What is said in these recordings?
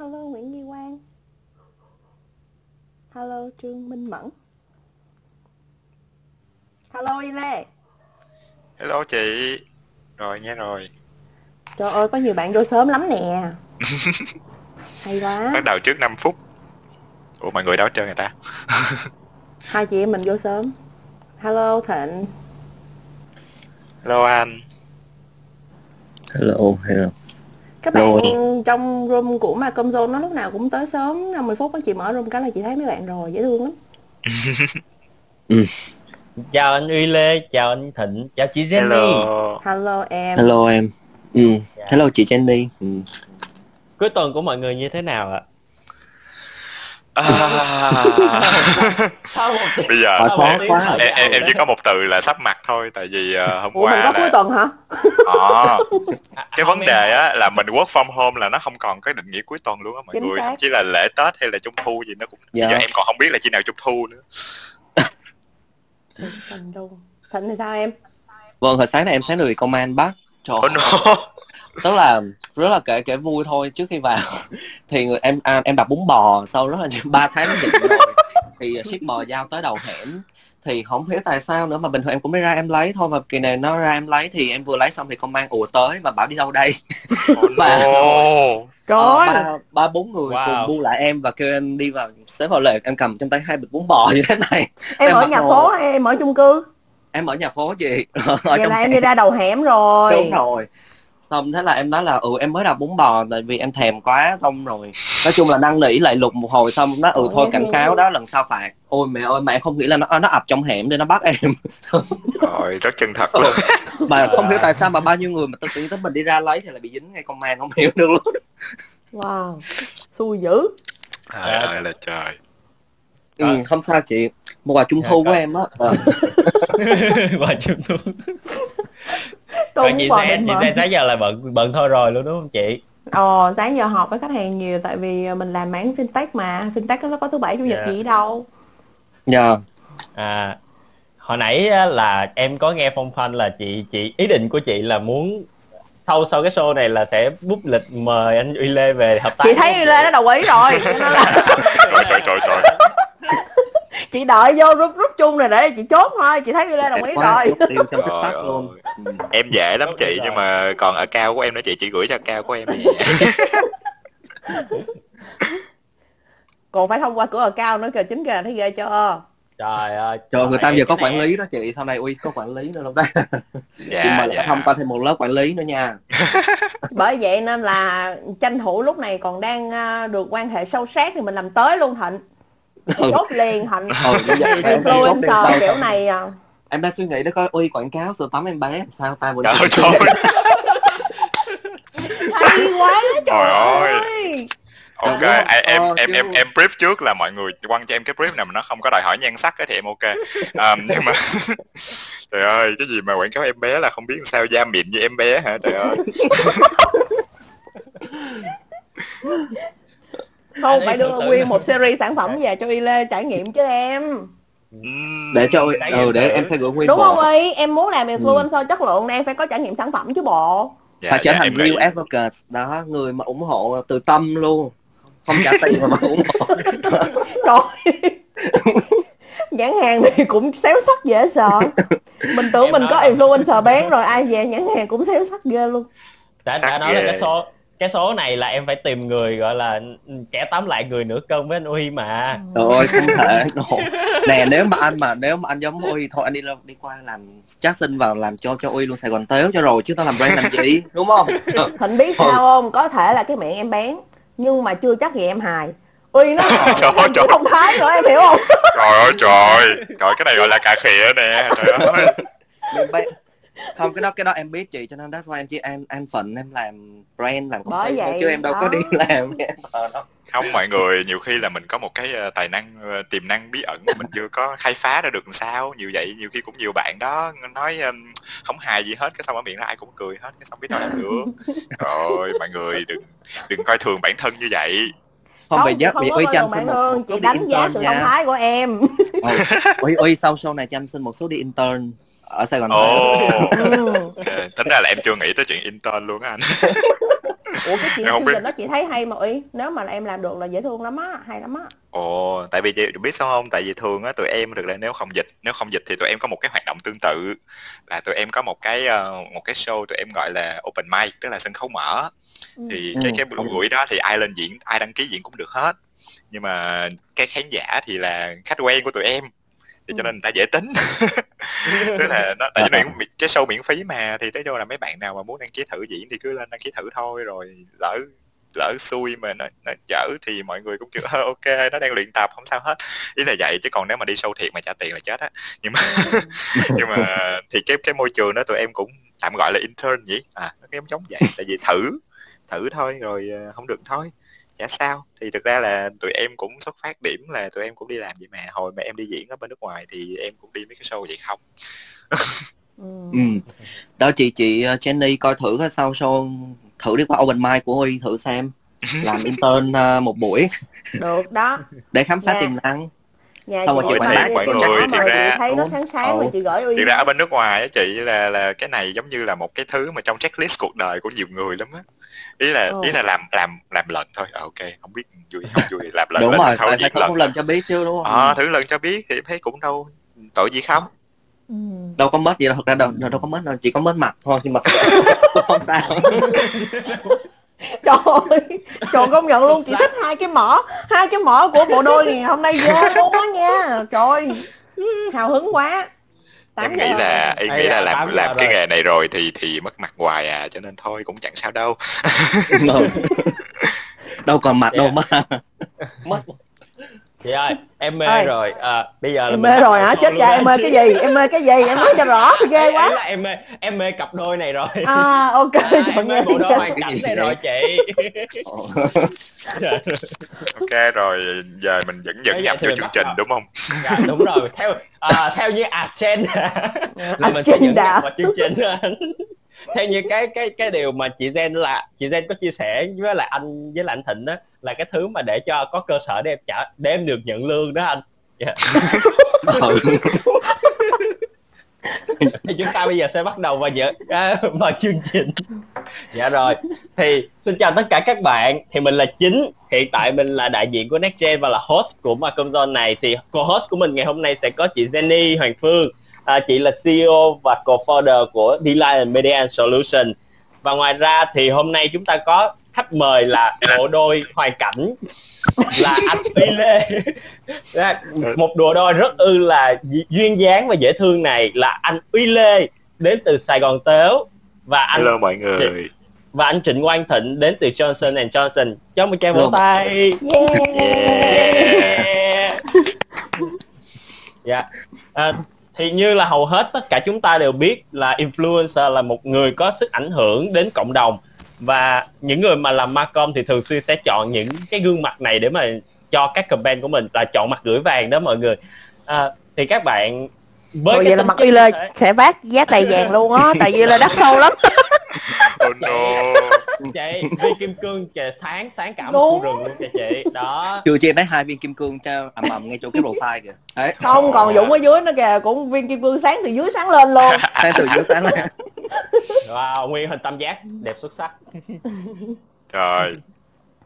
Hello Nguyễn Duy Quang. Hello Trương Minh Mẫn. Hello Y Lê Hello chị. Rồi nghe rồi. Trời ơi có nhiều bạn vô sớm lắm nè. Hay quá. Bắt đầu trước 5 phút. Ủa mọi người hết trơn người ta? Hai chị em mình vô sớm. Hello Thịnh. Hello anh. Hello hello Các bạn Rồi. trong room của Malcolm Zone nó lúc nào cũng tới sớm 50 phút á chị mở room cái là chị thấy mấy bạn rồi dễ thương lắm. Chào anh Uy Lê chào anh Thịnh chào chị Jenny. Hello. Hello em. Hello em. Ừ. hello chị Jenny. Ừ. cuối tuần của mọi người như thế nào ạ à, sau một tiếng Bây giờ quá. thở em, em, em chỉ có một từ là sắp mặt thôi Tại vì ờ, hôm Ủa mình qua có cuối là tuần hả? Ờ, À, Cái vấn đề á là mình work from home là nó không còn cái định nghĩa cuối tuần luôn á mọi Chính người xác. Thậm chí là lễ Tết hay là Trung Thu gì nó cũng Dạ. Bây giờ em còn không biết là khi nào Trung Thu nữa Thịnh thì sao em? vâng hồi sáng nay em sáng được công an bắt Trời Oh ơi, no tức là rất là kể kể vui thôi. Trước khi vào thì người em à, em đặt bún bò sau rất là ba tháng dịch rồi. Thì shipper giao tới đầu hẻm. Thì không hiểu tại sao nữa mà bình thường em cũng mới ra em lấy thôi mà kỳ này nó ra em lấy thì em vừa lấy xong thì công an ùa tới mà bảo đi đâu đây? Oh no Ờ, ơi. ba ba bốn người Wow. cùng bu lại em và kêu em đi vào xếp vào lề em cầm trong tay hai bịch bún bò như thế này. Em em ở nhà đồ- phố hay em ở chung cư? em ở nhà phố chị. Ở Vậy trong là em đi ra đầu hẻm rồi. Đúng rồi xong thế là em nói là ừ em mới đặt bún bò tại vì em thèm quá xong rồi nói chung là năn nỉ lại lục một hồi xong nó ừ Ôi, thôi cảnh cáo đó lần sau phạt. Ôi mẹ ơi mà em không nghĩ là nó nó ập trong hẻm để nó bắt em. Rồi rất chân thật luôn. Mà không hiểu tại sao mà bao nhiêu người mà tự nhiên tới mình đi ra lấy thì lại bị dính ngay công an không hiểu được luôn. Wow Xui dữ. Trời ơi là trời. Ừ, không sao chị. Một quà trung Dạ, thu của em á. Ờ. và Trung Thu Tôi Rồi muốn bò định mệnh sáng giờ là bận bận thôi rồi luôn đúng không chị? Ờ, sáng giờ họp với khách hàng nhiều tại vì mình làm mảng fintech mà. Fintech nó có thứ bảy chủ nhật Dạ. gì đâu. Dạ. À hồi nãy á, là em có nghe phong phanh là chị chị ý định của chị là muốn sau sau cái show này là sẽ book lịch mời anh Uy Lê về hợp tác chị thấy không Lê nó đồng ý rồi. Trời trời trời chị đợi vô rút rút chung rồi để chị chốt thôi chị thấy Lê đồng ý quá rồi. trong tiktok luôn. ừ. Em dễ lắm chị nhưng mà còn ở cao của em nữa chị chị gửi cho cao của em còn phải thông qua cửa ở cao nữa kìa chính kìa thấy ghê chưa? Trời ơi. Trời người ta giờ có này quản lý đó chị sau này uy có quản lý nữa ta chị Dạ lại thông dạ qua thêm một lớp quản lý nữa nha. Bởi vậy nên là tranh thủ lúc này còn đang à, được quan hệ sâu sát thì mình làm tới luôn thịnh Ừ. chốt liền thịnh ừ, influencer kiểu này à. em đang suy nghĩ đó coi uy quảng cáo sữa tắm em bé làm sao ta vừa Trời ơi trời ơi hay quá trời ơi. ơi Ok không? em em Ờ, em em em brief trước là mọi người quăng cho em cái brief nào mà nó không có đòi hỏi nhan sắc á thì em ok Ờm, nhưng mà trời ơi cái gì mà quảng cáo em bé là không biết sao da mịn như em bé hả trời ơi không phải đưa nguyên là- một series sản phẩm về cho y lê trải nghiệm chứ em. Để cho ừ để em sẽ gửi nguyên đúng bộ. không y em muốn làm influencer chất lượng thì em phải có trải nghiệm sản phẩm chứ bộ. Dạ, phải trở dạ, thành real advocate. Đó người mà ủng hộ từ tâm luôn. Không trả tiền mà ủng hộ. Rồi nhãn hàng này cũng xéo sắc dễ sợ. Mình tưởng Em mình nói có là- influencer bán rồi ai về nhãn hàng cũng xéo sắc ghê luôn. Đã, đã nói là ghê. cái số cái số này là em phải tìm người gọi là kẻ tóm lại người nửa cân với anh Uy mà. Trời ơi không thể. Nè nếu mà anh mà nếu mà anh giống uy thôi anh đi đi qua làm chắc xin vào làm cho cho uy luôn sài gòn tếu cho rồi chứ tao làm brand làm gì đúng không? Thịnh biết sao không? Có thể là cái miệng em bán nhưng mà chưa chắc gì em hài. Uy nó Trời ơi, trời. chữ thông thái nữa em hiểu không? Trời ơi trời. Trời cái này gọi là cà khịa nè trời ơi không cái đó cái đó em biết chị cho nên that's why em chỉ an an phận em làm brand làm công ty thôi, vậy, chứ em đâu có đó. đi làm không mọi người nhiều khi là mình có một cái ờ, tài năng ờ, tiềm năng bí ẩn mà mình chưa có khai phá ra được làm sao. Nhiều vậy nhiều khi cũng nhiều bạn đó nói không hài gì hết cái xong ở miệng ra ai cũng cười hết cái xong biết đâu làm được. Rồi mọi người đừng đừng coi thường bản thân như vậy. Không giáp không bị có uy cho anh xin một, chị đánh giá sự nha. thông thái của em. Uy uy sau show này cho anh xin một số đi intern ở sài gòn ồ Ừ. ok. tính ra là em chưa nghĩ tới chuyện intern luôn á anh ủa cái chuyện biết. trình đó chị thấy hay mà ý nếu mà em làm được là dễ thương lắm á hay lắm á Ồ, tại vì chị biết sao không? Tại vì thường á tụi em thực ra nếu không dịch, nếu không dịch thì tụi em có một cái hoạt động tương tự là tụi em có một cái ờ, một cái show tụi em gọi là open mic, tức là sân khấu mở. Ừ. Thì Ừ, cái cái buổi đó thì ai lên diễn, ai đăng ký diễn cũng được hết. Nhưng mà cái khán giả thì là khách quen của tụi em. Thì cho Ừ. nên người ta dễ tính. tức là nó tại vì nó miễn- cái show miễn phí mà thì tới đâu là mấy bạn nào mà muốn đăng ký thử diễn thì cứ lên đăng ký thử thôi rồi lỡ lỡ xui mà nó, nó dở thì mọi người cũng kiểu "Ờ, ok nó đang luyện tập không sao hết. Ý là vậy chứ còn nếu mà đi show thiệt mà trả tiền là chết á. Nhưng mà nhưng mà thì cái cái môi trường đó tụi em cũng tạm gọi là intern nhỉ? À nó giống giống vậy tại vì thử thử thôi rồi ờ, không được thôi chả sao? Thì thực ra là tụi em cũng xuất phát điểm là tụi em cũng đi làm vậy mà. Hồi mà em đi diễn ở bên nước ngoài thì em cũng đi mấy cái show vậy không? Ừ. ừ. đó chị chị ờ, Jenny coi thử cái sau show thử đi qua open mic của Huy thử xem. Làm intern ờ, một buổi. Được đó. Để khám phá Dạ. tiềm năng. Nhà Xong rồi chị mà quảng bá mọi người, mà thiệt chị ra- thấy nó sáng sáng mà Ừ. chị gửi uy Thực ra ở bên nước ngoài á chị là là cái này giống như là một cái thứ mà trong checklist cuộc đời của nhiều người lắm á ý là Ồ. ý là làm làm làm lần thôi. Ờ, ok không biết vui không vui làm lần đúng rồi phải phải lần. lần cho biết chứ đúng không? Ờ thử lần cho biết thì em thấy cũng đâu tội gì không? Ừ. đâu có mất gì đâu thật ra đâu, đâu có mất đâu chỉ có mất mặt thôi nhưng mà không sao. Trời ơi trời công nhận luôn chị thích hai cái mỏ hai cái mỏ của bộ đôi này hôm nay vô luôn á nha. Trời hào hứng quá em nghĩ là em nghĩ là làm làm cái nghề này rồi thì thì mất mặt hoài à cho nên thôi cũng chẳng sao đâu. Đâu còn mặt đâu Dạ. mà. Mất chị ơi em mê Ơi. rồi. À, bây giờ là em mình mê rồi hả? chết cha em mê cái gì? Em mê cái gì? Em nói cho rõ thì ghê quá. là em mê em mê cặp đôi này rồi. À ok à, em mê nghe bộ đôi hoàn cảnh này rồi chị. Ok rồi giờ mình dẫn dẫn vô mình chương trình đúng không? Dạ, đúng rồi. Theo à, theo như agenda là mình sẽ dẫn nhập vào chương trình theo như cái cái cái điều mà chị Zen là chị Zen có chia sẻ với lại anh với lại anh Thịnh đó là cái thứ mà để cho có cơ sở để em trả để em được nhận lương đó anh. Yeah. thì chúng ta bây giờ sẽ bắt đầu vào dự à, vào chương trình. Dạ rồi. Thì xin chào tất cả các bạn. Thì mình là chính hiện tại mình là đại diện của netgen và là host của Malcolm Zone này. Thì co-host của mình ngày hôm nay sẽ có chị Jenny Hoàng Phương à, chị là CEO và co-founder của D-Line Media and Solution. Và ngoài ra thì hôm nay chúng ta có khách mời là bộ đôi hoàn cảnh là anh Uy Lê. Ra, một bộ đôi rất ư là du- duyên dáng và dễ thương này là anh Uy Lê đến từ Sài Gòn Tếu và anh hello mọi người. và anh Trịnh Quang Thịnh đến từ Johnson and Johnson. Cho một tràng vỗ tay. Yeah. yeah. dạ. À, thì như là hầu hết tất cả chúng ta đều biết là influencer là một người có sức ảnh hưởng đến cộng đồng. Và những người mà làm Marcom thì thường xuyên sẽ chọn những cái gương mặt này để mà cho các campaign của mình là chọn mặt gửi vàng đó mọi người. À, thì các bạn với Ủa, cái vậy là mặt như lê sẽ vác giá tài vàng luôn á tại vì là đắt sâu lắm. Oh no chị Vi Kim Cương trời sáng sáng cả một khu rừng luôn kìa chị. Đó. Chưa chị em lấy hai viên kim cương cho ầm ầm ngay chỗ cái profile kìa. Đấy. Không còn dũng ở dưới nó kìa cũng viên kim cương sáng từ dưới sáng lên luôn. Sáng từ dưới sáng lên. Wow nguyên hình tam giác đẹp xuất sắc. Trời.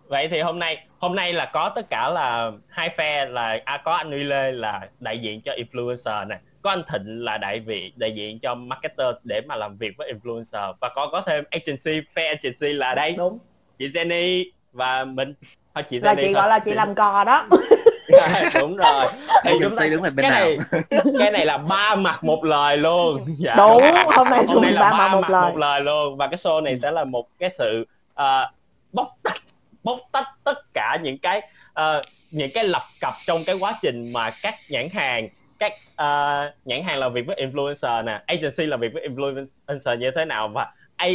Vậy thì hôm nay hôm nay là có tất cả là hai phe là à, có anh Uy Lê là đại diện cho influencer này có anh Thịnh là đại vị đại diện cho marketer để mà làm việc với influencer. Và có có thêm agency phe agency là đây. Đúng. Chị Jenny và mình. Thôi chị là Jenny chị thôi. gọi là chị làm cò đó. Đúng rồi. Thì chúng ta agency đứng bên cái nào? này cái này là ba mặt một lời luôn. Dạ, đúng hôm nay hôm nay là ba ba mặt một mặt lời một lời. luôn. Và cái show này sẽ là một cái sự ờ, bóc tách bóc tách tất cả những cái ờ, những cái lập cập trong cái quá trình mà các nhãn hàng các ờ, nhãn hàng làm việc với influencer nè agency làm việc với influencer như thế nào và a,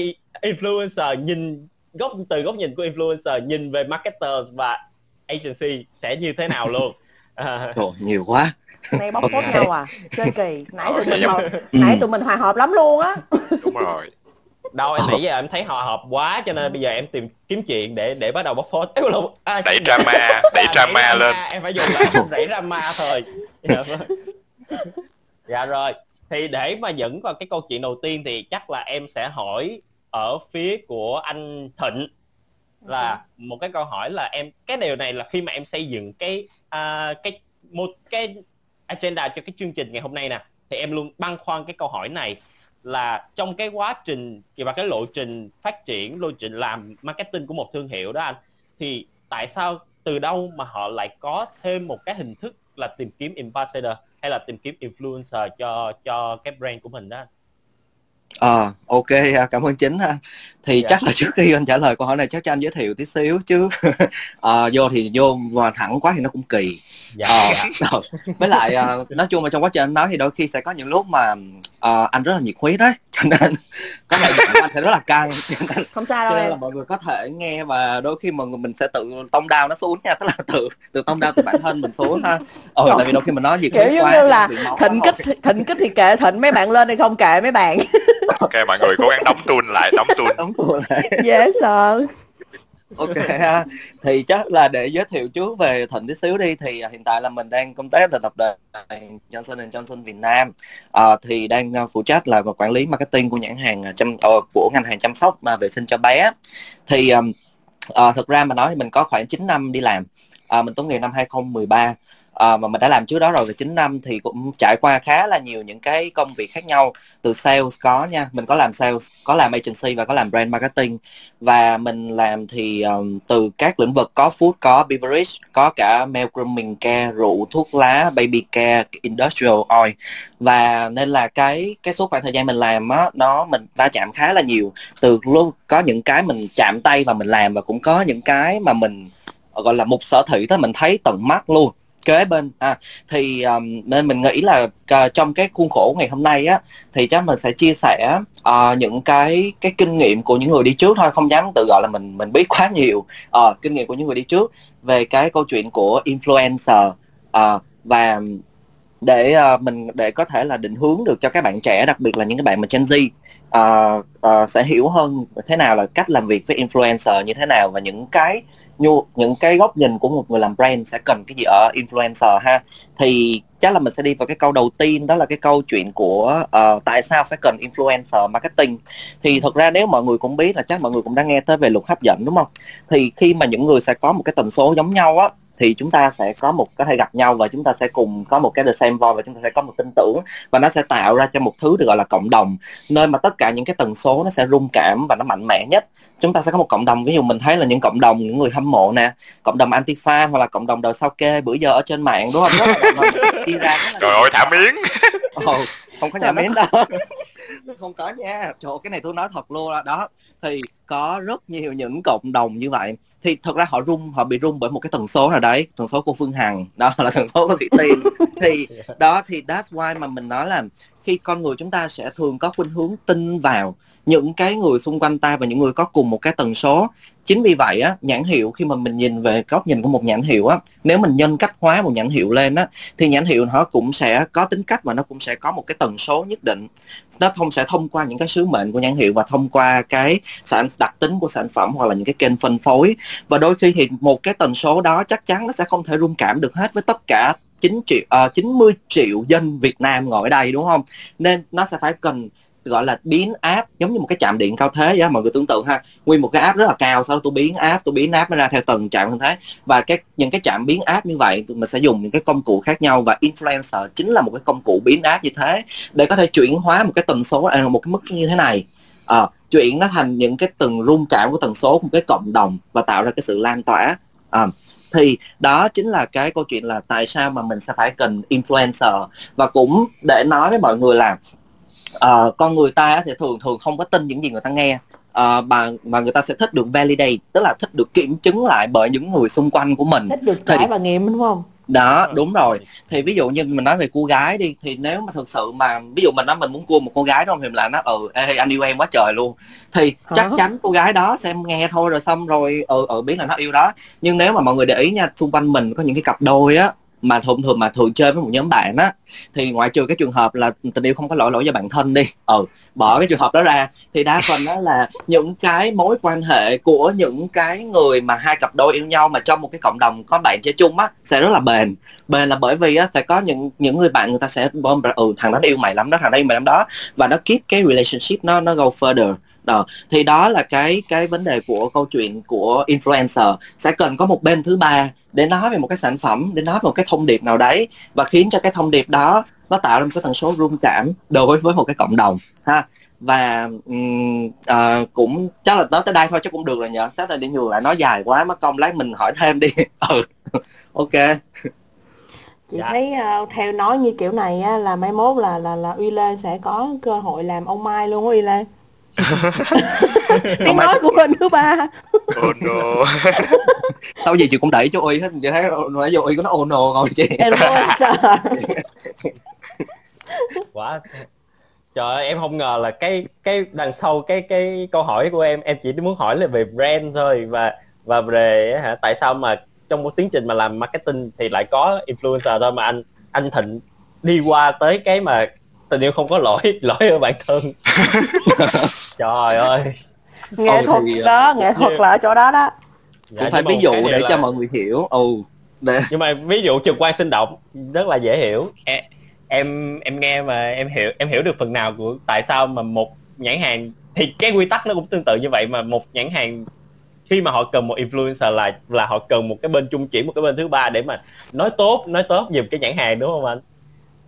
influencer nhìn góc từ góc nhìn của influencer nhìn về marketers và agency sẽ như thế nào luôn? À, Trời, nhiều quá. Này bóc phốt nhau à? Chơi kỳ. Nãy tụi Ờ, mình vậy hòa, Ừ. nãy tụi mình hòa hợp lắm luôn á. Đúng rồi đâu em nãy giờ em thấy họ hợp quá cho nên bây giờ em tìm kiếm chuyện để để bắt đầu bóc phốt. Ê, lộn, à, đẩy drama đẩy drama lên. em phải dùng không đẩy drama thôi. Dạ, vâng. dạ rồi thì để mà dẫn vào cái câu chuyện đầu tiên thì chắc là em sẽ hỏi ở phía của anh Thịnh là một cái câu hỏi là em cái điều này là khi mà em xây dựng cái à, cái một cái agenda cho cái chương trình ngày hôm nay nè thì em luôn băn khoăn cái câu hỏi này là trong cái quá trình và cái lộ trình phát triển, lộ trình làm marketing của một thương hiệu đó anh, thì tại sao từ đâu mà họ lại có thêm một cái hình thức là tìm kiếm ambassador hay là tìm kiếm influencer cho cho cái brand của mình đó anh? Ờ, ok, à, cảm ơn Chính ha. Thì Dạ. chắc là trước khi anh trả lời câu hỏi này chắc cho anh giới thiệu tí xíu chứ Ờ, vô thì vô mà thẳng quá thì nó cũng kỳ. dạ Ờ, rồi. Với lại ờ, nói chung là trong quá trình anh nói thì đôi khi sẽ có những lúc mà ờ, anh rất là nhiệt huyết đấy, cho nên có lẽ giọng anh sẽ rất là căng, cho nên, không sao cho đâu nên em là mọi người có thể nghe và đôi khi mọi người mình sẽ tự tông đao nó xuống nha, tức là tự tự tông đao từ bản thân mình xuống ha. Ừ, tại vì đôi khi mình nói nhiệt kiểu huyết giống quá như thì là bị máu thịnh kích thịnh kích thì kệ thịnh mấy bạn lên hay không kệ mấy bạn ok mọi người cố gắng đóng tuôn lại đóng tuôn đóng cửa lại. dễ sợ ok ha. Thì chắc là để giới thiệu trước về thịnh tí xíu đi thì à, hiện tại là mình đang công tác tại tập đoàn Johnson Johnson Việt Nam. À, thì đang à, phụ trách là quản lý marketing của nhãn hàng à, chăm ờ, của ngành hàng chăm sóc mà vệ sinh cho bé. Thì um, à, thực ra mà nói thì mình có khoảng 9 năm đi làm. À, mình tốt nghiệp năm 2013 à, mà mình đã làm trước đó rồi về 9 năm thì cũng trải qua khá là nhiều những cái công việc khác nhau từ sales có nha. Mình có làm sales có làm agency và có làm brand marketing. Và mình làm thì um, từ các lĩnh vực có food có beverage có cả male grooming care rượu thuốc lá baby care industrial oil. Và nên là cái cái suốt khoảng thời gian mình làm á nó mình va chạm khá là nhiều. Từ lúc có những cái mình chạm tay và mình làm và cũng có những cái mà mình gọi là mục sở thị tới mình thấy tận mắt luôn kế bên à thì um, nên mình nghĩ là uh, trong cái khuôn khổ ngày hôm nay á thì chắc mình sẽ chia sẻ uh, những cái cái kinh nghiệm của những người đi trước thôi không dám tự gọi là mình mình biết quá nhiều uh, kinh nghiệm của những người đi trước về cái câu chuyện của influencer uh, và để uh, mình để có thể là định hướng được cho các bạn trẻ đặc biệt là những cái bạn mà Gen Z uh, uh, sẽ hiểu hơn thế nào là cách làm việc với influencer như thế nào và những cái nhu những cái góc nhìn của một người làm brand sẽ cần cái gì ở influencer ha? Thì chắc là mình sẽ đi vào cái câu đầu tiên đó là cái câu chuyện của uh, tại sao phải cần influencer marketing. Thì thật ra nếu mọi người cũng biết là chắc mọi người cũng đã nghe tới về luật hấp dẫn đúng không? Thì khi mà những người sẽ có một cái tần số giống nhau á thì chúng ta sẽ có một có thể gặp nhau và chúng ta sẽ cùng có một cái the same voice và chúng ta sẽ có một tin tưởng và nó sẽ tạo ra cho một thứ được gọi là cộng đồng nơi mà tất cả những cái tần số nó sẽ rung cảm và nó mạnh mẽ nhất. Chúng ta sẽ có một cộng đồng ví dụ mình thấy là những cộng đồng những người hâm mộ nè cộng đồng anti fan hoặc là cộng đồng đời sao kê bữa giờ ở trên mạng đúng không? Rất là đi ra rất là trời ơi thả miếng không có nhà miếng đâu không có nha. Trời ơi, cái này tôi nói thật luôn đó, đó thì có rất nhiều những cộng đồng như vậy. Thì thật ra họ rung họ bị rung bởi một cái tần số nào đấy tần số của phương hằng. Đó là tần số của thị tiên. Thì đó thì that's why mà mình nói là khi con người chúng ta sẽ thường có khuynh hướng tin vào những cái người xung quanh ta và những người có cùng một cái tần số. Chính vì vậy á nhãn hiệu khi mà mình nhìn về góc nhìn của một nhãn hiệu á nếu mình nhân cách hóa một nhãn hiệu lên á thì nhãn hiệu nó cũng sẽ có tính cách và nó cũng sẽ có một cái tần số nhất định. Nó thông sẽ thông qua những cái sứ mệnh của nhãn hiệu và thông qua cái sản đặc tính của sản phẩm hoặc là những cái kênh phân phối. Và đôi khi thì một cái tần số đó chắc chắn nó sẽ không thể rung cảm được hết với tất cả 9 triệu à, uh, 90 triệu dân Việt Nam ngồi ở đây đúng không? Nên nó sẽ phải cần gọi là biến áp giống như một cái chạm điện cao thế vậy mọi người tưởng tượng ha. Nguyên một cái áp rất là cao sau đó tôi biến áp tôi biến áp nó ra theo từng chạm như thế và cái những cái chạm biến áp như vậy mình sẽ dùng những cái công cụ khác nhau và influencer chính là một cái công cụ biến áp như thế để có thể chuyển hóa một cái tần số à, một cái mức như thế này. À, chuyển nó thành những cái từng rung cảm của tần số của một cái cộng đồng và tạo ra cái sự lan tỏa. À, thì đó chính là cái câu chuyện là tại sao mà mình sẽ phải cần influencer. Và cũng để nói với mọi người là uh, con người ta thì thường thường không có tin những gì người ta nghe. Uh, mà mà người ta sẽ thích được validate tức là thích được kiểm chứng lại bởi những người xung quanh của mình. Thích được Thì- trải và nghiệm đúng không? Đó đúng rồi. Thì ví dụ như mình nói về cô gái đi thì nếu mà thực sự mà ví dụ mình nói mình muốn cua một cô gái đúng không thì mình là nó ừ ê, anh yêu em quá trời luôn. Thì Hả? chắc chắn cô gái đó sẽ nghe thôi rồi xong rồi ừ ừ biết là nó yêu đó. Nhưng nếu mà mọi người để ý nha xung quanh mình có những cái cặp đôi á mà thường thường mà thường chơi với một nhóm bạn á, thì ngoại trừ cái trường hợp là tình yêu không có lỗi lỗi cho bản thân đi ừ bỏ cái trường hợp đó ra, thì đa phần đó là những cái mối quan hệ của những cái người mà hai cặp đôi yêu nhau mà trong một cái cộng đồng có bạn chơi chung á sẽ rất là bền. Bền là bởi vì á sẽ có những những người bạn người ta sẽ bom ừ thằng đó yêu mày lắm đó, thằng đó yêu mày lắm đó, và nó keep cái relationship nó nó go further đó thì đó là cái cái vấn đề của câu chuyện của influencer. Sẽ cần có một bên thứ ba để nói về một cái sản phẩm để nói về một cái thông điệp nào đấy và khiến cho cái thông điệp đó nó tạo ra một cái tần số rung cảm đối với một cái cộng đồng ha. Và um, uh, cũng chắc là tới tới đây thôi chứ cũng được rồi nhở chắc là đi nhường lại nói dài quá mất công lát mình hỏi thêm đi. Ừ ok. Chị dạ. thấy uh, theo nói như kiểu này á, là mai mốt là là là uy lê sẽ có cơ hội làm ông mai luôn á uy lê. tiếng nói của bên thứ ba. Oh no. Tao gì chị cũng đẩy cho uy hết chị thấy nói vô uy có nó oh no không chị. Em quá. Trời ơi em không ngờ là cái cái đằng sau cái cái câu hỏi của em em chỉ muốn hỏi là về brand thôi và và về hả tại sao mà trong một tiến trình mà làm marketing thì lại có influencer thôi mà anh anh thịnh đi qua tới cái mà tình yêu không có lỗi lỗi ở bản thân. Trời ơi. Nghệ thuật thì, đó nghệ thuật là ở chỗ đó đó. Dạ, cũng phải ví dụ để là... cho mọi người hiểu. Ừ để... nhưng mà ví dụ trực quan sinh động rất là dễ hiểu. Em em em nghe mà em hiểu em hiểu được phần nào của tại sao mà một nhãn hàng thì cái quy tắc nó cũng tương tự như vậy mà một nhãn hàng khi mà họ cần một influencer là là họ cần một cái bên trung chuyển một cái bên thứ ba để mà nói tốt nói tốt giùm cái nhãn hàng đúng không anh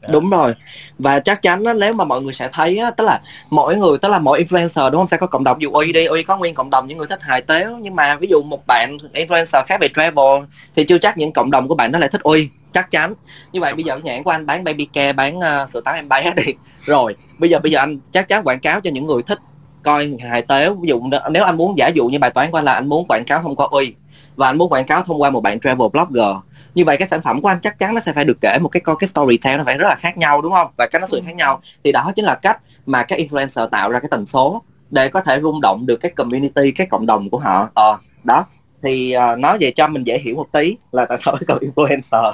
đó. đúng rồi. Và chắc chắn đó, nếu mà mọi người sẽ thấy á, tức là mỗi người tức là mỗi influencer đúng không? Sẽ có cộng đồng dù uy đi uy có nguyên cộng đồng những người thích hài tếu nhưng mà ví dụ một bạn influencer khác về travel thì chưa chắc những cộng đồng của bạn nó lại thích uy chắc chắn. Như vậy bây giờ nhãn của anh bán baby care bán uh, sữa tắm em bé đi. Rồi bây giờ bây giờ anh chắc chắn quảng cáo cho những người thích coi hài tếu ví dụ nếu anh muốn giả dụ như bài toán của anh là anh muốn quảng cáo thông qua uy và anh muốn quảng cáo thông qua một bạn travel blogger như vậy cái sản phẩm của anh chắc chắn nó sẽ phải được kể một cái cái storytelling nó phải rất là khác nhau đúng không? Và cái nó sự khác nhau. Thì đó chính là cách mà các influencer tạo ra cái tần số để có thể rung động được cái community cái cộng đồng của họ. Ờ đó. Thì uh, nói về cho mình dễ hiểu một tí là tại sao phải cần influencer?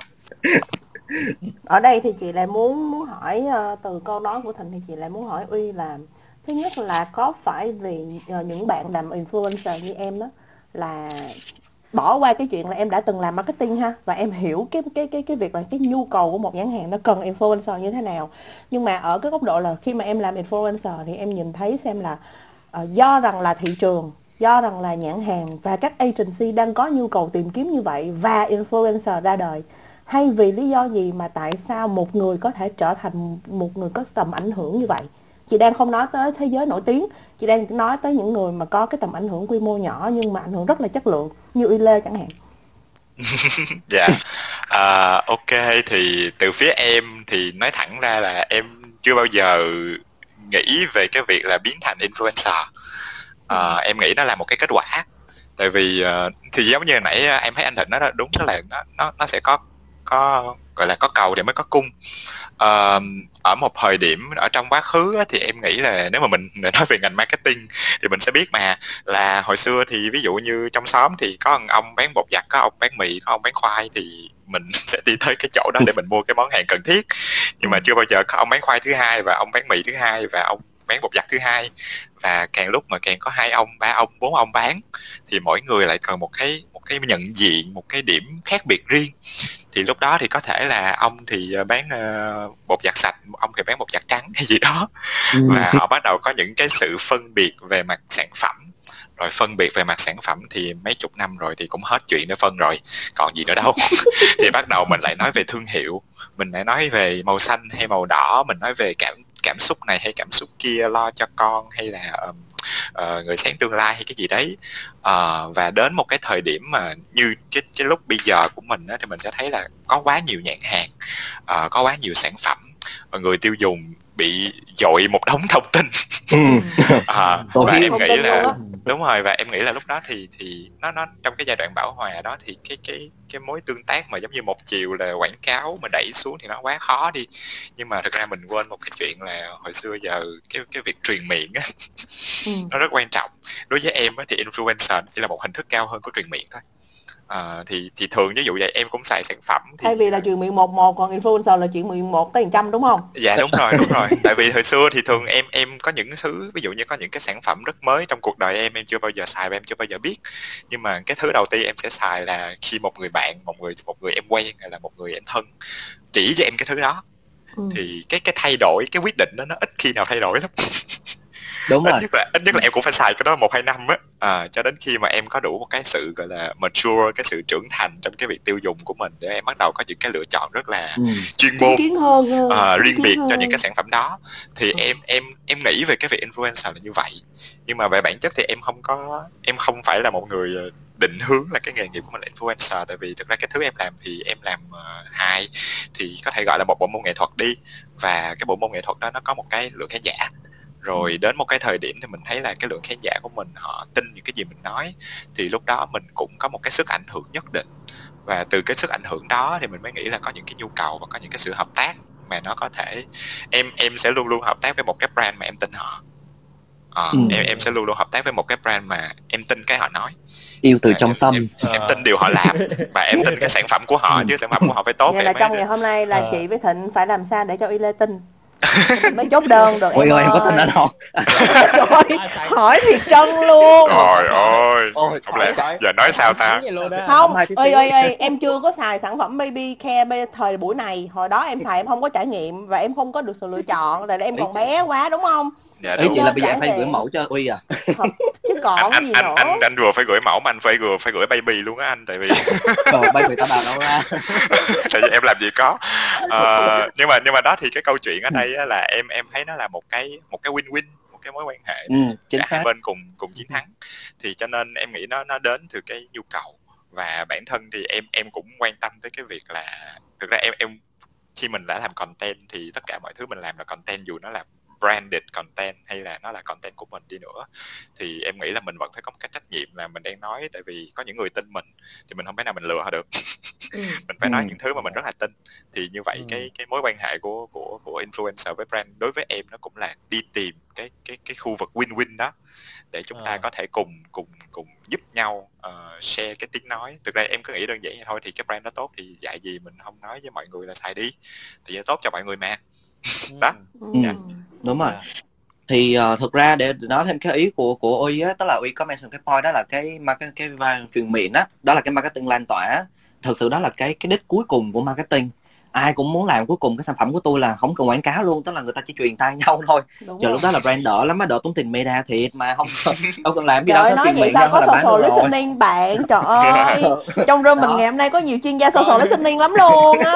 Ở đây thì chị lại muốn muốn hỏi uh, từ câu nói của thịnh thì chị lại muốn hỏi uy là thứ nhất là có phải vì uh, những bạn làm influencer như em đó là bỏ qua cái chuyện là em đã từng làm marketing ha và em hiểu cái cái cái cái việc là cái nhu cầu của một nhãn hàng nó cần influencer như thế nào. Nhưng mà ở cái góc độ là khi mà em làm influencer thì em nhìn thấy xem là uh, do rằng là thị trường do rằng là nhãn hàng và các agency đang có nhu cầu tìm kiếm như vậy và influencer ra đời hay vì lý do gì mà tại sao một người có thể trở thành một người có tầm ảnh hưởng như vậy? Chị đang không nói tới thế giới nổi tiếng chị đang nói tới những người mà có cái tầm ảnh hưởng quy mô nhỏ nhưng mà ảnh hưởng rất là chất lượng như y lê chẳng hạn. Dạ. À, ok thì từ phía em thì nói thẳng ra là em chưa bao giờ nghĩ về cái việc là biến thành influencer. À, em nghĩ nó là một cái kết quả. Tại vì uh, thì giống như nãy em thấy anh thịnh nói đó đúng là nó nó nó sẽ có có gọi là có cầu thì mới có cung. Uh, ở một thời điểm ở trong quá khứ thì em nghĩ là nếu mà mình nói về ngành marketing thì mình sẽ biết mà. Là hồi xưa thì ví dụ như trong xóm thì có ông bán bột giặt có ông bán mì có ông bán khoai thì mình sẽ đi tới cái chỗ đó để mình mua cái món hàng cần thiết. Nhưng mà chưa bao giờ có ông bán khoai thứ hai và ông bán mì thứ hai và ông bán bột giặt thứ hai. Và càng lúc mà càng có hai ông ba ông bốn ông bán thì mỗi người lại cần một cái một cái nhận diện một cái điểm khác biệt riêng thì lúc đó thì có thể là ông thì ờ, bán uh, bột giặt sạch ông thì bán bột giặt trắng hay gì đó. Ừ. và họ bắt đầu có những cái sự phân biệt về mặt sản phẩm. Rồi phân biệt về mặt sản phẩm thì mấy chục năm rồi thì cũng hết chuyện để phân rồi còn gì nữa đâu. Thì bắt đầu mình lại nói về thương hiệu mình lại nói về màu xanh hay màu đỏ mình nói về cảm cảm xúc này hay cảm xúc kia lo cho con hay là um, uh, người sáng tương lai hay cái gì đấy. Uh, và đến một cái thời điểm mà như cái, cái lúc bây giờ của mình á, thì mình sẽ thấy là có quá nhiều nhãn hàng uh, có quá nhiều sản phẩm và người tiêu dùng bị dội một đống thông tin. À, và em nghĩ là đúng rồi và em nghĩ là lúc đó thì thì nó nó trong cái giai đoạn bảo hòa đó thì cái cái cái mối tương tác mà giống như một chiều là quảng cáo mà đẩy xuống thì nó quá khó đi. Nhưng mà thực ra mình quên một cái chuyện là hồi xưa giờ cái cái việc truyền miệng á ừ. nó rất quan trọng. Đối với em á, thì influencer chỉ là một hình thức cao hơn của truyền miệng thôi à, thì thì thường ví dụ vậy em cũng xài sản phẩm thì... thay vì là chuyện miệng một một còn influencer là chuyện miệng một tới trăm đúng không? Dạ đúng rồi đúng rồi. Tại vì hồi xưa thì thường em em có những thứ ví dụ như có những cái sản phẩm rất mới trong cuộc đời em em chưa bao giờ xài và em chưa bao giờ biết. Nhưng mà cái thứ đầu tiên em sẽ xài là khi một người bạn một người một người em quen hay là một người em thân chỉ cho em cái thứ đó. Ừ. thì cái cái thay đổi cái quyết định đó nó ít khi nào thay đổi lắm đúng ít rồi. nhất là ít nhất là em cũng phải xài cái đó một hai năm á. À, cho đến khi mà em có đủ một cái sự gọi là mature cái sự trưởng thành trong cái việc tiêu dùng của mình để em bắt đầu có những cái lựa chọn rất là ừ. chuyên môn kiến hơn hơn, à, riêng biệt cho hơn. những cái sản phẩm đó. Thì Ừ. em em em nghĩ về cái việc influencer là như vậy. Nhưng mà về bản chất thì em không có em không phải là một người ờ, định hướng là cái nghề nghiệp của mình là influencer. Tại vì thực ra cái thứ em làm thì em làm uh, hài. Thì có thể gọi là một bộ môn nghệ thuật đi. Và cái bộ môn nghệ thuật đó nó có một cái lượng khán giả rồi đến một cái thời điểm thì mình thấy là cái lượng khán giả của mình họ tin những cái gì mình nói thì lúc đó mình cũng có một cái sức ảnh hưởng nhất định và từ cái sức ảnh hưởng đó thì mình mới nghĩ là có những cái nhu cầu và có những cái sự hợp tác mà nó có thể em em sẽ luôn luôn hợp tác với một cái brand mà em tin họ Ờ, Ừ. em em sẽ luôn luôn hợp tác với một cái brand mà em tin cái họ nói yêu từ Và trong em, tâm em, em tin điều họ làm và em tin cái sản phẩm của họ Ừ. chứ sản phẩm của họ phải tốt Vậy là trong ngày hôm nay là Ờ. chị với Thịnh phải làm sao để cho Y Lê tin mới chốt đơn được ôi ơi em có tin anh không? Trời, hỏi thiệt chân luôn. Trời ơi. Ôi không lẽ giờ nói sao ta? Không ơi ơi ơi em chưa có xài sản phẩm baby care bây thời buổi này. Hồi đó em xài em không có trải nghiệm và em không có được sự lựa chọn tại em còn bé quá đúng không dạ ý đúng. chị là bây giờ em phải gửi mẫu cho uy à? Thật, chứ còn anh gì anh nữa. anh anh vừa phải gửi mẫu mà anh phải vừa phải gửi baby luôn á anh tại vì rồi bay người ta đào đâu ra. Tại vì em làm gì có. Ờ, nhưng mà nhưng mà đó thì cái câu chuyện ở đây á là em em thấy nó là một cái một cái win win một cái mối quan hệ ừ, chính cả hai xác. bên cùng cùng chiến thắng. Thì cho nên em nghĩ nó nó đến từ cái nhu cầu. Và bản thân thì em em cũng quan tâm tới cái việc là thực ra em em khi mình đã làm content thì tất cả mọi thứ mình làm là content dù nó là branded content hay là nó là content của mình đi nữa thì em nghĩ là mình vẫn phải có một cái trách nhiệm là mình đang nói tại vì có những người tin mình thì mình không thể nào mình lừa họ được Ừ. mình phải nói Ừ. những thứ mà mình rất là tin thì như vậy Ừ. cái cái mối quan hệ của của của influencer với brand đối với em nó cũng là đi tìm cái cái cái khu vực win win đó để chúng ta Ờ. có thể cùng cùng cùng giúp nhau ờ, share cái tiếng nói thực ra em cứ nghĩ đơn giản vậy thôi thì cái brand nó tốt thì dạy gì mình không nói với mọi người là xài đi nó tốt cho mọi người mà đó. Ừ. Ừ. đúng rồi Dạ. thì uh, thực ra để nói thêm cái ý của của uy á tức là uy có mention cái point đó là cái market cái vai truyền miệng á đó là cái marketing lan tỏa thực sự đó là cái cái đích cuối cùng của marketing ai cũng muốn làm cuối cùng cái sản phẩm của tôi là không cần quảng cáo luôn tức là người ta chỉ truyền tay nhau thôi. Đúng giờ rồi. lúc đó là brand đỡ lắm á đỡ tốn tiền meta thiệt mà không không cần làm gì Trời đâu nói truyền vậy sao nhau có social listening bạn trời ơi. Trong room mình Đó. ngày hôm nay có nhiều chuyên gia social listening lắm luôn á.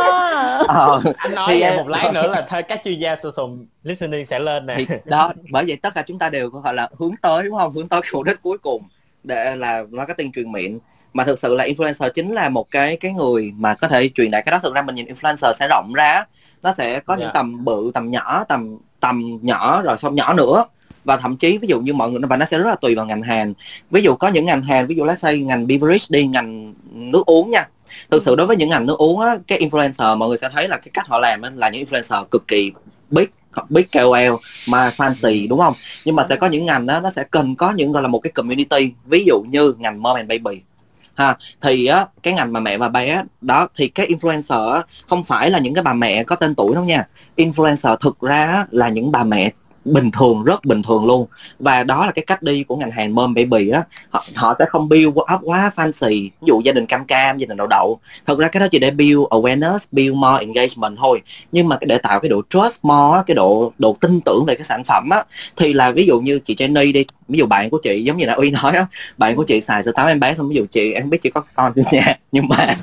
Ờ, anh nói Thì em- một lát nữa là thôi các chuyên gia social listening sẽ lên nè. Thì đó bởi vậy tất cả chúng ta đều gọi là hướng tới đúng không? Hướng tới cái mục đích cuối cùng để là marketing truyền miệng mà thực sự là influencer chính là một cái cái người mà có thể truyền đạt cái đó. Thực ra mình nhìn influencer sẽ rộng ra nó sẽ có những Dạ. tầm bự tầm nhỏ tầm tầm nhỏ rồi không nhỏ nữa. Và thậm chí ví dụ như mọi người và nó sẽ rất là tùy vào ngành hàng. Ví dụ có những ngành hàng ví dụ let's say ngành beverage đi ngành nước uống nha. Thực sự đối với những ngành nước uống á cái influencer mọi người sẽ thấy là cái cách họ làm á, là những influencer cực kỳ big big KOL mà fancy đúng không? Nhưng mà sẽ có những ngành đó nó sẽ cần có những gọi là một cái community. Ví dụ như ngành mom and baby ha. Thì á, cái ngành mà mẹ và bé, đó, thì cái influencer không phải là những cái bà mẹ có tên tuổi đâu nha. Influencer thực ra là những bà mẹ bình thường rất bình thường luôn. Và đó là cái cách đi của ngành hàng mom baby á. Họ, họ sẽ không build up quá fancy. Ví dụ gia đình cam cam gia đình đậu đậu. Thật ra cái đó chỉ để build awareness build more engagement thôi. Nhưng mà cái để tạo cái độ trust more cái độ độ tin tưởng về cái sản phẩm á thì là ví dụ như chị Jenny đi ví dụ bạn của chị giống như là uy nói á bạn của chị xài sữa táo em bé xong ví dụ chị em biết chị có con chưa nha? Nhưng mà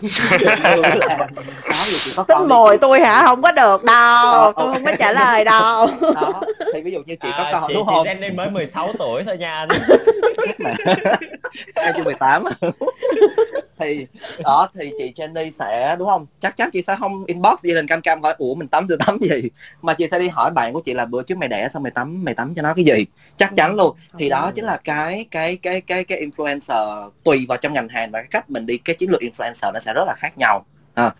đó tính mồi tôi hả? Không có được đâu Ờ, tôi không có trả lời đâu. Đó thì ví dụ như chị có À, con chị, đúng chị không? Jenny mới 16 tuổi thôi nha em chưa 18 thì đó thì chị Jenny sẽ đúng không? Chắc chắn chị sẽ không inbox gia đình cam cam hỏi ủa mình tắm chưa tắm gì? Mà chị sẽ đi hỏi bạn của chị là bữa trước mày đẻ xong mày tắm mày tắm cho nó cái gì? Chắc chắn luôn. Thì đó chính là cái cái cái cái cái influencer tùy vào trong ngành hàng và cái cách mình đi cái chiến lược influencer nó sẽ rất là khác nhau. Ừ.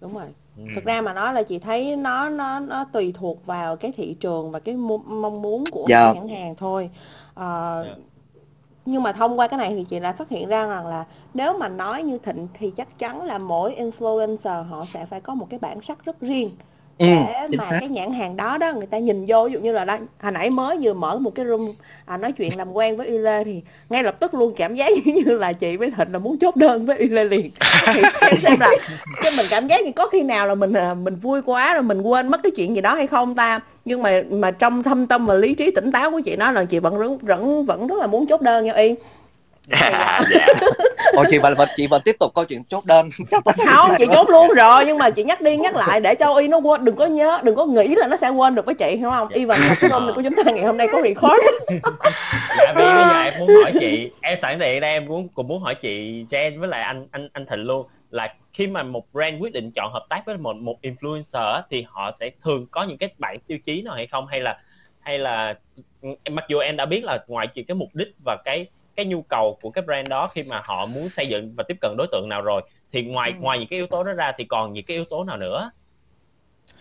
đúng rồi Ừ. thực ra mà nói là chị thấy nó nó nó tùy thuộc vào cái thị trường và cái mong muốn của Dạ. cái nhãn hàng thôi Ờ, Dạ. nhưng mà thông qua cái này thì chị lại phát hiện ra rằng là nếu mà nói như thịnh thì chắc chắn là mỗi influencer họ sẽ phải có một cái bản sắc rất riêng ừ, để mà xác. cái nhãn hàng đó đó người ta nhìn vô ví dụ như là đó, hồi nãy mới vừa mở một cái room à, nói chuyện làm quen với Y Lê thì ngay lập tức luôn cảm giác như là chị với Thịnh là muốn chốt đơn với Y Lê liền. Thì xem, xem là cái mình cảm giác như có khi nào là mình à, mình vui quá rồi mình quên mất cái chuyện gì đó hay không ta. Nhưng mà mà trong thâm tâm và lý trí tỉnh táo của chị nói là chị vẫn vẫn vẫn rất là muốn chốt đơn nha Y dạ dạ. Ồ chị vẫn chị vẫn tiếp tục câu chuyện chốt đơn. Không chị chốt luôn rồi nhưng mà chị nhắc đi nhắc lại để cho y nó quên. Đừng có nhớ đừng có nghĩ là nó sẽ quên được với chị hiểu không? Y và cái hôm này của chúng ta ngày hôm nay có record. Dạ vì bây giờ em muốn hỏi chị em sẵn tiện đây em cũng cũng muốn hỏi chị Jen với lại anh anh anh Thịnh luôn là khi mà một brand quyết định chọn hợp tác với một một influencer thì họ sẽ thường có những cái bảng tiêu chí nào hay không? Hay là hay là mặc dù em đã biết là ngoài chuyện cái mục đích và cái cái nhu cầu của cái brand đó khi mà họ muốn xây dựng và tiếp cận đối tượng nào rồi thì ngoài ừ. ngoài những cái yếu tố đó ra thì còn những cái yếu tố nào nữa?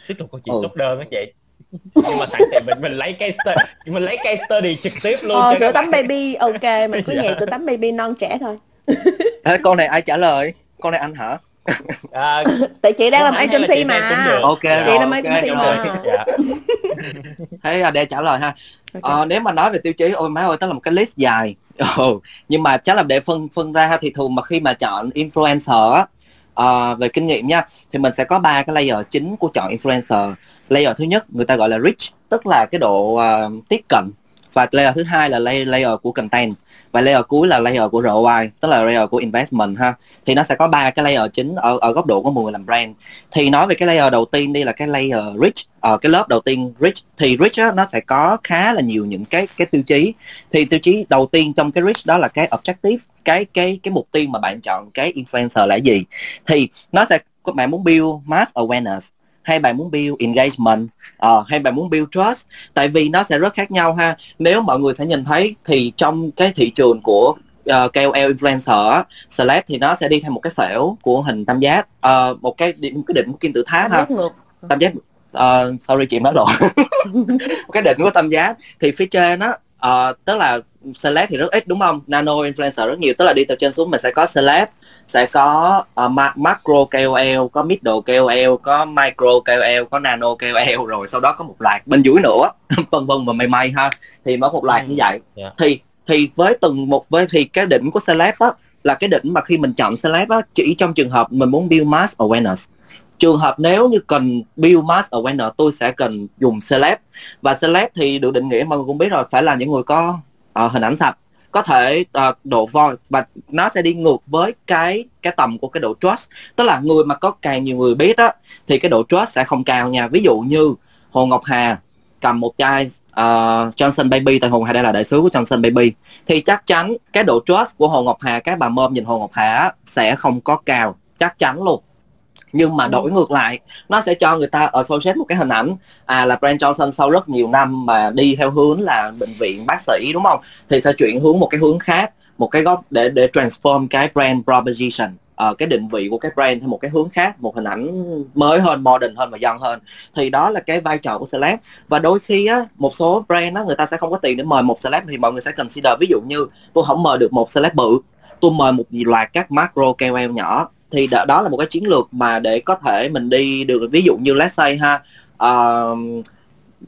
Tiếp tục câu chuyện ừ. chốt đơn đó chị. Nhưng mà sẵn tiện mình mình lấy cái mình lấy cái study trực tiếp luôn ờ, sữa tắm baby ok mình cứ nhẹ sữa tắm baby non trẻ thôi. Ê, con này ai trả lời? Con này anh hả? À, tại chị đang làm agency mà. ok chị rồi, làm agency okay, mà. dạ. thế là để trả lời ha. Okay. ờ, nếu mà nói về tiêu chí ôi má ơi đó là một cái list dài ừ. nhưng mà chắc là để phân phân ra thì thường mà khi mà chọn influencer á uh, về kinh nghiệm nha thì mình sẽ có ba cái layer chính của chọn influencer layer thứ nhất người ta gọi là reach tức là cái độ uh, tiếp cận và layer thứ hai là layer, layer của content. Và layer cuối là layer của ROI tức là layer của investment ha. Thì nó sẽ có ba cái layer chính ở ở góc độ của một người làm brand. Thì nói về cái layer đầu tiên đi là cái layer rich ở cái lớp đầu tiên rich. Thì rich á, nó sẽ có khá là nhiều những cái cái tiêu chí. Thì tiêu chí đầu tiên trong cái rich đó là cái objective cái cái cái mục tiêu mà bạn chọn cái influencer là gì. Thì nó sẽ các bạn muốn build mass awareness hay bạn muốn build engagement? Uh, hay bạn muốn build trust? Tại vì nó sẽ rất khác nhau ha. Nếu mọi người sẽ nhìn thấy thì trong cái thị trường của uh, ờ, KOL influencer celeb thì nó sẽ đi theo một cái phễu của hình tam giác uh, một cái điểm cái đỉnh của kim tự tháp ha. tam giác uh, sorry chị nói lộn một cái đỉnh của tam giác. Thì phía trên á uh, tức là celeb thì rất ít đúng không nano influencer rất nhiều tức là đi từ trên xuống mình sẽ có celeb sẽ có uh, macro KOL có middle KOL có micro KOL có nano KOL rồi sau đó có một loạt bên dưới nữa vân vân và may may ha thì có một loạt như vậy yeah. Dạ. thì thì với từng một với thì cái đỉnh của celeb á là cái đỉnh mà khi mình chọn celeb á chỉ trong trường hợp mình muốn build mass awareness trường hợp nếu như cần build mass awareness tôi sẽ cần dùng celeb. Và celeb thì được định nghĩa mọi người cũng biết rồi phải là những người có uh, hình ảnh sạch. Có thể uh, độ voi và nó sẽ đi ngược với cái cái tầm của cái độ trust. Tức là người mà có càng nhiều người biết á thì cái độ trust sẽ không cao nha. Ví dụ như hồ ngọc hà cầm một chai uh, Johnson Baby tại Hồ Hà đây là đại sứ của Johnson Baby thì chắc chắn cái độ trust của Hồ Ngọc Hà các bà mom nhìn Hồ Ngọc Hà sẽ không có cao. Chắc chắn luôn nhưng mà đổi ngược lại nó sẽ cho người ta ở associate một cái hình ảnh à là brand Johnson sau rất nhiều năm mà đi theo hướng là bệnh viện bác sĩ đúng không? Thì sẽ chuyển hướng một cái hướng khác một cái góc để để transform cái brand proposition uh, cái định vị của cái brand theo một cái hướng khác một hình ảnh mới hơn modern hơn và dân hơn. Thì đó là cái vai trò của celeb. Và đôi khi á một số brand á người ta sẽ không có tiền để mời một celeb thì mọi người sẽ consider ví dụ như tôi không mời được một celeb bự tôi mời một loạt các macro KOL nhỏ thì đó, đó là một cái chiến lược mà để có thể mình đi được. Ví dụ như let's say ha uh,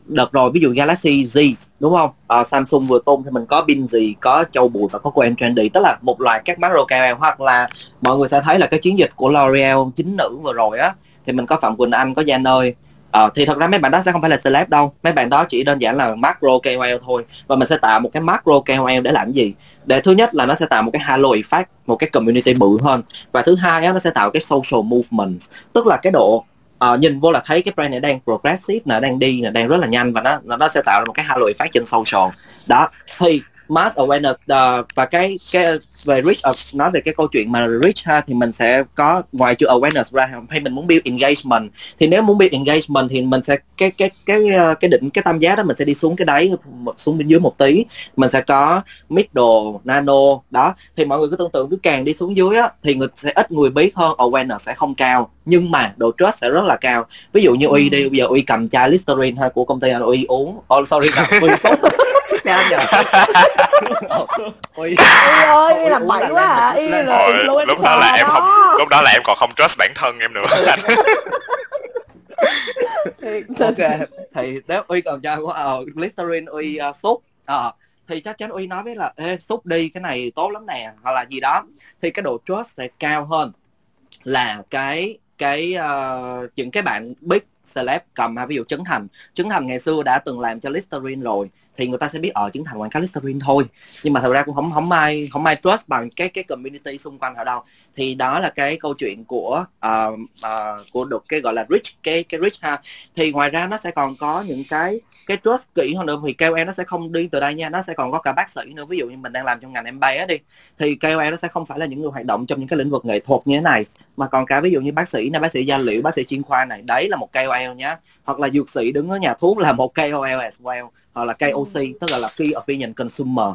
đợt rồi ví dụ Galaxy Z đúng không? Uh, Samsung vừa tung thì mình có pin gì có châu bùi và có quen trendy. Tức là một loạt các macro KOL hoặc là mọi người sẽ thấy là cái chiến dịch của L'Oreal chính nữ vừa rồi á thì mình có Phạm Quỳnh Anh có Giang Nơi. Ờ, thì thật ra mấy bạn đó sẽ không phải là celeb đâu. Mấy bạn đó chỉ đơn giản là macro KOL thôi. Và mình sẽ tạo một cái macro KOL để làm gì? Để thứ nhất là nó sẽ tạo một cái halo effect một cái community bự hơn. Và thứ hai á, nó sẽ tạo cái social movement. Tức là cái độ uh, nhìn vô là thấy cái brand này đang progressive nè đang đi nè đang rất là nhanh. Và nó nó sẽ tạo ra một cái halo effect trên social. Đó thì mass awareness uh, và cái cái về reach uh, nói về cái câu chuyện mà reach ha thì mình sẽ có ngoài chữ awareness ra hay mình muốn build engagement. Thì nếu muốn build engagement thì mình sẽ cái cái cái ờ, cái định cái tam giác đó mình sẽ đi xuống cái đáy xuống bên dưới một tí. Mình sẽ có middle nano đó. Thì mọi người cứ tưởng tượng cứ càng đi xuống dưới á thì người sẽ ít người biết hơn awareness sẽ không cao. Nhưng mà độ trust sẽ rất là cao. Ví dụ như uy đi bây giờ uy cầm chai listerine ha của công ty uy uống. Oh sorry uy sốt cha giờ? Ôi. Ơi y làm bậy quá à. y là lúc đó là em không lúc đó là em còn không trust bản thân em nữa. Ok thì nếu uy còn cho uh, listerine uy uh, xúc uh, thì chắc chắn uy nói với là Ê, xúc đi cái này tốt lắm nè hoặc là gì đó. Thì cái độ trust sẽ cao hơn là cái cái uh, những cái bạn big celeb cầm ví dụ Trấn Thành. Trấn Thành ngày xưa đã từng làm cho Listerine rồi thì người ta sẽ biết ở Trấn Thành quảng cáo Listerine thôi. Nhưng mà thật ra cũng không không ai không ai trust bằng cái cái community xung quanh ở đâu. Thì đó là cái câu chuyện của uh, uh, của được cái gọi là rich cái cái rich ha. Thì ngoài ra nó sẽ còn có những cái cái trust kỹ hơn nữa thì KOL nó sẽ không đi từ đây nha. Nó sẽ còn có cả bác sĩ nữa. Ví dụ như mình đang làm trong ngành em bé đi thì KOL nó sẽ không phải là những người hoạt động trong những cái lĩnh vực nghệ thuật như thế này. Mà còn cả ví dụ như bác sĩ này bác sĩ da liễu bác sĩ chuyên khoa này đấy là một KOL nhá hoặc là dược sĩ đứng ở nhà thuốc là một KOL as well hoặc là KOC ừ. tức là là key opinion consumer.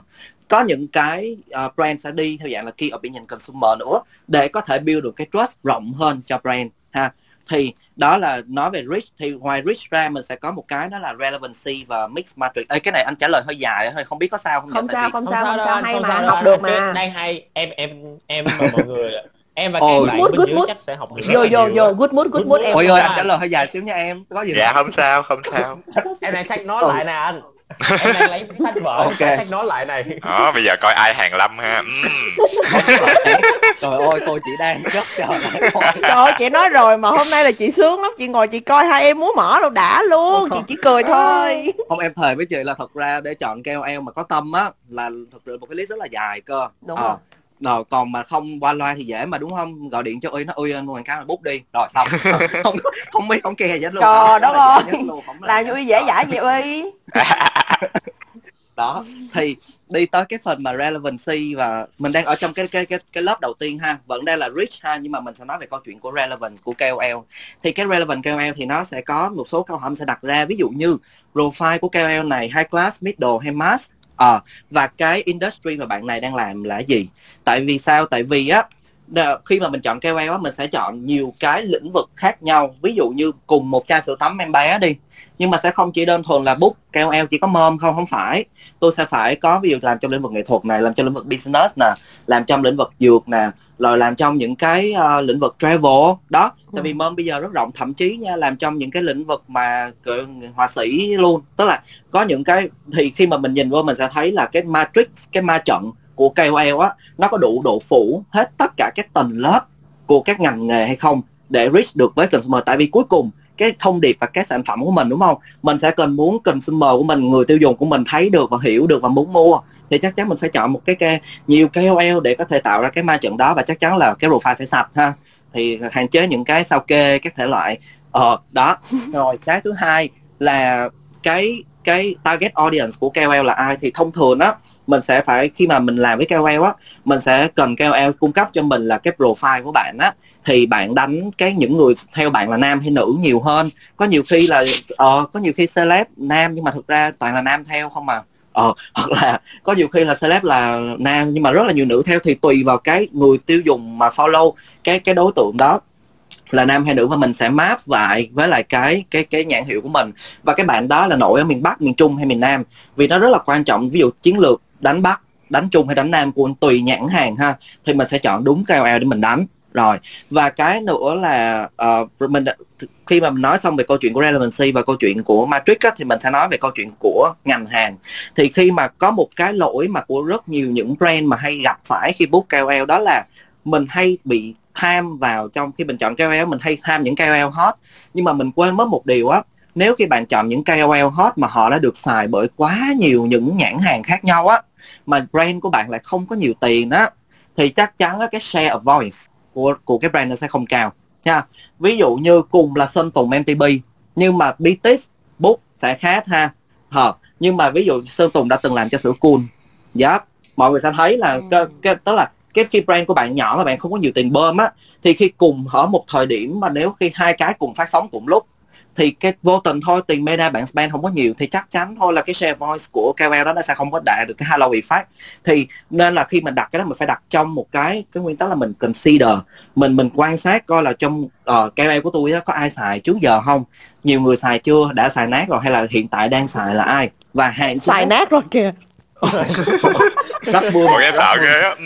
Có những cái uh, brand sẽ đi theo dạng là key opinion consumer nữa để có thể build được cái trust rộng hơn cho brand ha thì đó là nói về rich thì ngoài rich ra mình sẽ có một cái đó là relevancy và mix matrix. Ê, cái này anh trả lời hơi dài thôi không biết có sao không không sao không sao không sao hay không mà sao học được mà. đang hay em em em và mọi người em và các bạn bên dưới chắc sẽ học được vô vô vô. good mood good mood em ôi ơi anh trả lời hơi dài xíu nha em. Có gì dạ không sao không sao. Em đang sách nói lại nè anh em đang lấy sách vở okay. sách nói lại này. Đó bây giờ coi ai hàng lâm ha. Trời ơi tôi chỉ đang rất chờ lại trời ơi chị nói rồi mà hôm nay là chị sướng lắm. Chị ngồi chị coi hai em múa mỏ đâu đã luôn. Chị chỉ cười thôi. Không em thề với chị là thật ra để chọn KOL mà có tâm á là thật sự một cái list rất là dài cơ. Đúng à, rồi rồi còn mà không qua loa thì dễ mà đúng không? Gọi điện cho uy nó uy anh mua quảng cáo bút đi. Rồi xong. Không không biết không kè gì hết luôn. Trời đất ơi làm cho uy dễ dãi vậy uy. Đó thì đi tới cái phần mà relevancy và mình đang ở trong cái cái cái cái lớp đầu tiên ha. Vẫn đang là rich ha nhưng mà mình sẽ nói về câu chuyện của relevance của KOL thì cái relevant KOL thì nó sẽ có một số câu hỏi sẽ đặt ra. Ví dụ như profile của KOL này high class middle hay mass à, và cái industry mà bạn này đang làm là gì? Tại vì sao? Tại vì á khi mà mình chọn KOL á mình sẽ chọn nhiều cái lĩnh vực khác nhau. Ví dụ như cùng một chai sữa tắm em bé đi. Nhưng mà sẽ không chỉ đơn thuần là book KOL chỉ có mom không không phải. Tôi sẽ phải có ví dụ làm trong lĩnh vực nghệ thuật này làm trong lĩnh vực business nè làm trong lĩnh vực dược nè rồi làm trong những cái uh, lĩnh vực travel. Đó tại vì ừ. mom bây giờ rất rộng thậm chí nha làm trong những cái lĩnh vực mà họa sĩ luôn. Tức là có những cái thì khi mà mình nhìn vô mình sẽ thấy là cái matrix cái ma trận của KOL á nó có đủ độ phủ hết tất cả các tầng lớp của các ngành nghề hay không để reach được với consumer. Tại vì cuối cùng cái thông điệp và cái sản phẩm của mình đúng không? Mình sẽ cần muốn consumer của mình người tiêu dùng của mình thấy được và hiểu được và muốn mua. Thì chắc chắn mình phải chọn một cái, cái nhiều KOL để có thể tạo ra cái ma trận đó và chắc chắn là cái profile phải sạch ha. Thì hạn chế những cái sao kê các thể loại. Ờ đó. Rồi cái thứ hai là cái cái target audience của KOL là ai thì thông thường á mình sẽ phải khi mà mình làm với KOL á mình sẽ cần KOL cung cấp cho mình là cái profile của bạn á. Thì bạn đánh cái những người theo bạn là nam hay nữ nhiều hơn. Có nhiều khi là uh, có nhiều khi celeb nam nhưng mà thực ra toàn là nam theo không mà. Ờ hoặc là có nhiều khi là celeb là nam nhưng mà rất là nhiều nữ theo thì tùy vào cái người tiêu dùng mà follow cái cái đối tượng đó là nam hay nữ và mình sẽ map lại với lại cái cái cái nhãn hiệu của mình. Và cái bạn đó là nổi ở miền bắc miền trung hay miền nam. Vì nó rất là quan trọng ví dụ chiến lược đánh bắc đánh trung hay đánh nam của tùy nhãn hàng ha thì mình sẽ chọn đúng KOL để mình đánh. Rồi và cái nữa là uh, mình khi mà mình nói xong về câu chuyện của relevancy và câu chuyện của matrix á, thì mình sẽ nói về câu chuyện của ngành hàng. Thì khi mà có một cái lỗi mà của rất nhiều những brand mà hay gặp phải khi book KOL đó là mình hay bị tham vào trong khi mình chọn KOL mình hay tham những KOL hot. Nhưng mà mình quên mất một điều á nếu khi bạn chọn những KOL hot mà họ đã được xài bởi quá nhiều những nhãn hàng khác nhau á mà brand của bạn lại không có nhiều tiền á thì chắc chắn là cái share of voice của của cái brand nó sẽ không cao nha. Ví dụ như cùng là Sơn Tùng MTB nhưng mà BTS book sẽ khác ha. Hợp nhưng mà ví dụ Sơn Tùng đã từng làm cho sữa cool. Dạ mọi người sẽ thấy là ừ. cái, cái tức là cái khi brand của bạn nhỏ mà bạn không có nhiều tiền bơm á thì khi cùng ở một thời điểm mà nếu khi hai cái cùng phát sóng cùng lúc thì cái vô tình thôi tiền meta bạn spend không có nhiều thì chắc chắn thôi là cái share voice của KOL đó nó sẽ không có đạt được cái halo effect. Thì nên là khi mình đặt cái đó mình phải đặt trong một cái cái nguyên tắc là mình consider mình mình quan sát coi là trong ờ, uh, KOL của tôi đó, có ai xài trước giờ không nhiều người xài chưa đã xài nát rồi hay là hiện tại đang xài là ai và hạn chế xài nát rồi kìa. rất vui Ủa nghe sợ ghê á. Ừ.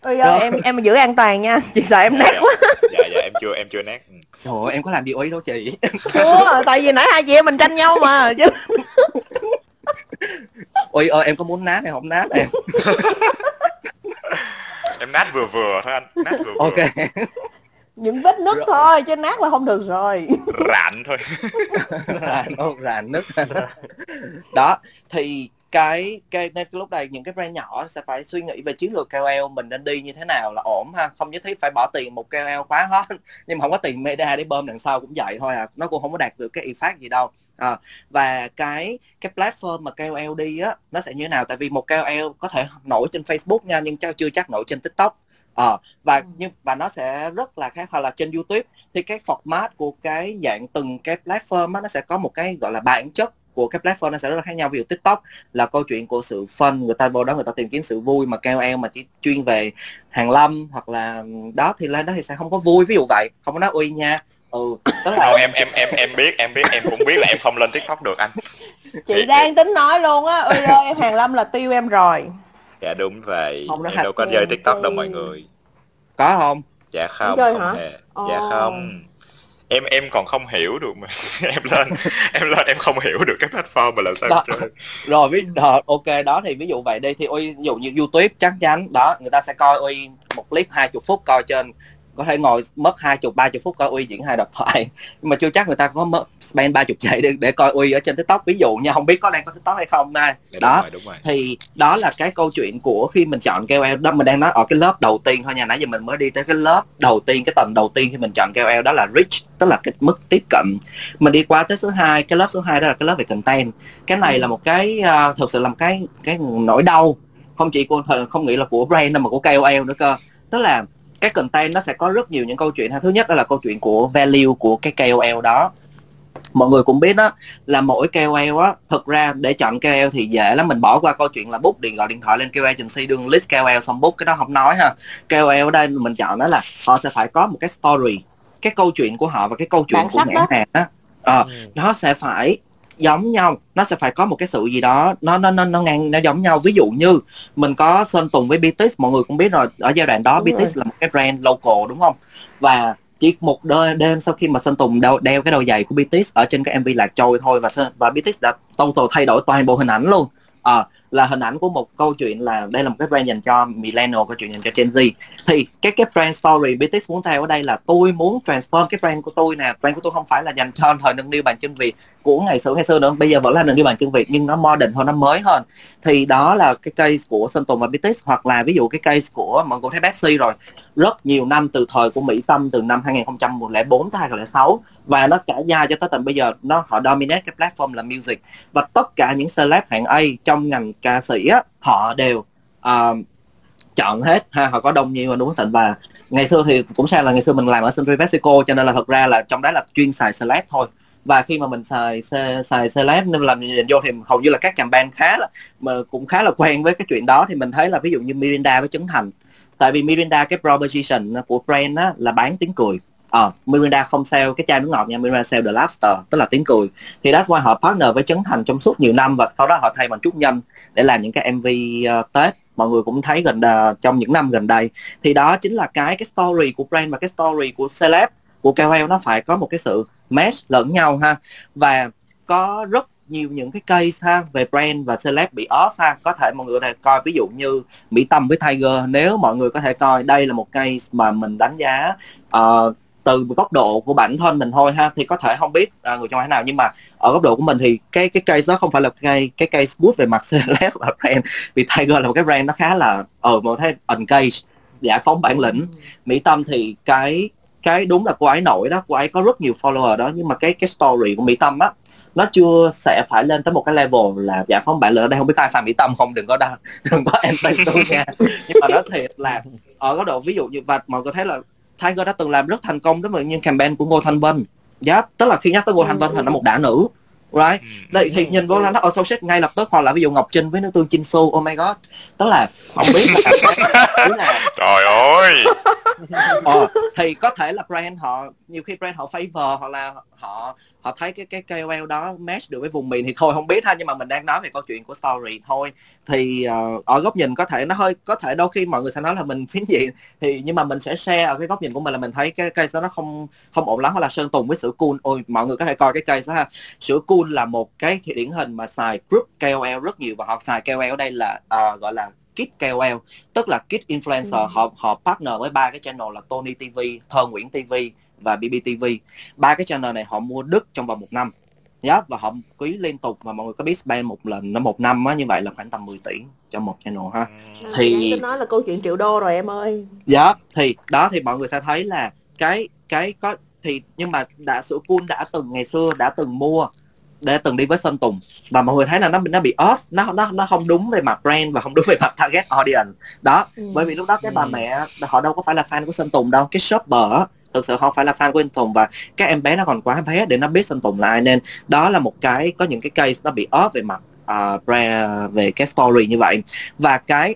ôi ơi em em giữ an toàn nha. Chị sợ em nát quá. Dạ dạ em chưa em chưa nát. Ừ. trời ơi, em có làm điều ý đâu chị. Ủa, tại vì nãy hai chị em mình tranh nhau mà. Chứ ôi ơi em có muốn nát hay không nát em? Em nát vừa vừa thôi anh nát vừa vừa. Ok. Những vết nứt thôi chứ nát là không được rồi. Rạn thôi. Rạn ô rạn nứt. Đó thì cái cái nên lúc này những cái brand nhỏ sẽ phải suy nghĩ về chiến lược KOL mình nên đi như thế nào là ổn ha? Không nhất thiết phải bỏ tiền một KOL quá hết nhưng mà không có tiền media để bơm đằng sau cũng vậy thôi à nó cũng không có đạt được cái effect gì đâu. À, và cái cái platform mà KOL đi á nó sẽ như thế nào? Tại vì một KOL có thể nổi trên Facebook nha nhưng chắc chưa chắc nổi trên TikTok. Ờ, và Ừ. nhưng và nó sẽ rất là khác hoặc là trên YouTube thì cái format của cái dạng từng cái platform á, nó sẽ có một cái gọi là bản chất của cái platform nó sẽ rất là khác nhau. Ví dụ TikTok là câu chuyện của sự fun người ta vô đó người ta tìm kiếm sự vui mà KOL mà chỉ chuyên về hàng lâm hoặc là đó thì lên đó thì sẽ không có vui. Ví dụ vậy không có nói uy nha. Ừ tức là em em em em biết em biết em cũng biết là em không lên tiktok được anh. Chị đang tính nói luôn á ôi ơi em hàng lâm là tiêu em rồi. Dạ đúng vậy. Không, em đâu có chơi tiktok đâu mọi người. Có không? Dạ không chơi không hả? hề. Dạ không em em còn không hiểu được mà em lên em lên em không hiểu được cái platform mà làm sao Đó. chơi rồi ví đó, ok đó thì ví dụ vậy đi thì uy ví dụ như youtube chắc chắn đó người ta sẽ coi uy một clip 20 phút coi trên có thể ngồi mất hai chục ba chục phút coi uy diễn hai độc thoại. Nhưng mà chưa chắc người ta có mất spend ba chục giây để, để coi uy ở trên tiktok. Ví dụ nha không biết có đang có tiktok hay không mai. Dạ, đó. đúng rồi đúng rồi. Thì đó là cái câu chuyện của khi mình chọn KOL đó. Mình đang nói ở cái lớp đầu tiên thôi nha. Nãy giờ mình mới đi tới cái lớp đầu tiên cái tầng đầu tiên khi mình chọn KOL đó là reach tức là cái mức tiếp cận. Mình đi qua tới số 2 cái lớp số 2 đó là cái lớp về content. Cái này là một cái uh, thực sự là một cái cái nỗi đau. Không chỉ của không nghĩ là của brand đâu mà của KOL nữa cơ. Tức là cái content nó sẽ có rất nhiều những câu chuyện ha. Thứ nhất đó là câu chuyện của value của cái KOL đó. Mọi người cũng biết đó là mỗi KOL á thực ra để chọn KOL thì dễ lắm. Mình bỏ qua câu chuyện là book điện gọi điện thoại lên KOL agency đương list KOL xong book cái đó không nói ha. KOL ở đây mình chọn đó là họ sẽ phải có một cái story cái câu chuyện của họ và cái câu chuyện Bản của nhãn hàng á. Ờ, Ừ. nó sẽ phải giống nhau nó sẽ phải có một cái sự gì đó nó nó nó nó ngang nó giống nhau. Ví dụ như mình có sơn tùng với BTS mọi người cũng biết rồi ở giai đoạn đó Đúng BTS là một cái brand local đúng không? Và chỉ một đêm, đêm sau khi mà sơn tùng đeo, đeo cái đôi giày của BTS ở trên cái MV lạc trôi thôi và và BTS đã total thay đổi toàn bộ hình ảnh luôn. Ờ, là hình ảnh của một câu chuyện là đây là một cái brand dành cho millennial, câu chuyện dành cho Gen Z. Thì cái cái brand story BTS muốn theo ở đây là tôi muốn transform cái brand của tôi nè. Brand của tôi không phải là dành cho thời nâng niu bàn chân Việt của ngày xưa ngày xưa nữa. Bây giờ vẫn là nâng niu bàn chân Việt nhưng nó modern hơn, nó mới hơn. Thì đó là cái case của Sơn Tùng và BTS hoặc là ví dụ cái case của mọi người thấy Pepsi rồi. Rất nhiều năm từ thời của Mỹ Tâm từ năm 2004 tới 2006 và nó cả nhà cho tới tận bây giờ nó họ dominate cái platform là music. Và tất cả những celeb hạng A trong ngành ca sĩ á họ đều uh, chọn hết ha họ có đông nhiều và đúng thịnh và ngày xưa thì cũng sao là ngày xưa mình làm ở Century Mexico cho nên là thật ra là trong đó là chuyên xài celeb thôi. Và khi mà mình xài xài, xài celeb nên làm nhìn vô thì hầu như là các campaign khá là mà cũng khá là quen với cái chuyện đó. Thì mình thấy là ví dụ như Mirinda với Trấn Thành. Tại vì Mirinda cái proposition của brand á là bán tiếng cười ờ Miranda không sell cái chai nước ngọt nha Miranda sell the laughter tức là tiếng cười. Thì that's why họ partner với Trấn Thành trong suốt nhiều năm và sau đó họ thay bằng chút nhân để làm những cái MV uh, ờ, Tết. Mọi người cũng thấy gần uh, trong những năm gần đây. Thì đó chính là cái cái story của brand và cái story của celeb của KOL nó phải có một cái sự match lẫn nhau ha. Và có rất nhiều những cái case ha về brand và celeb bị off ha. Có thể mọi người có thể coi ví dụ như Mỹ Tâm với Tiger. Nếu mọi người có thể coi đây là một case mà mình đánh giá uh, từ góc độ của bản thân mình thôi ha thì có thể không biết à, người trong thế nào nhưng mà ở góc độ của mình thì cái cái case đó không phải là cái cái case good về mặt celeb và brand vì Tiger là một cái brand nó khá là ở uh, một thấy engage giải phóng bản lĩnh. Mỹ Tâm thì cái cái đúng là cô ấy nổi đó cô ấy có rất nhiều follower đó nhưng mà cái cái story của Mỹ Tâm á nó chưa sẽ phải lên tới một cái level là giải phóng bản lĩnh ở đây. Không biết tại sao Mỹ Tâm không đừng có đau đừng có em tôi nha. Nhưng mà nó thiệt là ở góc độ ví dụ như và mọi người thấy là Tiger đã từng làm rất thành công đối với những campaign của Ngô Thanh Vân Yep, tức là khi nhắc tới Ngô Thanh Vân thì nó một đả nữ right? Ừ. đây thì nhìn vô là nó associate ngay lập tức hoặc là ví dụ Ngọc Trinh với nữ tương Chin Su oh my god. Tức là không biết là, là trời ơi! Ờ, thì có thể là brand họ nhiều khi brand họ favor hoặc là họ họ họ thấy cái cái KOL đó match được với vùng miền thì thôi không biết ha nhưng mà mình đang nói về câu chuyện của story thôi. Thì uh, ở góc nhìn có thể nó hơi có thể đôi khi mọi người sẽ nói là mình phiến diện thì nhưng mà mình sẽ share ở cái góc nhìn của mình là mình thấy cái case đó nó không không ổn lắm hoặc là sơn tùng với sữa cool ôi mọi người có thể coi cái case đó ha. Sữa cool là một cái điển hình mà xài group KOL rất nhiều và họ xài KOL ở đây là uh, gọi là kit KOL tức là kit influencer. Ừ. họ họ partner với ba cái channel là Tony TV, Thơ Nguyễn TV và BBTV ba cái channel này họ mua đứt trong vòng một năm. Yeah, và họ ký liên tục và mọi người có biết spend một lần nó một năm á như vậy là khoảng tầm 10 tỷ cho một channel ha. À, thì nói là câu chuyện triệu đô rồi em ơi. Dạ yeah, thì đó thì mọi người sẽ thấy là cái cái có thì nhưng mà đã sữa cool đã từng ngày xưa đã từng mua để từng đi với Sơn Tùng. Và mọi người thấy là nó nó bị off nó nó nó không đúng về mặt brand và không đúng về mặt target audience. Đó ừ. bởi vì lúc đó cái bà ừ. mẹ họ đâu có phải là fan của Sơn Tùng đâu cái shopper thực sự không phải là fan của anh Tùng và các em bé nó còn quá bé để nó biết anh Tùng là ai. Nên đó là một cái có những cái case nó bị off về mặt uh, brand về cái story như vậy. Và cái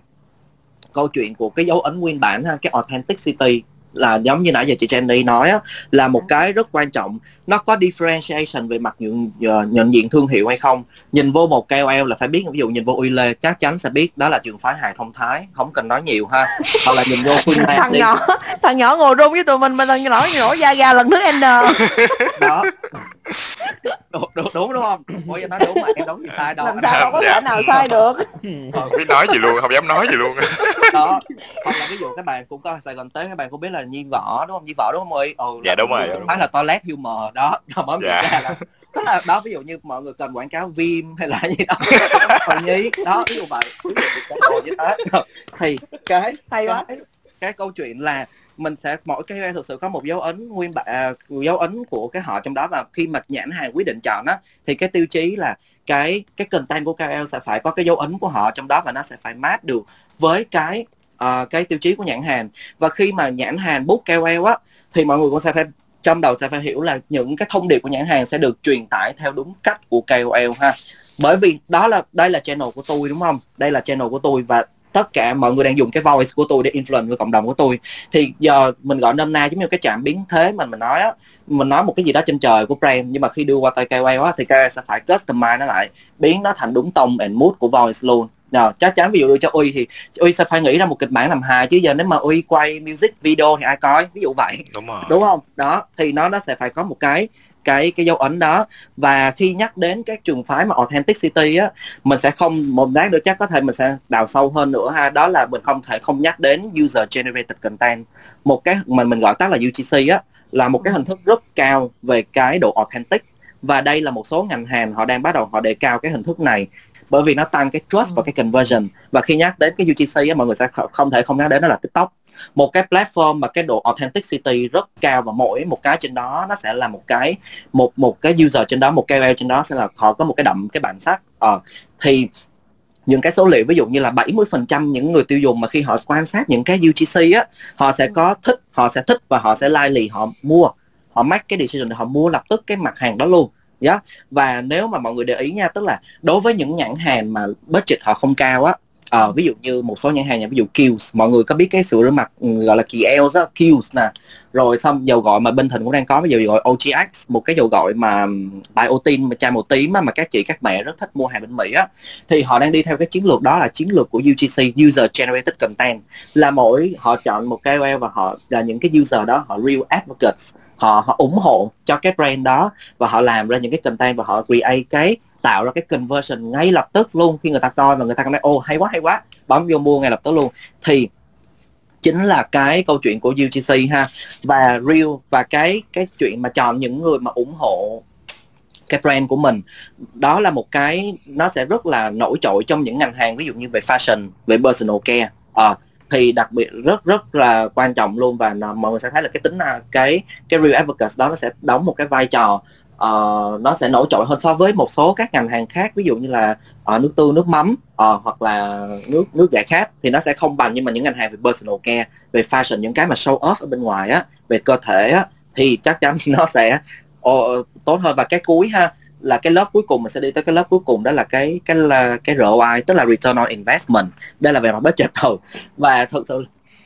câu chuyện của cái dấu ấn nguyên bản ha cái authenticity là giống như nãy giờ chị Jenny nói á, là một cái rất quan trọng. Nó có differentiation về mặt nhận ờ, nhận diện thương hiệu hay không? Nhìn vô một KOL là phải biết ví dụ nhìn vô Uy Lê chắc chắn sẽ biết đó là trường phái hài thông thái không cần nói nhiều ha. Hoặc là nhìn vô Phương Nam thằng đi. nhỏ thằng nhỏ ngồi run với tụi mình mà thằng nhỏ nổi da gà lần thứ N. Đó. Đúng, đúng, đúng đúng không? Ôi em nói đúng mà em đúng gì sai đâu. Làm sao đâu có dạ. thể nào sai được. Không biết nói gì luôn không dám nói gì luôn. Đó. Hoặc là ví dụ các bạn cũng có Sài Gòn tới các bạn cũng biết là Nhi Võ đúng không? Nhi Võ đúng không ơi ừ, dạ đúng rồi phải là toilet humor đó rồi bấm dạ. ra là tức là đó ví dụ như mọi người cần quảng cáo viêm hay là gì đó còn nhí đó ví dụ vậy. Như thế thì cái hay quá. Cái, cái câu chuyện là mình sẽ mỗi cái thực sự có một dấu ấn nguyên bản à, dấu ấn của cái họ trong đó và khi mà nhãn hàng quyết định chọn á thì cái tiêu chí là cái cái content của KOL sẽ phải có cái dấu ấn của họ trong đó và nó sẽ phải match được với cái uh, cái tiêu chí của nhãn hàng. Và khi mà nhãn hàng bút KOL á thì mọi người cũng sẽ phải trong đầu sẽ phải hiểu là những cái thông điệp của nhãn hàng sẽ được truyền tải theo đúng cách của KOL ha. Bởi vì đó là đây là channel của tôi đúng không? Đây là channel của tôi và tất cả mọi người đang dùng cái voice của tôi để influence với cộng đồng của tôi. Thì giờ mình gọi nôm na giống như cái chạm biến thế mà mình nói á. Mình nói một cái gì đó trên trời của brand nhưng mà khi đưa qua tay KOL á thì KOL sẽ phải customize nó lại biến nó thành đúng tông and mood của voice luôn nào chắc chắn ví dụ đưa cho uy thì uy sẽ phải nghĩ ra một kịch bản làm hài chứ giờ nếu mà uy quay music video thì ai coi? Ví dụ vậy. Đúng rồi. Đúng không? Đó thì nó nó sẽ phải có một cái cái cái dấu ấn đó. Và khi nhắc đến các trường phái mà authenticity á mình sẽ không một lát nữa chắc có thể mình sẽ đào sâu hơn nữa ha. Đó là mình không thể không nhắc đến user generated content. Một cái mà mình gọi tắt là UGC á là một cái hình thức rất cao về cái độ authentic. Và đây là một số ngành hàng họ đang bắt đầu họ đề cao cái hình thức này bởi vì nó tăng cái trust ừ. và cái conversion và khi nhắc đến cái UGC á, mọi người sẽ không thể không nhắc đến đó là TikTok một cái platform mà cái độ authenticity rất cao và mỗi một cái trên đó nó sẽ là một cái một một cái user trên đó một KOL trên đó sẽ là họ có một cái đậm cái bản sắc ờ, thì những cái số liệu ví dụ như là 70% những người tiêu dùng mà khi họ quan sát những cái UGC á họ sẽ ừ. có thích họ sẽ thích và họ sẽ like lì họ mua họ make cái decision họ mua lập tức cái mặt hàng đó luôn yeah. và nếu mà mọi người để ý nha tức là đối với những nhãn hàng mà budget họ không cao á uh, ví dụ như một số nhãn hàng nhà ví dụ Kills mọi người có biết cái sữa rửa mặt ừ, gọi là kỳ Kiels á Kills nè. Rồi xong dầu gội mà bên thịnh cũng đang có ví dụ gọi OGX một cái dầu gội mà biotin mà chai màu tím á, mà các chị các mẹ rất thích mua hàng bên Mỹ á. Thì họ đang đi theo cái chiến lược đó là chiến lược của UGC user generated content. Là mỗi họ chọn một KOL và họ là những cái user đó họ real advocates họ họ ủng hộ cho cái brand đó và họ làm ra những cái content và họ create cái tạo ra cái conversion ngay lập tức luôn khi người ta coi và người ta nói ô hay quá hay quá. Bấm vô mua ngay lập tức luôn. Thì chính là cái câu chuyện của UGC ha. Và real và cái cái chuyện mà chọn những người mà ủng hộ cái brand của mình đó là một cái nó sẽ rất là nổi trội trong những ngành hàng ví dụ như về fashion về personal care. À, thì đặc biệt rất rất là quan trọng luôn và mọi người sẽ thấy là cái tính là cái cái real advocates đó nó sẽ đóng một cái vai trò uh, nó sẽ nổi trội hơn so với một số các ngành hàng khác ví dụ như là uh, nước tương nước mắm uh, hoặc là nước nước giải khát thì nó sẽ không bằng. Nhưng mà những ngành hàng về personal care về fashion những cái mà show off ở bên ngoài á về cơ thể á thì chắc chắn nó sẽ uh, tốt hơn. Và cái cuối ha là cái lớp cuối cùng, mình sẽ đi tới cái lớp cuối cùng đó là cái cái là cái ROI tức là return on investment. Đây là về mặt budget thôi. Và thực sự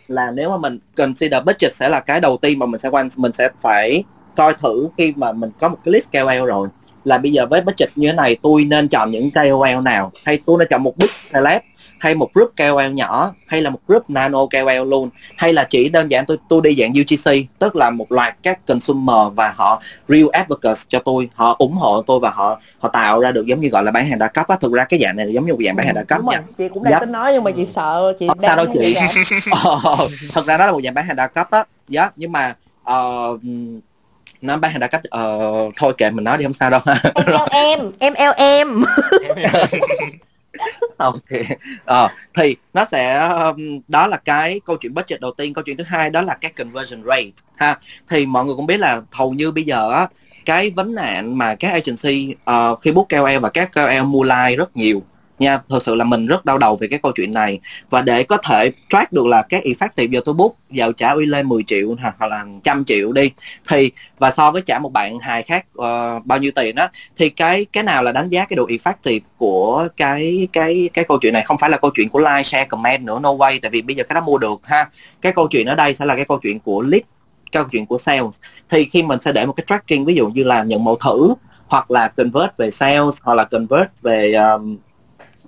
là nếu mà mình consider budget sẽ là cái đầu tiên mà mình sẽ quan, mình sẽ phải coi thử khi mà mình có một cái list KOL rồi. Là bây giờ với budget như thế này, tôi nên chọn những KOL nào? Hay tôi nên chọn một big celeb hay một group KOL nhỏ hay là một group nano KOL luôn hay là chỉ đơn giản tôi tôi đi dạng UGC tức là một loạt các consumer và họ real advocates cho tôi họ ủng hộ tôi và họ họ tạo ra được giống như gọi là bán hàng đa cấp á thực ra cái dạng này là giống như một dạng bán hàng đa cấp Đúng rồi, nha chị cũng đang Yep. tính nói nhưng mà chị sợ chị Ờ, sao đâu đang chị? dạ. Ờ, thật ra đó là một dạng bán hàng đa cấp á dạ nhưng mà ờ, nó bán hàng đa cấp ờ, thôi kệ mình nói đi không sao đâu ha em em em em ok. Ờ, thì nó sẽ đó là cái câu chuyện budget đầu tiên. Câu chuyện thứ hai đó là cái conversion rate ha. Thì mọi người cũng biết là hầu như bây giờ á cái vấn nạn mà các agency uh, khi book KOL và các KOL mua like rất nhiều nha. Thực sự là mình rất đau đầu về cái câu chuyện này. Và để có thể track được là cái effective giờ tôi bút vào trả uy lên 10 triệu hoặc hoặc là trăm triệu đi thì và so với trả một bạn hài khác uh, bao nhiêu tiền á thì cái cái nào là đánh giá cái độ effective của cái cái cái câu chuyện này? Không phải là câu chuyện của like share comment nữa no way. Tại vì bây giờ cái đó mua được ha. Cái câu chuyện ở đây sẽ là cái câu chuyện của lead cái câu chuyện của sales. Thì khi mình sẽ để một cái tracking ví dụ như là nhận mẫu thử hoặc là convert về sales hoặc là convert về um,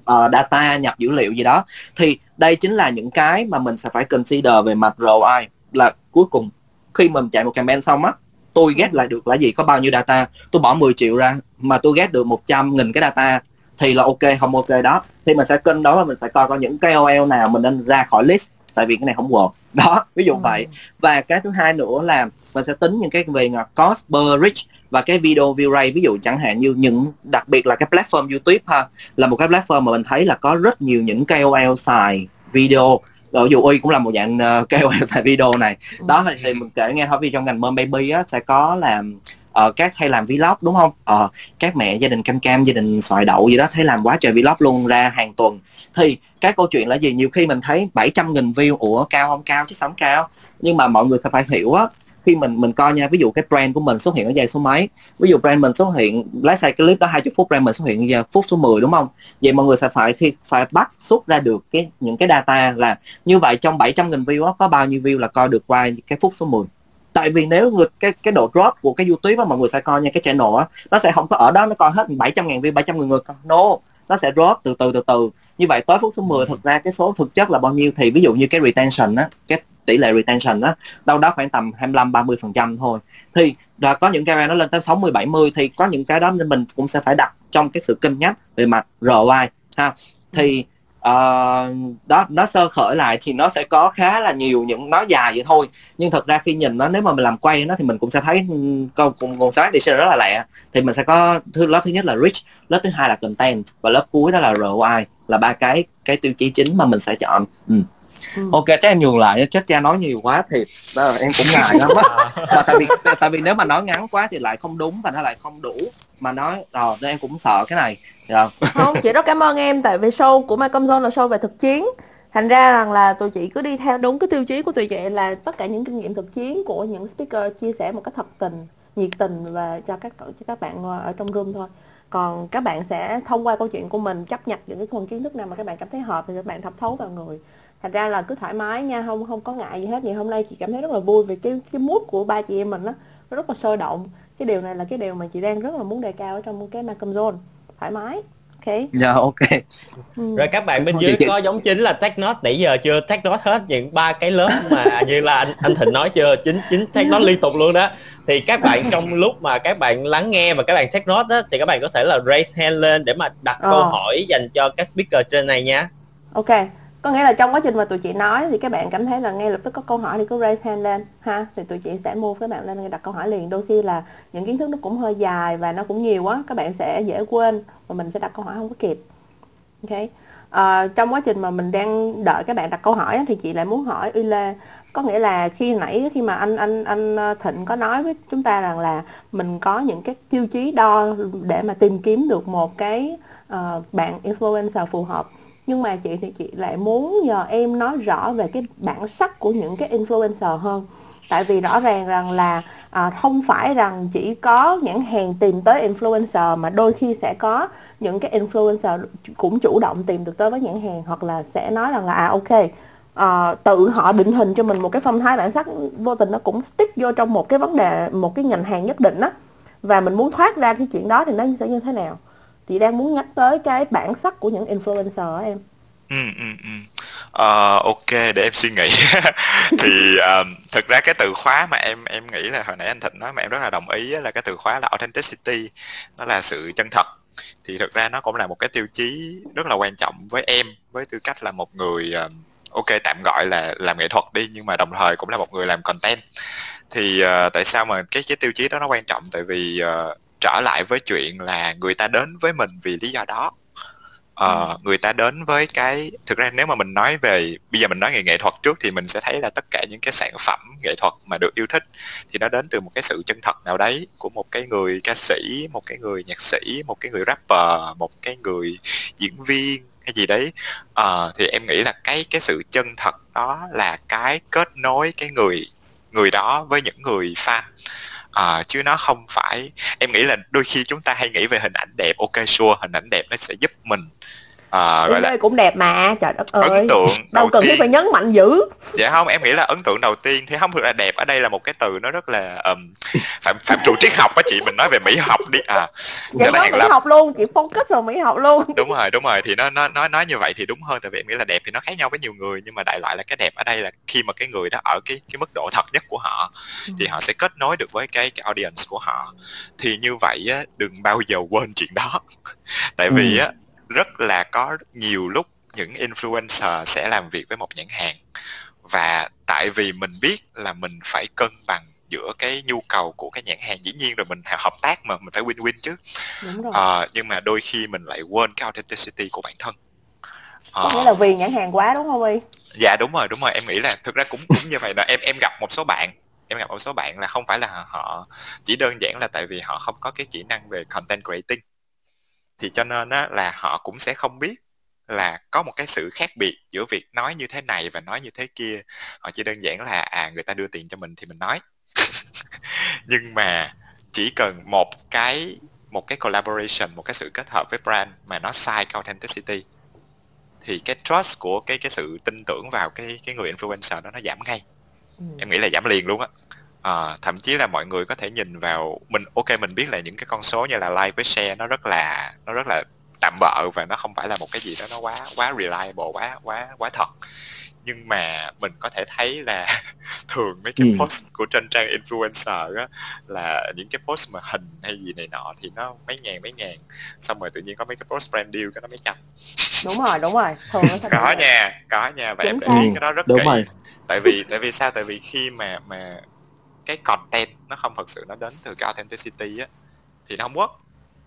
ờ, data nhập dữ liệu gì đó thì đây chính là những cái mà mình sẽ phải consider về mặt ROI là cuối cùng khi mình chạy một campaign xong á tôi ghét lại được là gì? Có bao nhiêu data? Tôi bỏ 10 triệu ra mà tôi ghét được 100 nghìn cái data thì là ok không ok đó. Thì mình sẽ cân đối và mình phải coi coi những KOL nào mình nên ra khỏi list tại vì cái này không work. Đó ví dụ vậy. Và cái thứ hai nữa là mình sẽ tính những cái về ngà- cost per reach và cái video view rate ví dụ chẳng hạn như những đặc biệt là cái platform YouTube ha là một cái platform mà mình thấy là có rất nhiều những KOL xài video. Rồi dù y cũng là một dạng uh, KOL xài video này. Đó thì, thì mình kể nghe thôi vì trong ngành mom baby á sẽ có làm ờ, các hay làm vlog đúng không? Ờ, các mẹ gia đình cam cam gia đình xoài đậu gì đó thấy làm quá trời vlog luôn ra hàng tuần. Thì cái câu chuyện là gì? Nhiều khi mình thấy 700 nghìn view ủa cao không cao? Chứ sống cao. Nhưng mà mọi người sẽ phải hiểu á khi mình mình coi nha ví dụ cái brand của mình xuất hiện ở giây số mấy ví dụ brand mình xuất hiện lái xe cái clip đó 20 phút brand mình xuất hiện giờ phút số 10 đúng không? Vậy mọi người sẽ phải khi phải bắt xuất ra được cái những cái data là như vậy trong 700 nghìn view đó, có bao nhiêu view là coi được qua cái phút số 10 tại vì nếu người cái cái độ drop của cái YouTube á mọi người sẽ coi nha cái channel á nó sẽ không có ở đó nó coi hết 700 ngàn view 700 nghìn người coi. No nó sẽ drop từ từ từ từ. Như vậy tới phút số 10 thực ra cái số thực chất là bao nhiêu thì ví dụ như cái retention á cái tỷ lệ retention á đâu đó khoảng tầm 25 30 phần trăm thôi. Thì là có những cái nó lên tới 60 70 thì có những cái đó nên mình cũng sẽ phải đặt trong cái sự cân nhắc về mặt ROI ha. Thì uh, đó nó sơ khởi lại thì nó sẽ có khá là nhiều những nó dài vậy thôi. Nhưng thật ra khi nhìn nó nếu mà mình làm quay nó thì mình cũng sẽ thấy ừ, câu con cùng nguồn sáng đi rất là lẹ. Thì mình sẽ có thứ lớp thứ nhất là rich, lớp thứ hai là content và lớp cuối đó là ROI là ba cái cái tiêu chí chính mà mình sẽ chọn. Ừ. Ừ. ok chắc em nhường lại chết cha nói nhiều quá thì đó, em cũng ngại lắm á. Mà tại vì tại vì nếu mà nói ngắn quá thì lại không đúng và nó lại không đủ. Mà nói rồi nên em cũng sợ cái này. Rồi không chị rất cảm ơn em tại vì show của Malcolm Zone là show về thực chiến. Thành ra rằng là tụi chị cứ đi theo đúng cái tiêu chí của tụi chị là tất cả những kinh nghiệm thực chiến của những speaker chia sẻ một cách thật tình nhiệt tình và cho các cho các bạn ở trong room thôi. Còn các bạn sẽ thông qua câu chuyện của mình chấp nhận những cái phần kiến thức nào mà các bạn cảm thấy hợp thì các bạn thẩm thấu vào người thành ra là cứ thoải mái nha không không có ngại gì hết. Vậy hôm nay chị cảm thấy rất là vui vì cái cái mood của ba chị em mình đó, nó rất là sôi động. Cái điều này là cái điều mà chị đang rất là muốn đề cao ở trong cái Malcolm Zone. Thoải mái ok? Dạ ok. Ừ. rồi các bạn bên dưới có giống chính là tech note nãy giờ chưa tech note hết những ba cái lớp mà như là anh anh thịnh nói chưa chính chính tech note liên tục luôn đó. Thì các bạn trong lúc mà các bạn lắng nghe và các bạn take note đó thì các bạn có thể là raise hand lên để mà đặt Ờ. câu hỏi dành cho các speaker trên này nha. Ok, có nghĩa là trong quá trình mà tụi chị nói thì các bạn cảm thấy là ngay lập tức có câu hỏi thì cứ raise hand lên ha? Thì tụi chị sẽ mua các bạn lên đặt câu hỏi liền. Đôi khi là những kiến thức nó cũng hơi dài và nó cũng nhiều quá các bạn sẽ dễ quên và mình sẽ đặt câu hỏi không có kịp. Ok? À, trong quá trình mà mình đang đợi các bạn đặt câu hỏi thì chị lại muốn hỏi Uy Lê có nghĩa là khi nãy khi mà anh anh anh ờ, Thịnh có nói với chúng ta rằng là mình có những cái tiêu chí đo để mà tìm kiếm được một cái uh, bạn influencer phù hợp nhưng mà chị thì chị lại muốn nhờ em nói rõ về cái bản sắc của những cái influencer hơn. Tại vì rõ ràng rằng là à, không phải rằng chỉ có nhãn hàng tìm tới influencer mà đôi khi sẽ có những cái influencer cũng chủ động tìm được tới với nhãn hàng hoặc là sẽ nói rằng là à ok à, tự họ định hình cho mình một cái phong thái bản sắc vô tình nó cũng stick vô trong một cái vấn đề một cái ngành hàng nhất định á. Và mình muốn thoát ra cái chuyện đó thì nó sẽ như thế nào? Chị đang muốn nhắc tới cái bản sắc của những influencer em. Ừ ừ ừ. Uh, ok để em suy nghĩ. Thì um, thực ra cái từ khóa mà em em nghĩ là hồi nãy anh thịnh nói mà em rất là đồng ý là cái từ khóa là authenticity. Nó là sự chân thật. Thì thực ra nó cũng là một cái tiêu chí rất là quan trọng với em với tư cách là một người uh, ok tạm gọi là làm nghệ thuật đi nhưng mà đồng thời cũng là một người làm content. Thì uh, tại sao mà cái cái tiêu chí đó nó quan trọng? Tại vì uh, trở lại với chuyện là người ta đến với mình vì lý do đó. Uh, người ta đến với cái thực ra nếu mà mình nói về bây giờ mình nói về nghệ thuật trước thì mình sẽ thấy là tất cả những cái sản phẩm nghệ thuật mà được yêu thích thì nó đến từ một cái sự chân thật nào đấy của một cái người ca sĩ một cái người nhạc sĩ một cái người rapper một cái người diễn viên hay gì đấy. Uh, thì em nghĩ là cái cái sự chân thật đó là cái kết nối cái người người đó với những người fan à, chứ nó không phải em nghĩ là đôi khi chúng ta hay nghĩ về hình ảnh đẹp ok sure hình ảnh đẹp nó sẽ giúp mình à, gọi là cũng đẹp mà trời đất ơi. ấn tượng đâu cần thiết phải nhấn mạnh dữ. Dạ không em nghĩ là ấn tượng đầu tiên thì không thực là đẹp ở đây là một cái từ nó rất là um, phạm phạm trụ triết học á chị. Mình nói về mỹ học đi. À dạ nói mỹ học luôn chị focus vào mỹ học luôn. Đúng rồi đúng rồi thì nó nó nói nói như vậy thì đúng hơn tại vì em nghĩ là đẹp thì nó khác nhau với nhiều người nhưng mà đại loại là cái đẹp ở đây là khi mà cái người đó ở cái cái mức độ thật nhất của họ ừ. thì họ sẽ kết nối được với cái cái audience của họ. Thì như vậy á đừng bao giờ quên chuyện đó. Tại vì ừ. á rất là có nhiều lúc những influencer sẽ làm việc với một nhãn hàng. Và tại vì mình biết là mình phải cân bằng giữa cái nhu cầu của cái nhãn hàng dĩ nhiên rồi mình hợp tác mà mình phải win win chứ. Đúng rồi. À, nhưng mà đôi khi mình lại quên cái authenticity của bản thân. Có nghĩa là vì nhãn hàng quá đúng không y? Dạ đúng rồi đúng rồi. Em nghĩ là thực ra cũng cũng như vậy là em em gặp một số bạn em gặp một số bạn là không phải là họ chỉ đơn giản là tại vì họ không có cái kỹ năng về content creating thì cho nên á, là họ cũng sẽ không biết là có một cái sự khác biệt giữa việc nói như thế này và nói như thế kia. Họ chỉ đơn giản là à người ta đưa tiền cho mình thì mình nói. Nhưng mà chỉ cần một cái một cái collaboration một cái sự kết hợp với brand mà nó sai cái authenticity thì cái trust của cái cái sự tin tưởng vào cái cái người influencer đó nó giảm ngay. Ừ. em nghĩ là giảm liền luôn á à, thậm chí là mọi người có thể nhìn vào mình ok mình biết là những cái con số như là like với share nó rất là nó rất là tạm bợ và nó không phải là một cái gì đó nó quá quá reliable quá quá quá thật. Nhưng mà mình có thể thấy là thường mấy cái ừ. post của trên trang influencer á là những cái post mà hình hay gì này nọ thì nó mấy ngàn mấy ngàn. Xong rồi tự nhiên có mấy cái post brand deal cái nó mấy trăm đúng rồi đúng rồi. Thường nó có nha có nha và em để ý cái đó rất đúng kỹ. rồi. tại vì tại vì sao? Tại vì khi mà mà cái content nó không thật sự nó đến từ cái authenticity á thì nó không work.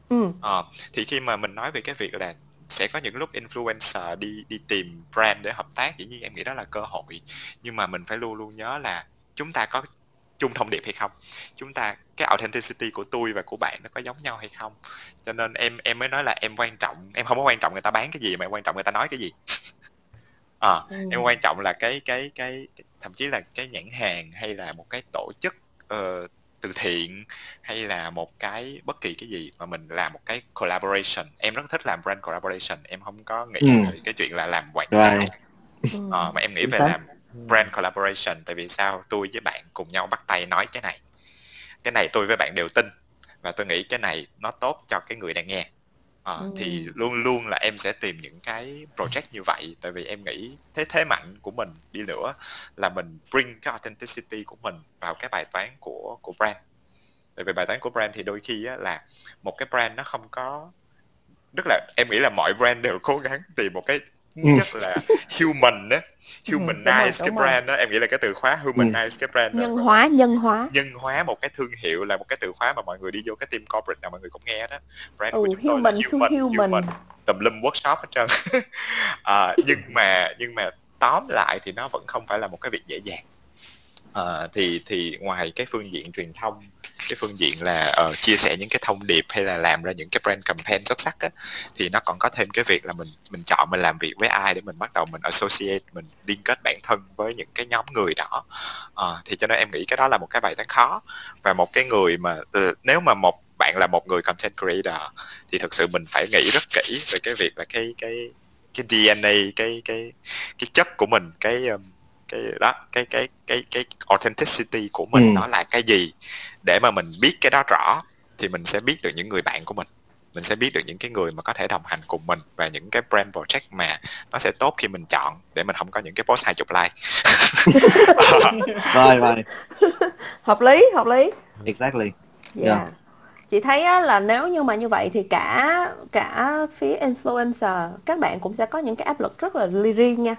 Ừ. à, thì khi mà mình nói về cái việc là sẽ có những lúc influencer đi đi tìm brand để hợp tác dĩ nhiên em nghĩ đó là cơ hội. Nhưng mà mình phải luôn luôn nhớ là chúng ta có chung thông điệp hay không? Chúng ta cái authenticity của tôi và của bạn nó có giống nhau hay không? Cho nên em em mới nói là em quan trọng em không có quan trọng người ta bán cái gì mà em quan trọng người ta nói cái gì. À, ừ. em quan trọng là cái cái cái thậm chí là cái nhãn hàng hay là một cái tổ chức uh, từ thiện hay là một cái bất kỳ cái gì mà mình làm một cái collaboration. Em rất thích làm brand collaboration em không có nghĩ ừ. cái chuyện là làm quảng cáo. Right. uh, mà em nghĩ về làm brand collaboration tại vì sao? Tôi với bạn cùng nhau bắt tay nói cái này. Cái này tôi với bạn đều tin và tôi nghĩ cái này nó tốt cho cái người đang nghe à, ừ. thì luôn luôn là em sẽ tìm những cái project như vậy tại vì em nghĩ thế thế mạnh của mình đi nữa là mình bring cái authenticity của mình vào cái bài toán của của brand tại vì bài toán của brand thì đôi khi á, là một cái brand nó không có tức là em nghĩ là mọi brand đều cố gắng tìm một cái Ừ. rất là human á ừ, humanize cái brand đó em nghĩ là cái từ khóa humanize ừ. cái brand nhân đó. hóa nhân hóa nhân hóa một cái thương hiệu là một cái từ khóa mà mọi người đi vô cái team corporate nào mọi người cũng nghe đó brand ừ, của chúng human, tôi là human, human. human tùm lum workshop hết trơn à, nhưng mà nhưng mà tóm lại thì nó vẫn không phải là một cái việc dễ dàng à, thì thì ngoài cái phương diện truyền thông cái phương diện là uh, chia sẻ những cái thông điệp hay là làm ra những cái brand campaign xuất sắc á thì nó còn có thêm cái việc là mình mình chọn mình làm việc với ai để mình bắt đầu mình associate mình liên kết bản thân với những cái nhóm người đó. Uh, thì cho nên em nghĩ cái đó là một cái bài toán khó. Và một cái người mà uh, nếu mà một bạn là một người content creator thì thực sự mình phải nghĩ rất kỹ về cái việc là cái cái cái DNA cái cái cái chất của mình cái um, cái đó cái cái cái cái authenticity của mình Ừ. nó là cái gì để mà mình biết cái đó rõ thì mình sẽ biết được những người bạn của mình mình sẽ biết được những cái người mà có thể đồng hành cùng mình và những cái brand project mà nó sẽ tốt khi mình chọn để mình không có những cái post hai chục like rồi rồi hợp lý hợp lý exactly Dạ. Dạ. Chị thấy á, là nếu như mà như vậy thì cả cả phía influencer các bạn cũng sẽ có những cái áp lực rất là riêng nha.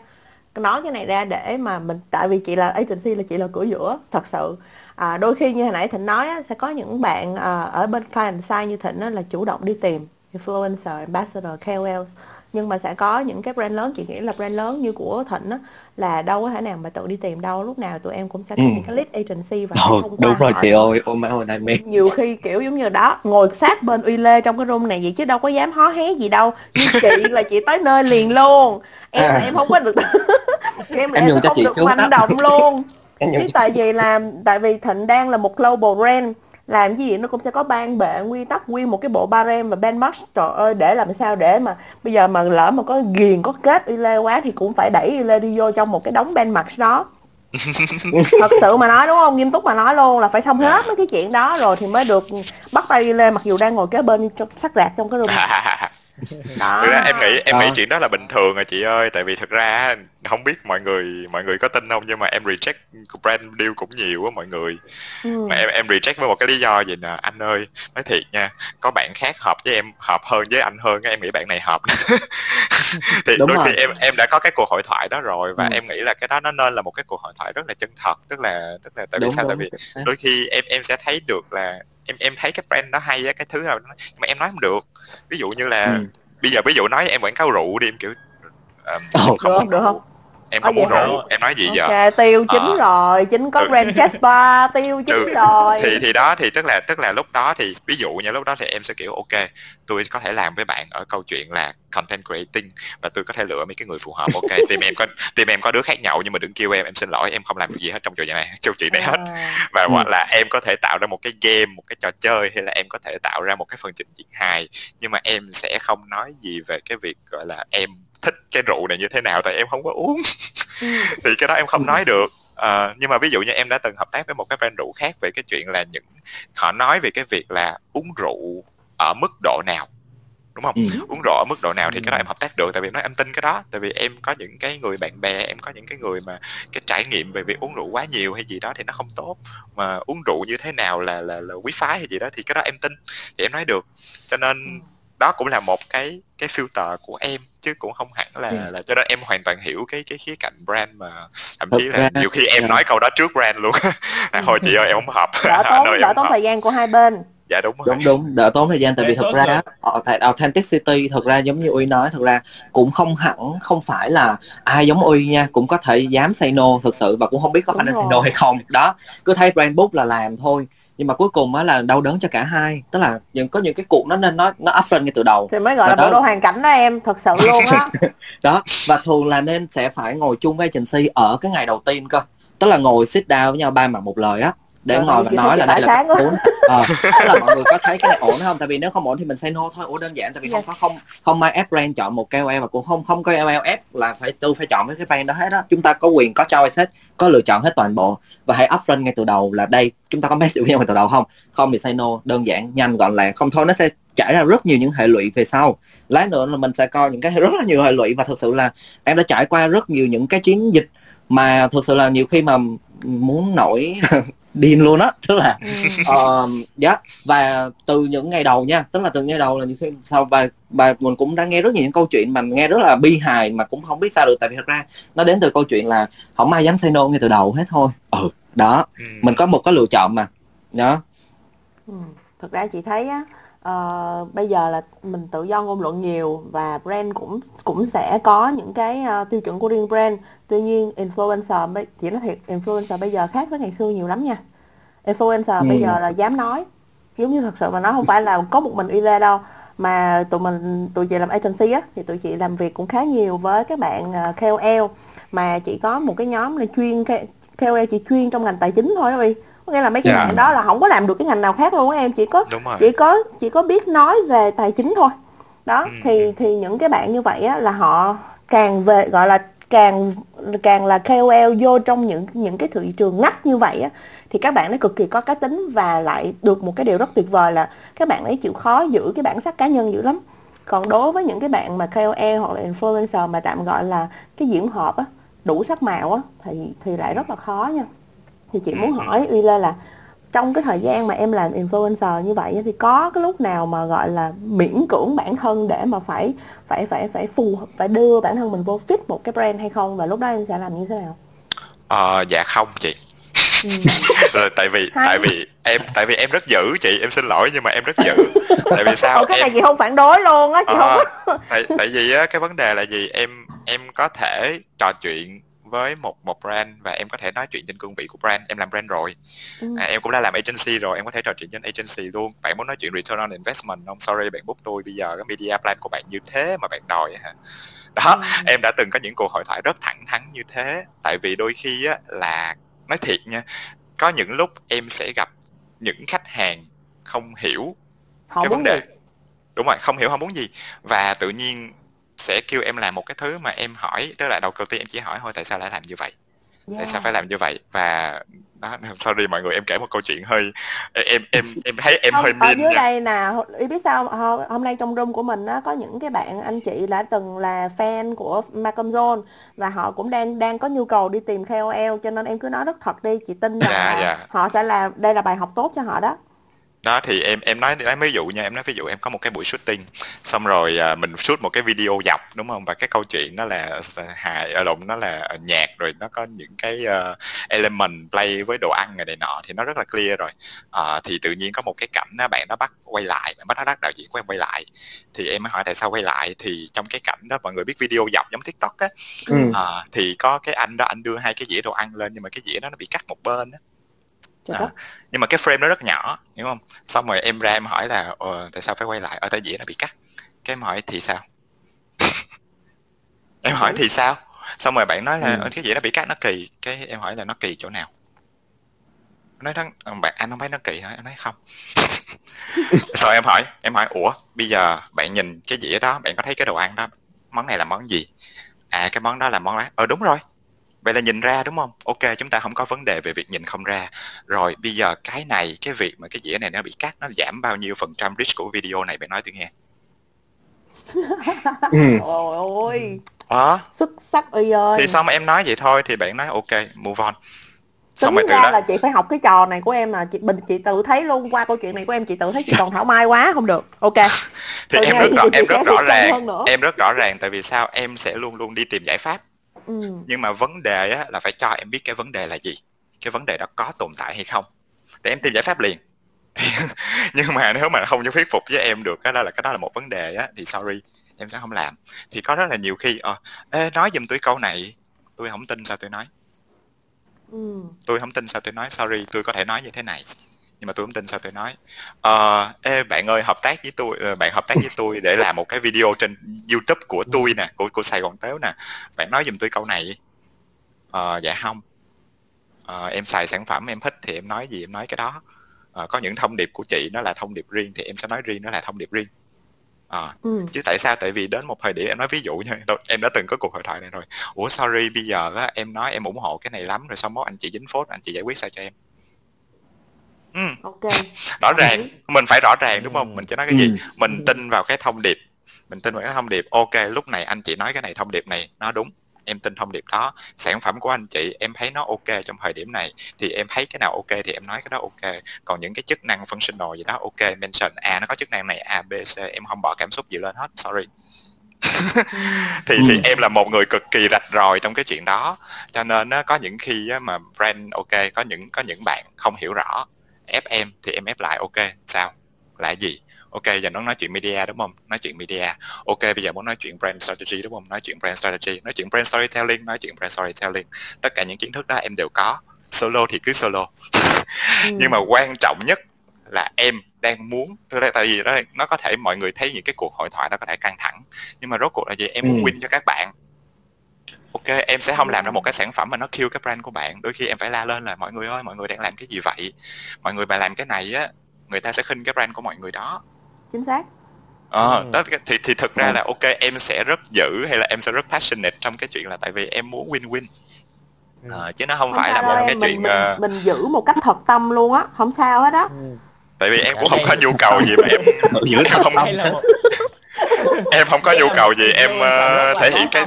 Nói cái này ra để mà mình tại vì chị là agency là chị là cửa giữa thật sự. À, đôi khi như hồi nãy Thịnh nói á, sẽ có những bạn à, ở bên client side như Thịnh á, là chủ động đi tìm influencer, ambassador, KOLs nhưng mà sẽ có những cái brand lớn chị nghĩ là brand lớn như của Thịnh á, là đâu có thể nào mà tự đi tìm đâu. Lúc nào tụi em cũng sẽ có Ừ. những cái lead agency và sẽ Ồ, thông đúng rồi chị ơi ôi má đam mê nhiều khi kiểu giống như đó ngồi sát bên uy lê trong cái room này vậy chứ đâu có dám hó hé gì đâu. Như chị là chị tới nơi liền luôn. Em là À. em không có được em là Em em không được manh động luôn. Chứ tại vì làm tại vì thịnh đang là một global brand làm gì nó cũng sẽ có ban bệ quy tắc nguyên một cái bộ barem và benchmark. Trời ơi để làm sao để mà bây giờ mà lỡ mà có ghiền có kết uy lê quá thì cũng phải đẩy uy lê đi vô trong một cái đống benchmark đó. Thật sự mà nói đúng không? Nghiêm túc mà nói luôn là phải xong hết mấy cái chuyện đó rồi thì mới được bắt tay uy lê mặc dù đang ngồi kế bên sắc rạc trong cái room đó thực ra em nghĩ em nghĩ Ờ. chuyện đó là bình thường à chị ơi tại vì thực ra không biết mọi người mọi người có tin không nhưng mà em reject brand deal cũng nhiều á mọi người ừ. mà em em reject với một cái lý do gì nè anh ơi nói thiệt nha có bạn khác hợp với em hợp hơn với anh hơn em nghĩ bạn này hợp thì Đúng đôi rồi. khi em em đã có cái cuộc hội thoại đó rồi và Ừ. em nghĩ là cái đó nó nên là một cái cuộc hội thoại rất là chân thật tức là tức là tại vì đúng sao tại đúng vì đôi khi em em sẽ thấy được là em em thấy cái brand đó hay á cái thứ nào đó, nhưng mà em nói không được ví dụ như là Ừ. bây giờ ví dụ nói em quảng cáo rượu đi em kiểu um, em không được uống được rượu. không em Ờ, không hả? rượu em nói gì giờ ok tiêu chính Ờ. rồi chính có Ừ. brand Casper tiêu chính Ừ. rồi thì thì đó thì tức là tức là lúc đó thì ví dụ như lúc đó thì em sẽ kiểu ok tôi có thể làm với bạn ở câu chuyện là content creating và tôi có thể lựa mấy cái người phù hợp ok team em có team em có đứa khác nhậu nhưng mà đừng kêu em em xin lỗi em không làm được gì hết trong chuyện này trong chuyện này hết À, và Ừ. hoặc là em có thể tạo ra một cái game một cái trò chơi hay là em có thể tạo ra một cái phần trình diễn hài nhưng mà em sẽ không nói gì về cái việc gọi là em thích cái rượu này như thế nào tại em không có uống. Ừ. thì cái đó em không nói được. Ờ, nhưng mà ví dụ như em đã từng hợp tác với một cái brand rượu khác về cái chuyện là những họ nói về cái việc là uống rượu ở mức độ nào đúng không? Ừ. uống rượu ở mức độ nào thì cái đó em hợp tác được tại vì nói em tin cái đó. Tại vì em có những cái người bạn bè em có những cái người mà cái trải nghiệm về việc uống rượu quá nhiều hay gì đó thì nó không tốt. Mà uống rượu như thế nào là là là quý phái hay gì đó thì cái đó em tin thì em nói được. Cho nên đó cũng là một cái cái filter của em chứ cũng không hẳn là Ừ. là cho nên em hoàn toàn hiểu cái cái khía cạnh brand mà thậm chí là nhiều khi em nói câu đó trước brand luôn. À, thôi chị ơi em không hợp. Đỡ Anh tốn đỡ tốn hợp. thời gian của hai bên. Dạ đúng rồi. Đúng đúng đỡ tốn thời gian tại vì tốt ra authenticity thực ra giống như uy nói thực ra cũng không hẳn không phải là ai giống uy nha cũng có thể dám say no thực sự và cũng không biết có khả Đúng năng say rồi. no hay không. Đó cứ thấy brand book là làm thôi nhưng mà cuối cùng á là đau đớn cho cả hai. Tức là những có những cái cuộc nó nên nó nó upfront ngay từ đầu. Thì mới gọi là Và đó- bộ đôi hoàn cảnh đó em thật sự luôn á. Đó và thường là nên sẽ phải ngồi chung với agency ở cái ngày đầu tiên cơ. Tức là ngồi sit down với nhau ba mặt một lời á để Trời ngồi và chị nói là đây là ổn ờ tức là mọi người có thấy cái này ổn không? Tại vì nếu không ổn thì mình say no thôi. Ủa đơn giản tại vì không Yes. có không không ai ép brand chọn một KOL và cũng không không có KOL ép là phải tôi phải chọn với cái brand đó hết á. Chúng ta có quyền có choice hết có lựa chọn hết toàn bộ và hãy upfront ngay từ đầu là đây chúng ta có match được với nhau ngay từ đầu không? Không thì say no đơn giản nhanh gọn lẹ. Không thôi nó sẽ trải ra rất nhiều những hệ lụy về sau. Lát nữa là mình sẽ coi những cái rất là nhiều hệ lụy và thực sự là em đã trải qua rất nhiều những cái chiến dịch mà thực sự là nhiều khi mà muốn nổi điên luôn á tức là Ừ. ờ, dạ và từ những ngày đầu nha tức là từ ngày đầu là nhiều khi sau bà bà mình cũng đã nghe rất nhiều những câu chuyện mà nghe rất là bi hài mà cũng không biết sao được tại vì thật ra nó đến từ câu chuyện là không ai dám say no ngay từ đầu hết thôi ừ đó Ừ. mình có một cái lựa chọn mà đó Ừ. Thực ra chị thấy á ờ, bây giờ là mình tự do ngôn luận nhiều và brand cũng cũng sẽ có những cái ờ, tiêu chuẩn của riêng brand. Tuy nhiên influencer chị nói thiệt influencer bây giờ khác với ngày xưa nhiều lắm nha. Influencer Ừ. bây giờ là dám nói giống như thật sự mà nói không phải là có một mình lê đâu mà tụi mình tụi chị làm agency á thì tụi chị làm việc cũng khá nhiều với các bạn ờ, KOL mà chỉ có một cái nhóm là chuyên KOL chỉ chuyên trong ngành tài chính thôi đó Uy. Có nghĩa là mấy cái Dạ. bạn đó là không có làm được cái ngành nào khác luôn á em. Chỉ có chỉ có chỉ có biết nói về tài chính thôi. Đó Ừ. thì thì những cái bạn như vậy á là họ càng về gọi là càng càng là KOL vô trong những những cái thị trường ngách như vậy á thì các bạn ấy cực kỳ có cá tính và lại được một cái điều rất tuyệt vời là các bạn ấy chịu khó giữ cái bản sắc cá nhân dữ lắm. Còn đối với những cái bạn mà KOL hoặc là influencer mà tạm gọi là cái diễn họp á đủ sắc màu á thì thì lại rất là khó nha thì chị muốn hỏi Uy Lê là trong cái thời gian mà em làm influencer như vậy thì có cái lúc nào mà gọi là miễn cưỡng bản thân để mà phải phải phải phải phù phải đưa bản thân mình vô fit một cái brand hay không và lúc đó em sẽ làm như thế nào? Ờ, dạ không chị Ừ. Rồi, tại vì Hay. tại vì em tại vì em rất dữ chị em xin lỗi nhưng mà em rất dữ tại vì sao Ồ, cái em này chị không phản đối luôn á chị Ờ, không tại tại vì á cái vấn đề là gì em em có thể trò chuyện với một một brand và em có thể nói chuyện trên cương vị của brand. Em làm brand rồi. Ừ. à, em cũng đã làm agency rồi em có thể trò chuyện trên agency luôn. Bạn muốn nói chuyện return on investment không? Sorry bạn book tôi bây giờ cái media plan của bạn như thế mà bạn đòi hả? Đó em đã từng có những cuộc hội thoại rất thẳng thắn như thế. Tại vì đôi khi á là nói thiệt nha có những lúc em sẽ gặp những khách hàng không hiểu họ cái vấn đề. gì? đúng rồi không hiểu họ muốn gì. Và tự nhiên sẽ kêu em làm một cái thứ mà em hỏi tức là đầu đầu tiên em chỉ hỏi thôi tại sao lại làm như vậy. Tại sao Yeah. phải làm như vậy? Và đó sorry mọi người em kể một câu chuyện hơi em em em thấy em Không, hơi ở dưới nha. đây nè ý biết sao Hôm- hôm nay trong room của mình á có những cái bạn anh chị đã từng là fan của Malcolm John và họ cũng đang đang có nhu cầu đi tìm KOL cho nên em cứ nói rất thật đi chị tin rằng Dạ, là dạ. họ sẽ là đây là bài học tốt cho họ đó đó thì em em nói lấy ví dụ nha em nói ví dụ em có một cái buổi shooting xong rồi à, mình shoot một cái video dọc đúng không? Và cái câu chuyện nó là hài ở lộn nó là nhạc rồi nó có những cái ờ, element play với đồ ăn này, này nọ thì nó rất là clear rồi. Ờ, thì tự nhiên có một cái cảnh á, bạn đó bắt quay lại bạn bắt nó bắt đạo diễn của em quay lại. Thì em mới hỏi tại sao quay lại thì trong cái cảnh đó mọi người biết video dọc giống tiktok á. Ừ. Ờ, thì có cái anh đó anh đưa hai cái dĩa đồ ăn lên nhưng mà cái dĩa đó nó bị cắt một bên á Trời À, đất. nhưng mà cái frame nó rất nhỏ hiểu không? Xong rồi em ra em hỏi là ờ, tại sao phải quay lại? Ở tại dĩa nó bị cắt. Cái em hỏi thì sao? Em hỏi thì sao? Xong rồi bạn nói là Ừ. "Ờ, cái dĩa nó bị cắt nó kỳ? Cái em hỏi là nó kỳ chỗ nào? Nói thằng bạn anh không thấy nó kỳ hả? Em nói không. Sau em hỏi em hỏi ủa bây giờ bạn nhìn cái dĩa đó bạn có thấy cái đồ ăn đó món này là món gì? À cái món đó là món đó ờ đúng rồi vậy là nhìn ra đúng không? Ok chúng ta không có vấn đề về việc nhìn không ra. Rồi bây giờ cái này cái việc mà cái dĩa này nó bị cắt nó giảm bao nhiêu phần trăm reach của video này bạn nói tôi nghe. Ôi ôi đó xuất sắc Uy ơi. Thì xong em nói vậy thôi thì bạn nói ok move on. Xong tính rồi ra đó là chị phải học cái trò này của em mà chị bình chị tự thấy luôn qua câu chuyện này của em chị tự thấy chị còn thảo mai quá không được. Ok. Thì Từ em rất rõ em rất rõ ràng em rất rõ ràng tại vì sao? Em sẽ luôn luôn đi tìm giải pháp ừ. nhưng mà vấn đề á, là phải cho em biết cái vấn đề là gì? Cái vấn đề đó có tồn tại hay không? Để em tìm giải pháp liền. Nhưng mà nếu mà không thuyết phục với em được cái đó là cái đó là một vấn đề á thì sorry em sẽ không làm. Thì có rất là nhiều khi ờ ê, nói giùm tôi câu này. Tôi không tin sao tôi nói. Ừ. tôi không tin sao tôi nói sorry tôi có thể nói như thế này nhưng mà tôi không tin sao tôi nói. Ờ ê bạn ơi hợp tác với tôi ờ, bạn hợp tác với tôi để làm một cái video trên youtube của tôi nè của của sài gòn tếu nè. Bạn nói giùm tôi câu này ờ dạ không. Ờ, em xài sản phẩm em thích thì em nói gì em nói cái đó. Ờ, có những thông điệp của chị nó là thông điệp riêng thì em sẽ nói riêng nó là thông điệp riêng. Ờ, Ừ. chứ tại sao? Tại vì đến một thời điểm em nói ví dụ nha em đã từng có cuộc hội thoại này rồi. Ủa sorry bây giờ á em nói em ủng hộ cái này lắm rồi xong mốt anh chị dính phốt anh chị giải quyết sao cho em ừ, ok. Rõ ràng. mình phải rõ ràng đúng không? Mình chỉ nói cái gì? Ừ. mình Ừ. tin vào cái thông điệp. Mình tin vào cái thông điệp. Ok lúc này anh chị nói cái này thông điệp này nó đúng. Em tin thông điệp đó. Sản phẩm của anh chị em thấy nó ok trong thời điểm này. Thì em thấy cái nào ok thì em nói cái đó ok. Còn những cái chức năng functional gì đó ok mention. À nó có chức năng này. A b c. Em không bỏ cảm xúc gì lên hết. Sorry. Thì thì Ừ. em là một người cực kỳ rạch ròi trong cái chuyện đó. Cho nên nó có những khi á, mà brand ok có những có những bạn không hiểu rõ ép em thì em ép lại ok sao? Là gì? Ok giờ nó nói chuyện media đúng không? Nói chuyện media. Ok bây giờ muốn nói chuyện brand strategy đúng không? Nói chuyện brand strategy. Nói chuyện brand storytelling nói chuyện brand storytelling. Tất cả những kiến thức đó em đều có. Solo thì cứ solo. Ừ. nhưng mà quan trọng nhất là em đang muốn tại vì đó nó có thể mọi người thấy những cái cuộc hội thoại nó có thể căng thẳng. Nhưng mà rốt cuộc là gì? Em muốn Ừ. win cho các bạn ok em sẽ không làm ra một cái sản phẩm mà nó kill cái brand của bạn đôi khi em phải la lên là mọi người ơi mọi người đang làm cái gì vậy mọi người mà làm cái này á người ta sẽ khinh cái brand của mọi người đó chính xác Ờ, Ừ. đó, thì thì thực ra Ừ. là ok em sẽ rất dữ hay là em sẽ rất passionate trong cái chuyện là tại vì em muốn win win Ừ. Ờ, chứ nó không, không phải là một đâu cái mình chuyện mình, ờ, mình giữ một cách thật tâm luôn á không sao hết á Ừ. tại vì em Ở cũng không có nhu cầu gì mà em giữ thật không tâm em không có nhu cầu gì em là thể hiện cái.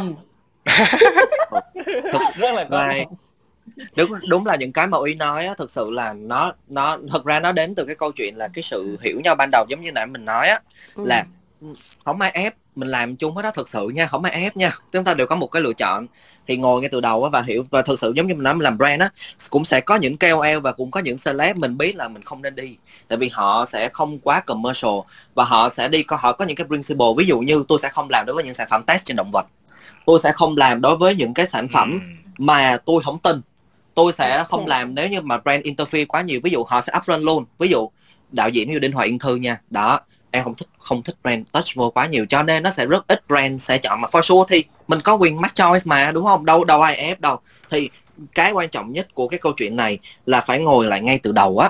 Thực rất là tâm. đúng đúng là những cái mà uy nói á thực sự là nó nó thực ra nó đến từ cái câu chuyện là cái sự hiểu nhau ban đầu giống như nãy mình nói á Ừ. là không ai ép mình làm chung hết đó thực sự nha không ai ép nha. Chúng ta đều có một cái lựa chọn. Thì ngồi ngay từ đầu á và hiểu và thực sự giống như mình nói mình làm brand á cũng sẽ có những KOL và cũng có những celeb mình biết là mình không nên đi. Tại vì họ sẽ không quá commercial và họ sẽ đi có họ có những cái principle. Ví dụ như tôi sẽ không làm đối với những sản phẩm test trên động vật tôi sẽ không làm đối với những cái sản phẩm Ừm, mà tôi không tin. Tôi sẽ không làm nếu như mà brand interfere quá nhiều. Ví dụ họ sẽ upfront luôn. Ví dụ đạo diễn như đinh hoài yên thư nha. Đó em không thích không thích brand touch vô quá nhiều. Cho nên nó sẽ rất ít brand sẽ chọn. Mà for sure thì mình có quyền make choice mà đúng không? Đâu đâu ai ép đâu. Thì cái quan trọng nhất của cái câu chuyện này là phải ngồi lại ngay từ đầu á.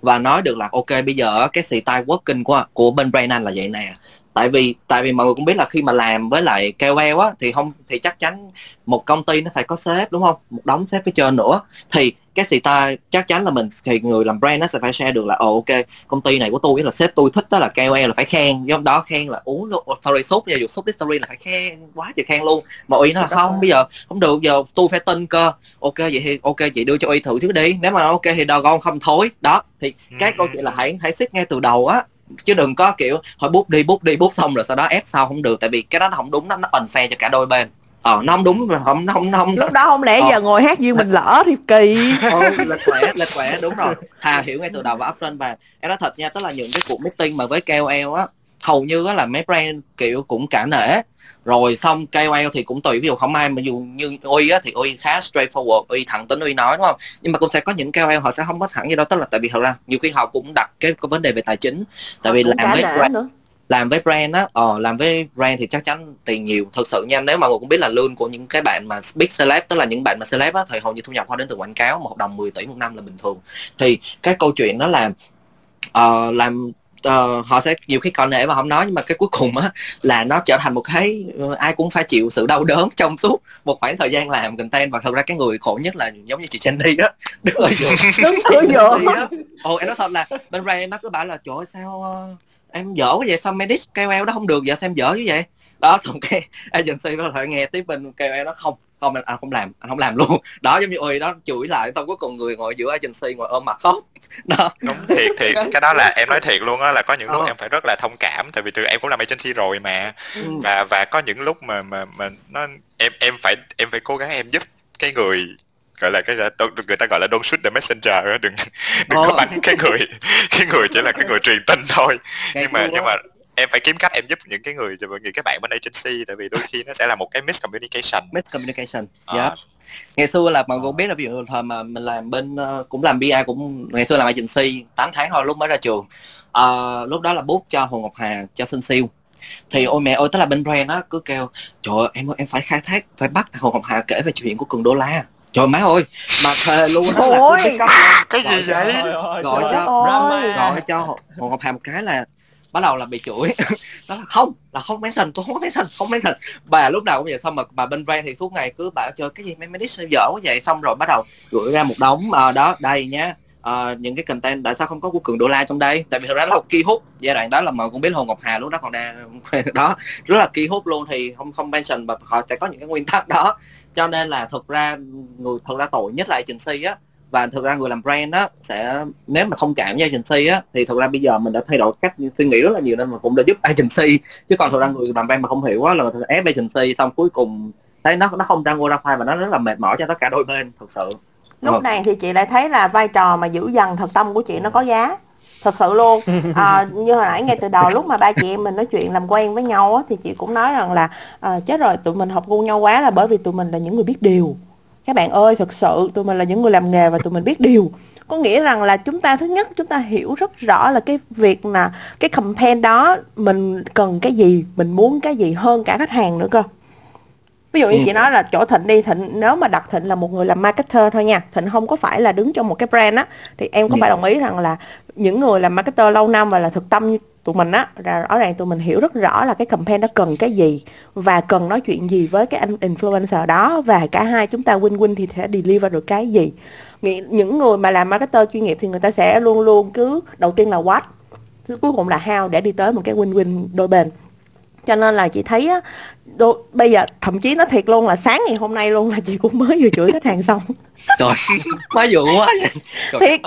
Và nói được là ok bây giờ cái style working của của bên brand anh là vậy nè tại vì tại vì mọi người cũng biết là khi mà làm với lại KOL á thì không thì chắc chắn một công ty nó phải có sếp đúng không? Một đống sếp phía trên nữa. Thì cái style chắc chắn là mình thì người làm brand nó sẽ phải share được là ồ ok công ty này của tôi là sếp tôi thích đó là KOL là phải khen. Do đó khen là uống luôn sorry sốt nha dù sốt story là phải khen quá trời khen luôn. Mà uy nó là không bây giờ không được giờ tôi phải tin cơ. Ok vậy thì ok chị đưa cho uy thử trước đi nếu mà ok thì đò con không thối. Đó thì cái câu chuyện là hãy hãy xích ngay từ đầu á chứ đừng có kiểu hỏi bút đi bút đi bút xong rồi sau đó ép sau không được. Tại vì cái đó nó không đúng nó nó unfair cho cả đôi bên. Ờ nó không đúng không nó không nó không lúc đó không lẽ Ờ. giờ ngồi hát duyên mình lỡ thì kỳ. Ừ, lệch khỏe lệch khỏe đúng rồi. Thà hiểu ngay từ đầu và upfront và em nói thật nha tức là những cái cuộc meeting mà với KOL á hầu như là mấy brand kiểu cũng cả nể. Rồi xong KOL thì cũng tùy ví dụ không ai mà dù như uy á thì uy khá straightforward uy thẳng tính uy nói đúng không? Nhưng mà cũng sẽ có những KOL họ sẽ không có thẳng như đó tức là tại vì thật ra nhiều khi họ cũng đặt cái, cái vấn đề về tài chính. Tại vì làm với brand nữa. làm với brand á ờ làm với brand thì chắc chắn tiền nhiều. Thực sự nha nếu mà mọi người cũng biết là lương của những cái bạn mà big celeb tức là những bạn mà celeb á thì hầu như thu nhập họ đến từ quảng cáo một hợp đồng 10 tỷ một năm là bình thường. Thì cái câu chuyện đó là ờ, làm ờ, họ sẽ nhiều khi còn nể và không nói nhưng mà cái cuối cùng á là nó trở thành một cái ờ, ai cũng phải chịu sự đau đớn trong suốt một khoảng thời gian làm content. Và thật ra cái người khổ nhất là giống như chị Jenny á đứng ở giữa đứng Thì á, ồ em nói thật là bên brand nó cứ bảo là trời ơi sao ờ, em dở quá vậy? Sao medic KOL đó không được vậy? Sao em dở như vậy đó xong cái agency nó phải nghe tiếp bên KOL nó không không anh, anh không làm anh không làm luôn. Đó giống như ôi đó chửi lại xong cuối cùng người ngồi giữa agency ngồi ôm mặt. Khóc đó. Đúng thiệt thiệt. Cái đó là em nói thiệt luôn á là có những lúc Ờ. em phải rất là thông cảm tại vì từ em cũng làm agency rồi mà. Ừ. và và có những lúc mà mà mà nó em em phải em phải cố gắng em giúp cái người gọi là cái người ta gọi là don't shoot the messenger đừng đừng có Ờ. bắn cái người cái người chỉ là cái người truyền tin thôi. Ngày nhưng mà nhưng mà em phải kiếm cách em giúp những cái người những cái bạn bên agency tại vì đôi khi nó sẽ là một cái miscommunication. Miscommunication Ờ, yeah. ngày xưa là mọi người biết là ví dụ thời mà mình làm bên ờ, cũng làm PR cũng ngày xưa làm agency 8 tháng thôi lúc mới ra trường. Ờ, lúc đó là bút cho Hồ Ngọc Hà cho sinh siêu. Thì ôi mẹ ơi tức là bên brand á cứ kêu trời ơi, em ơi, em phải khai thác phải bắt Hồ Ngọc Hà kể về chuyện của cường đô la. Trời má ơi mà thề luôn á là cái gì vậy? Gọi cho- gọi cho Hồ Ngọc Hà một cái là bắt đầu là bị chửi. Đó là không là không mention tôi không có mention không mention bà lúc nào cũng vậy xong mà bà bên brand thì suốt ngày cứ bảo chơi cái gì mấy mấy sao dở quá vậy. Xong rồi bắt đầu gửi ra một đống ờ, đó đây nhá. Ờ, những cái content tại sao không có của cường đô la trong đây? Tại vì thật ra nó là kỳ hút giai đoạn đó là mà cũng biết Hồ Ngọc Hà lúc đó còn đang đó rất là kỳ hút luôn thì không không mention mà họ sẽ có những cái nguyên tắc đó. Cho nên là thực ra người thật ra tội nhất là agency á và thực ra người làm brand á sẽ nếu mà thông cảm với agency á thì thực ra bây giờ mình đã thay đổi cách suy nghĩ rất là nhiều nên mà cũng đã giúp agency. Chứ còn thực ra người làm brand mà không hiểu á là ép agency xong cuối cùng thấy nó nó không ra ngô ra khoai và nó rất là mệt mỏi cho tất cả đôi bên thực sự. Lúc Ờ. này thì chị lại thấy là vai trò mà giữ dần thật tâm của chị nó có giá. Thật sự luôn. À, như hồi nãy ngay từ đầu lúc mà ba chị em mình nói chuyện làm quen với nhau á, thì chị cũng nói rằng là à, chết rồi tụi mình học gu nhau quá là bởi vì tụi mình là những người biết điều các bạn ơi thật sự tụi mình là những người làm nghề và tụi mình biết điều. Có nghĩa rằng là chúng ta, thứ nhất, chúng ta hiểu rất rõ là cái việc mà cái campaign đó mình cần cái gì, mình muốn cái gì hơn cả khách hàng nữa cơ ví dụ như Ừ. chị nói là chỗ thịnh đi thịnh nếu mà đặt thịnh là một người làm marketer thôi nha thịnh không có phải là đứng trong một cái brand á thì em có Ừ. phải đồng ý rằng là những người làm marketer lâu năm và là thực tâm như tụi mình á là rõ ràng tụi mình hiểu rất rõ là cái campaign đó cần cái gì và cần nói chuyện gì với cái anh influencer đó và cả hai chúng ta win win thì sẽ deliver được cái gì những người mà làm marketer chuyên nghiệp thì người ta sẽ luôn luôn cứ đầu tiên là what cuối cùng là how để đi tới một cái win win đôi bên cho nên là chị thấy á đô, bây giờ thậm chí nó thiệt luôn là sáng ngày hôm nay luôn là chị cũng mới vừa chửi khách hàng xong. Trời má dữ quá. Thiệt.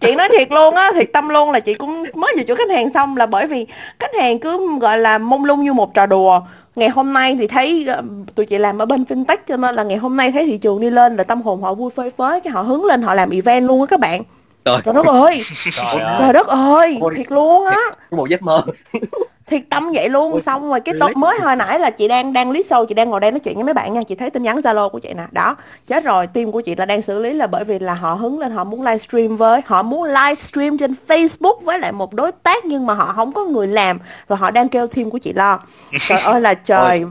chị nói thiệt luôn á thiệt tâm luôn là chị cũng mới vừa chửi khách hàng xong là bởi vì khách hàng cứ gọi là mông lung như một trò đùa. Ngày hôm nay thì thấy ờ, tụi chị làm ở bên fintech cho nên là ngày hôm nay thấy thị trường đi lên là tâm hồn họ vui phơi phới cái họ hứng lên họ làm event luôn á các bạn. Trời. trời đất ơi. Trời ơi. trời đất ơi thiệt luôn á. Một giấc mơ thiệt tâm vậy luôn Ôi, xong rồi cái top mới hồi nãy là chị đang đang list show chị đang ngồi đây nói chuyện với mấy bạn nha. Chị thấy tin nhắn zalo của chị nè. Đó chết rồi team của chị là đang xử lý là bởi vì là họ hứng lên họ muốn livestream với họ muốn livestream trên facebook với lại một đối tác nhưng mà họ không có người làm và họ đang kêu team của chị lo. Trời ơi là trời.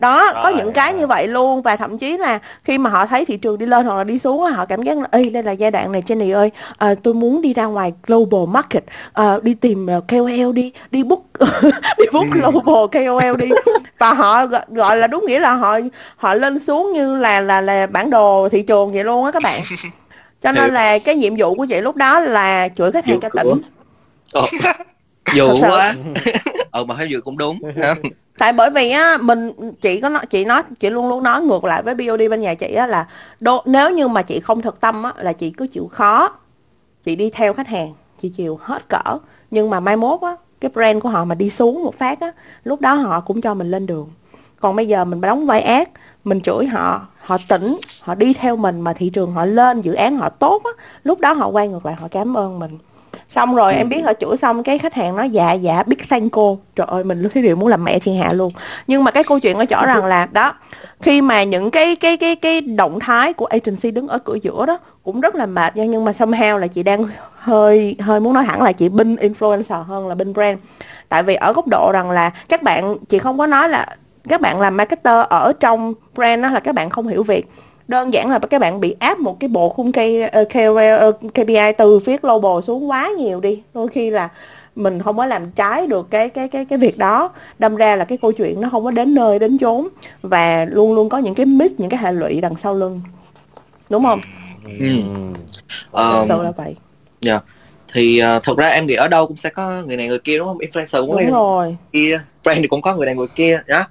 Đó có những cái như vậy luôn và thậm chí là khi mà họ thấy thị trường đi lên hoặc là đi xuống họ cảm giác là ê đây là giai đoạn này Jenny ơi à, tôi muốn đi ra ngoài global market à, đi tìm ờ, KOL đi đi book đi book global KOL đi. Và họ gọi- là đúng nghĩa là họ họ lên xuống như là là là bản đồ thị trường vậy luôn á các bạn. Cho nên là cái nhiệm vụ của chị lúc đó là chửi khách hàng cho tỉnh. Ờ, sự. quá. Ờ mà thấy dữ cũng đúng. Tại bởi vì á mình chị có nói chị nói chị luôn luôn nói ngược lại với BOD bên nhà chị á là đô, nếu như mà chị không thực tâm á là chị cứ chịu khó chị đi theo khách hàng chị chịu hết cỡ. Nhưng mà mai mốt á cái brand của họ mà đi xuống một phát á, lúc đó họ cũng cho mình lên đường. Còn bây giờ mình đóng vai ác, mình chửi họ họ tỉnh, họ đi theo mình mà thị trường họ lên, dự án họ tốt á, lúc đó họ quay ngược lại, họ cảm ơn mình. Xong rồi em biết họ chửi xong cái khách hàng nói dạ dạ biết thank cô. Trời ơi, mình lúc thấy điều muốn làm mẹ thiên hạ luôn. Nhưng mà cái câu chuyện ở chỗ rằng là, đó, khi mà những cái cái cái cái động thái của agency đứng ở cửa giữa đó cũng rất là mệt nha nhưng mà somehow là chị đang hơi hơi muốn nói thẳng là chị binh influencer hơn là binh brand. Tại vì ở góc độ rằng là các bạn chị không có nói là các bạn làm marketer ở trong brand đó là các bạn không hiểu việc. Đơn giản là các bạn bị áp một cái bộ khung K, ờ, KPI ờ, từ phía global xuống quá nhiều đi. Đôi khi là mình không có làm trái được cái cái cái cái việc đó. Đâm ra là cái câu chuyện nó không có đến nơi đến chốn và luôn luôn có những cái miss những cái hệ lụy đằng sau lưng. Đúng không? Ừ. Ờ, sự là vậy. thì uh, thật ra em nghĩ ở đâu cũng sẽ có người này người kia đúng không? Influencer cũng đúng rồi. kia brand thì cũng có người này người kia đó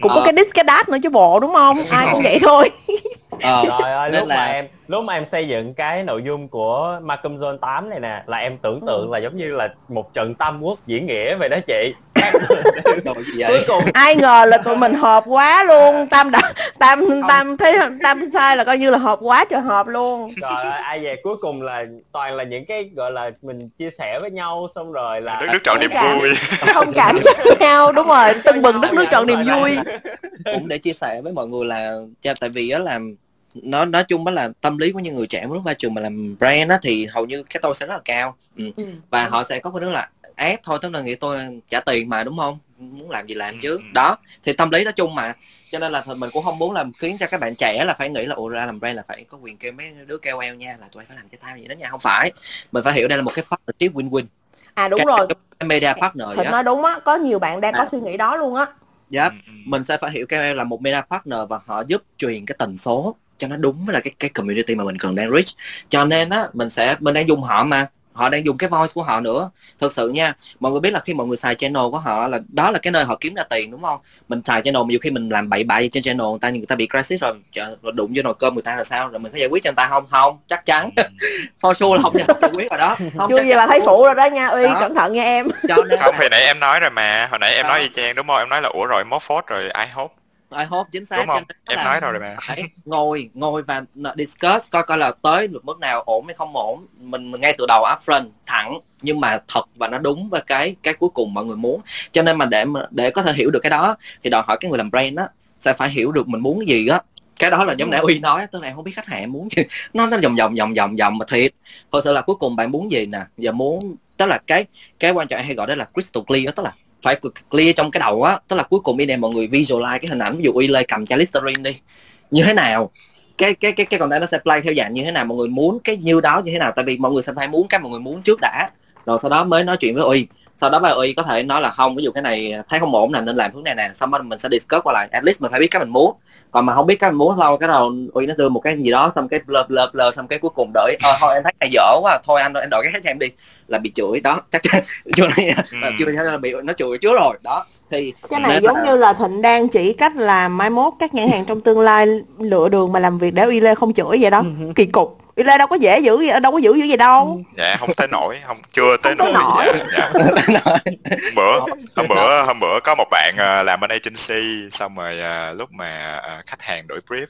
cũng có Ờ. cái dis cái đát nữa chứ bộ đúng không? Ai cũng vậy thôi. Ờ, Trời ơi, lúc là- mà em lúc mà em xây dựng cái nội dung của Malcolm Zone 8 này nè là em tưởng tượng là giống như là một trận tam quốc diễn nghĩa vậy đó chị. Ai ngờ là tụi mình hợp quá luôn. Tam đã tam tam thấy tam sai là coi như là hợp quá trời hợp luôn. Trời ơi ai về cuối cùng là toàn là những cái gọi là mình chia sẻ với nhau xong rồi là nước nước trọn niềm Cảm- vui. không cảm cho nhau đúng rồi. Tưng bừng đất nước trọn niềm vui. Cũng để chia sẻ với mọi người là cha tại vì á là nó nói chung đó là tâm lý của những người trẻ lúc ra trường mà làm brand á thì hầu như cái tôi sẽ rất là cao. Ừ. và họ sẽ có cái đó là ép thôi tức là nghĩ tôi trả tiền mà đúng không? Muốn làm gì làm chứ. Ừ. đó thì tâm lý nói chung mà. Cho nên là mình cũng không muốn làm khiến cho các bạn trẻ là phải nghĩ là ủa ra làm brand là phải có quyền kêu mấy đứa kêu eo nha là tụi phải làm cho tao vậy đó nha. Không phải. Mình phải hiểu đây là một cái partnership win-win. À đúng cái, rồi. cái media partner Thịnh á nói đúng á có nhiều bạn đang có À. suy nghĩ đó luôn á. Yep. Ừ, ừ. mình sẽ phải hiểu KOL là một media partner và họ giúp truyền cái tần số cho nó đúng với lại cái cái community mà mình cần đang reach. Cho nên á mình sẽ mình đang dùng họ mà họ đang dùng cái voice của họ nữa. Thực sự nha mọi người biết là khi mọi người xài channel của họ là đó là cái nơi họ kiếm ra tiền đúng không? Mình xài channel mà nhiều khi mình làm bậy bạ gì trên channel người ta người ta bị crisis rồi, rồi đụng vô nồi cơm người ta là sao? Rồi mình có giải quyết cho người ta không? Không chắc chắn. Ừ. for sure là không giải quyết rồi đó. Không chưa gì bà thấy phụ rồi đó nha uy Đó. cẩn thận nha em. Cho nên không là hồi nãy em nói rồi mà hồi nãy em Đó. nói y chang đúng không? Em nói là ủa rồi mốt phốt rồi ai hốt I hope chính xác đúng không? em nói rồi mà. phải ngồi ngồi và discuss coi coi là tới được mức nào ổn hay không ổn. Mình, mình ngay từ đầu upfront thẳng nhưng mà thật và nó đúng với cái cái cuối cùng mọi người muốn. Cho nên mà để mà- để có thể hiểu được cái đó thì đòi hỏi cái người làm brand á sẽ phải hiểu được mình muốn gì á. Cái đó là giống nãy uy nói tức là em không biết khách hàng muốn gì. Nó nó vòng vòng vòng vòng vòng mà thiệt. Thật sự là cuối cùng bạn muốn gì nè? Giờ muốn tức là cái cái quan trọng hay gọi đó là crystal clear đó tức là phải clear trong cái đầu á. Tức là cuối cùng đi mọi người visualize cái hình ảnh, ví dụ y lê cầm chai listerine đi. Như thế nào? Cái cái cái cái content nó sẽ play theo dạng như thế nào? Mọi người muốn cái như đó như thế nào? Tại vì mọi người sẽ phải muốn cái mọi người muốn trước đã. Rồi sau đó mới nói chuyện với uy. Sau đó bà uy có thể nói là, không, ví dụ cái này thấy không ổn là nên làm hướng này nè. Xong rồi mình sẽ discuss qua lại. At least mình phải biết cái mình muốn còn mà không biết cái muốn lâu cái đầu uy nó đưa một cái gì đó xong cái blur blur blur xong cái cuối cùng đợi ờ, thôi em thấy này dở quá thôi anh em đổi cái khác cho em đi. Là bị chửi đó chắc chắn. Chưa này Ừ. chưa là bị nó chửi trước rồi đó. Thì cái này giống mà- như là thịnh đang chỉ cách làm mai mốt các nhãn hàng trong tương lai lựa đường mà làm việc để uy lê không chửi vậy đó. Kỳ cục uy lê đâu có dễ giữ gì đâu có giữ dữ gì đâu. Dạ không tới nổi không chưa tới Không tới nổi. nổi. dạ, dạ. hôm bữa hôm bữa hôm bữa có một bạn ờ, làm bên agency xong rồi ờ, lúc mà ờ, khách hàng đổi brief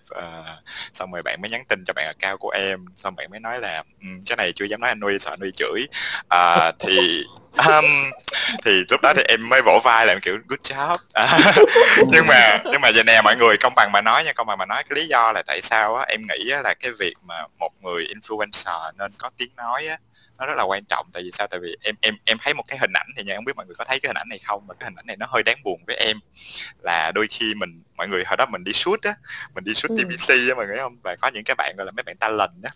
xong rồi bạn mới nhắn tin cho bạn cao của em xong bạn mới nói là "Ừ, cái này chưa dám nói anh nuôi sợ anh nuôi chửi. Ờ, thì um, thì lúc đó thì em mới vỗ vai làm kiểu good job. À, nhưng mà nhưng mà vậy nè mọi người công bằng mà nói nha công bằng mà nói cái lý do là tại sao á em nghĩ á, là cái việc mà một người influencer nên có tiếng nói á nó rất là quan trọng. Tại vì sao? Tại vì em em em thấy một cái hình ảnh thì nha không biết mọi người có thấy cái hình ảnh này không mà cái hình ảnh này nó hơi đáng buồn với em. Là đôi khi mình mọi người hồi đó mình đi shoot á mình đi shoot Ừ. TVC á mọi người không? Và có những cái bạn gọi là mấy bạn talent á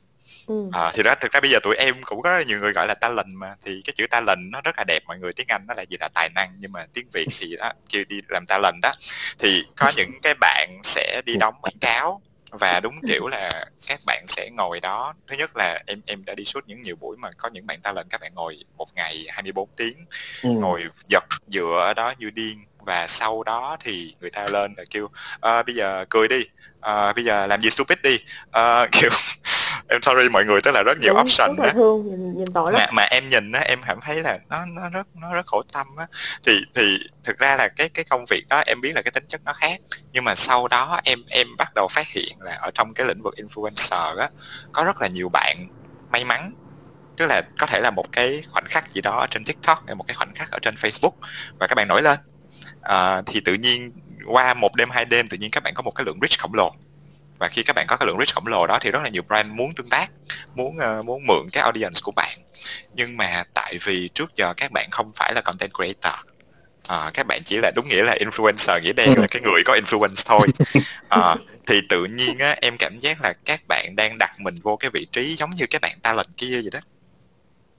ừ. À, thì đó thực ra bây giờ tụi em cũng có nhiều người gọi là talent mà thì cái chữ talent nó rất là đẹp mọi người tiếng Anh nó là gì là tài năng nhưng mà tiếng Việt thì đó kêu đi làm talent đó thì có những cái bạn sẽ đi đóng quảng cáo và đúng kiểu là các bạn sẽ ngồi đó thứ nhất là em em đã đi shoot những nhiều buổi mà có những bạn talent các bạn ngồi một ngày 24 tiếng ừ. ngồi giật dựa ở đó như điên và sau đó thì người ta lên là kêu "Ờ, bây giờ cười đi Ờ, bây giờ làm gì stupid đi Ờ, kiểu em sorry mọi người tức là rất nhiều Đúng, option rất thương nhìn, nhìn tội lắm mà mà em nhìn á em cảm thấy là nó nó rất nó rất khổ tâm á. Thì thì thực ra là cái cái công việc đó em biết là cái tính chất nó khác. Nhưng mà sau đó em em bắt đầu phát hiện là ở trong cái lĩnh vực influencer á có rất là nhiều bạn may mắn. Tức là có thể là một cái khoảnh khắc gì đó ở trên TikTok hay một cái khoảnh khắc ở trên Facebook và các bạn nổi lên. Ờ, thì tự nhiên qua một đêm hai đêm tự nhiên các bạn có một cái lượng reach khổng lồ và khi các bạn có cái lượng reach khổng lồ đó thì rất là nhiều brand muốn tương tác muốn ờ, muốn mượn cái audience của bạn nhưng mà tại vì trước giờ các bạn không phải là content creator à, các bạn chỉ là đúng nghĩa là influencer nghĩa đen Ừ. là cái người có influence thôi à, thì tự nhiên á em cảm giác là các bạn đang đặt mình vô cái vị trí giống như cái bạn talent kia vậy đó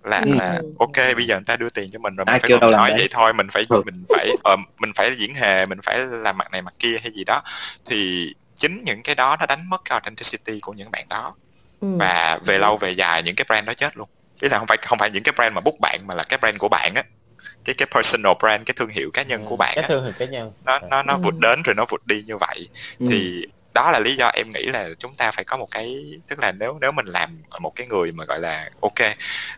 là Ừ. là ok bây giờ người ta đưa tiền cho mình rồi mình Ai phải làm nói đấy. vậy thôi mình phải Ừ. mình phải ờ, mình phải diễn hề mình phải làm mặt này mặt kia hay gì đó thì chính những cái đó nó đánh mất cái authenticity của những bạn đó. Ừ. và về lâu về dài những cái brand đó chết luôn. Ý là không phải không phải những cái brand mà book bạn mà là cái brand của bạn á. Cái cái personal brand cái thương hiệu cá nhân của bạn cái á. thương hiệu cá nhân. Nó nó nó Ừ. vụt đến rồi nó vụt đi như vậy. Ừ. thì đó là lý do em nghĩ là chúng ta phải có một cái tức là nếu nếu mình làm một cái người mà gọi là ok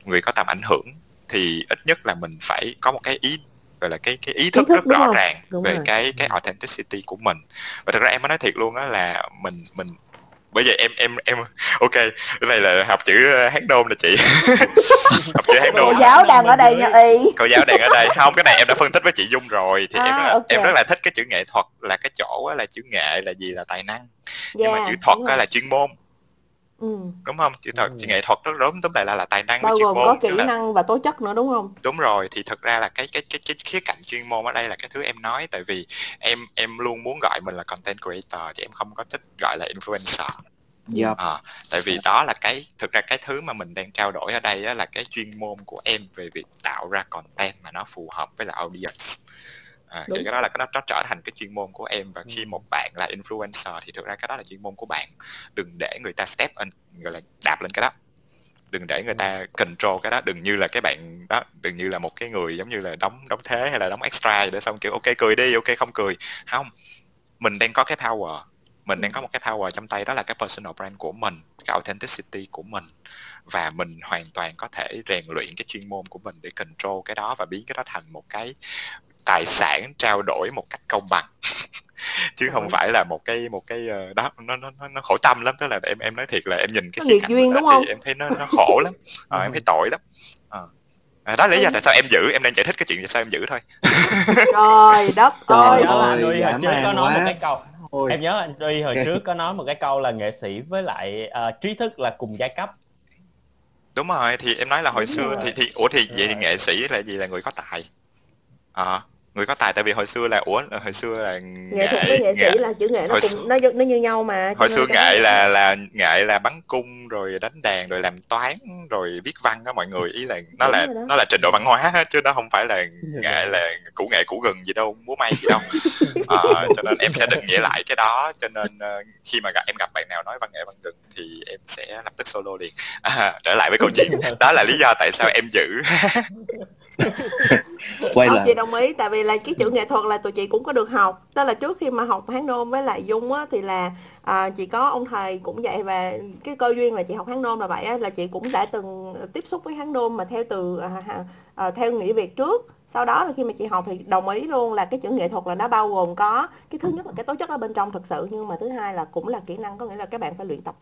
người có tầm ảnh hưởng thì ít nhất là mình phải có một cái ý gọi là cái cái ý thức, thức rất rõ không? ràng Đúng về rồi. cái cái authenticity của mình. Và thật ra em mới nói thiệt luôn á là mình mình bởi vậy em em em ok cái này là học chữ ờ, hát nôm nè chị. Học chữ hát cô nôm giáo đang ở đây nha y. Cô giáo đang ở đây. Không cái này em đã phân tích với chị dung rồi thì em À, rất là, ok. em rất là thích cái chữ nghệ thuật là cái chỗ là chữ nghệ là gì là tài năng. Nhưng mà Yeah, chữ thuật là chuyên môn ừ. đúng không chữ thuật Ừ. chữ nghệ thuật rất đúng tóm lại là là tài năng bao chuyên gồm môn có kỹ là năng và tố chất nữa đúng không đúng rồi thì thực ra là cái cái cái cái khía cạnh chuyên môn ở đây là cái thứ em nói tại vì em em luôn muốn gọi mình là content creator chứ em không có thích gọi là influencer Dạ. à, tại vì đó là cái thực ra cái thứ mà mình đang trao đổi ở đây á, là cái chuyên môn của em về việc tạo ra content mà nó phù hợp với là audience à, Đúng. cái đó là cái đó nó trở thành cái chuyên môn của em và Ừ. khi một bạn là influencer thì thực ra cái đó là chuyên môn của bạn. Đừng để người ta step in gọi là đạp lên cái đó. Đừng để người ta control cái đó đừng như là cái bạn đó đừng như là một cái người giống như là đóng đóng thế hay là đóng extra để xong kiểu ok cười đi ok không cười. Không. Mình đang có cái power mình đang có một cái power trong tay đó là cái personal brand của mình cái authenticity của mình. Và mình hoàn toàn có thể rèn luyện cái chuyên môn của mình để control cái đó và biến cái đó thành một cái tài sản trao đổi một cách công bằng. Chứ không phải là một cái một cái ờ, đó nó nó nó, nó khổ tâm lắm. Tức là em em nói thiệt là em nhìn cái nghiệt duyên đúng không? em thấy nó nó khổ lắm. Ờ, em thấy tội lắm. Ờ. À, đó lý do tại sao em giữ em đang giải thích cái chuyện tại sao em giữ thôi. Trời đất Trời ơi. anh Uy hồi trước có nói một quá. cái câu Ôi. em nhớ anh Uy hồi trước có nói một cái câu là nghệ sĩ với lại ờ, trí thức là cùng giai cấp. Đúng rồi thì em nói là hồi Đúng xưa rồi. thì thì ủa thì vậy thì nghệ sĩ là gì? Là người có tài. À, người có tài tại vì hồi xưa là ủa hồi xưa là nghệ thuật với nghệ sĩ là chữ nghệ nó hồi cùng nó nó như nhau mà hồi xưa nghệ là là nghệ là bắn cung rồi đánh đàn rồi làm toán rồi viết văn đó mọi người ý là nó Đúng là nó là trình độ văn hóa á, chứ nó không phải là nghệ là củ nghệ củ gừng gì đâu múa may gì đâu. Ờ, cho nên em sẽ định nghĩa lại cái đó cho nên ờ, khi mà gặp, em gặp bạn nào nói văn nghệ văn gừng thì em sẽ lập tức solo liền. À, trở lại với câu chuyện. đó là lý do tại sao em giữ quay Không, lại chị đồng ý tại vì là cái chữ nghệ thuật là tụi chị cũng có được học tức là trước khi mà học hán nôm với lại dung á thì là à, chị có ông thầy cũng dạy và cái cơ duyên là chị học hán nôm là vậy á là chị cũng đã từng tiếp xúc với hán nôm mà theo từ à, à, à, theo nghĩa việt trước sau đó là khi mà chị học thì đồng ý luôn là cái chữ nghệ thuật là nó bao gồm có cái thứ nhất là cái tố chất ở bên trong thực sự nhưng mà thứ hai là cũng là kỹ năng có nghĩa là các bạn phải luyện tập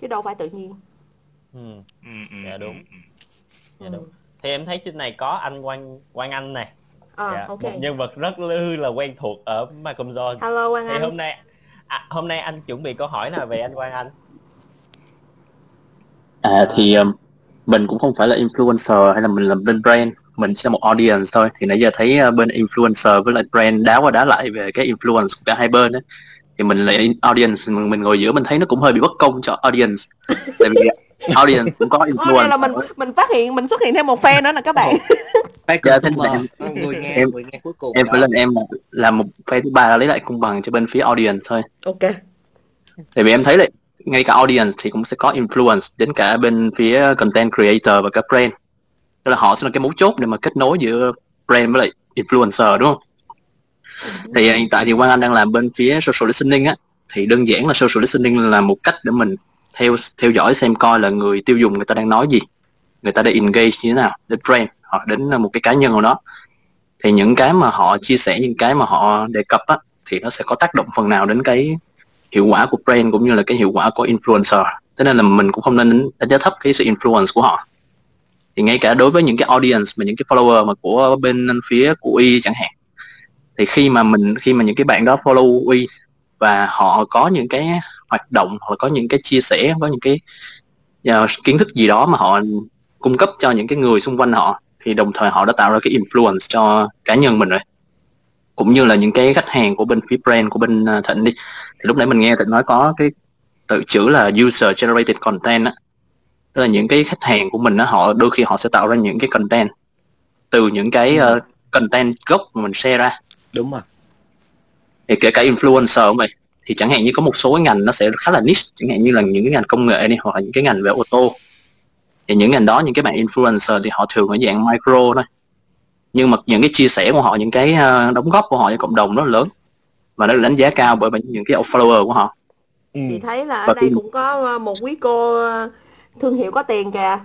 chứ đâu phải tự nhiên ừ. ừ, ừ, Dạ, đúng. ừ. Dạ, đúng. Thì em thấy trên này có anh Quang Quang Anh này à, dạ, ok một nhân vật rất lư là quen thuộc ở Malcolm John hello Quang thì Anh hôm nay à, hôm nay anh chuẩn bị câu hỏi nào về anh Quang Anh À thì um, mình cũng không phải là influencer hay là mình là bên brand, mình chỉ là một audience thôi. Thì nãy giờ thấy uh, bên influencer với lại brand đá qua đá lại về cái influence của cả hai bên á. Thì mình là audience, mình, mình ngồi giữa mình thấy nó cũng hơi bị bất công cho audience. Tại vì audience cũng có Ô, influence. là mình mình phát hiện mình xuất hiện thêm một fan nữa là các bạn Fan Dạ, consumer, em- người nghe em- người nghe cuối cùng Em phải lên em là, là một phe thứ ba lấy lại công bằng cho bên phía audience thôi. ok Tại vì em thấy là ngay cả audience thì cũng sẽ có influence đến cả bên phía content creator và cả brand. Tức là họ sẽ là cái mấu chốt để mà kết nối giữa brand với lại influencer đúng không? Thì hiện tại thì Quang Anh đang làm bên phía social listening á thì đơn giản là social listening là một cách để mình theo theo dõi xem coi là người tiêu dùng người ta đang nói gì, người ta đã engage như thế nào đến brand hoặc đến một cái cá nhân nào đó. Thì những cái mà họ chia sẻ những cái mà họ đề cập á thì nó sẽ có tác động phần nào đến cái hiệu quả của brand cũng như là cái hiệu quả của influencer. Thế nên là mình cũng không nên đánh giá thấp cái sự influence của họ. Thì ngay cả đối với những cái audience và những cái follower mà của bên phía của y chẳng hạn thì khi mà mình khi mà những cái bạn đó follow y và họ có những cái hoạt động hoặc là có những cái chia sẻ có những cái uh, kiến thức gì đó mà họ cung cấp cho những cái người xung quanh họ thì đồng thời họ đã tạo ra cái influence cho cá nhân mình rồi. Cũng như là những cái khách hàng của bên phía brand của bên uh, thịnh đi. Thì lúc nãy mình nghe thịnh nói có cái tự chữ là user generated content á. Tức là những cái khách hàng của mình á họ đôi khi họ sẽ tạo ra những cái content từ những cái uh, content gốc mà mình share ra. Đúng rồi. Thì kể cả influencer cũng vậy thì chẳng hạn như có một số cái ngành nó sẽ khá là niche chẳng hạn như là những cái ngành công nghệ đi hoặc là những cái ngành về ô tô. Thì những ngành đó những cái bạn influencer thì họ thường ở dạng micro thôi. Nhưng mà những cái chia sẻ của họ những cái uh, đóng góp của họ cho cộng đồng rất là lớn. Và nó được đánh giá cao bởi những cái follower của họ. Ừ. chị thấy là ở Và đây cũng có ờ, một quý cô ờ, thương hiệu có tiền kìa.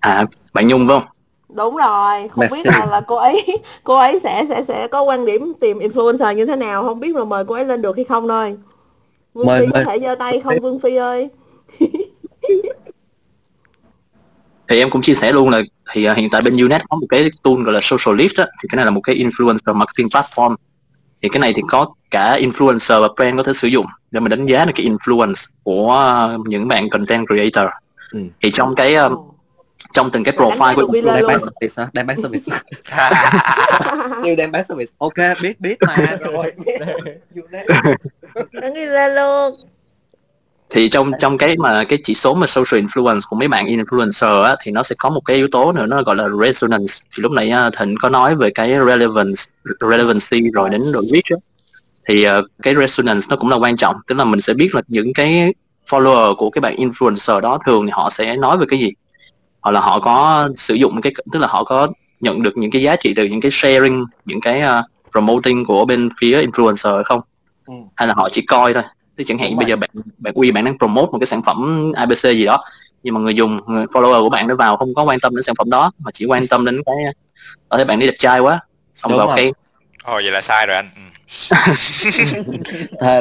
À bạn nhung phải không đúng rồi không Merci. biết là là cô ấy cô ấy sẽ sẽ sẽ có quan điểm tìm influencer như thế nào không biết mà mời cô ấy lên được hay không thôi Vương Mời- Phi có mời. thể giơ tay không Vương Phi ơi thì em cũng chia sẻ luôn là thì uh, hiện tại bên Unet có một cái tool gọi là Social Lift á, thì cái này là một cái influencer marketing platform thì cái này thì có cả influencer và brand có thể sử dụng để mà đánh giá được cái influence của uh, những bạn content creator Ừ. thì trong cái um, trong từng cái profile của đang bán service hả? Đang bán service. Như đang bán service. Ok biết biết mà. Rồi. Đánh đi ra luôn. Thì trong trong cái mà cái chỉ số mà social influence của mấy bạn influencer á, thì nó sẽ có một cái yếu tố nữa nó gọi là resonance. Thì lúc nãy uh, thịnh có nói về cái relevance relevancy rồi đến độ reach á. thì uh, cái resonance nó cũng là quan trọng. Tức là mình sẽ biết là những cái follower của cái bạn influencer đó thường thì họ sẽ nói về cái gì hoặc là họ có sử dụng cái tức là họ có nhận được những cái giá trị từ những cái sharing những cái uh, promoting của bên phía influencer hay không Ừ. hay là họ chỉ coi thôi Tức chẳng hạn Đúng bây rồi. giờ bạn bạn uy bạn đang promote một cái sản phẩm ABC gì đó nhưng mà người dùng người follower của bạn nó vào không có quan tâm đến sản phẩm đó mà chỉ quan tâm đến cái ở thấy bạn đi đẹp trai quá xong Đúng vào rồi. cái Ồ vậy là sai rồi anh. Ừ. à,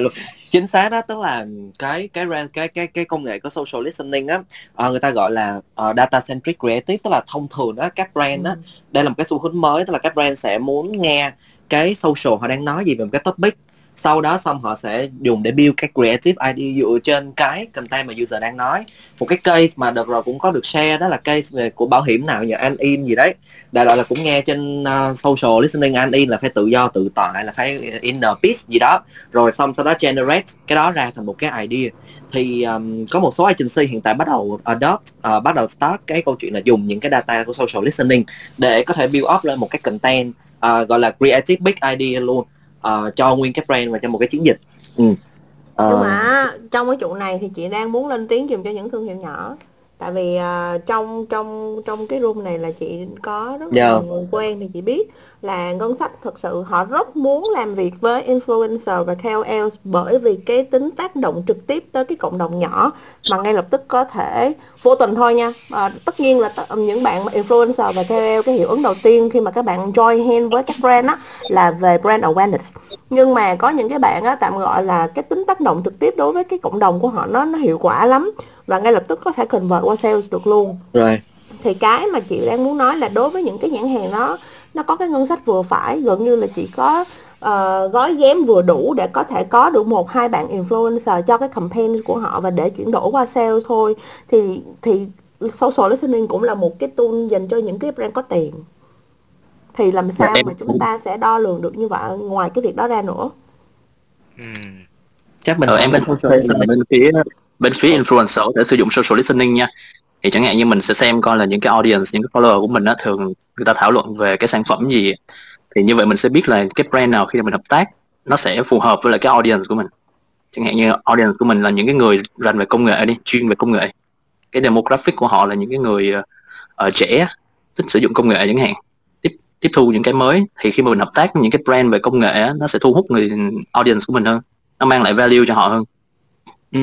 chính xác đó tức là cái cái cái cái cái công nghệ của social listening á ờ, người ta gọi là ờ, data centric creative tức là thông thường đó các brand á đây là một cái xu hướng mới tức là các brand sẽ muốn nghe cái social họ đang nói gì về một cái topic sau đó xong họ sẽ dùng để build cái creative ID dựa trên cái content mà user đang nói. Một cái case mà đợt rồi cũng có được share đó là case về của bảo hiểm nào nhờ an in gì đấy. Đại loại là cũng nghe trên uh, social listening an in là phải tự do tự tại là phải in the piece gì đó. Rồi xong sau đó generate cái đó ra thành một cái idea. Thì um, có một số agency hiện tại bắt đầu adopt uh, bắt đầu start cái câu chuyện là dùng những cái data của social listening để có thể build up lên một cái content uh, gọi là creative big idea luôn uh, cho nguyên cái brand và cho một cái chiến dịch. Ừ. uh, nhưng mà trong cái chỗ này thì chị đang muốn lên tiếng dùm cho những thương hiệu nhỏ tại vì uh, trong trong trong cái room này là chị có rất yeah. người quen thì chị biết là ngân sách thực sự họ rất muốn làm việc với influencer và KOL bởi vì cái tính tác động trực tiếp tới cái cộng đồng nhỏ mà ngay lập tức có thể vô tình thôi nha. À, tất nhiên là những bạn influencer và KOL cái hiệu ứng đầu tiên khi mà các bạn join hand với các brand á là về brand awareness. Nhưng mà có những cái bạn á tạm gọi là cái tính tác động trực tiếp đối với cái cộng đồng của họ nó nó hiệu quả lắm và ngay lập tức có thể convert qua sales được luôn. Rồi. Thì cái mà chị đang muốn nói là đối với những cái nhãn hàng đó nó có cái ngân sách vừa phải gần như là chỉ có uh, gói ghém vừa đủ để có thể có được một hai bạn influencer cho cái campaign của họ và để chuyển đổi qua sale thôi. Thì thì social listening cũng là một cái tool dành cho những cái brand có tiền. Thì làm sao em... mà chúng ta sẽ đo lường được như vậy ngoài cái việc đó ra nữa? Ừ. chắc mình ờ, em bên social listening bên phía bên phía influencer để sử dụng social listening nha. Thì chẳng hạn như mình sẽ xem coi là những cái audience những cái follower của mình á thường người ta thảo luận về cái sản phẩm gì thì như vậy mình sẽ biết là cái brand nào khi mình hợp tác nó sẽ phù hợp với lại cái audience của mình. Chẳng hạn như audience của mình là những cái người rành về công nghệ đi chuyên về công nghệ. Cái demographic của họ là những cái người uh, trẻ thích sử dụng công nghệ chẳng hạn. Tiếp tiếp thu những cái mới. Thì khi mà mình hợp tác với những cái brand về công nghệ nó sẽ thu hút người audience của mình hơn. Nó mang lại value cho họ hơn. Ừ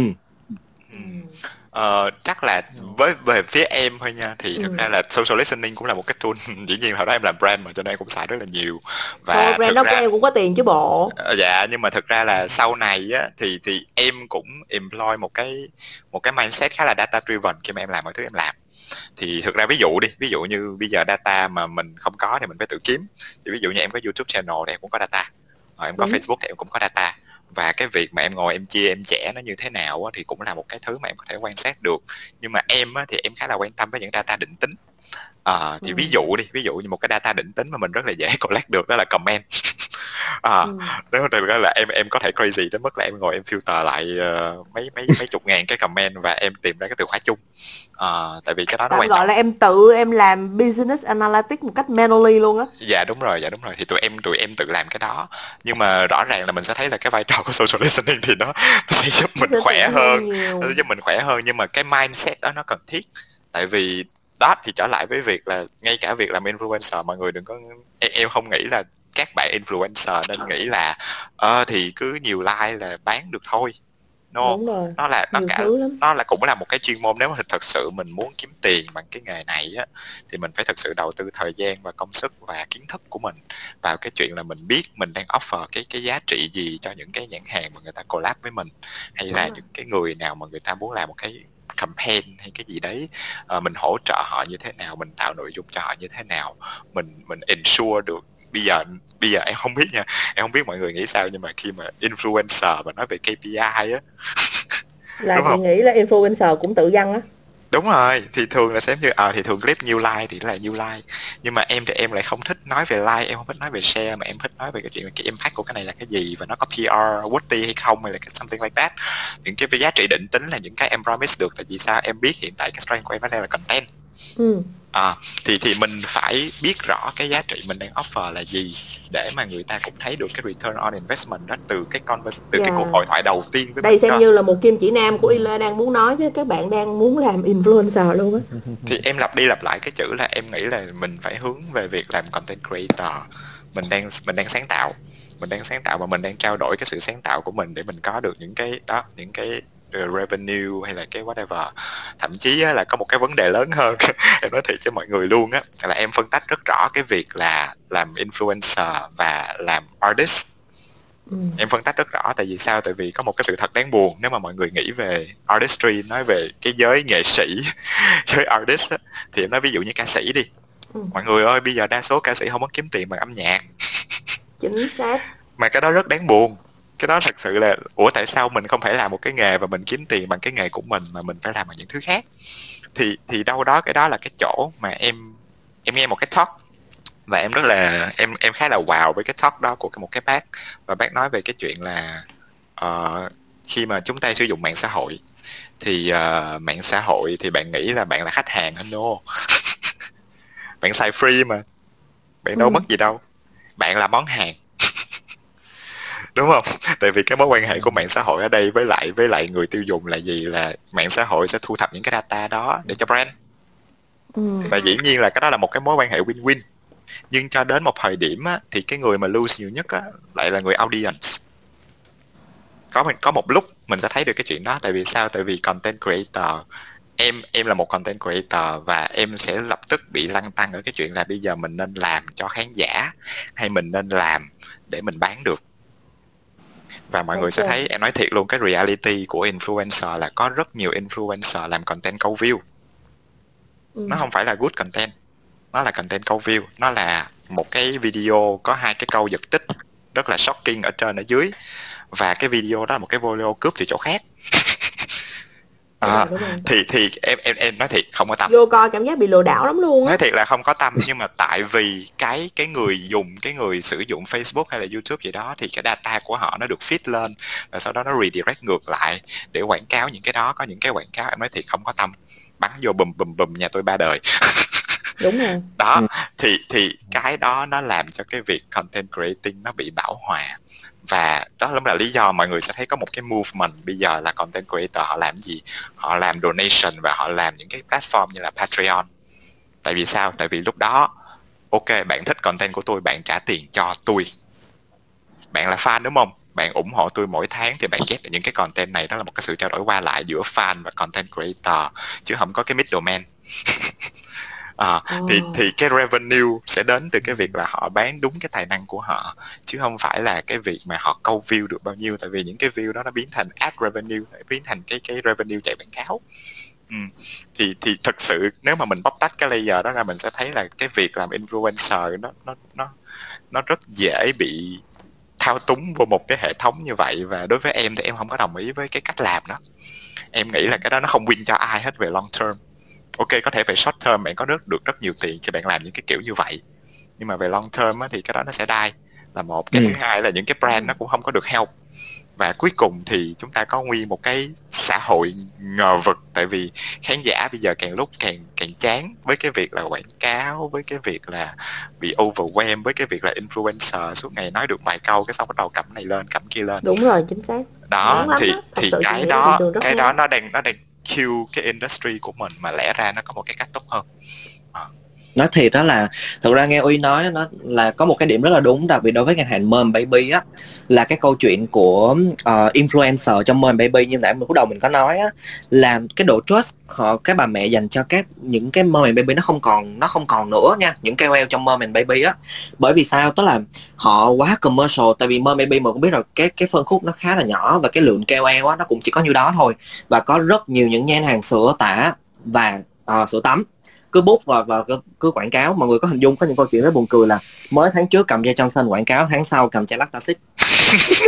uh, chắc là với về phía em thôi nha thì thực ừ. ra là social listening cũng là một cái tool dĩ nhiên hồi đó em làm brand mà cho nên em cũng xài rất là nhiều. Và Ồ, brand đó ra, em cũng có tiền chứ bộ. Uh, dạ nhưng mà thực ra là sau này á thì thì em cũng employ một cái một cái mindset khá là data driven khi mà em làm mọi thứ em làm. Thì thực ra ví dụ đi ví dụ như bây giờ data mà mình không có thì mình phải tự kiếm. Thì ví dụ như em có youtube channel thì em cũng có data. Rồi em có Đúng. facebook thì em cũng có data và cái việc mà em ngồi em chia em trẻ nó như thế nào á, thì cũng là một cái thứ mà em có thể quan sát được. Nhưng mà em á, thì em khá là quan tâm với những data định tính à, thì ừ. ví dụ đi ví dụ như một cái data định tính mà mình rất là dễ collect được đó là comment. À, ừ. đó là em em có thể crazy tới mức là em ngồi em filter lại uh, mấy mấy mấy chục ngàn cái comment và em tìm ra cái từ khóa chung. À, tại vì cái đó nó quan gọi trọng. là em tự em làm business analytics một cách manually luôn á. Dạ đúng rồi dạ đúng rồi. Thì tụi em tụi em tự làm cái đó. Nhưng mà rõ ràng là mình sẽ thấy là cái vai trò của social listening thì nó nó sẽ giúp mình khỏe hơn nó sẽ giúp mình khỏe hơn. Nhưng mà cái mindset đó nó cần thiết. Tại vì đó thì trở lại với việc là ngay cả việc làm influencer mọi người đừng có em, em không nghĩ là các bạn influencer nên nghĩ là ờ thì cứ nhiều like là bán được thôi no Đúng rồi. nó là nó cả nó là cũng là một cái chuyên môn nếu mà thật sự mình muốn kiếm tiền bằng cái nghề này á thì mình phải thật sự đầu tư thời gian và công sức và kiến thức của mình vào cái chuyện là mình biết mình đang offer cái cái giá trị gì cho những cái nhãn hàng mà người ta collab với mình hay Đúng là rồi. những cái người nào mà người ta muốn làm một cái campaign hay cái gì đấy uh, mình hỗ trợ họ như thế nào mình tạo nội dung cho họ như thế nào mình mình ensure được. Bây giờ bây giờ em không biết nha em không biết mọi người nghĩ sao nhưng mà khi mà influencer mà nói về KPI á là chị nghĩ là influencer cũng tự dân á đúng rồi thì thường là xem như ờ à, thì thường clip nhiều like thì là nhiều like nhưng mà em thì em lại không thích nói về like em không thích nói về share mà em thích nói về cái chuyện cái impact của cái này là cái gì và nó có PR worthy hay không hay là something like that. Những cái giá trị định tính là những cái em promise được tại vì sao? Em biết hiện tại cái strength của em nó là content ừ à, thì thì mình phải biết rõ cái giá trị mình đang offer là gì để mà người ta cũng thấy được cái return on investment đó từ cái converse, từ yeah. cái cuộc dạ. hội thoại đầu tiên với đây xem đó. như là một kim chỉ nam của Ila đang muốn nói với các bạn đang muốn làm influencer luôn á thì em lặp đi lặp lại cái chữ là em nghĩ là mình phải hướng về việc làm content creator mình đang mình đang sáng tạo mình đang sáng tạo và mình đang trao đổi cái sự sáng tạo của mình để mình có được những cái đó những cái revenue hay là cái whatever. Thậm chí là có một cái vấn đề lớn hơn. Em nói thiệt cho mọi người luôn á là em phân tách rất rõ cái việc là làm influencer và làm artist. Ừ. em phân tách rất rõ tại vì sao? Tại vì có một cái sự thật đáng buồn nếu mà mọi người nghĩ về artistry nói về cái giới nghệ sĩ giới artist á, thì em nói ví dụ như ca sĩ đi. Ừ. mọi người ơi bây giờ đa số ca sĩ không có kiếm tiền bằng âm nhạc. Chính xác. Mà cái đó rất đáng buồn cái đó thật sự là ủa tại sao mình không phải làm một cái nghề và mình kiếm tiền bằng cái nghề của mình mà mình phải làm bằng những thứ khác? Thì thì đâu đó cái đó là cái chỗ mà em em nghe một cái talk và em rất là em em khá là wow với cái talk đó của một cái bác và bác nói về cái chuyện là uh, khi mà chúng ta sử dụng mạng xã hội thì uh, mạng xã hội thì bạn nghĩ là bạn là khách hàng hả no bạn xài free mà bạn đâu ừ. mất gì đâu. Bạn là món hàng đúng không? Tại vì cái mối quan hệ của mạng xã hội ở đây với lại với lại người tiêu dùng là gì? Là mạng xã hội sẽ thu thập những cái data đó để cho brand. Ừ. và dĩ nhiên là cái đó là một cái mối quan hệ win-win. Nhưng cho đến một thời điểm á, thì cái người mà lose nhiều nhất á, lại là người audience. Có có một lúc mình sẽ thấy được cái chuyện đó. Tại vì sao? Tại vì content creator em em là một content creator và em sẽ lập tức bị lăn tăng ở cái chuyện là bây giờ mình nên làm cho khán giả hay mình nên làm để mình bán được và mọi okay. người sẽ thấy em nói thiệt luôn cái reality của influencer là có rất nhiều influencer làm content câu view ừ. nó không phải là good content nó là content câu view nó là một cái video có hai cái câu giật tích rất là shocking ở trên ở dưới và cái video đó là một cái video cướp từ chỗ khác à, thì thì em em em nói thiệt không có tâm. Vô coi cảm giác bị lừa đảo lắm luôn nói thiệt là không có tâm nhưng mà tại vì cái cái người dùng cái người sử dụng Facebook hay là YouTube gì đó thì cái data của họ nó được feed lên và sau đó nó redirect ngược lại để quảng cáo những cái đó. Có những cái quảng cáo em nói thiệt không có tâm. Bắn vô bùm bùm bùm nhà tôi ba đời. Đúng rồi. Đó ừ. thì thì cái đó nó làm cho cái việc content creating nó bị bão hòa và đó là lý do mọi người sẽ thấy có một cái movement bây giờ là content creator họ làm gì? Họ làm donation và họ làm những cái platform như là Patreon. Tại vì sao? Tại vì lúc đó, ok, bạn thích content của tôi, bạn trả tiền cho tôi. Bạn là fan đúng không? Bạn ủng hộ tôi mỗi tháng thì bạn get được những cái content này. Đó là một cái sự trao đổi qua lại giữa fan và content creator, chứ không có cái middleman. à, oh. thì thì cái revenue sẽ đến từ cái việc là họ bán đúng cái tài năng của họ chứ không phải là cái việc mà họ câu view được bao nhiêu tại vì những cái view đó nó biến thành ad revenue biến thành cái cái revenue chạy quảng cáo ừ. thì thì thực sự nếu mà mình bóc tách cái layer đó ra mình sẽ thấy là cái việc làm influencer nó nó nó nó rất dễ bị thao túng vô một cái hệ thống như vậy và đối với em thì em không có đồng ý với cái cách làm đó em nghĩ là cái đó nó không win cho ai hết về long term ok có thể về short term bạn có rất được rất nhiều tiền khi bạn làm những cái kiểu như vậy. Nhưng mà về long term á, thì cái đó nó sẽ đai là một. Cái ừ. thứ hai là những cái brand nó cũng không có được help và cuối cùng thì chúng ta có nguyên một cái xã hội ngờ vực. Tại vì khán giả bây giờ càng lúc càng càng chán với cái việc là quảng cáo với cái việc là bị overwhelm với cái việc là influencer suốt ngày nói được vài câu cái xong bắt đầu cầm này lên cầm kia lên. Đúng rồi chính xác. Đó thì thì cái đó cái đó nó đang nó đang kill cái industry của mình mà lẽ ra nó có một cái cách tốt hơn à nói thiệt đó là thực ra nghe uy nói nó là có một cái điểm rất là đúng đặc biệt đối với ngành hàng mom baby á là cái câu chuyện của uh, influencer trong mom baby như nãy mình lúc đầu mình có nói á là cái độ trust họ các bà mẹ dành cho các những cái mom and baby nó không còn nó không còn nữa nha những KOL trong mom and baby á. Bởi vì sao? Tức là họ quá commercial tại vì mom baby mà cũng biết rồi cái cái phân khúc nó khá là nhỏ và cái lượng KOL á nó cũng chỉ có nhiêu đó thôi và có rất nhiều những nhãn hàng sữa tả và uh, ờ, sữa tắm cứ bút và và cứ, cứ quảng cáo. Mọi người có hình dung có những câu chuyện rất buồn cười là mới tháng trước cầm trong xanh quảng cáo tháng sau cầm chai lactaxit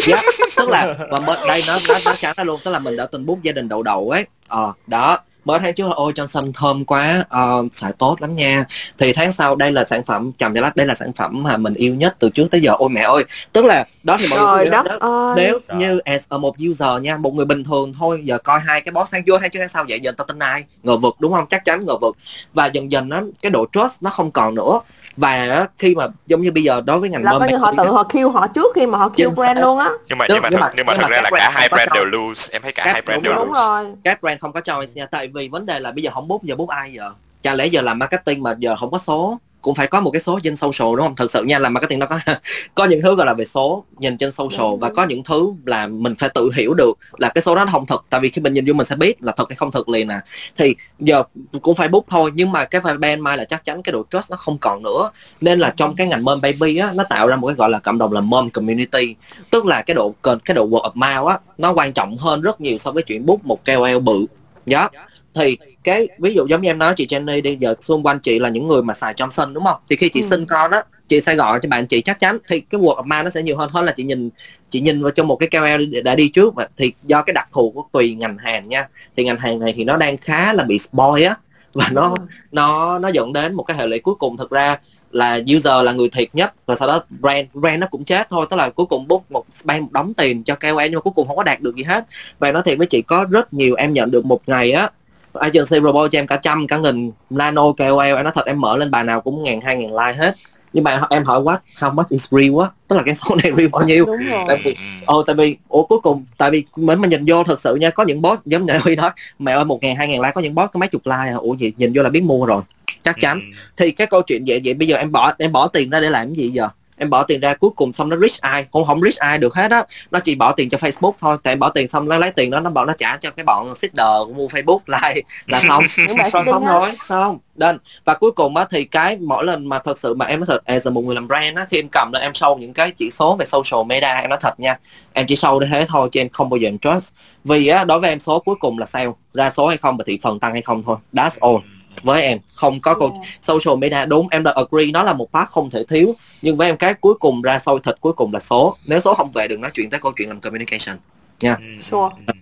yeah, dạ, tức là và đây nó nó nó chắn ra luôn tức là mình đã từng bút gia đình đậu đậu ấy. Ờ đó mới tháng trước là ôi Johnson thơm quá uh, xài tốt lắm nha. Thì tháng sau đây là sản phẩm chầm lát đây là sản phẩm mà mình yêu nhất từ trước tới giờ. Ôi mẹ ơi tức là đó thì mọi người đất đó, nếu Trời. như as a một user nha một người bình thường thôi giờ coi hai cái boss tháng trước tháng trước tháng sau vậy giờ ta tin ai? Ngờ vực đúng không? Chắc chắn ngờ vực. Và dần dần nó cái độ trust nó không còn nữa và khi mà giống như bây giờ đối với ngành là coi như họ tự họ kêu họ trước khi mà họ kêu brand luôn á. Nhưng mà nhưng mà nhưng mà, nhưng mà thật ra là cả hai brand đều lose. Em thấy cả hai brand đều lose các brand không có choice nha tại vì vấn đề là bây giờ không bút giờ bút ai giờ? Chả lẽ giờ làm marketing mà giờ không có số cũng phải có một cái số trên social đúng không? Thật sự nha làm marketing nó có có những thứ gọi là về số nhìn trên social và có những thứ là mình phải tự hiểu được là cái số đó nó không thật. Tại vì khi mình nhìn vô mình sẽ biết là thật hay không thật liền à. Thì giờ cũng phải bút thôi nhưng mà cái ban mai là chắc chắn cái độ trust nó không còn nữa. Nên là trong cái ngành mom baby á nó tạo ra một cái gọi là cộng đồng là mom community. Tức là cái độ cái độ word of mouth á nó quan trọng hơn rất nhiều so với chuyện bút một KOL bự. Đó thì cái ví dụ giống như em nói chị Jenny đi giờ xung quanh chị là những người mà xài Johnson đúng không? Thì khi chị ừ. sinh con á chị sẽ gọi cho bạn chị chắc chắn. Thì cái word of mouth nó sẽ nhiều hơn. Hơn là chị nhìn chị nhìn vào trong một cái KOL đã đi trước mà. Thì do cái đặc thù của tùy ngành hàng nha. Thì ngành hàng này thì nó đang khá là bị spoil á. Và nó Ừ. nó nó dẫn đến một cái hệ lụy cuối cùng. Thực ra là user là người thiệt nhất. Và sau đó brand brand nó cũng chết thôi. Tức là cuối cùng book một spend một đống tiền cho KOL nhưng mà cuối cùng không có đạt được gì hết. Và nói thiệt với chị có rất nhiều em nhận được một ngày á agency robot cho em cả trăm cả nghìn nano KOL em nói thật em mở lên bài nào cũng ngàn hai ngàn like hết. Nhưng mà em hỏi what how much is real á tức là cái số này real bao nhiêu? đúng rồi. Tại vì- Ừ, ừ. Ồ tại vì ủa cuối cùng tại vì mình mà nhìn vô thật sự nha có những boss giống như Huy nói mẹ ơi một ngàn hai ngàn like có những boss có mấy chục like à. Ủa gì nhìn vô là biết mua rồi. Chắc chắn. Ừ, thì cái câu chuyện vậy vậy bây giờ em bỏ em bỏ tiền ra để làm cái gì giờ em bỏ tiền ra cuối cùng xong nó rich ai? Cũng không rich ai được hết á. Nó chỉ bỏ tiền cho Facebook thôi. Tại bỏ tiền xong nó lấy tiền đó nó bảo nó trả cho cái bọn seeder mua Facebook lại. Là xong. Xong không rồi xong đến. Và cuối cùng á thì cái mỗi lần mà thật sự mà em nói thật as a một người làm brand á khi em cầm lên em show những cái chỉ số về social media em nói thật nha em chỉ show đến thế thôi chứ em không bao giờ em trust. Vì á đối với em số cuối cùng là sale ra số hay không và thị phần tăng hay không thôi. That's all với em. Không có câu Yeah. social media. Đúng em đã agree nó là một part không thể thiếu. Nhưng với em cái cuối cùng ra sôi thịt cuối cùng là số. Nếu số không về đừng nói chuyện tới câu chuyện làm communication. Ừ, Sure. ừ.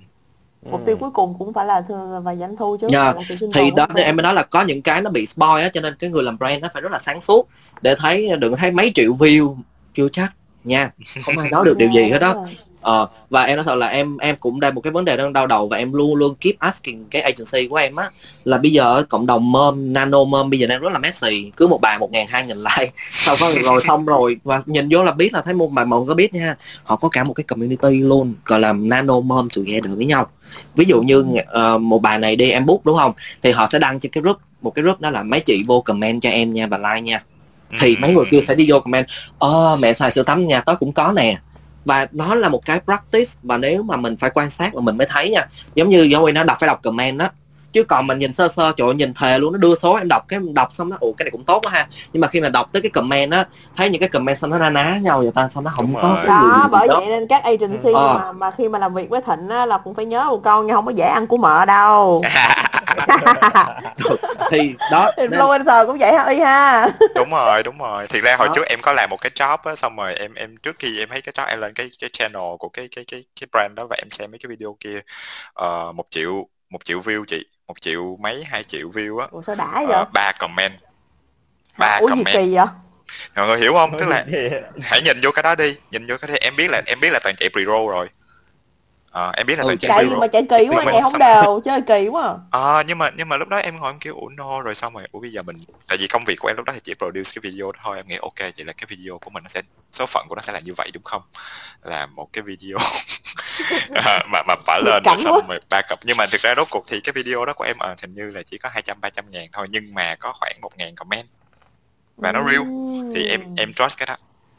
mục tiêu cuối cùng cũng phải là và doanh thu chứ là sinh thì đó nên em mới nói là có những cái nó bị spoil á cho nên cái người làm brand nó phải rất là sáng suốt để thấy đừng thấy mấy triệu view chưa chắc nha. Không ai nói được điều gì hết đó. Ờ, và em nói thật là em em cũng đang một cái vấn đề đang đau đầu và em luôn luôn keep asking cái agency của em á. Là bây giờ cộng đồng mom nano mom bây giờ đang rất là messy. Cứ một bài một ngàn hai nghìn like. Sau đó rồi xong rồi. Và nhìn vô là biết là thấy một bài mọi người có biết nha. Họ có cả một cái community luôn gọi là nano mom together với nhau. Ví dụ như ờ, một bài này đi em book đúng không? Thì họ sẽ đăng trên cái group một cái group đó là mấy chị vô comment cho em nha và like nha. Thì mấy người kia sẽ đi vô comment ờ mẹ xài sữa tắm nhà tớ cũng có nè và nó là một cái practice và nếu mà mình phải quan sát mà mình mới thấy nha. Giống như giống như nó đọc phải đọc comment đó chứ còn mình nhìn sơ sơ ơi, nhìn thề luôn nó đưa số em đọc cái em đọc xong nó ủa cái này cũng tốt quá ha. Nhưng mà khi mà đọc tới cái comment á thấy những cái comment xong nó na ná nhau vậy ta sao nó không Đúng có đó gì bởi vậy nên các agency Ờ. mà mà khi mà làm việc với thịnh á, là cũng phải nhớ một câu nha không có dễ ăn của mợ đâu. Thì đó influencer cũng vậy ha y ha. Đúng rồi đúng rồi. Thiệt ra hồi Đó. trước em có làm một cái job á xong rồi em em trước khi em thấy cái job em lên cái cái channel của cái cái cái cái brand đó và em xem mấy cái video kia ờ, một triệu một triệu view chị một triệu mấy hai triệu view á. Ủa sao đã ờ, vậy ba comment. Ba ủa gì comment. kỳ vậy? Mọi người hiểu không? Tức là hãy nhìn vô cái đó đi. Nhìn vô cái đó em biết là em biết là toàn chạy pre-roll rồi Ờ, em biết là Ừ, toàn chạy pre-roll mà chạy kỳ quá Nhưng chạy không đều chơi kỳ quá. À. Ờ, nhưng mà nhưng mà lúc đó em ngồi em kêu ủa no rồi xong rồi ủa bây giờ mình tại vì công việc của em lúc đó thì chỉ produce cái video thôi em nghĩ ok vậy là cái video của mình nó sẽ số phận của nó sẽ là như vậy đúng không? Là một cái video à, mà mà bỏ lên rồi xong rồi ba cập nhưng mà thực ra rốt cuộc thì cái video đó của em ờ, hình như là chỉ có hai trăm ba trăm ngàn thôi nhưng mà có khoảng một ngàn comment. Và nó real. Thì em em trust cái đó.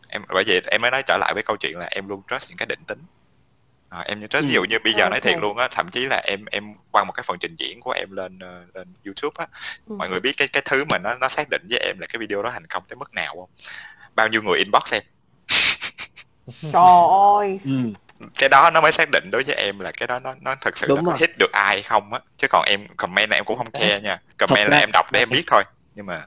Em bởi vậy em mới nói trở lại với câu chuyện là em luôn trust những cái định tính à, em trust ví dụ như bây giờ nói Ok. thiệt luôn á thậm chí là em em quăng một cái phần trình diễn của em lên ờ, lên YouTube á. Ừ. mọi người biết cái cái thứ mà nó nó xác định với em là cái video đó thành công tới mức nào không? Bao nhiêu người inbox em? Trời ơi. Ừ. cái đó nó mới xác định đối với em là cái đó nó nó thực sự Đúng nó có rồi. hit được ai hay không á. Chứ còn em comment là em cũng không care nha. Comment Thật là em đọc để em biết thôi. Nhưng mà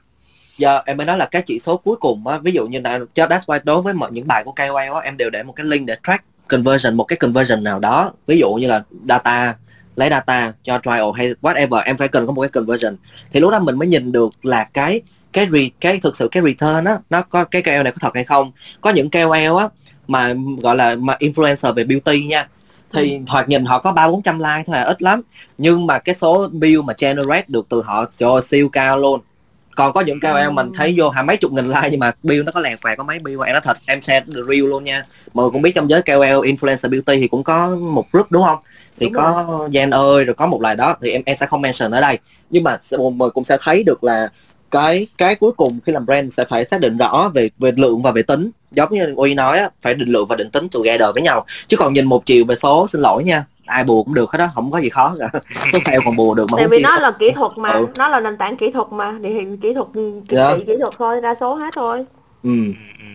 giờ em mới nói là cái chỉ số cuối cùng á. Ví dụ như là cho that's why đối với mọi những bài của KOL á em đều để một cái link để track conversion một cái conversion nào đó. Ví dụ như là data lấy data cho trial hay whatever em phải cần có một cái conversion. Thì lúc đó mình mới nhìn được là cái cái re, cái thực sự cái return á nó có cái KOL này có thật hay không. Có những KOL á mà gọi là mà influencer về beauty nha thì hoặc nhìn họ có ba bốn trăm like thôi à ít lắm. Nhưng mà cái số view mà generate được từ họ trời ơi, siêu cao luôn còn có những KOL mình thấy vô hai mấy chục nghìn like nhưng mà bill nó có lẹt vẹt có mấy bill em nói thật em share the real luôn nha. Mọi người cũng biết trong giới KOL influencer beauty thì cũng có một group đúng không? Thì Đúng có Jan ơi rồi có một lời đó thì em em sẽ không mention ở đây. Nhưng mà mọi người cũng sẽ thấy được là cái cái cuối cùng khi làm brand sẽ phải xác định rõ về về lượng và về tính. Giống như uy nói á phải định lượng và định tính together với nhau. Chứ còn nhìn một chiều về số xin lỗi nha ai bùa cũng được hết đó không có gì khó cả số sale còn bùa được mà tại vì nó là kỹ thuật mà Ừ. nó là nền tảng kỹ thuật mà thì hiện kỹ thuật kỹ, Dạ. kỹ thuật thôi đa số hết thôi ừ. ừ, ừ.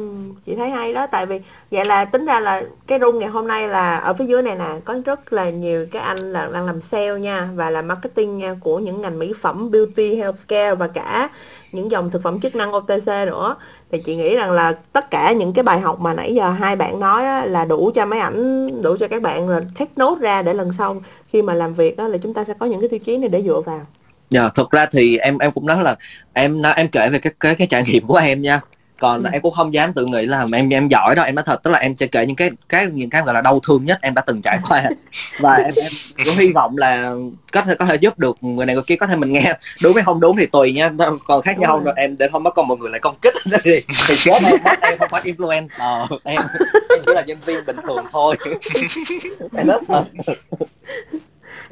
ừ, chị thấy hay đó tại vì vậy là tính ra là cái room ngày hôm nay là ở phía dưới này nè có rất là nhiều các anh là đang làm sale nha và làm marketing nha của những ngành mỹ phẩm beauty healthcare và cả những dòng thực phẩm chức năng OTC nữa thì chị nghĩ rằng là tất cả những cái bài học mà nãy giờ hai bạn nói á, là đủ cho mấy ảnh đủ cho các bạn là take note ra để lần sau khi mà làm việc á, là chúng ta sẽ có những cái tiêu chí này để dựa vào. Dạ, thật ra thì em em cũng nói là em nói em kể về cái cái cái trải nghiệm của em nha còn Ừ. em cũng không dám tự nghĩ là em em giỏi đâu. Em nói thật tức là em sẽ kể những cái cái những cái gọi là đau thương nhất em đã từng trải qua. Và em em cũng hy vọng là có thể có thể giúp được người này người kia có thể mình nghe. Đúng hay không đúng thì tùy nha. Còn khác Đúng nhau rồi. rồi em để không mất công mọi người lại công kích. Thì thì chết em mất em không phải influencer em em chỉ là nhân viên bình thường thôi. Em nói thật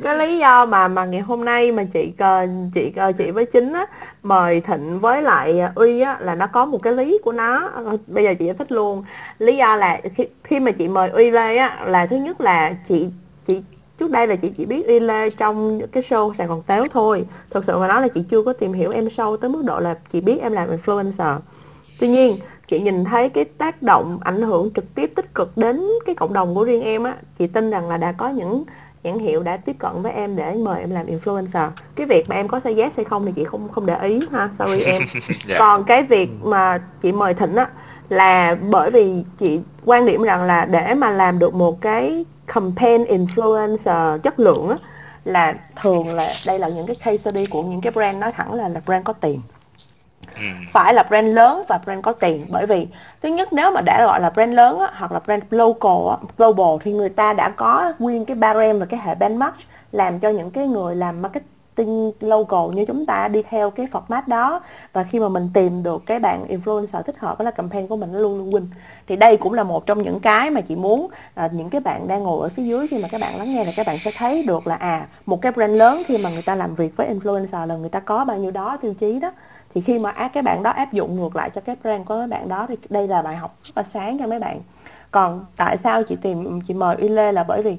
cái lý do mà mà ngày hôm nay mà chị ờ, chị ờ, chị với chính á mời thịnh với lại ờ, uy á là nó có một cái lý của nó. Bây giờ chị giải thích luôn. Lý do là khi, khi mà chị mời uy lê á là thứ nhất là chị chị trước đây là chị chỉ biết uy lê trong cái show sài gòn tếu thôi. Thực sự mà nói là chị chưa có tìm hiểu em sâu tới mức độ là chị biết em làm influencer. Tuy nhiên chị nhìn thấy cái tác động ảnh hưởng trực tiếp tích cực đến cái cộng đồng của riêng em á chị tin rằng là đã có những nhãn hiệu đã tiếp cận với em để mời em làm influencer. Cái việc mà em có say yes hay không thì chị không không để ý ha sorry em. Dạ. còn cái việc mà chị mời thịnh á là bởi vì chị quan điểm rằng là để mà làm được một cái campaign influencer chất lượng á là thường là đây là những cái case study của những cái brand nói thẳng là là brand có tiền Ừ. phải là brand lớn và brand có tiền. Bởi vì thứ nhất nếu mà đã gọi là brand lớn á, hoặc là brand local á, global thì người ta đã có nguyên cái barem và cái hệ benchmark làm cho những cái người làm marketing local như chúng ta đi theo cái format đó. Và khi mà mình tìm được cái bạn influencer thích hợp với là campaign của mình nó luôn luôn win. Thì đây cũng là một trong những cái mà chị muốn à, những cái bạn đang ngồi ở phía dưới khi mà các bạn lắng nghe là các bạn sẽ thấy được là à một cái brand lớn khi mà người ta làm việc với influencer là người ta có bao nhiêu đó tiêu chí đó thì khi mà các cái bạn đó áp dụng ngược lại cho cái brand của mấy bạn đó thì đây là bài học rất là sáng cho mấy bạn. Còn tại sao chị tìm chị mời Uy Lê là bởi vì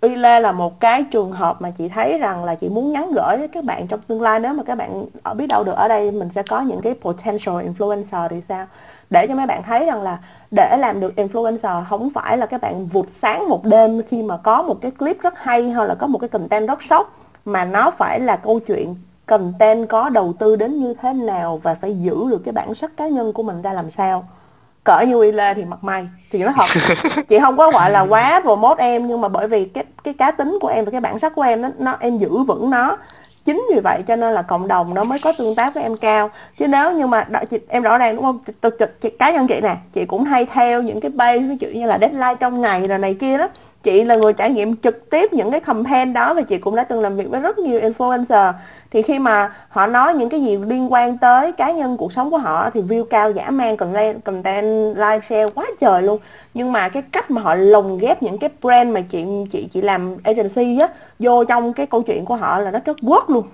Uy Lê là một cái trường hợp mà chị thấy rằng là chị muốn nhắn gửi với các bạn trong tương lai. Nếu mà các bạn ở biết đâu được ở đây, mình sẽ có những cái potential influencer thì sao? Để cho mấy bạn thấy rằng là để làm được influencer không phải là các bạn vụt sáng một đêm khi mà có một cái clip rất hay hay là có một cái content rất sốc, mà nó phải là câu chuyện content có đầu tư đến như thế nào và phải giữ được cái bản sắc cá nhân của mình ra làm sao? Cỡ như Uy Lê thì mặt mày thì nói thật chị không có gọi là quá promote em nhưng mà bởi vì cái cái cá tính của em và cái bản sắc của em nó, nó em giữ vững nó. Chính vì vậy cho nên là cộng đồng nó mới có tương tác với em cao. Chứ nếu như mà đó, chị, em rõ ràng đúng không? Chị, chị, chị, cá nhân chị nè chị cũng hay theo những cái page ví dụ như là deadline trong ngày rồi này kia đó. Chị là người trải nghiệm trực tiếp những cái campaign đó và chị cũng đã từng làm việc với rất nhiều influencer thì khi mà họ nói những cái gì liên quan tới cá nhân cuộc sống của họ thì view cao dã man content content live share quá trời luôn. Nhưng mà cái cách mà họ lồng ghép những cái brand mà chị chị chị làm agency á vô trong cái câu chuyện của họ là nó rất work luôn.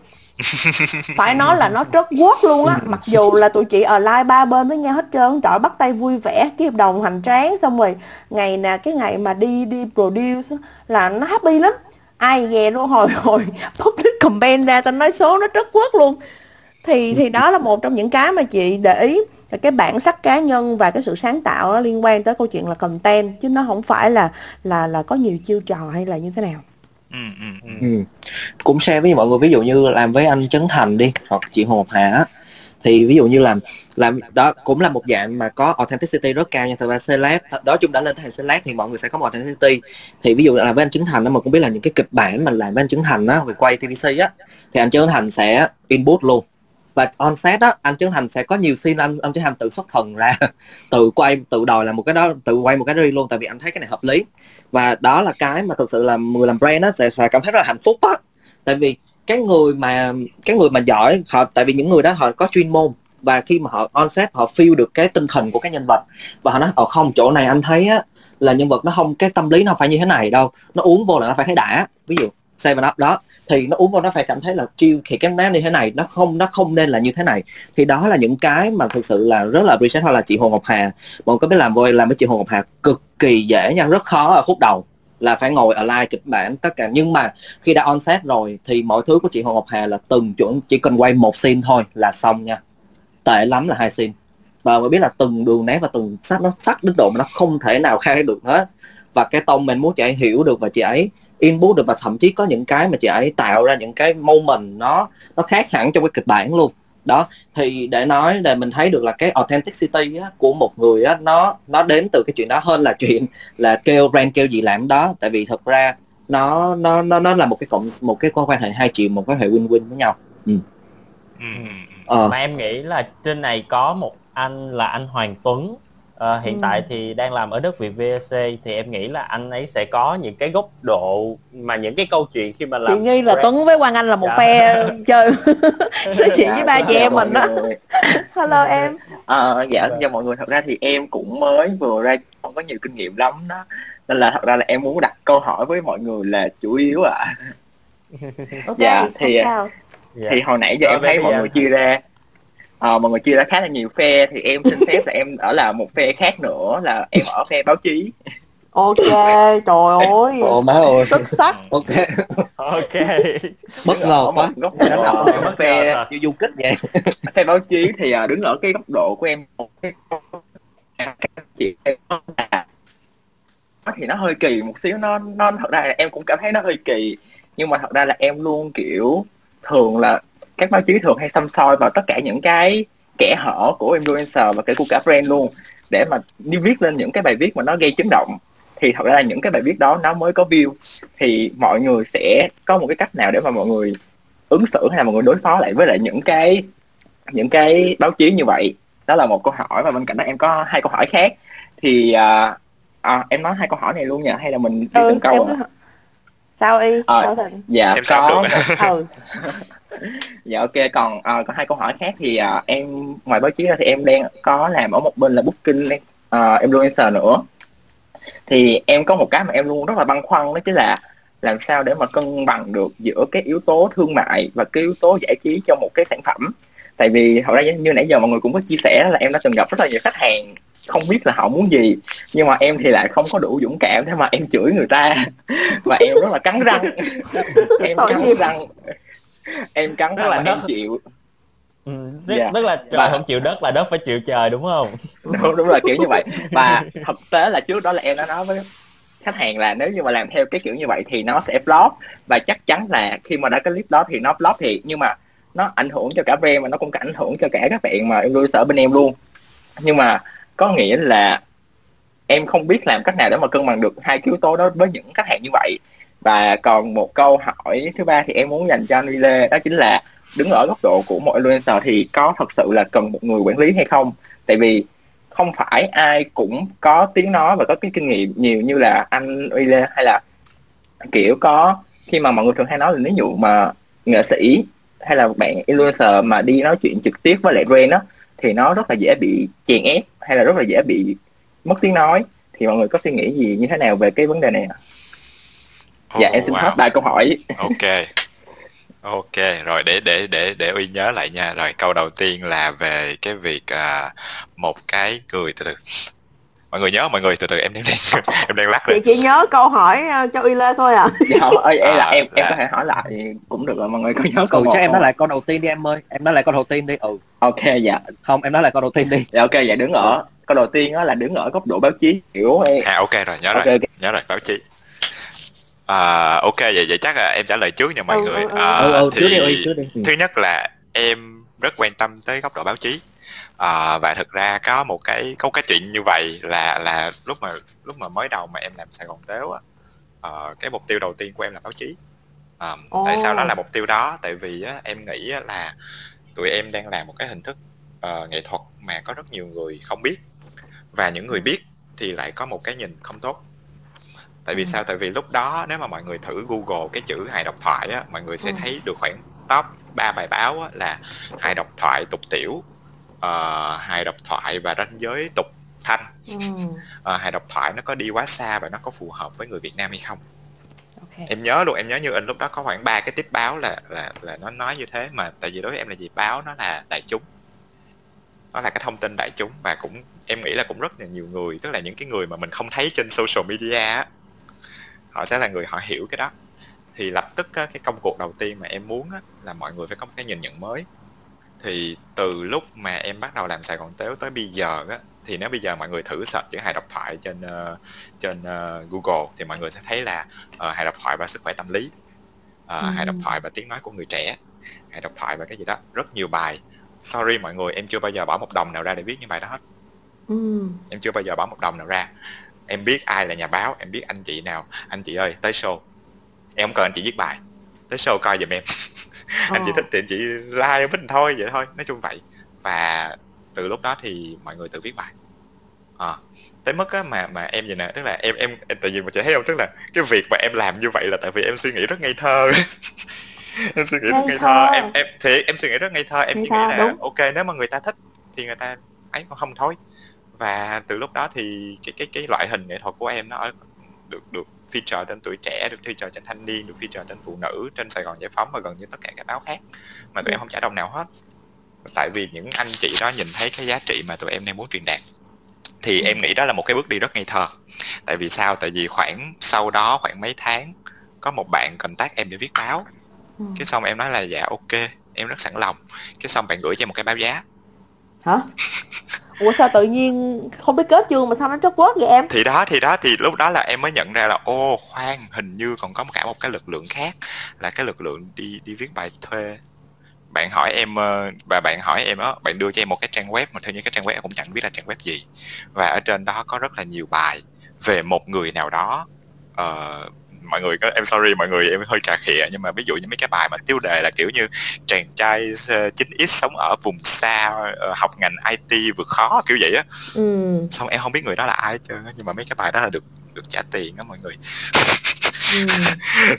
Phải nói là nó rất work luôn á. Mặc dù là tụi chị ở live ba bên với nhau hết trơn trời bắt tay vui vẻ ký hợp đồng hoành tráng xong rồi ngày nè cái ngày mà đi đi produce là nó happy lắm ai về luôn hồi hồi public campaign ra tao nói số nó rất quất luôn thì thì đó là một trong những cái mà chị để ý là cái bản sắc cá nhân và cái sự sáng tạo nó liên quan tới câu chuyện là content chứ nó không phải là là là có nhiều chiêu trò hay là như thế nào Ừ, ừ, ừ. Ừ. cũng share với mọi người ví dụ như làm với anh Trấn Thành đi hoặc chị Hồ Ngọc Hà á thì ví dụ như làm làm đó cũng là một dạng mà có authenticity rất cao nha. Thật ra celeb đó chung đã lên thành celeb thì mọi người sẽ có một authenticity. Thì ví dụ là với anh Trấn Thành đó mà cũng biết là những cái kịch bản mà làm với anh Trấn Thành á về quay TVC á thì anh Trấn Thành sẽ input luôn. Và on set á anh Trấn Thành sẽ có nhiều scene anh anh Trấn Thành tự xuất thần ra tự quay tự đòi là một cái đó tự quay một cái đi luôn tại vì anh thấy cái này hợp lý. Và đó là cái mà thực sự là người làm brand á sẽ, sẽ cảm thấy rất là hạnh phúc á. Tại vì cái người mà, cái người mà giỏi, họ, tại vì những người đó họ có chuyên môn, và khi mà họ on set, họ feel được cái tinh thần của cái nhân vật. Và họ nói ở không, chỗ này anh thấy á, là nhân vật nó không, cái tâm lý nó phải như thế này đâu. Nó uống vô là nó phải thấy đã. Ví dụ, Seven Up đó, thì nó uống vô nó phải cảm thấy là chiêu thì cái nó như thế này nó không nó không nên là như thế này. Thì đó là những cái mà thực sự là rất là appreciate, hoặc là chị Hồ Ngọc Hà. Bọn có biết làm voi làm với chị Hồ Ngọc Hà cực kỳ dễ nha, rất khó ở khúc đầu là phải ngồi ở live kịch bản tất cả. Nhưng mà khi đã on set rồi thì mọi thứ của chị Hồ Ngọc Hà là từng chuẩn, chỉ cần quay một scene thôi là xong nha. Tệ lắm là hai scene. Và mới biết là từng đường nét và từng sắc nó sắc đến độ mà nó không thể nào khai được hết. Và cái tông mình muốn chị ấy hiểu được và chị ấy input được và thậm chí có những cái mà chị ấy tạo ra những cái moment nó nó khác hẳn trong cái kịch bản luôn đó thì để nói để mình thấy được là cái authenticity á, của một người á, nó nó đến từ cái chuyện đó hơn là chuyện là kêu brand kêu gì làm đó. Tại vì thật ra nó nó nó nó là một cái cộng một cái quan hệ hai chiều một cái hệ win win với nhau. Ừ. Ừ, ờ. Mà em nghĩ là trên này có một anh là anh Hoàng Tuấn Ờ, hiện Ừ. tại thì đang làm ở đất Việt VC thì em nghĩ là anh ấy sẽ có những cái góc độ mà những cái câu chuyện khi mà làm chị nghi là brand- tuấn với quang anh là một Dạ. phe chơi nói chuyện với ba chị Dạ, em mọi mình đó người. hello em Ờ, dạ cho mọi người thật ra thì em cũng mới vừa ra không có nhiều kinh nghiệm lắm đó nên là thật ra là em muốn đặt câu hỏi với mọi người là chủ yếu ạ ok Dạ, không thì- sao Dạ. thì hồi nãy giờ em thấy mọi giờ- người chia ra ờ, mọi người chia ra khá là nhiều phe thì em xin phép là em ở là một phe khác nữa là em ở phe báo chí. Ok trời ơi. Ồ má ơi. Xuất sắc. Ok. Ok. Bất Đứng ngờ quá. góc Đánh Bất ngờ phe như du kích vậy. phe báo chí thì à, đứng ở cái góc độ của em một cái chị em là thì nó hơi kỳ một xíu nó nó thật ra là em cũng cảm thấy nó hơi kỳ nhưng mà thật ra là em luôn kiểu thường là các báo chí thường hay xăm soi vào tất cả những cái kẻ hở của influencer và kể của cả brand luôn. Để mà đi viết lên những cái bài viết mà nó gây chấn động thì thật ra là những cái bài viết đó nó mới có view. Thì mọi người sẽ có một cái cách nào để mà mọi người ứng xử hay là mọi người đối phó lại với lại những cái những cái báo chí như vậy? Đó là một câu hỏi và bên cạnh đó em có hai câu hỏi khác. Thì à, à, em nói hai câu hỏi này luôn nha hay là mình đi ừ từng câu em à? sao y? Ờ. sao thịnh? dạ Em sao có được ừ dạ ok còn à, có hai câu hỏi khác thì à, em ngoài báo chí ra thì em đang có làm ở một bên là booking uh, influencer nữa. Thì em có một cái mà em luôn rất là băn khoăn đó chính là làm sao để mà cân bằng được giữa cái yếu tố thương mại và cái yếu tố giải trí trong một cái sản phẩm. Tại vì thật ra như nãy giờ mọi người cũng có chia sẻ là em đã từng gặp rất là nhiều khách hàng không biết là họ muốn gì nhưng mà em thì lại không có đủ dũng cảm để mà em chửi người ta. Và em rất là cắn răng. Em cắn răng em cắn Tức là em chịu. Ừ, tức, Dạ. tức là trời Và- không chịu đất là đất phải chịu trời đúng không? Đúng, đúng là kiểu như vậy. Và thực tế là trước đó là em đã nói với khách hàng là nếu như mà làm theo cái kiểu như vậy thì nó sẽ flop và chắc chắn là khi mà đã cái clip đó thì nó flop thiệt. Nhưng mà nó ảnh hưởng cho cả brand và nó cũng ảnh hưởng cho cả các bạn mà influencer ở bên em luôn. Nhưng mà có nghĩa là em không biết làm cách nào để mà cân bằng được hai yếu tố đó với những khách hàng như vậy và còn một câu hỏi thứ ba thì em muốn dành cho anh Huy Lê, đó chính là đứng ở góc độ của một influencer thì có thật sự là cần một người quản lý hay không tại vì không phải ai cũng có tiếng nói và có cái kinh nghiệm nhiều như là anh Uy Lê hay là, kiểu có, khi mà mọi người thường hay nói là ví dụ mà nghệ sĩ hay là bạn influencer mà đi nói chuyện trực tiếp với lại brand đó thì nó rất là dễ bị chèn ép hay là rất là dễ bị mất tiếng nói thì mọi người có suy nghĩ gì như thế nào về cái vấn đề này ạ? À? Oh, em xin wow. hết ba câu hỏi. Ok. Ok rồi để để để để uy nhớ lại nha. Rồi câu đầu tiên là về cái việc à, một cái người từ từ. Mọi người nhớ mọi người từ từ em đang em đang lắc chị đây chỉ nhớ câu hỏi ờ, cho uy lê thôi à. Dạ ơi em là À, em em là- có thể hỏi lại cũng được rồi mọi người có nhớ câu ừ chắc em nói lại câu đầu tiên đi em ơi. Em nói lại câu đầu tiên đi. Ừ. Ok dạ. Không em nói lại câu đầu tiên đi. Dạ ok dạ đứng ở. Câu đầu tiên đó là đứng ở góc độ báo chí kiểu em? À ok rồi nhớ rồi ok ok. nhớ rồi báo chí à, ok vậy vậy chắc là em trả lời trước nha mọi Ừ, người. ừ, ừ. à, ừ ừ thì trước đi trước đi. Ừ. thứ nhất là em rất quan tâm tới góc độ báo chí. À, và thực ra có một cái có một cái chuyện như vậy là là lúc mà lúc mà mới đầu mà em làm Sài Gòn Tếu á ờ, cái mục tiêu đầu tiên của em là báo chí. À, Ồ. tại sao nó là mục tiêu đó? Tại vì á, em nghĩ á, là tụi em đang làm một cái hình thức ờ, nghệ thuật mà có rất nhiều người không biết. Và những người biết thì lại có một cái nhìn không tốt tại vì Ừ. sao tại vì lúc đó nếu mà mọi người thử google cái chữ hài độc thoại á mọi người sẽ Ừ. thấy được khoảng top ba bài báo á, là hài độc thoại tục tiểu ờ, hài độc thoại và ranh giới tục thanh ừ. Ờ, hài độc thoại nó có đi quá xa và nó có phù hợp với người việt nam hay không ok em nhớ luôn em nhớ như in lúc đó có khoảng ba cái tiếp báo là là là nó nói như thế mà tại vì đối với em là gì báo nó là đại chúng nó là cái thông tin đại chúng và cũng em nghĩ là cũng rất là nhiều người tức là những cái người mà mình không thấy trên social media á họ sẽ là người họ hiểu cái đó. Thì lập tức á, cái công cuộc đầu tiên mà em muốn á, là mọi người phải có một cái nhìn nhận mới. Thì từ lúc mà em bắt đầu làm Sài Gòn Tếu tới bây giờ á thì nếu bây giờ mọi người thử search chữ hài độc thoại trên ờ, trên ờ, Google thì mọi người sẽ thấy là uh, hài độc thoại và sức khỏe tâm lý uh, Ừ. hài độc thoại và tiếng nói của người trẻ hài độc thoại và cái gì đó rất nhiều bài. Sorry mọi người em chưa bao giờ bỏ một đồng nào ra để viết những bài đó hết. Ừ. em chưa bao giờ bỏ một đồng nào ra em biết ai là nhà báo em biết anh chị nào. Anh chị ơi tới show. Em không cần anh chị viết bài. Tới show coi giùm em. Anh chị Ờ. thích thì anh chị like mình thôi vậy thôi. Nói chung vậy. Và từ lúc đó thì mọi người tự viết bài. À, tới mức á mà mà em vậy nè tức là em em, em tại vì mà chị thấy không? Tức là cái việc mà em làm như vậy là tại vì em suy nghĩ rất ngây thơ. Em suy nghĩ rất Ngây ngây thơ. thơ. em em thì em suy nghĩ rất ngây thơ. Em Ngây chỉ nghĩ thơ, là đúng. ok nếu mà người ta thích thì người ta ấy còn không thôi và từ lúc đó thì cái cái cái loại hình nghệ thuật của em nó được được feature trên tuổi trẻ được feature trên thanh niên được feature trên phụ nữ trên Sài Gòn Giải phóng và gần như tất cả các báo khác mà tụi em không trả đồng nào hết. Tại vì những anh chị đó nhìn thấy cái giá trị mà tụi em đang muốn truyền đạt thì em nghĩ đó là một cái bước đi rất ngây thơ. Tại vì sao? Tại vì khoảng sau đó khoảng mấy tháng có một bạn contact em để viết báo. Ừ. cái xong em nói là dạ ok em rất sẵn lòng. Cái xong bạn gửi cho em một cái báo giá. Hả ủa sao tự nhiên không biết kết chương mà sao nó chốt quớt vậy em? Thì đó thì đó thì lúc đó là em mới nhận ra là ô khoan hình như còn có cả một cái lực lượng khác là cái lực lượng đi đi viết bài thuê. Bạn hỏi em ờ, và bạn hỏi em đó bạn đưa cho em một cái trang web mà theo như cái trang web em cũng chẳng biết là trang web gì. Và ở trên đó có rất là nhiều bài về một người nào đó uh, mọi người có em sorry mọi người em hơi cà khịa nhưng mà ví dụ như mấy cái bài mà tiêu đề là kiểu như chàng trai ờ, 9x sống ở vùng xa ờ, học ngành IT vượt khó kiểu vậy á ừ. xong em không biết người đó là ai á nhưng mà mấy cái bài đó là được được trả tiền á mọi người Ừ.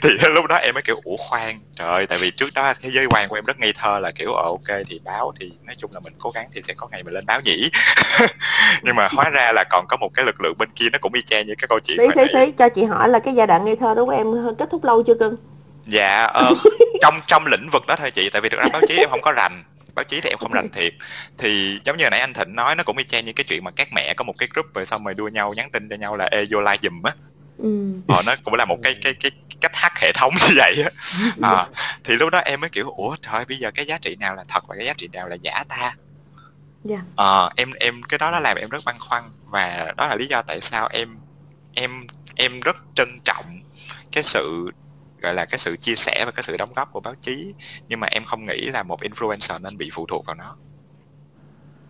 thì lúc đó em mới kiểu ủa khoan trời ơi tại vì trước đó thế giới quan của em rất ngây thơ là kiểu ờ ok thì báo thì nói chung là mình cố gắng thì sẽ có ngày mình lên báo nhỉ nhưng mà hóa ra là còn có một cái lực lượng bên kia nó cũng y chang như cái câu chuyện nãy. xí cho chị hỏi là cái giai đoạn ngây thơ đó của em kết thúc lâu chưa cưng dạ ờ, trong trong lĩnh vực đó thôi chị tại vì thực ra báo chí em không có rành báo chí thì em không rành thiệt thì giống như nãy anh thịnh nói nó cũng y chang như cái chuyện mà các mẹ có một cái group rồi xong rồi đua nhau nhắn tin cho nhau là ê vô like giùm á ừ. ờ nó cũng là một cái cái cái cách hack hệ thống như vậy á. À, thì lúc đó em mới kiểu ủa trời bây giờ cái giá trị nào là thật và cái giá trị nào là giả ta? Dạ. ờ em em cái đó nó làm em rất băn khoăn và đó là lý do tại sao em em em rất trân trọng cái sự gọi là cái sự chia sẻ và cái sự đóng góp của báo chí. Nhưng mà em không nghĩ là một influencer nên bị phụ thuộc vào nó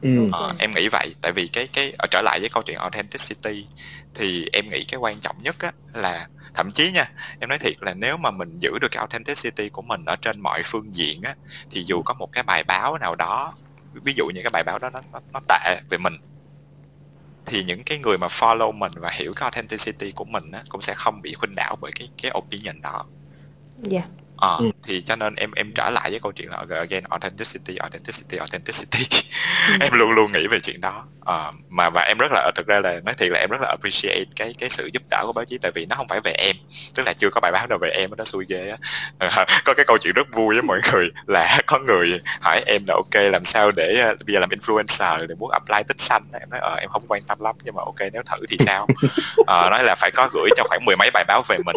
ừ. Ờ, em nghĩ vậy. Tại vì cái cái ở trở lại với câu chuyện authenticity thì em nghĩ cái quan trọng nhất á là thậm chí nha em nói thiệt là nếu mà mình giữ được cái authenticity của mình ở trên mọi phương diện á thì dù có một cái bài báo nào đó ví dụ như cái bài báo đó nó nó, nó tệ về mình thì những cái người mà follow mình và hiểu cái authenticity của mình á cũng sẽ không bị khuynh đảo bởi cái cái opinion đó. Dạ Ờ, Ừ. thì cho nên em em trở lại với câu chuyện là again authenticity authenticity authenticity. Em luôn luôn nghĩ về chuyện đó Ờ, mà và em rất là thực ra là nói thiệt là em rất là appreciate cái cái sự giúp đỡ của báo chí tại vì nó không phải về em tức là chưa có bài báo nào về em nó xui ghê á. Ờ, có cái câu chuyện rất vui với mọi người là có người hỏi em là ok làm sao để ờ, bây giờ làm influencer để muốn apply tích xanh? Em nói ờ em không quan tâm lắm nhưng mà ok nếu thử thì sao? Ờ, nói là phải có gửi cho khoảng mười mấy bài báo về mình.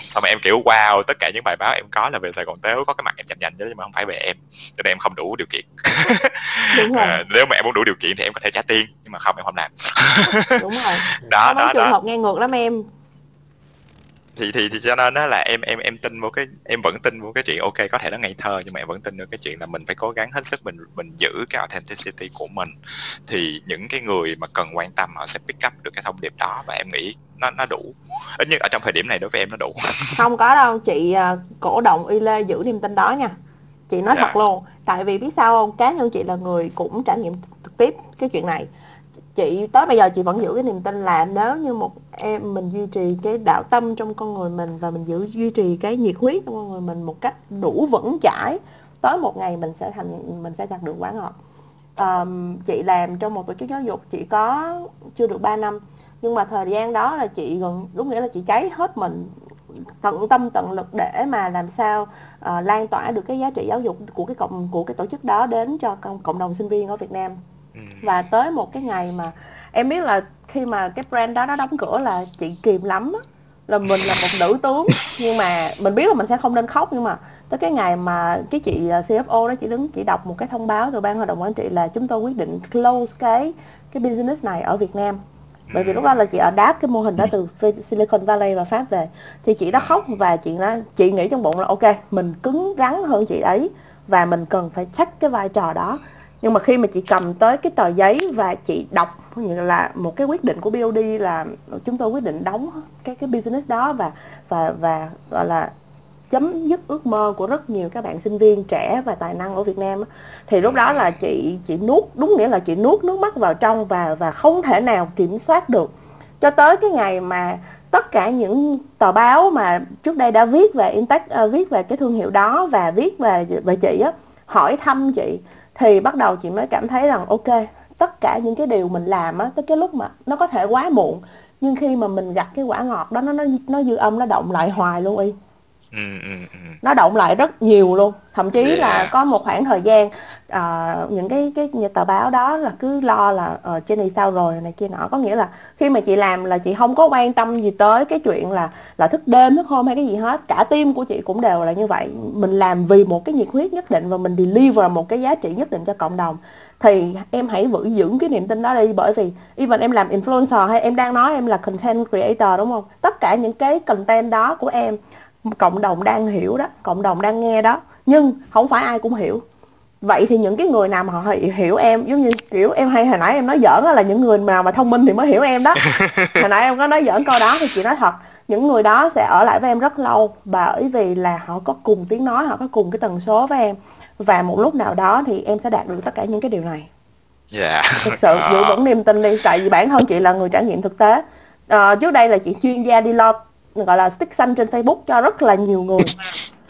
Xong em kiểu wow tất cả những bài báo em có là về Sài Gòn Tếu có cái mặt em chành chành chứ nhưng mà không phải về em. Cho nên em không đủ điều kiện. Đúng rồi. À, nếu mà em muốn đủ điều kiện thì em có thể trả tiền nhưng mà không em không làm. Đúng rồi. Đó đó trường đó. hợp nghe ngược lắm em. Thì thì thì cho nên đó là em em em tin vô cái em vẫn tin vô cái chuyện ok có thể nó ngây thơ nhưng mà em vẫn tin vô cái chuyện là mình phải cố gắng hết sức mình mình giữ cái authenticity của mình. Thì những cái người mà cần quan tâm họ sẽ pick up được cái thông điệp đó và em nghĩ nó nó đủ. Ít nhất ở trong thời điểm này đối với em nó đủ. Không có đâu chị à, cổ động y lê giữ niềm tin đó nha. Chị nói Dạ. thật luôn tại vì biết sao không? Cá nhân chị là người cũng trải nghiệm trực tiếp cái chuyện này chị tới bây giờ chị vẫn giữ cái niềm tin là nếu như một em mình duy trì cái đạo tâm trong con người mình và mình giữ duy trì cái nhiệt huyết trong con người mình một cách đủ vững chãi tới một ngày mình sẽ thành mình sẽ đạt được quả ngọt um, chị làm trong một tổ chức giáo dục chị có chưa được 3 năm nhưng mà thời gian đó là chị gần đúng nghĩa là chị cháy hết mình tận tâm tận lực để mà làm sao uh, lan tỏa được cái giá trị giáo dục của cái cộng của cái tổ chức đó đến cho cộng, cộng đồng sinh viên ở Việt Nam và tới một cái ngày mà em biết là khi mà cái brand đó nó đóng cửa là chị kìm lắm á. là mình là một nữ tướng. Nhưng mà mình biết là mình sẽ không nên khóc nhưng mà tới cái ngày mà cái chị ờ, CFO đó chị đứng chị đọc một cái thông báo từ ban hội đồng quản trị là chúng tôi quyết định close cái cái business này ở Việt Nam. Bởi vì lúc đó là chị adapt cái mô hình đó từ Silicon Valley và Pháp về. Thì chị đã khóc và chị đã chị nghĩ trong bụng là ok mình cứng rắn hơn chị ấy và mình cần phải check cái vai trò đó nhưng mà khi mà chị cầm tới cái tờ giấy và chị đọc như là một cái quyết định của BOD là chúng tôi quyết định đóng cái cái business đó và và và gọi là chấm dứt ước mơ của rất nhiều các bạn sinh viên trẻ và tài năng ở Việt Nam thì lúc đó là chị chị nuốt đúng nghĩa là chị nuốt nước mắt vào trong và và không thể nào kiểm soát được. Cho tới cái ngày mà tất cả những tờ báo mà trước đây đã viết về Intech uh, viết về cái thương hiệu đó và viết về về chị á hỏi thăm chị thì bắt đầu chị mới cảm thấy rằng, ok, tất cả những cái điều mình làm á, tới cái lúc mà nó có thể quá muộn, nhưng khi mà mình gặp cái quả ngọt đó, nó nó nó dư âm, nó động lại hoài luôn y nó động lại rất nhiều luôn. Thậm chí Yeah. là có một khoảng thời gian à, những cái cái như tờ báo đó là cứ lo là trên này sao rồi này kia nọ. Có nghĩa là khi mà chị làm là chị không có quan tâm gì tới cái chuyện là là thức đêm thức hôm hay cái gì hết. Cả team của chị cũng đều là như vậy. Mình làm vì một cái nhiệt huyết nhất định và mình deliver một cái giá trị nhất định cho cộng đồng. Thì em hãy giữ giữ cái niềm tin đó đi bởi vì even em làm influencer hay em đang nói em là content creator đúng không? Tất cả những cái content đó của em cộng đồng đang hiểu đó cộng đồng đang nghe đó. Nhưng không phải ai cũng hiểu. Vậy thì những cái người nào mà họ hi- hiểu em giống như kiểu em hay hồi nãy em nói giỡn á là những người nào mà thông minh thì mới hiểu em đó. Hồi nãy em có nói giỡn câu đó thì chị nói thật những người đó sẽ ở lại với em rất lâu bởi vì là họ có cùng tiếng nói họ có cùng cái tần số với em. Và một lúc nào đó thì em sẽ đạt được tất cả những cái điều này. Dạ. Thực sự Ờ. giữ vững niềm tin đi tại vì bản thân chị là người trải nghiệm thực tế. Ờ, trước đây là chị chuyên gia đi lo gọi là stick xanh trên Facebook cho rất là nhiều người.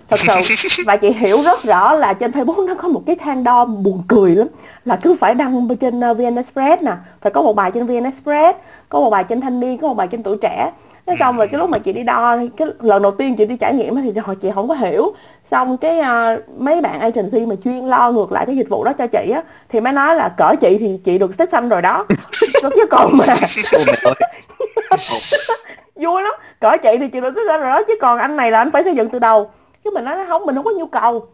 Thật sự và chị hiểu rất rõ là trên Facebook nó có một cái thang đo buồn cười lắm là cứ phải đăng trên uh, VN Express nè phải có một bài trên VN Express có một bài trên thanh niên có một bài trên tuổi trẻ. Thế xong rồi cái lúc mà chị đi đo thì cái lần đầu tiên chị đi trải nghiệm thì hồi chị không có hiểu. Xong cái à, mấy bạn agency mà chuyên lo ngược lại cái dịch vụ đó cho chị á thì mới nói là cỡ chị thì chị được xếp xanh rồi đó. Chứ còn mà. vui lắm. Cỡ chị thì chị được xếp xanh rồi đó chứ còn anh này là anh phải xây dựng từ đầu. Chứ mình nói không mình không có nhu cầu.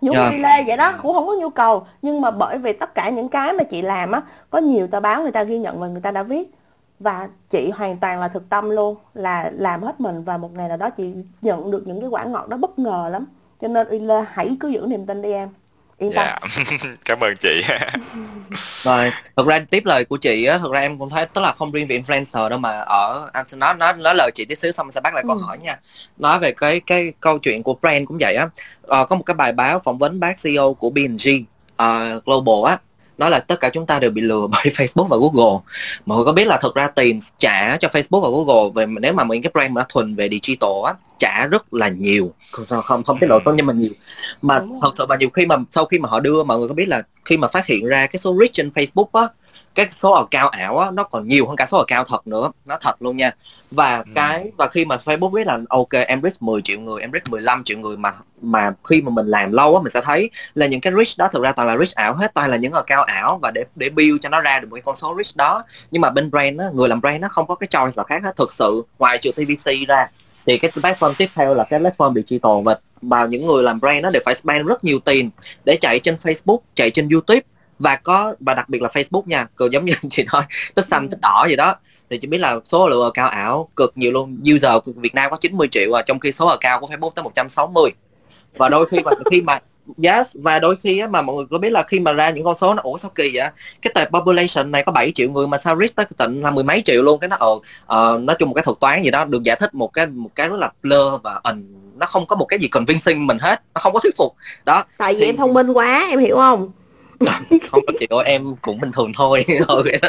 Giống Dạ. như Lê vậy đó cũng không có nhu cầu. Nhưng mà bởi vì tất cả những cái mà chị làm á có nhiều tờ báo người ta ghi nhận và người ta đã viết. Và chị hoàn toàn là thực tâm luôn là làm hết mình. Và một ngày nào đó chị nhận được những cái quả ngọt đó bất ngờ lắm. Cho nên uy lê hãy cứ giữ niềm tin đi em yên tâm dạ cảm ơn chị Rồi, thực ra tiếp lời của chị á, thực ra em cũng thấy tức là không riêng về influencer đâu mà ở anh sẽ nói nói nói lời chị tí xíu xong mình sẽ bắt lại câu Ừ. hỏi nha. Nói về cái cái câu chuyện của brand cũng vậy á. Ờ, có một cái bài báo phỏng vấn bác CEO của B&G uh, Global á nói là tất cả chúng ta đều bị lừa bởi Facebook và Google. Mọi người có biết là thực ra tiền trả cho Facebook và Google về nếu mà những cái brand mà thuần về digital á trả rất là nhiều. Không không, không tiết lộ số nhưng mà nhiều. Mà thật sự mà nhiều khi mà sau khi mà họ đưa mọi người có biết là khi mà phát hiện ra cái số reach trên Facebook á cái số account ảo á nó còn nhiều hơn cả số account thật nữa. Nó thật luôn nha. Và Ừ. cái và khi mà Facebook biết là ok em reach 10 triệu người em reach 15 triệu người mà mà khi mà mình làm lâu á mình sẽ thấy là những cái reach đó thực ra toàn là reach ảo hết toàn là những account ảo và để để build cho nó ra được một cái con số reach đó. Nhưng mà bên brand á người làm brand nó không có cái choice nào khác hết. Thực sự ngoài trừ TVC ra thì cái platform tiếp theo là cái platform digital. Và và những người làm brand nó đều phải spend rất nhiều tiền để chạy trên Facebook chạy trên YouTube và có và đặc biệt là Facebook nha. Cứ giống như chị nói tích xanh tích đỏ gì đó. Thì chị biết là số lượng account ảo cực nhiều luôn. User của Việt Nam có 90 triệu à trong khi số account của Facebook tới 160 và đôi khi mà khi mà yes và đôi khi mà mọi người có biết là khi mà ra những con số nó ủa sao kỳ vậy? Cái tệp population này có 7 triệu người mà sao reach tới tận là mười mấy triệu luôn. Cái nó ờ ờ, nói chung một cái thuật toán gì đó được giải thích một cái một cái rất là blur và ẩn nó không có một cái gì convincing mình hết. Nó không có thuyết phục. Đó tại vì Thì- em thông minh quá em hiểu không không có chị ơi em cũng bình thường thôi. Ừ, vậy đó.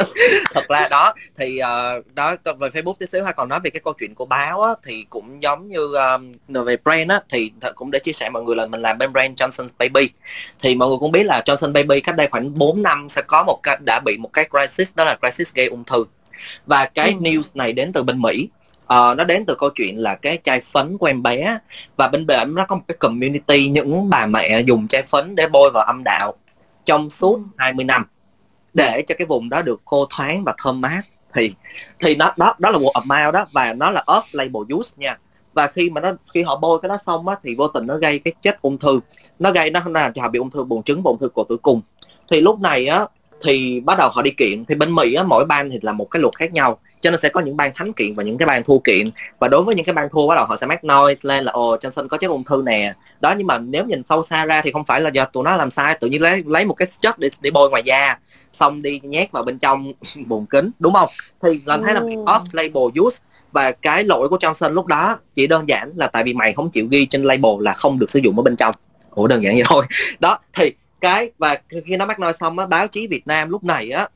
thật ra đó thì ờ, đó về Facebook tí xíu hay còn nói về cái câu chuyện của báo á, thì cũng giống như um, về brand á thì cũng để chia sẻ mọi người là mình làm bên brand Johnson Baby. Thì mọi người cũng biết là Johnson Baby cách đây khoảng 4 năm sẽ có một cái đã bị một cái crisis đó là crisis gây ung thư. Và cái Ừ. news này đến từ bên Mỹ. Ờ, nó đến từ câu chuyện là cái chai phấn của em bé và bên bển nó có một cái community những bà mẹ dùng chai phấn để bôi vào âm đạo trong suốt Ừ. 20 năm. Để cho cái vùng đó được khô thoáng và thơm mát thì thì nó đó đó là một amount đó và nó là off label use nha. Và khi mà nó khi họ bôi cái đó xong á thì vô tình nó gây cái chết ung thư. Nó gây nó nó làm cho họ bị ung thư buồng trứng và ung thư cổ tử cung thì lúc này á thì bắt đầu họ đi kiện. Thì bên Mỹ á mỗi bang thì là một cái luật khác nhau cho nên sẽ có những ban thắng kiện và những cái ban thua kiện. Và đối với những cái ban thua bắt đầu họ sẽ make noise lên là ồ Johnson có chất ung thư nè. Đó nhưng mà nếu nhìn sâu xa ra thì không phải là do tụi nó làm sai. Tự nhiên lấy lấy một cái chất để để bôi ngoài da xong đi nhét vào bên trong buồng kính đúng không? Thì là thấy là off label use. Và cái lỗi của Johnson lúc đó chỉ đơn giản là tại vì mày không chịu ghi trên label là không được sử dụng ở bên trong. Ủa đơn giản vậy thôi. Đó thì cái và khi nó mắc nói xong á báo chí Việt Nam lúc này á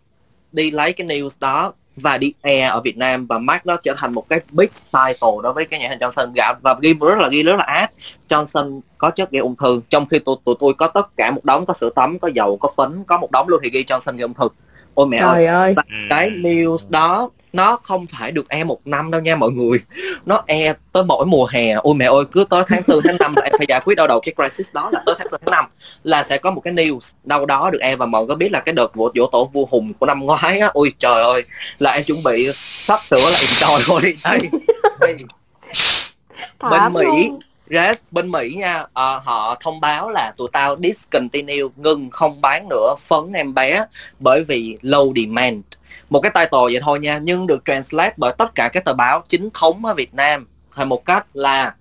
đi lấy cái news đó và đi air ở Việt Nam và Mark nó trở thành một cái big title đối với cái nhãn hàng Johnson. Gạo và ghi rất là ghi rất là ác. Johnson có chất gây ung thư trong khi tụi tụi tôi có tất cả một đống có sữa tắm có dầu có phấn có một đống luôn thì ghi Johnson gây ung thư. Ôi mẹ ơi. trời ơi Ừ. cái news đó nó không phải được e một năm đâu nha mọi người. Nó e tới mỗi mùa hè. Ôi mẹ ơi cứ tới tháng 4 tháng 5 là em phải giải quyết đau đầu cái crisis đó là tới tháng 4 tháng 5 là sẽ có một cái news đâu đó được e và mọi người có biết là cái đợt vụ dỗ tổ vua hùng của năm ngoái á. Ôi trời ơi là em chuẩn bị sắp sửa là enjoy holiday Đây, bên Thảm Mỹ. Red bên Mỹ nha ờ, họ thông báo là tụi tao discontinue ngừng không bán nữa phấn em bé bởi vì low demand một cái title vậy thôi nha nhưng được translate bởi tất cả các tờ báo chính thống ở Việt Nam. Hay một cách là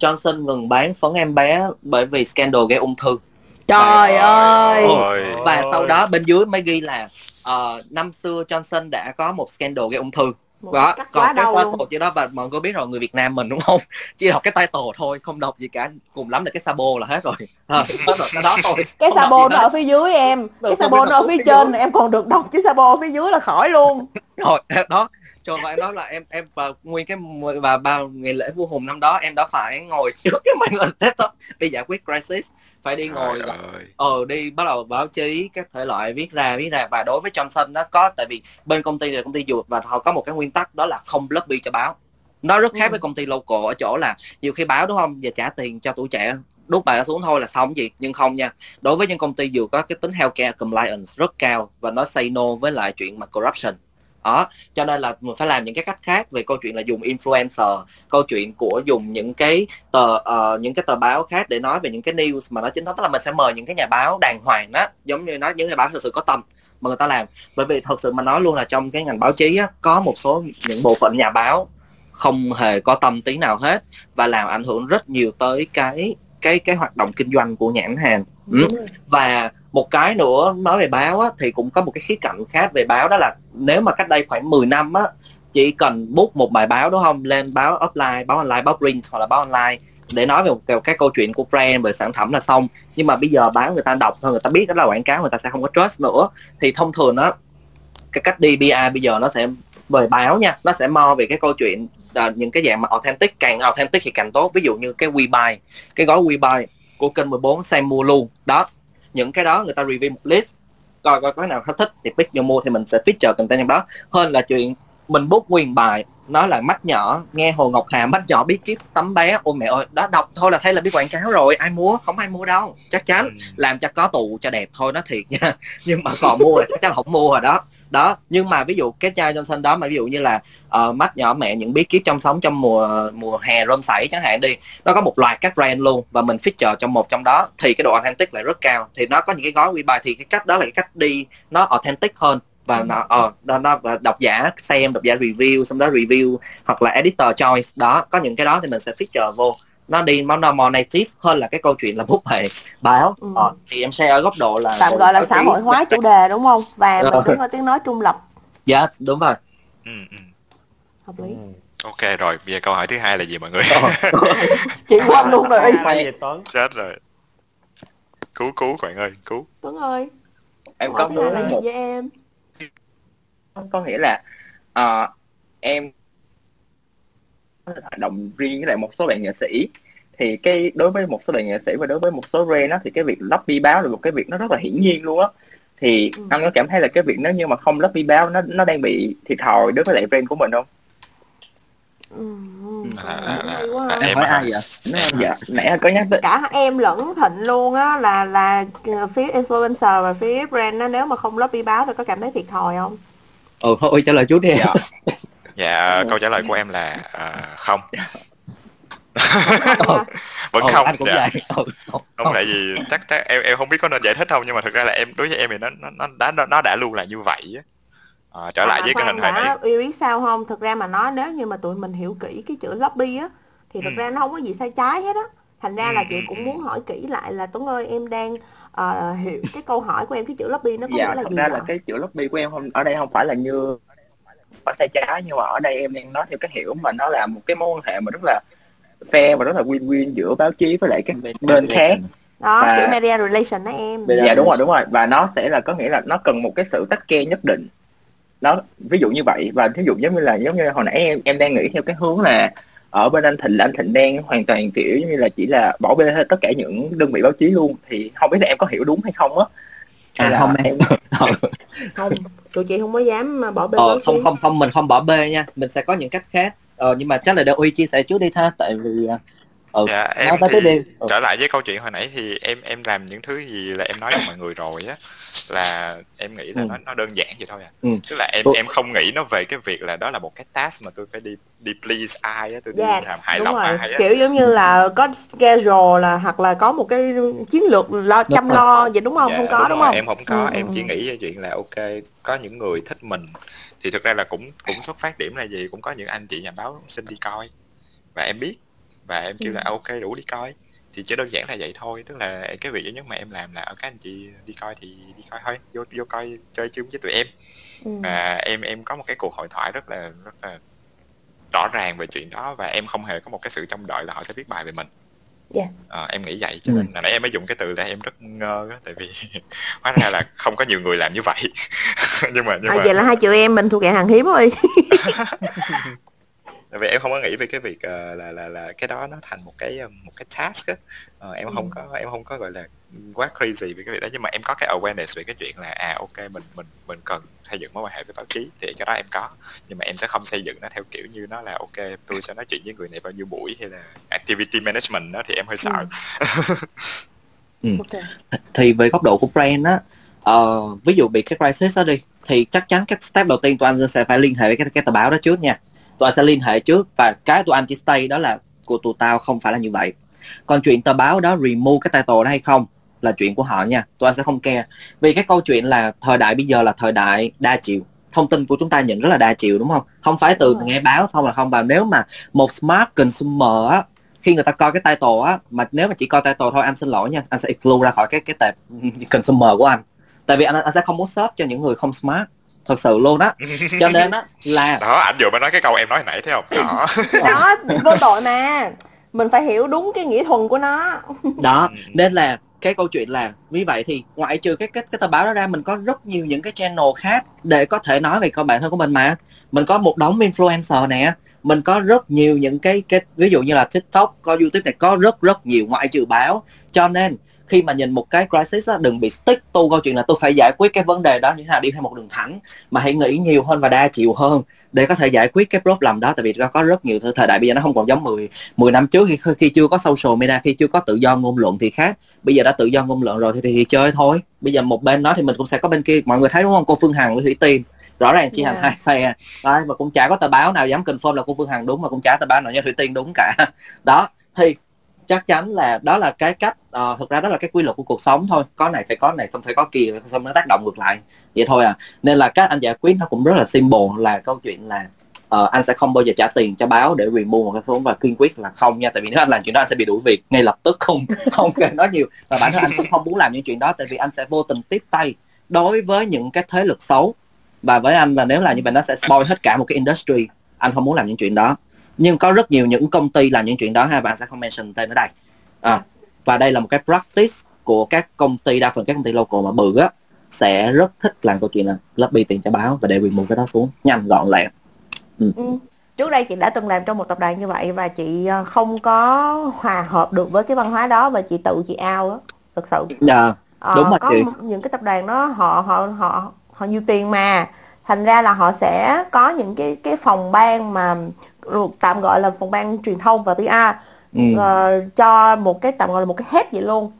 Johnson ngừng bán phấn em bé bởi vì scandal gây ung thư. Trời ơi. Ôi. và sau đó bên dưới mới ghi là ờ, năm xưa Johnson đã có một scandal gây ung thư Một đó cách còn quá cái title luôn. chứ đó và mọi người có biết rồi người Việt Nam mình đúng không? Chỉ đọc cái title thôi không đọc gì cả cùng lắm là cái sabo là hết rồi. À, hết rồi cái đó thôi. Cái Không sabo nó ở phía dưới em. Được, cái sabo nó ở phía trên em còn được đọc chứ sabo ở phía dưới là khỏi luôn rồi đó. Cho vậy đó là em em vào nguyên cái và vào ngày lễ vua hùng năm đó em đã phải ngồi trước cái màn hình laptop đi giải quyết crisis. Phải đi ngồi ờ đi bắt đầu báo chí các thể loại viết ra viết ra. Và đối với Johnson nó có tại vì bên công ty là công ty dược và họ có một cái nguyên tắc đó là không lobby cho báo. Nó rất khác Ừ. với công ty local ở chỗ là nhiều khi báo đúng không? Và trả tiền cho tuổi trẻ đút bài xuống thôi là xong gì. Nhưng không nha đối với những công ty dược có cái tính healthcare compliance rất cao và nó say no với lại chuyện mà corruption đó. Cho nên là mình phải làm những cái cách khác về câu chuyện là dùng influencer câu chuyện của dùng những cái tờ ờ, những cái tờ báo khác để nói về những cái news mà nó chính thống. Tức là mình sẽ mời những cái nhà báo đàng hoàng đó giống như nó những nhà báo thực sự có tâm mà người ta làm. Bởi vì thật sự mà nói luôn là trong cái ngành báo chí á, có một số những bộ phận nhà báo không hề có tâm tí nào hết và làm ảnh hưởng rất nhiều tới cái cái cái hoạt động kinh doanh của nhãn hàng. Ừ. và một cái nữa nói về báo á, thì cũng có một cái khía cạnh khác về báo đó là nếu mà cách đây khoảng 10 năm á chỉ cần bút một bài báo đúng không? Lên báo offline báo online báo print hoặc là báo online để nói về một cái, cái câu chuyện của brand về sản phẩm là xong. Nhưng mà bây giờ báo người ta đọc thôi người ta biết đó là quảng cáo người ta sẽ không có trust nữa. Thì thông thường á cái cách đi PR bây giờ nó sẽ về báo nha nó sẽ mo về cái câu chuyện à, những cái dạng mà authentic càng authentic thì càng tốt. Ví dụ như cái WeBuy cái gói WeBuy của kênh 14 xem mua luôn đó những cái đó người ta review một list coi coi cái nào hết thích thì pick vô mua thì mình sẽ feature content trong đó. Hơn là chuyện mình book nguyên bài nó là mắt nhỏ nghe hồ ngọc hà mắt nhỏ bí kíp tấm bé. Ôi mẹ ơi đó đọc thôi là thấy là biết quảng cáo rồi ai mua? Không ai mua đâu chắc chắn. Ừ. làm cho có tù cho đẹp thôi nó thiệt nha. Nhưng mà còn mua thì chắc chắn không mua rồi đó đó nhưng mà ví dụ cái chai Johnson đó mà ví dụ như là ờ, mắt nhỏ mẹ những bí kíp trong sống trong mùa mùa hè rôm sảy chẳng hạn đi nó có một loạt các brand luôn và mình feature trong một trong đó thì cái độ authentic lại rất cao. Thì nó có những cái gói quy bài thì cái cách đó là cái cách đi nó authentic hơn và nó ờ nó, nó và độc giả xem độc giả review xong đó review hoặc là editor choice. Đó có những cái đó thì mình sẽ feature vô nó đi nó nó more native hơn là cái câu chuyện là bút về báo. Ừ. ờ, thì em share ở góc độ là tạm gọi là xã hội hóa chủ đề đúng không? Và mình Ờ. đứng ở tiếng nói trung lập. Dạ đúng rồi. Ừ, ừ. hợp lý. Ok rồi bây giờ câu hỏi thứ hai là gì mọi người? Chị quên luôn rồi. Toán chết rồi. Cứu cứu bạn ơi cứu. Tuấn ơi. Em có hai là gì với em? Có nghĩa là ờ, em hoạt động riêng với lại một số bạn nghệ sĩ. Thì cái đối với một số bạn nghệ sĩ và đối với một số brand á thì cái việc lobby báo là một cái việc nó rất là hiển nhiên luôn á. Thì Ừ. anh có cảm thấy là cái việc nếu như mà không lobby báo nó nó đang bị thiệt thòi đối với lại brand của mình không? ừ, ừ, là, là, là, hay quá là ha. em hỏi ai vậy? Em dạ nãy có nhắc tới cả em lẫn thịnh luôn á là là ờ, phía influencer và phía brand á nếu mà không lobby báo thì có cảm thấy thiệt thòi không? Ừ thôi trả lời chú đi. Dạ dạ Ừ. câu trả lời của em là à, không Không nha. vẫn ừ, không anh cũng dạ. vậy ừ, không, không tại vì chắc chắc em em không biết có nên giải thích không nhưng mà thực ra là em đối với em thì nó nó nó đã nó, nó đã luôn là như vậy á Ờ, trở lại À, với cái hình hồi nãy đã, yêu biết sao không? Thực ra mà nói nếu như mà tụi mình hiểu kỹ cái chữ lobby á thì thực Ừ. ra nó không có gì sai trái hết á. Thành ra là Ừ, chị ừ, cũng ừ. muốn hỏi kỹ lại là Tuấn ơi em đang ờ, hiểu cái câu hỏi của em cái chữ lobby nó có dạ nghĩa là thật gì ra ạ? là cái chữ lobby của em không ở đây không phải là như phải sai trái nhưng mà ở đây em đang nói theo cái hiểu mà nó là một cái mối quan hệ mà rất là fair và rất là win-win giữa báo chí với lại các bên khác. Đó, và- kiểu media relation đó em. Dạ đúng rồi đúng rồi. Và nó sẽ là có nghĩa là nó cần một cái sự tách ke nhất định. Nó ví dụ như vậy. Và ví dụ giống như là giống như hồi nãy em em đang nghĩ theo cái hướng là ở bên anh Thịnh là anh Thịnh đang hoàn toàn kiểu giống như là chỉ là bỏ bê hết tất cả những đơn vị báo chí luôn. Thì không biết là em có hiểu đúng hay không á à là không em. Không, tụi chị không có dám bỏ bê ờ, không không không mình không bỏ bê nha. Mình sẽ có những cách khác. Ờ, nhưng mà chắc là để uy chia sẻ trước đi ha. Tại vì ờ, ừ, dạ em nói tới thì tiếp đi ừ. trở lại với câu chuyện hồi nãy thì em em làm những thứ gì là em nói với mọi người rồi á là em nghĩ là Ừ. nó nó đơn giản vậy thôi à Ừ. tức là em Ừ. em không nghĩ nó về cái việc là đó là một cái task mà tôi phải đi đi please ai á tôi đi Dạ, làm hài đúng lòng ai á Kiểu giống như là có schedule là hoặc là có một cái chiến lược lo Đúng chăm lo vậy đúng không? Dạ, không có đúng, rồi, không? em không có Ừ, em ừ, chỉ ừ. nghĩ về chuyện là ok có những người thích mình thì thực ra là cũng cũng xuất phát điểm là gì cũng có những anh chị nhà báo xin đi coi và em biết và em kêu là Ừ. ok đủ đi coi thì chỉ đơn giản là vậy thôi tức là cái việc duy nhất mà em làm là ở các anh chị đi coi thì đi coi thôi vô vô coi chơi chung với tụi em Ừ. và em em có một cái cuộc hội thoại rất là rất là rõ ràng về chuyện đó và em không hề có một cái sự trông đợi là họ sẽ viết bài về mình Dạ. Ờ, em nghĩ vậy cho Ừ. nên là nãy em mới dùng cái từ là em rất ngơ tại vì hóa ra là không có nhiều người làm như vậy nhưng mà nhưng À, mà vậy là hai chị em mình thuộc dạng hàng hiếm rồi. tại vì em không có nghĩ về cái việc ờ, là là là cái đó nó thành một cái ờ, một cái task á Ờ, em không Ừ. có em không có gọi là quá crazy về cái việc đó nhưng mà em có cái awareness về cái chuyện là à ok mình mình mình cần xây dựng mối quan hệ với báo chí thì cái đó em có nhưng mà em sẽ không xây dựng nó theo kiểu như nó là ok tôi sẽ nói chuyện với người này bao nhiêu buổi hay là activity management đó thì em hơi sợ Ừ. Ok. thì về góc độ của brand á ờ, ví dụ bị cái crisis đó đi thì chắc chắn cái step đầu tiên tụi anh sẽ phải liên hệ với cái, cái tờ báo đó trước nha tụi anh sẽ liên hệ trước và cái tụi anh chỉ stay đó là của tụi tao, không phải là như vậy. Còn chuyện tờ báo đó, remove cái title đó hay không là chuyện của họ nha. Tụi anh sẽ không care. Vì cái câu chuyện là thời đại bây giờ là thời đại đa chiều. Thông tin của chúng ta nhận rất là đa chiều, đúng không? Không phải từ nghe báo không là không. Và nếu mà một smart consumer á, khi người ta coi cái title á, mà nếu mà chỉ coi title thôi, anh xin lỗi nha. Anh sẽ exclude ra khỏi cái cái tệp consumer của anh. Tại vì anh anh sẽ không muốn shop cho những người không smart thật sự luôn á cho nên á là đó anh vừa mới nói cái câu em nói hồi nãy thấy không đó Đó, vô tội mà. Mình phải hiểu đúng cái nghĩa thuần của nó. đó Ừ. nên là cái câu chuyện là vì vậy thì ngoại trừ cái cái cái tờ báo đó ra mình có rất nhiều những cái channel khác để có thể nói về con bạn thân của mình mà mình có một đống influencer nè mình có rất nhiều những cái cái ví dụ như là tiktok có youtube này có rất rất nhiều ngoại trừ báo cho nên khi mà nhìn một cái crisis á, đừng bị stick tu câu chuyện là tôi phải giải quyết cái vấn đề đó như thế nào đi theo một đường thẳng. Mà hãy nghĩ nhiều hơn và đa chiều hơn để có thể giải quyết cái problem đó tại vì nó có rất nhiều thứ- thời đại bây giờ nó không còn giống 10 10 năm trước khi khi chưa có social media khi chưa có tự do ngôn luận thì khác. Bây giờ đã tự do ngôn luận rồi thì, thì, thì chơi thôi. Bây giờ một bên nói thì mình cũng sẽ có bên kia mọi người thấy đúng không? Cô Phương Hằng với Thủy Tiên. Rõ ràng thành Yeah. hai phe. Đấy mà cũng chả có tờ báo nào dám confirm là cô Phương Hằng đúng mà cũng chả tờ báo nào như Thủy Tiên đúng cả. Đó thì chắc chắn là đó là cái cách uh, thực ra đó là cái quy luật của cuộc sống thôi. Có này phải có này không phải có kia xong nó tác động ngược lại. Vậy thôi à. Nên là các anh giải quyết nó cũng rất là simple là câu chuyện là uh, anh sẽ không bao giờ trả tiền cho báo để remove một cái số và kiên quyết là không nha. Tại vì nếu anh làm chuyện đó anh sẽ bị đuổi việc ngay lập tức không không cần nói nhiều. Và bản thân anh cũng không muốn làm những chuyện đó tại vì anh sẽ vô tình tiếp tay đối với những cái thế lực xấu. Và với anh là nếu là như vậy nó sẽ spoil hết cả một cái industry. Anh không muốn làm những chuyện đó nhưng có rất nhiều những công ty làm những chuyện đó ha anh sẽ không mention tên ở đây à, và đây là một cái practice của các công ty đa phần các công ty local mà bự á sẽ rất thích làm câu chuyện là lobby tiền cho báo và để remove cái đó xuống nhanh gọn lẹ Ừ. Trước đây chị đã từng làm trong một tập đoàn như vậy và chị ờ, không có hòa hợp được với cái văn hóa đó và chị tự chị out đó, thực sự. Dạ, Ờ, Đúng rồi có chị. những cái tập đoàn đó họ họ họ họ nhiều tiền mà thành ra là họ sẽ có những cái cái phòng ban mà tạm gọi là phòng ban truyền thông và PR ừ. ờ, cho một cái tạm gọi là một cái head vậy luôn.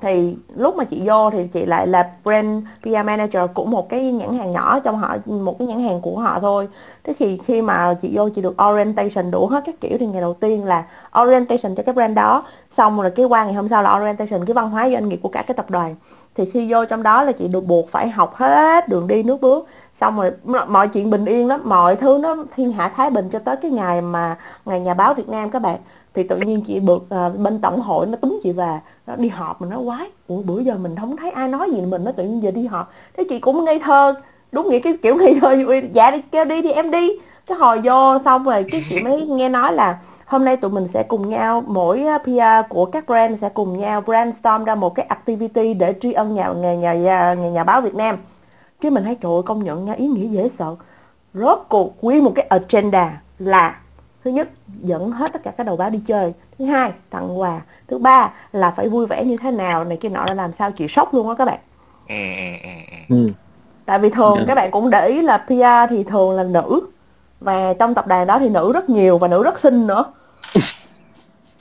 Thì lúc mà chị vô thì chị lại là brand PR manager của một cái nhãn hàng nhỏ trong họ một cái nhãn hàng của họ thôi. Thế thì khi mà chị vô chị được orientation đủ hết các kiểu thì ngày đầu tiên là orientation cho cái brand đó. Xong rồi cái qua ngày hôm sau là orientation cái văn hóa doanh nghiệp của cả cái tập đoàn thì khi vô trong đó là chị được buộc phải học hết đường đi nước bước. Xong rồi mọi chuyện bình yên lắm mọi thứ nó thiên hạ thái bình cho tới cái ngày mà ngày nhà báo Việt Nam các bạn. Thì tự nhiên chị được uh, bên tổng hội nó túm chị về nó đi họp mình nó quái. Ủa bữa giờ mình không thấy ai nói gì mình nó tự nhiên giờ đi họp. Thế chị cũng ngây thơ đúng nghĩa cái kiểu ngây thơ. Dạ đi kêu đi thì em đi. Cái hồi vô xong rồi cái chị mới nghe nói là hôm nay tụi mình sẽ cùng nhau mỗi PR của các brand sẽ cùng nhau brainstorm ra một cái activity để tri ân nhà nhà nhà nhà, nhà, nhà báo Việt Nam. Cái mình thấy trời ơi công nhận nha ý nghĩa dễ sợ. Rốt cuộc nguyên một cái agenda là thứ nhất dẫn hết tất cả các đầu báo đi chơi. Thứ hai tặng quà. Thứ ba là phải vui vẻ như thế nào này kia nọ là làm sao chị sốc luôn á các bạn. Ừ, ừ, ừ. tại vì thường Dạ. các bạn cũng để ý là PR thì thường là nữ và trong tập đoàn đó thì nữ rất nhiều và nữ rất xinh nữa.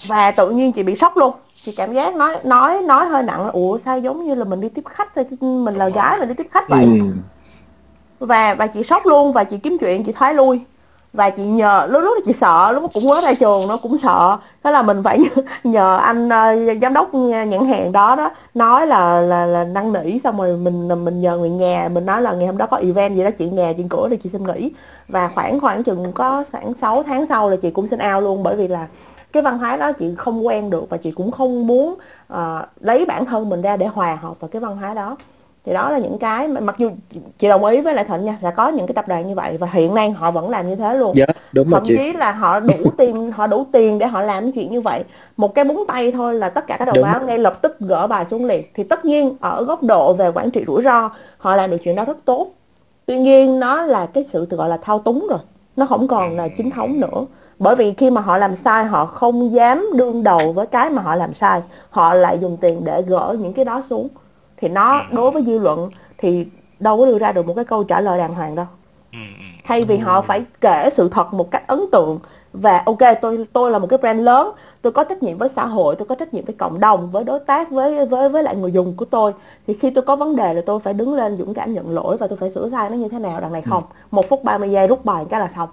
Và tự nhiên chị bị sốc luôn. Chị cảm giác nói nói nói hơi nặng là ủa sao giống như là mình đi tiếp khách thôi, mình là gái mình đi tiếp khách vậy? Ừ. và và chị sốc luôn và chị kiếm chuyện chị thoái lui và chị nhờ lúc lúc chị sợ lúc cũng mới ra trường nó cũng sợ. Thế là mình phải nhờ anh ờ, giám đốc ờ, nhãn hàng đó đó nói là là là năn nỉ xong rồi mình mình nhờ người nhà mình nói là ngày hôm đó có event gì đó chuyện nhà chuyện cửa thì chị xin nghỉ. Và khoảng khoảng chừng có khoảng 6 tháng sau là chị cũng xin ao luôn bởi vì là cái văn hóa đó chị không quen được và chị cũng không muốn uh, lấy bản thân mình ra để hòa hợp vào cái văn hóa đó thì đó là những cái mặc dù chị đồng ý với lại thịnh nha là có những cái tập đoàn như vậy và hiện nay họ vẫn làm như thế luôn. Dạ đúng thậm chị. chí là họ đủ tiền họ đủ tiền để họ làm chuyện như vậy. Một cái búng tay thôi là tất cả các đầu Đúng báo ngay lập tức gỡ bài xuống liền. Thì tất nhiên ở góc độ về quản trị rủi ro họ làm được chuyện đó rất tốt. Tuy nhiên nó là cái sự gọi là thao túng rồi nó không còn là chính thống nữa. Bởi vì khi mà họ làm sai họ không dám đương đầu với cái mà họ làm sai. Họ lại dùng tiền để gỡ những cái đó xuống thì nó đối với dư luận thì đâu có đưa ra được một cái câu trả lời đàng hoàng đâu. Ừ, ừ. thay vì họ phải kể sự thật một cách ấn tượng và ok tôi tôi là một cái brand lớn tôi có trách nhiệm với xã hội tôi có trách nhiệm với cộng đồng với đối tác với với với lại người dùng của tôi thì khi tôi có vấn đề là tôi phải đứng lên dũng cảm nhận lỗi và tôi phải sửa sai nó như thế nào đằng này không. Một phút 30 giây rút bài cái là xong.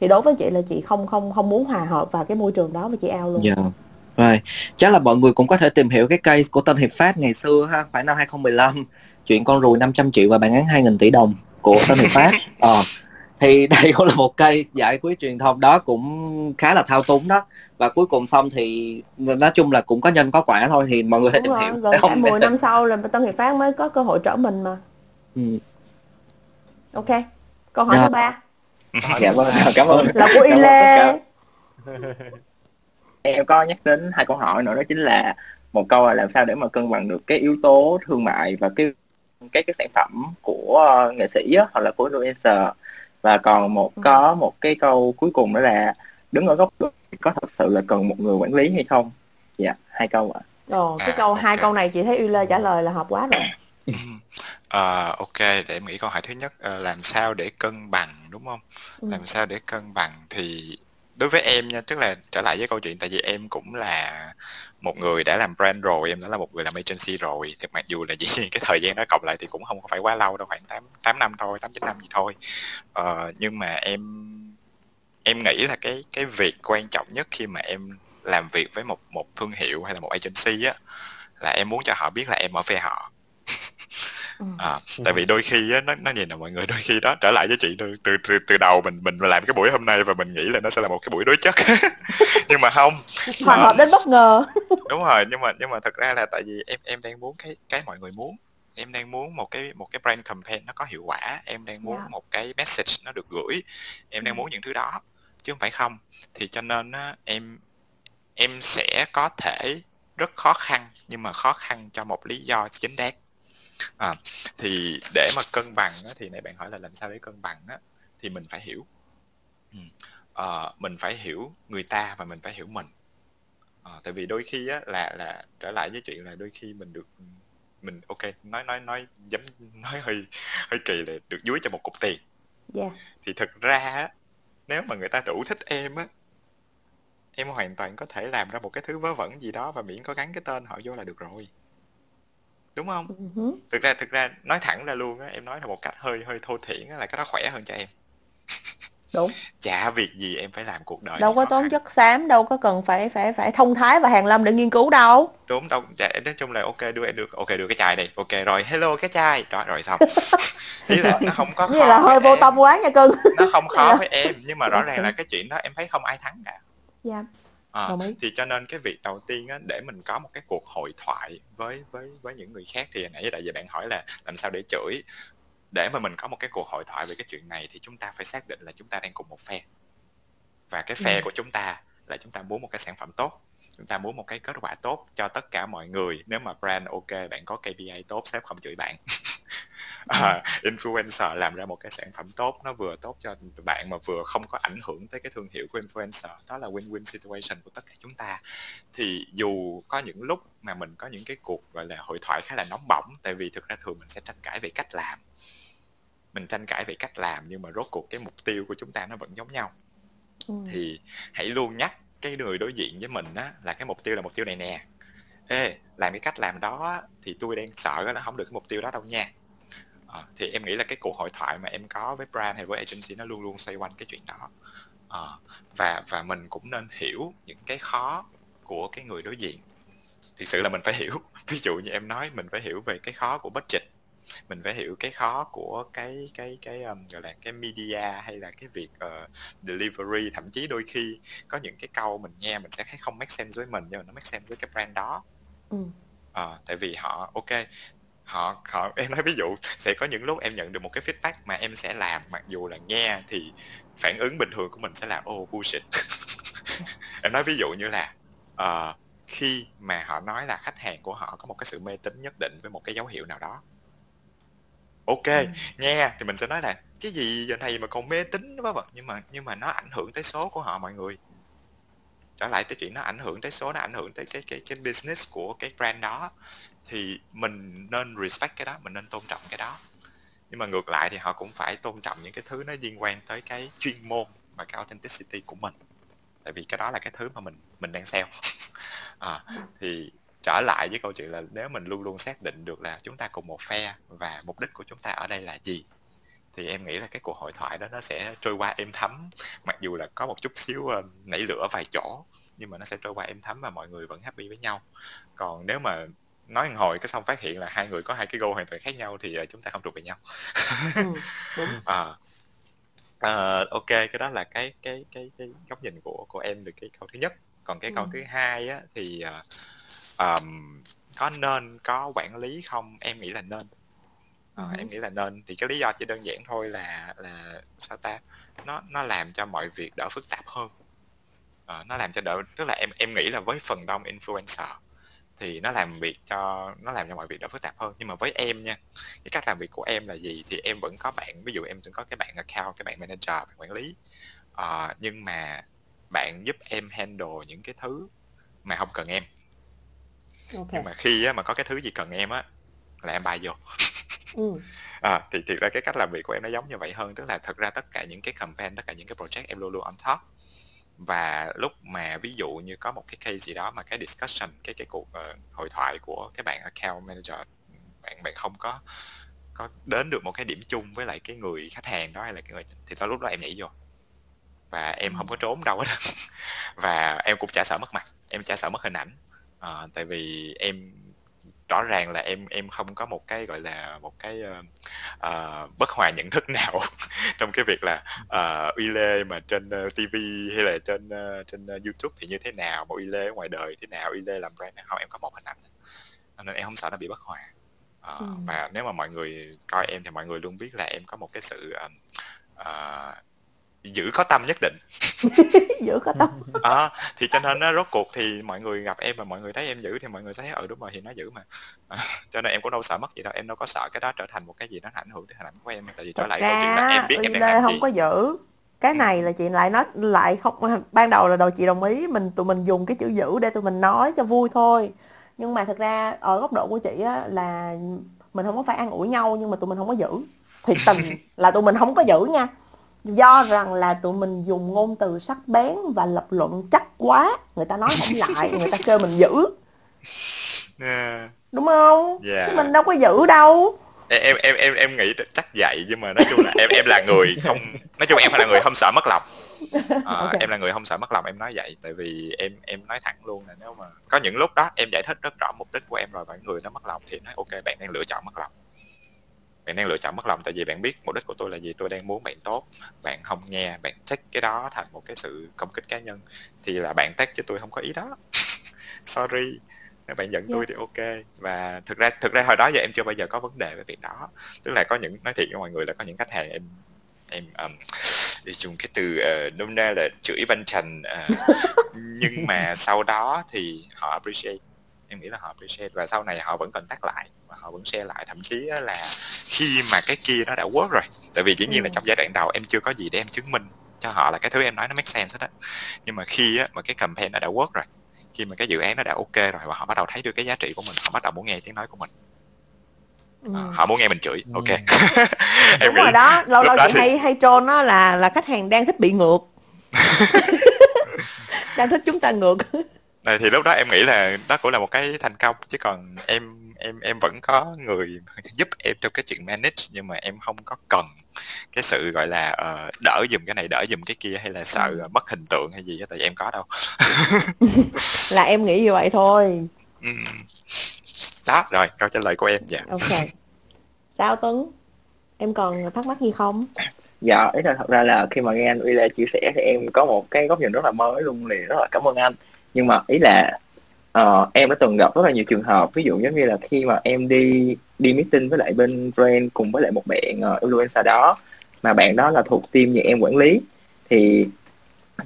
Thì đối với chị là chị không không không muốn hòa hợp vào cái môi trường đó và chị ao luôn. Dạ. Rồi, chắc là mọi người cũng có thể tìm hiểu cái case của Tân Hiệp Phát ngày xưa ha, khoảng năm 2015, chuyện con ruồi 500 triệu và bản án 2.000 tỷ đồng của Tân Hiệp Phát. Ờ. Thì đây cũng là một cây giải quyết truyền thông đó cũng khá là thao túng đó và cuối cùng xong thì nói chung là cũng có nhân có quả thôi thì mọi người hãy tìm rồi hiểu cả không 10 năm sau là Tân Hiệp Phát mới có cơ hội trở mình mà Ừ. ok câu hỏi Dạ. thứ ba dạ vâng cảm ơn là của Cảm ơn tất Ile cả. em có nhắc đến hai câu hỏi nữa đó chính là một câu là làm sao để mà cân bằng được cái yếu tố thương mại và cái cái cái sản phẩm của ờ, nghệ sĩ á, hoặc là của influencer và còn một Ừ. có một cái câu cuối cùng đó là đứng ở góc độ có thật sự là cần một người quản lý hay không dạ hai câu ạ Ồ, cái À, câu ok. hai câu này chị thấy Ile trả lời là hợp quá rồi Ờ, ok để em nghĩ câu hỏi thứ nhất ờ, làm sao để cân bằng đúng không Ừ. làm sao để cân bằng thì đối với em nha tức là trở lại với câu chuyện tại vì em cũng là một người đã làm brand rồi em đã là một người làm agency rồi thì mặc dù là dĩ nhiên cái thời gian đó cộng lại thì cũng không có phải quá lâu đâu khoảng 8, 8 năm thôi 8 9 năm gì thôi. Ờ, nhưng mà em em nghĩ là cái cái việc quan trọng nhất khi mà em làm việc với một một thương hiệu hay là một agency á là em muốn cho họ biết là em ở phe họ. à, tại vì đôi khi á nó nó nhìn là mọi người đôi khi đó trở lại với chị từ từ từ, từ đầu mình mình làm cái buổi hôm nay và mình nghĩ là nó sẽ là một cái buổi đối chất. Nhưng mà không Hòa hợp đến bất ngờ. đúng rồi nhưng mà nhưng mà thật ra là tại vì em em đang muốn cái cái mọi người muốn em đang muốn một cái một cái brand campaign nó có hiệu quả em đang muốn Dạ. một cái message nó được gửi em đang Ừ. muốn những thứ đó chứ không phải không. Thì cho nên á, em em sẽ có thể rất khó khăn nhưng mà khó khăn cho một lý do chính đáng à, thì để mà cân bằng á, thì này bạn hỏi là làm sao để cân bằng á, thì mình phải hiểu ừ. Ờ, mình phải hiểu người ta và mình phải hiểu mình Ờ, tại vì đôi khi á là là trở lại với chuyện là đôi khi mình được mình ok nói nói nói dám nói hơi hơi kỳ là được dúi cho một cục tiền Dạ. thì thực ra á nếu mà người ta đủ thích em á em hoàn toàn có thể làm ra một cái thứ vớ vẩn gì đó và miễn có gắn cái tên họ vô là được rồi đúng không? Hứ. thực ra thực ra nói thẳng ra luôn á em nói là một cách hơi hơi thô thiển á là cái đó khỏe hơn cho em. Đúng. Chả việc gì em phải làm cuộc đời đâu có khó tốn khăn. chất xám đâu có cần phải phải phải thông thái và hàn lâm để nghiên cứu đâu. Đúng đâu dạ, nói chung là ok đưa em được ok đưa cái chai này ok rồi hello cái chai. Đó rồi xong. Ý là nó không có vậy là khó hơi vô em. tâm quá nha cưng. Nó không khó Dạ. với em nhưng mà rõ ràng là cái chuyện đó em thấy không ai thắng cả. Dạ Ý. thì cho nên cái việc đầu tiên á, để mình có một cái cuộc hội thoại với với với những người khác thì hồi nãy giờ bạn hỏi là làm sao để chửi để mà mình có một cái cuộc hội thoại về cái chuyện này thì chúng ta phải xác định là chúng ta đang cùng một phe và cái phe Ừ. của chúng ta là chúng ta muốn một cái sản phẩm tốt chúng ta muốn một cái kết quả tốt cho tất cả mọi người nếu mà brand ok bạn có KPI tốt sếp không chửi bạn à, influencer làm ra một cái sản phẩm tốt nó vừa tốt cho bạn mà vừa không có ảnh hưởng tới cái thương hiệu của influencer. Đó là win-win situation của tất cả chúng ta. Thì dù có những lúc mà mình có những cái cuộc gọi là hội thoại khá là nóng bỏng tại vì thực ra thường mình sẽ tranh cãi về cách làm. Mình tranh cãi về cách làm nhưng mà rốt cuộc cái mục tiêu của chúng ta nó vẫn giống nhau. Ừ. thì hãy luôn nhắc cái người đối diện với mình á là cái mục tiêu là mục tiêu này nè. Ê làm cái cách làm đó thì tôi đang sợ là không được cái mục tiêu đó đâu nha Ờ, thì em nghĩ là cái cuộc hội thoại mà em có với brand hay với agency nó luôn luôn xoay quanh cái chuyện đó. Ờ, và và mình cũng nên hiểu những cái khó của cái người đối diện. Thực sự là mình phải hiểu. Ví dụ như em nói mình phải hiểu về cái khó của budget. Mình phải hiểu cái khó của cái cái cái um, gọi là cái media hay là cái việc ờ, delivery. Thậm chí đôi khi có những cái câu mình nghe mình sẽ thấy không make sense với mình nhưng mà nó make sense với cái brand đó. Ừ. Ờ, tại vì họ ok họ họ em nói ví dụ sẽ có những lúc em nhận được một cái feedback mà em sẽ làm mặc dù là nghe thì phản ứng bình thường của mình sẽ là oh bullshit. Em nói ví dụ như là ờ, khi mà họ nói là khách hàng của họ có một cái sự mê tín nhất định với một cái dấu hiệu nào đó. Ok Ừ. nghe thì mình sẽ nói là cái gì giờ này mà còn mê tín quá vật nhưng mà nhưng mà nó ảnh hưởng tới số của họ mọi người. Trở lại tới chuyện nó ảnh hưởng tới số nó ảnh hưởng tới cái cái cái business của cái brand đó thì mình nên respect cái đó mình nên tôn trọng cái đó. Nhưng mà ngược lại thì họ cũng phải tôn trọng những cái thứ nó liên quan tới cái chuyên môn và cái authenticity của mình. Tại vì cái đó là cái thứ mà mình mình đang sell. À, thì trở lại với câu chuyện là nếu mình luôn luôn xác định được là chúng ta cùng một phe và mục đích của chúng ta ở đây là gì thì em nghĩ là cái cuộc hội thoại đó nó sẽ trôi qua êm thấm. Mặc dù là có một chút xíu ờ, nảy lửa vài chỗ nhưng mà nó sẽ trôi qua êm thấm và mọi người vẫn happy với nhau. Còn nếu mà nói một hồi cái xong phát hiện là hai người có hai cái goal hoàn toàn khác nhau thì ờ, chúng ta không thuộc về nhau Ừ. Đúng. à, Ờ, ok cái đó là cái cái cái cái góc nhìn của của em về cái câu thứ nhất còn cái câu Ừ. thứ hai á thì ờ, ờm, có nên có quản lý không em nghĩ là nên Ờ, Ừ. em nghĩ là nên thì cái lý do chỉ đơn giản thôi là là sao ta nó nó làm cho mọi việc đỡ phức tạp hơn Ờ, nó làm cho đỡ tức là em em nghĩ là với phần đông influencer thì nó làm việc cho nó làm cho mọi việc đỡ phức tạp hơn. Nhưng mà với em nha cái cách làm việc của em là gì thì em vẫn có bạn. Ví dụ em vẫn có cái bạn account cái bạn manager bạn quản lý. Ờ, nhưng mà bạn giúp em handle những cái thứ mà không cần em. Ok. Nhưng mà khi á, mà có cái thứ gì cần em á là em bay vô. Ừ. à, thì thiệt ra cái cách làm việc của em nó giống như vậy hơn. Tức là thật ra tất cả những cái campaign tất cả những cái project em luôn luôn on top và lúc mà ví dụ như có một cái case gì đó mà cái discussion cái cái cuộc ờ, hội thoại của cái bạn account manager bạn bạn không có có đến được một cái điểm chung với lại cái người khách hàng đó hay là cái người thì đó lúc đó em nhảy vô. Và em không có trốn đâu hết và em cũng chả sợ mất mặt em chả sợ mất hình ảnh. Ờ, tại vì em rõ ràng là em em không có một cái gọi là một cái ờ, ờ, bất hòa nhận thức nào trong cái việc là uh, uy lê mà trên uh, TV hay là trên ờ, trên ờ, YouTube thì như thế nào mà uy lê ở ngoài đời thế nào uy lê làm brand nào. Không em có một hình ảnh. Nên em không sợ nó bị bất hòa. Ờ, Ừ. và nếu mà mọi người coi em thì mọi người luôn biết là em có một cái sự ờ, ờ, giữ có tâm nhất định. Giữ có tâm. Ờ, thì cho nên nó rốt cuộc thì mọi người gặp em và mọi người thấy em giữ thì mọi người sẽ thấy ừ đúng rồi thì nó giữ mà. Ờ, cho nên em cũng đâu sợ mất gì đâu em đâu có sợ cái đó trở thành một cái gì đó ảnh hưởng tới hình ảnh của em tại vì trở thật lại câu chuyện là ra em biết em đang làm không gì. có giữ. Cái này là chị lại nói lại không ban đầu là đầu chị đồng ý mình tụi mình dùng cái chữ giữ để tụi mình nói cho vui thôi. Nhưng mà thật ra ở góc độ của chị á là mình không có phải an ủi nhau nhưng mà tụi mình không có giữ. Thì tình là tụi mình không có giữ nha do rằng là tụi mình dùng ngôn từ sắc bén và lập luận chắc quá. Người ta nói không lại người ta kêu mình giữ. Ờ, đúng không? Dạ. Chứ mình đâu có giữ đâu. Em em em em nghĩ chắc vậy nhưng mà nói chung là em em là người không nói chung em là người không sợ mất lòng. Ờ, Ok. em là người không sợ mất lòng em nói vậy tại vì em em nói thẳng luôn là nếu mà có những lúc đó em giải thích rất rõ mục đích của em rồi bạn người nó mất lòng thì nói ok bạn đang lựa chọn mất lòng bạn đang lựa chọn mất lòng tại vì bạn biết mục đích của tôi là gì tôi đang muốn bạn tốt bạn không nghe bạn take cái đó thành một cái sự công kích cá nhân thì là bạn take chứ tôi không có ý đó. Sorry. Nếu bạn giận tôi thì ok. Và thực ra thực ra hồi đó giờ em chưa bao giờ có vấn đề với việc đó. Tức là có những nói thiệt với mọi người là có những khách hàng em em um, dùng cái từ uh, nôm na là chửi banh trần ờ, nhưng mà sau đó thì họ appreciate em nghĩ là họ appreciate và sau này họ vẫn contact lại và họ vẫn share lại. Thậm chí là khi mà cái kia nó đã work rồi. Tại vì dĩ nhiên là Ừ. trong giai đoạn đầu em chưa có gì để em chứng minh cho họ là cái thứ em nói nó make sense hết á. Nhưng mà khi á mà cái campaign nó đã work rồi khi mà cái dự án nó đã ok rồi và họ bắt đầu thấy được cái giá trị của mình họ bắt đầu muốn nghe tiếng nói của mình. Ừ. Ờ, họ muốn nghe mình chửi. Ok. Em đúng nghĩ rồi đó. Lâu lâu chị thì- hay hay trôn á là là khách hàng đang thích bị ngược. Đang thích chúng ta ngược này thì lúc đó em nghĩ là đó cũng là một cái thành công chứ còn em em em vẫn có người giúp em trong cái chuyện manage nhưng mà em không có cần cái sự gọi là ờ, đỡ giùm cái này đỡ giùm cái kia hay là sợ Ừ. mất hình tượng hay gì á tại vì em có đâu. Là em nghĩ như vậy thôi. Ừm. đó rồi câu trả lời của em dạ. Ok. Sao tuấn? Em còn thắc mắc gì không? Dạ ý là thật ra là khi mà nghe anh Uy Lê chia sẻ thì em có một cái góc nhìn rất là mới luôn liền rất là cảm ơn anh nhưng mà ý là uh, em đã từng gặp rất là nhiều trường hợp ví dụ giống như là khi mà em đi đi meeting với lại bên brand cùng với lại một bạn uh, influencer đó mà bạn đó là thuộc team nhà em quản lý thì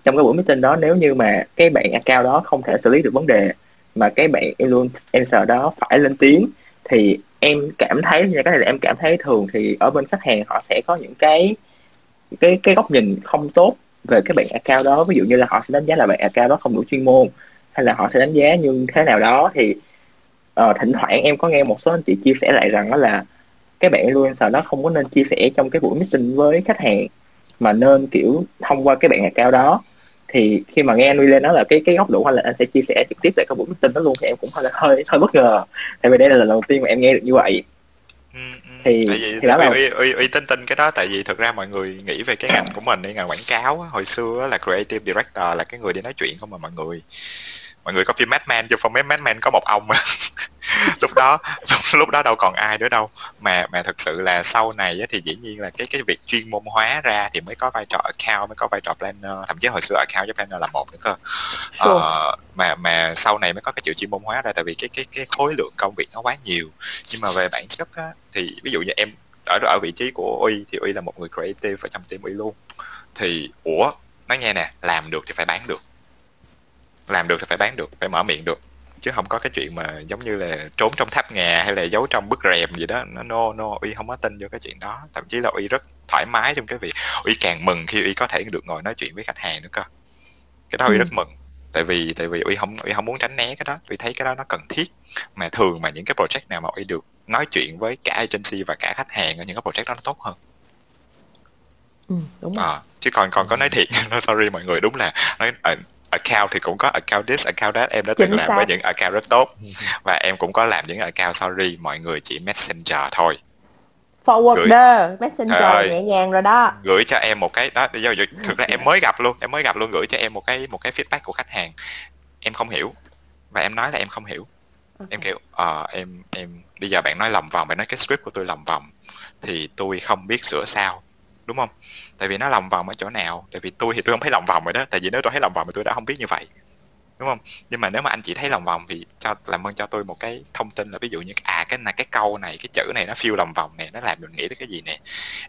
trong cái buổi meeting đó nếu như mà cái bạn account đó không thể xử lý được vấn đề mà cái bạn influencer đó phải lên tiếng thì em cảm thấy nha cái này là em cảm thấy thường thì ở bên khách hàng họ sẽ có những cái cái cái góc nhìn không tốt về cái bạn account đó. Ví dụ như là họ sẽ đánh giá là bạn account đó không đủ chuyên môn hay là họ sẽ đánh giá như thế nào đó. Thì uh, thỉnh thoảng em có nghe một số anh chị chia sẻ lại rằng đó là cái bạn influencer đó không có nên chia sẻ trong cái buổi meeting với khách hàng mà nên kiểu thông qua cái bạn account đó. Thì khi mà nghe anh Uy lên nói là cái cái góc độ hay là anh sẽ chia sẻ trực tiếp tại cái buổi meeting đó luôn thì em cũng hơi hơi hơi bất ngờ. Tại vì đây là lần đầu tiên mà em nghe được như vậy. Ừ, ừ. Thì- tại vì thì đó là- uy, uy, uy tín tin cái đó tại vì thực ra mọi người nghĩ về cái ngành của mình đi ngành quảng cáo á, hồi xưa á là creative director là cái người đi nói chuyện không mà mọi người mọi người có phim Mad Men? Chưa phong Mad Men có một ông mà lúc đó lúc, lúc đó đâu còn ai nữa đâu. Mà mà thực sự là sau này á, thì dĩ nhiên là cái cái việc chuyên môn hóa ra thì mới có vai trò account mới có vai trò planner. Thậm chí hồi xưa account với planner là một nữa cơ. Ờ, mà mà sau này mới có cái chữ chuyên môn hóa ra tại vì cái cái cái khối lượng công việc nó quá nhiều. Nhưng mà về bản chất á, thì ví dụ như em ở ở vị trí của uy thì uy là một người creative ở trong team uy luôn. Thì ủa nói nghe nè làm được thì phải bán được làm được thì phải bán được phải mở miệng được. Chứ không có cái chuyện mà giống như là trốn trong tháp ngà hay là giấu trong bức rèm gì đó. Nó no no uy không có tin vô cái chuyện đó. Thậm chí là uy rất thoải mái trong cái việc uy càng mừng khi uy có thể được ngồi nói chuyện với khách hàng nữa cơ. Cái đó uy Ừ. rất mừng. Tại vì tại vì uy không uy không muốn tránh né cái đó. Uy thấy cái đó nó cần thiết. Mà thường mà những cái project nào mà uy được nói chuyện với cả agency và cả khách hàng ở những cái project đó nó tốt hơn. Ừ, đúng rồi. Ờ, chứ còn còn có nói thiệt nó sorry mọi người đúng là nói ờ, account thì cũng có account this account that. Em đã từng Chính làm xác. với những account rất tốt. Và em cũng có làm những account sorry mọi người chỉ messenger thôi. Forwarder messenger Rồi. nhẹ nhàng rồi đó. Gửi cho em một cái đó do thực ra em mới gặp luôn em mới gặp luôn gửi cho em một cái một cái feedback của khách hàng. Em không hiểu. Và em nói là em không hiểu. Em kiểu ờ em em bây giờ bạn nói lòng vòng bạn nói cái script của tôi lòng vòng thì tôi không biết sửa sao đúng không? Tại vì nó lòng vòng ở chỗ nào? Tại vì tôi thì tôi không thấy lòng vòng rồi đó. Tại vì nếu tôi thấy lòng vòng thì tôi đã không biết như vậy. Đúng không? Nhưng mà nếu mà anh chị thấy lòng vòng thì cho làm ơn cho tôi một cái thông tin là ví dụ như à cái này cái câu này cái chữ này nó phiêu lòng vòng nè nó làm mình nghĩ tới cái gì nè.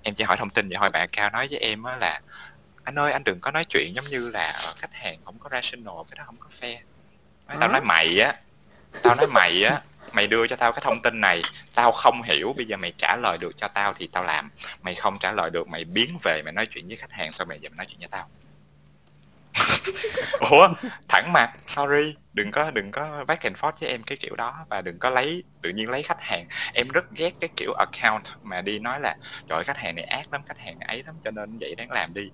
Em chỉ hỏi thông tin vậy thôi. Bạn cao nói với em á là anh ơi anh đừng có nói chuyện giống như là khách hàng không có rational cái đó không có fair. Nói, tao nói mày á. Tao nói mày á mày đưa cho tao cái thông tin này, tao không hiểu, bây giờ mày trả lời được cho tao thì tao làm. Mày không trả lời được, mày biến về, mày nói chuyện với khách hàng, sao mày giờ mày nói chuyện với tao? Ủa, thẳng mặt sorry, đừng có đừng có back and forth với em cái kiểu đó và đừng có lấy, tự nhiên lấy khách hàng. Em rất ghét cái kiểu account mà đi nói là, trời khách hàng này ác lắm, khách hàng này ấy lắm, cho nên vậy đáng làm đi.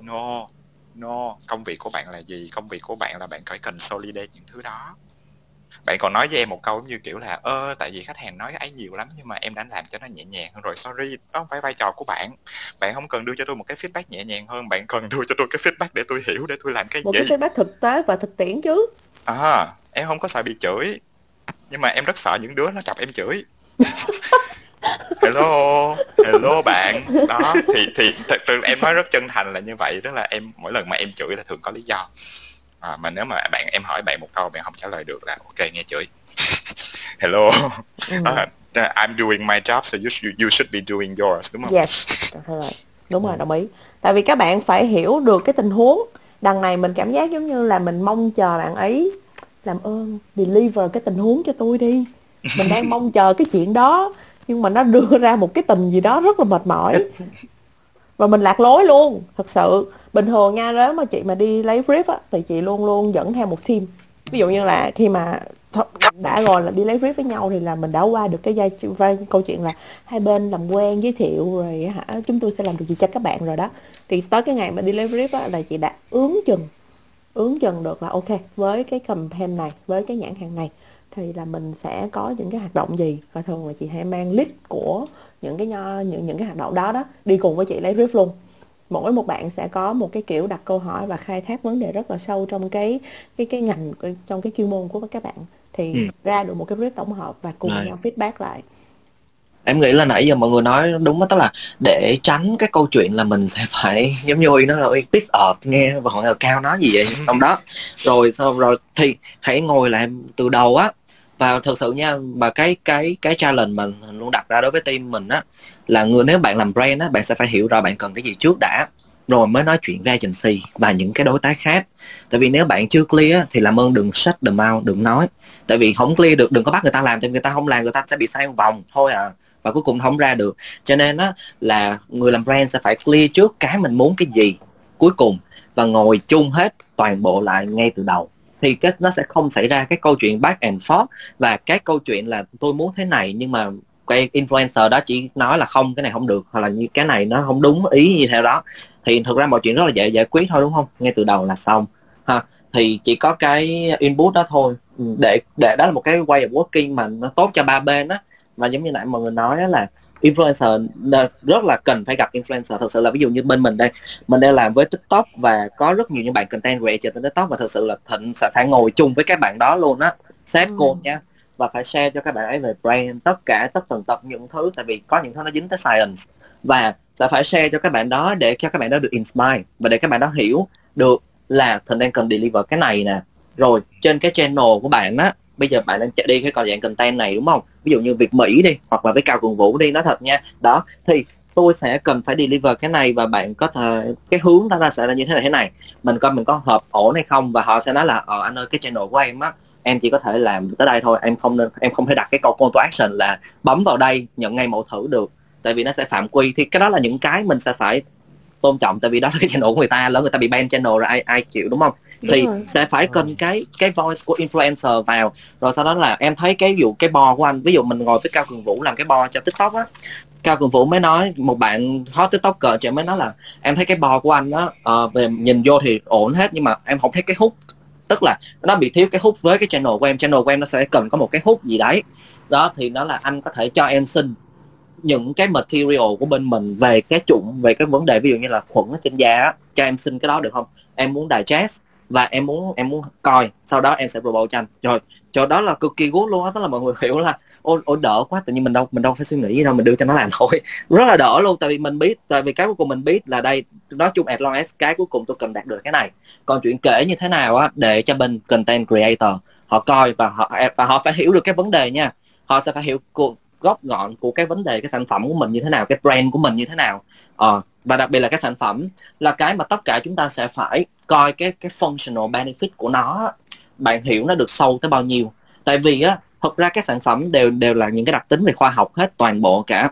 No no, công việc của bạn là gì? Công việc của bạn là bạn phải consolidate những thứ đó bạn còn nói với em một câu giống như kiểu là ơ tại vì khách hàng nói ấy nhiều lắm nhưng mà em đã làm cho nó nhẹ nhàng hơn rồi sorry đó không phải vai trò của bạn. Bạn không cần đưa cho tôi một cái feedback nhẹ nhàng hơn bạn cần đưa cho tôi cái feedback để tôi hiểu để tôi làm cái một gì? cái feedback thực tế và thực tiễn chứ. À em không có sợ bị chửi nhưng mà em rất sợ những đứa nó chọc em chửi. Hello hello bạn. Đó thì thì thật sự em nói rất chân thành là như vậy tức là em mỗi lần mà em chửi là thường có lý do à, mà nếu mà bạn em hỏi bạn một câu bạn không trả lời được là ok nghe chửi. Hello. Ừ. à, I'm doing my job so you should, you should be doing yours đúng không? Yes. Đúng rồi đồng ý. Tại vì các bạn phải hiểu được cái tình huống. Đằng này mình cảm giác giống như là mình mong chờ bạn ấy làm ơn deliver cái tình huống cho tôi đi. Mình đang mong chờ cái chuyện đó nhưng mà nó đưa ra một cái tình gì đó rất là mệt mỏi và mình lạc lối luôn, thật sự. Bình thường nha nếu mà chị mà đi lấy grip á, thì chị luôn luôn dẫn theo một team. Ví dụ như là khi mà đã rồi là đi lấy grip với nhau thì là mình đã qua được cái giai vai câu chuyện là hai bên làm quen giới thiệu rồi, hả, chúng tôi sẽ làm được gì cho các bạn rồi đó. Thì tới cái ngày mà đi lấy grip á, là chị đã ướng chừng ướng chừng được là ok, với cái campaign này, với cái nhãn hàng này, thì là mình sẽ có những cái hoạt động gì. Và thường là chị hay mang list của những cái nho những những cái hoạt động đó đó đi cùng với chị lấy brief luôn. Mỗi một bạn sẽ có một cái kiểu đặt câu hỏi và khai thác vấn đề rất là sâu trong cái cái cái ngành trong cái chuyên môn của các bạn. Thì ừ. ra được một cái brief tổng hợp và cùng Đấy. nhau feedback lại. Em nghĩ là nãy giờ mọi người nói đúng đó tức là để tránh cái câu chuyện là mình sẽ phải giống như nó là piss up nghe và hỏi cao nói gì vậy? Trong đó. Rồi xong rồi thì hãy ngồi lại từ đầu á và thực sự nha mà cái cái cái challenge mình luôn đặt ra đối với team mình á, là người, nếu bạn làm brand á, bạn sẽ phải hiểu rõ bạn cần cái gì trước đã, rồi mới nói chuyện với agency và những cái đối tác khác. Tại vì nếu bạn chưa clear thì làm ơn đừng sách the mouth, đừng nói. Tại vì không clear được, đừng có bắt người ta làm, tại người ta không làm, người ta sẽ bị sai vòng, thôi à và cuối cùng không ra được. Cho nên á, là người làm brand sẽ phải clear trước cái mình muốn cái gì cuối cùng và ngồi chung hết toàn bộ lại ngay từ đầu thì cái, nó sẽ không xảy ra cái câu chuyện back and forth và cái câu chuyện là tôi muốn thế này nhưng mà cái influencer đó chỉ nói là không, cái này không được, hoặc là như cái này nó không đúng ý như theo đó. Thì thực ra mọi chuyện rất là dễ giải quyết thôi, đúng không? Ngay từ đầu là xong, ha. Thì chỉ có cái input đó thôi. Để để đó là một cái way of working mà nó tốt cho ba bên á. Mà giống như nãy mọi người nói là influencer rất là cần phải gặp influencer. Thật sự là ví dụ như bên mình đây mình đang làm với tiktok và có rất nhiều những bạn content creator trên tiktok và thật sự là thịnh sẽ phải ngồi chung với các bạn đó luôn á. Set ừ. code nha và phải share cho các bạn ấy về brand tất cả tất tần tật những thứ tại vì có những thứ nó dính tới science. Và sẽ phải share cho các bạn đó để cho các bạn đó được inspire và để các bạn đó hiểu được là thịnh đang cần deliver cái này nè. Rồi trên cái channel của bạn á bây giờ bạn đang chạy đi cái còn dạng content này, đúng không? Ví dụ như việc mỹ đi, hoặc là với cao cường vũ đi, nói thật nha. Đó, thì tôi sẽ cần phải deliver cái này và bạn có thể, cái hướng đó là sẽ là như thế này thế này. Mình coi mình có hợp ổn hay không, và họ sẽ nói là ờ anh ơi, cái channel của em á, em chỉ có thể làm tới đây thôi, em không nên, em không thể đặt cái câu call to action là bấm vào đây nhận ngay mẫu thử được. Tại vì nó sẽ phạm quy, thì cái đó là những cái mình sẽ phải tôn trọng tại vì đó là cái channel của người ta lỡ người ta bị ban channel rồi ai ai chịu đúng không đúng thì rồi. sẽ phải cần cái cái voice của influencer vào rồi sau đó là em thấy cái dụ cái bo của anh ví dụ mình ngồi với cao cường vũ làm cái bo cho tiktok á cao cường vũ mới nói một bạn hot tiktoker chị mới nói là em thấy cái bo của anh á uh, về nhìn vô thì ổn hết nhưng mà em không thấy cái hút tức là nó bị thiếu cái hút với cái channel của em channel của em nó sẽ cần có một cái hút gì đấy đó thì nó là anh có thể cho em xin những cái material của bên mình về cái chủng về cái vấn đề ví dụ như là khuẩn ở trên da cho em xin cái đó được không? Em muốn digest và em muốn em muốn coi sau đó em sẽ robot cho anh. Rồi cho đó là cực kỳ good luôn á. Tức là mọi người hiểu là ô, ô đỡ quá tự nhiên mình đâu mình đâu phải suy nghĩ gì đâu mình đưa cho nó làm thôi. Rất là đỡ luôn tại vì mình biết tại vì cái cuối cùng mình biết là đây nói chung at long as cái cuối cùng tôi cần đạt được cái này. Còn chuyện kể như thế nào á để cho bên content creator họ coi và họ và họ phải hiểu được cái vấn đề nha. Họ sẽ phải hiểu gốc gọn của cái vấn đề cái sản phẩm của mình như thế nào cái brand của mình như thế nào. Ờ, và đặc biệt là cái sản phẩm là cái mà tất cả chúng ta sẽ phải coi cái cái functional benefit của nó. Bạn hiểu nó được sâu tới bao nhiêu. Tại vì á thật ra các sản phẩm đều đều là những cái đặc tính về khoa học hết toàn bộ cả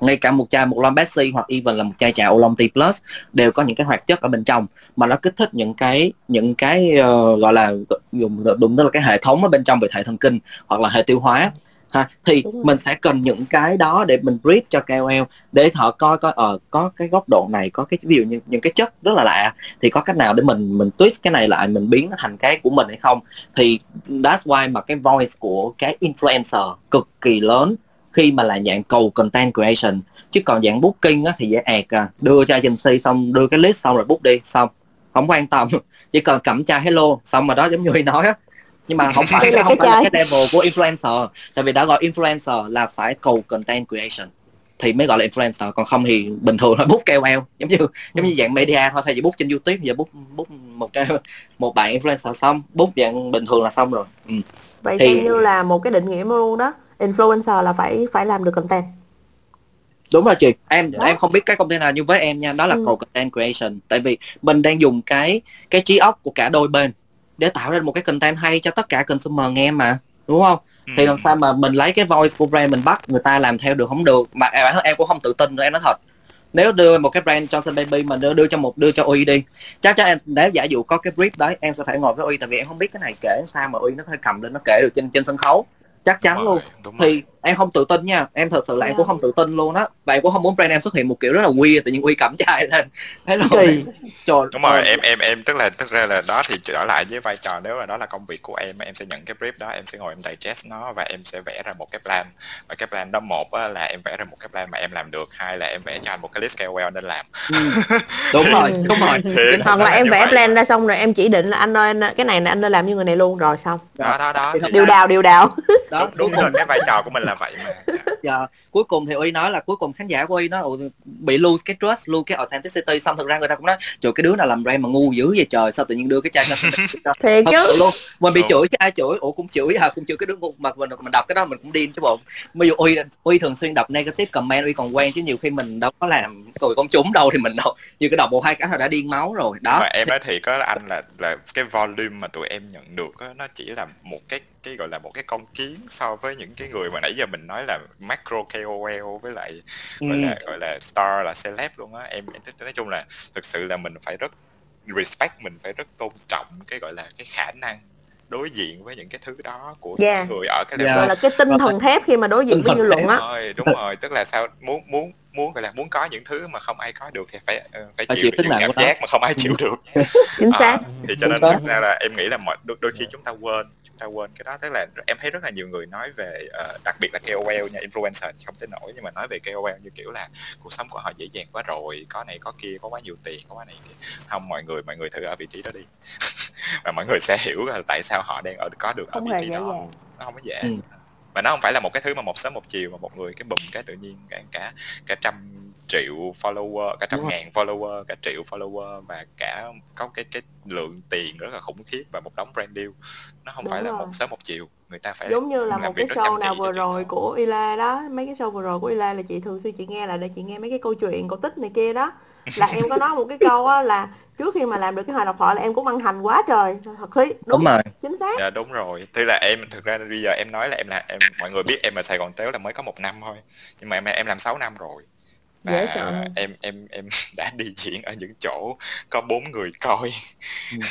ngay cả một chai một lon Pepsi hoặc even là một chai trà Oolong Tea Plus đều có những cái hoạt chất ở bên trong mà nó kích thích những cái những cái uh, gọi là dùng đúng đó là cái hệ thống ở bên trong về hệ thần kinh hoặc là hệ tiêu hóa ha? Thì mình sẽ cần những cái đó để mình brief cho KOL để họ coi coi ờ có cái góc độ này có cái ví dụ như những cái chất rất là lạ thì có cách nào để mình mình twist cái này lại mình biến nó thành cái của mình hay không? Thì that's why mà cái voice của cái influencer cực kỳ lớn khi mà là dạng cầu content creation. Chứ còn dạng booking á, thì dễ ẹt à đưa cho agency xong đưa cái list xong rồi book đi xong. Không quan tâm. Chỉ cần cẩm tra hello xong mà đó giống như nói á nhưng mà không phải là không phải là cái level của influencer. Tại vì đã gọi influencer là phải cầu content creation. Thì mới gọi là influencer còn không thì bình thường là book KOL giống như giống như dạng media thôi thay vì book trên youtube giờ book book một cái một bạn influencer xong book dạng bình thường là xong rồi. Ừ. vậy Thì- như là một cái định nghĩa luôn đó. Influencer là phải phải làm được content. Đúng rồi chị. Em Đó. em không biết cái content nào nhưng với em nha. Đó là Ừ. cầu content creation. Tại vì mình đang dùng cái cái trí óc của cả đôi bên để tạo ra một cái content hay cho tất cả consumer nghe mà đúng không? Ừ. thì làm sao mà mình lấy cái voice của brand mình bắt người ta làm theo được không được? Mà bản thân em cũng không tự tin nữa em nói thật. Nếu đưa một cái brand Johnson Baby mà đưa đưa cho một đưa cho Uy đi chắc chắn em nếu giả dụ có cái brief đấy em sẽ phải ngồi với Uy tại vì em không biết cái này kể sao mà Uy nó có thể cầm lên nó kể được trên trên sân khấu. Chắc chắn Đúng luôn. rồi, đúng rồi. Em không tự tin nha em thật sự là em Dạ. cũng không tự tin luôn á và em cũng không muốn brand em xuất hiện một kiểu rất là weird tự nhiên Uy cầm chai lên thế Kỳ. trời đúng rồi ơi. em em em tức là tức ra là đó thì trở lại với vai trò nếu mà đó là công việc của em em sẽ nhận cái brief đó em sẽ ngồi em digest nó và em sẽ vẽ ra một cái plan và cái plan đó một á, là em vẽ ra một cái plan mà em làm được hai là em vẽ cho anh một cái list KOL nên làm Ừ. đúng rồi đúng rồi Thì hoặc là em vẽ vậy. plan ra xong rồi em chỉ định là anh ơi anh- cái này là anh nên làm như người này luôn rồi xong đó đó đó điều đào điều đào đó đúng, đúng cuối rồi cái vai trò của mình là vậy mà Dạ. giờ cuối cùng thì Uy nói là cuối cùng khán giả của Uy nó "Ủa, bị lose cái trust lose cái authenticity. Xong thực ra người ta cũng nói trời cái đứa nào làm brand mà ngu dữ vậy trời sao tự nhiên đưa cái chai cho? Thiệt thật chứ. luôn. Mình bị chửi chứ ai chửi? Ủa cũng chửi à cũng chửi cái đứa ngu. Mà mình mình đọc cái đó mình cũng điên chứ bộ. Ví dụ uy uy thường xuyên đọc negative comment uy còn quen chứ nhiều khi mình đâu có làm tụi công chúng đâu thì mình đâu nhiều cái đọc một hai cái là đã điên máu rồi. Đó. Mà em nói thì có anh là là cái volume mà tụi em nhận được á, nó chỉ là một cái cái gọi là một cái con kiến so với những cái người mà nãy giờ mình nói là macro KOL với lại ừ. gọi là gọi là star là celeb luôn á em, em nói chung là thực sự là mình phải rất respect mình phải rất tôn trọng cái gọi là cái khả năng đối diện với những cái thứ đó của Yeah. những người ở cái Yeah. level gọi là cái tinh thần thép khi mà đối diện với dư luận á đúng rồi đúng rồi tức là sao muốn muốn muốn gọi là muốn có những thứ mà không ai có được thì phải ờ, phải Phải chịu chịu những cảm giác mà không ai chịu được. Chính À, xác thì cho nên thực ra là em nghĩ là mọi đôi, đôi khi chúng ta quên chúng ta quên cái đó. Tức là em thấy rất là nhiều người nói về ờ, đặc biệt là KOL nha influencer thì không tới nổi nhưng mà nói về KOL như kiểu là cuộc sống của họ dễ dàng quá rồi có này có kia có quá nhiều tiền có quá này kia. Không mọi người mọi người thử ở vị trí đó đi. Và mọi người sẽ hiểu là tại sao họ đang ở có được ở không vị trí dễ đó. dàng. Nó không có dễ. Ừ. mà nó không phải là một cái thứ mà một sớm một chiều mà một người cái bùm cái tự nhiên cả cả cả trăm triệu follower cả trăm ngàn follower cả triệu follower và cả có cái cái lượng tiền rất là khủng khiếp và một đống brand deal. Nó không Đúng phải là một sớm một chiều người ta phải giống như là một cái show nào vừa rồi của Ila đó. Mấy cái show vừa rồi của Ila là chị thường xuyên chị nghe là để chị nghe mấy cái câu chuyện cổ tích này kia đó. Là em có nói một cái câu á là trước khi mà làm được cái hòa độc thoại là em cũng ăn hành quá trời. Thật khí đúng, đúng rồi. chính xác. Dạ đúng rồi. Tức là em thực ra bây giờ em nói là em là em mọi người biết em ở Sài Gòn Tếu là mới có một năm thôi. Nhưng mà em em làm 6 năm rồi. Dễ và sợ. em em em đã đi diễn ở những chỗ có bốn người coi.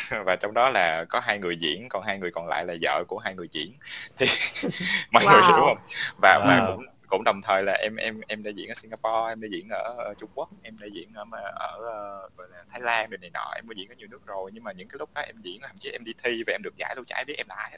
Và trong đó là có hai người diễn còn hai người còn lại là vợ của hai người diễn. Thì mọi người Wow. hiểu không? Và và Wow. cũng cũng đồng thời là em em em đã diễn ở Singapore em đã diễn ở, Trung Quốc em đã diễn ở mà ở ờ, gọi là Thái Lan rồi này nọ em có diễn ở nhiều nước rồi. Nhưng mà những cái lúc đó em diễn thậm chí em đi thi và em được giải đâu chả ai biết em là ai hết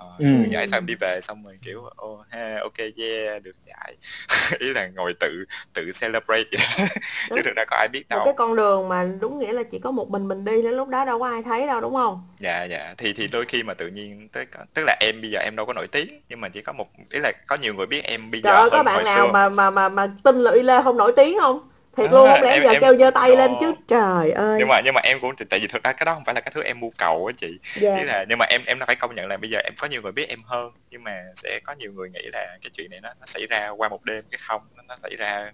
Ờ, Ừ. giải xong đi về xong rồi kiểu ô ha ok yeah được giải ý là ngồi tự tự celebrate vậy đó. Chứ thực ra có ai biết một đâu. cái con đường mà đúng nghĩa là chỉ có một mình mình đi đến lúc đó đâu có ai thấy đâu đúng không? Dạ dạ. Thì thì đôi khi mà tự nhiên tức tức là em bây giờ em đâu có nổi tiếng nhưng mà chỉ có một ý là có nhiều người biết em bây trời giờ ơi có hơn bạn hồi nào xưa. mà mà mà mà tin là Ila không nổi tiếng không thiệt luôn không lẽ em- giờ em- kêu giơ tay no. lên chứ trời ơi nhưng mà nhưng mà em cũng tại vì thực ra cái đó không phải là cái thứ em mưu cầu á chị Dạ. ý là nhưng mà em em phải công nhận là bây giờ em có nhiều người biết em hơn nhưng mà sẽ có nhiều người nghĩ là cái chuyện này nó, nó xảy ra qua một đêm cái không nó, nó xảy ra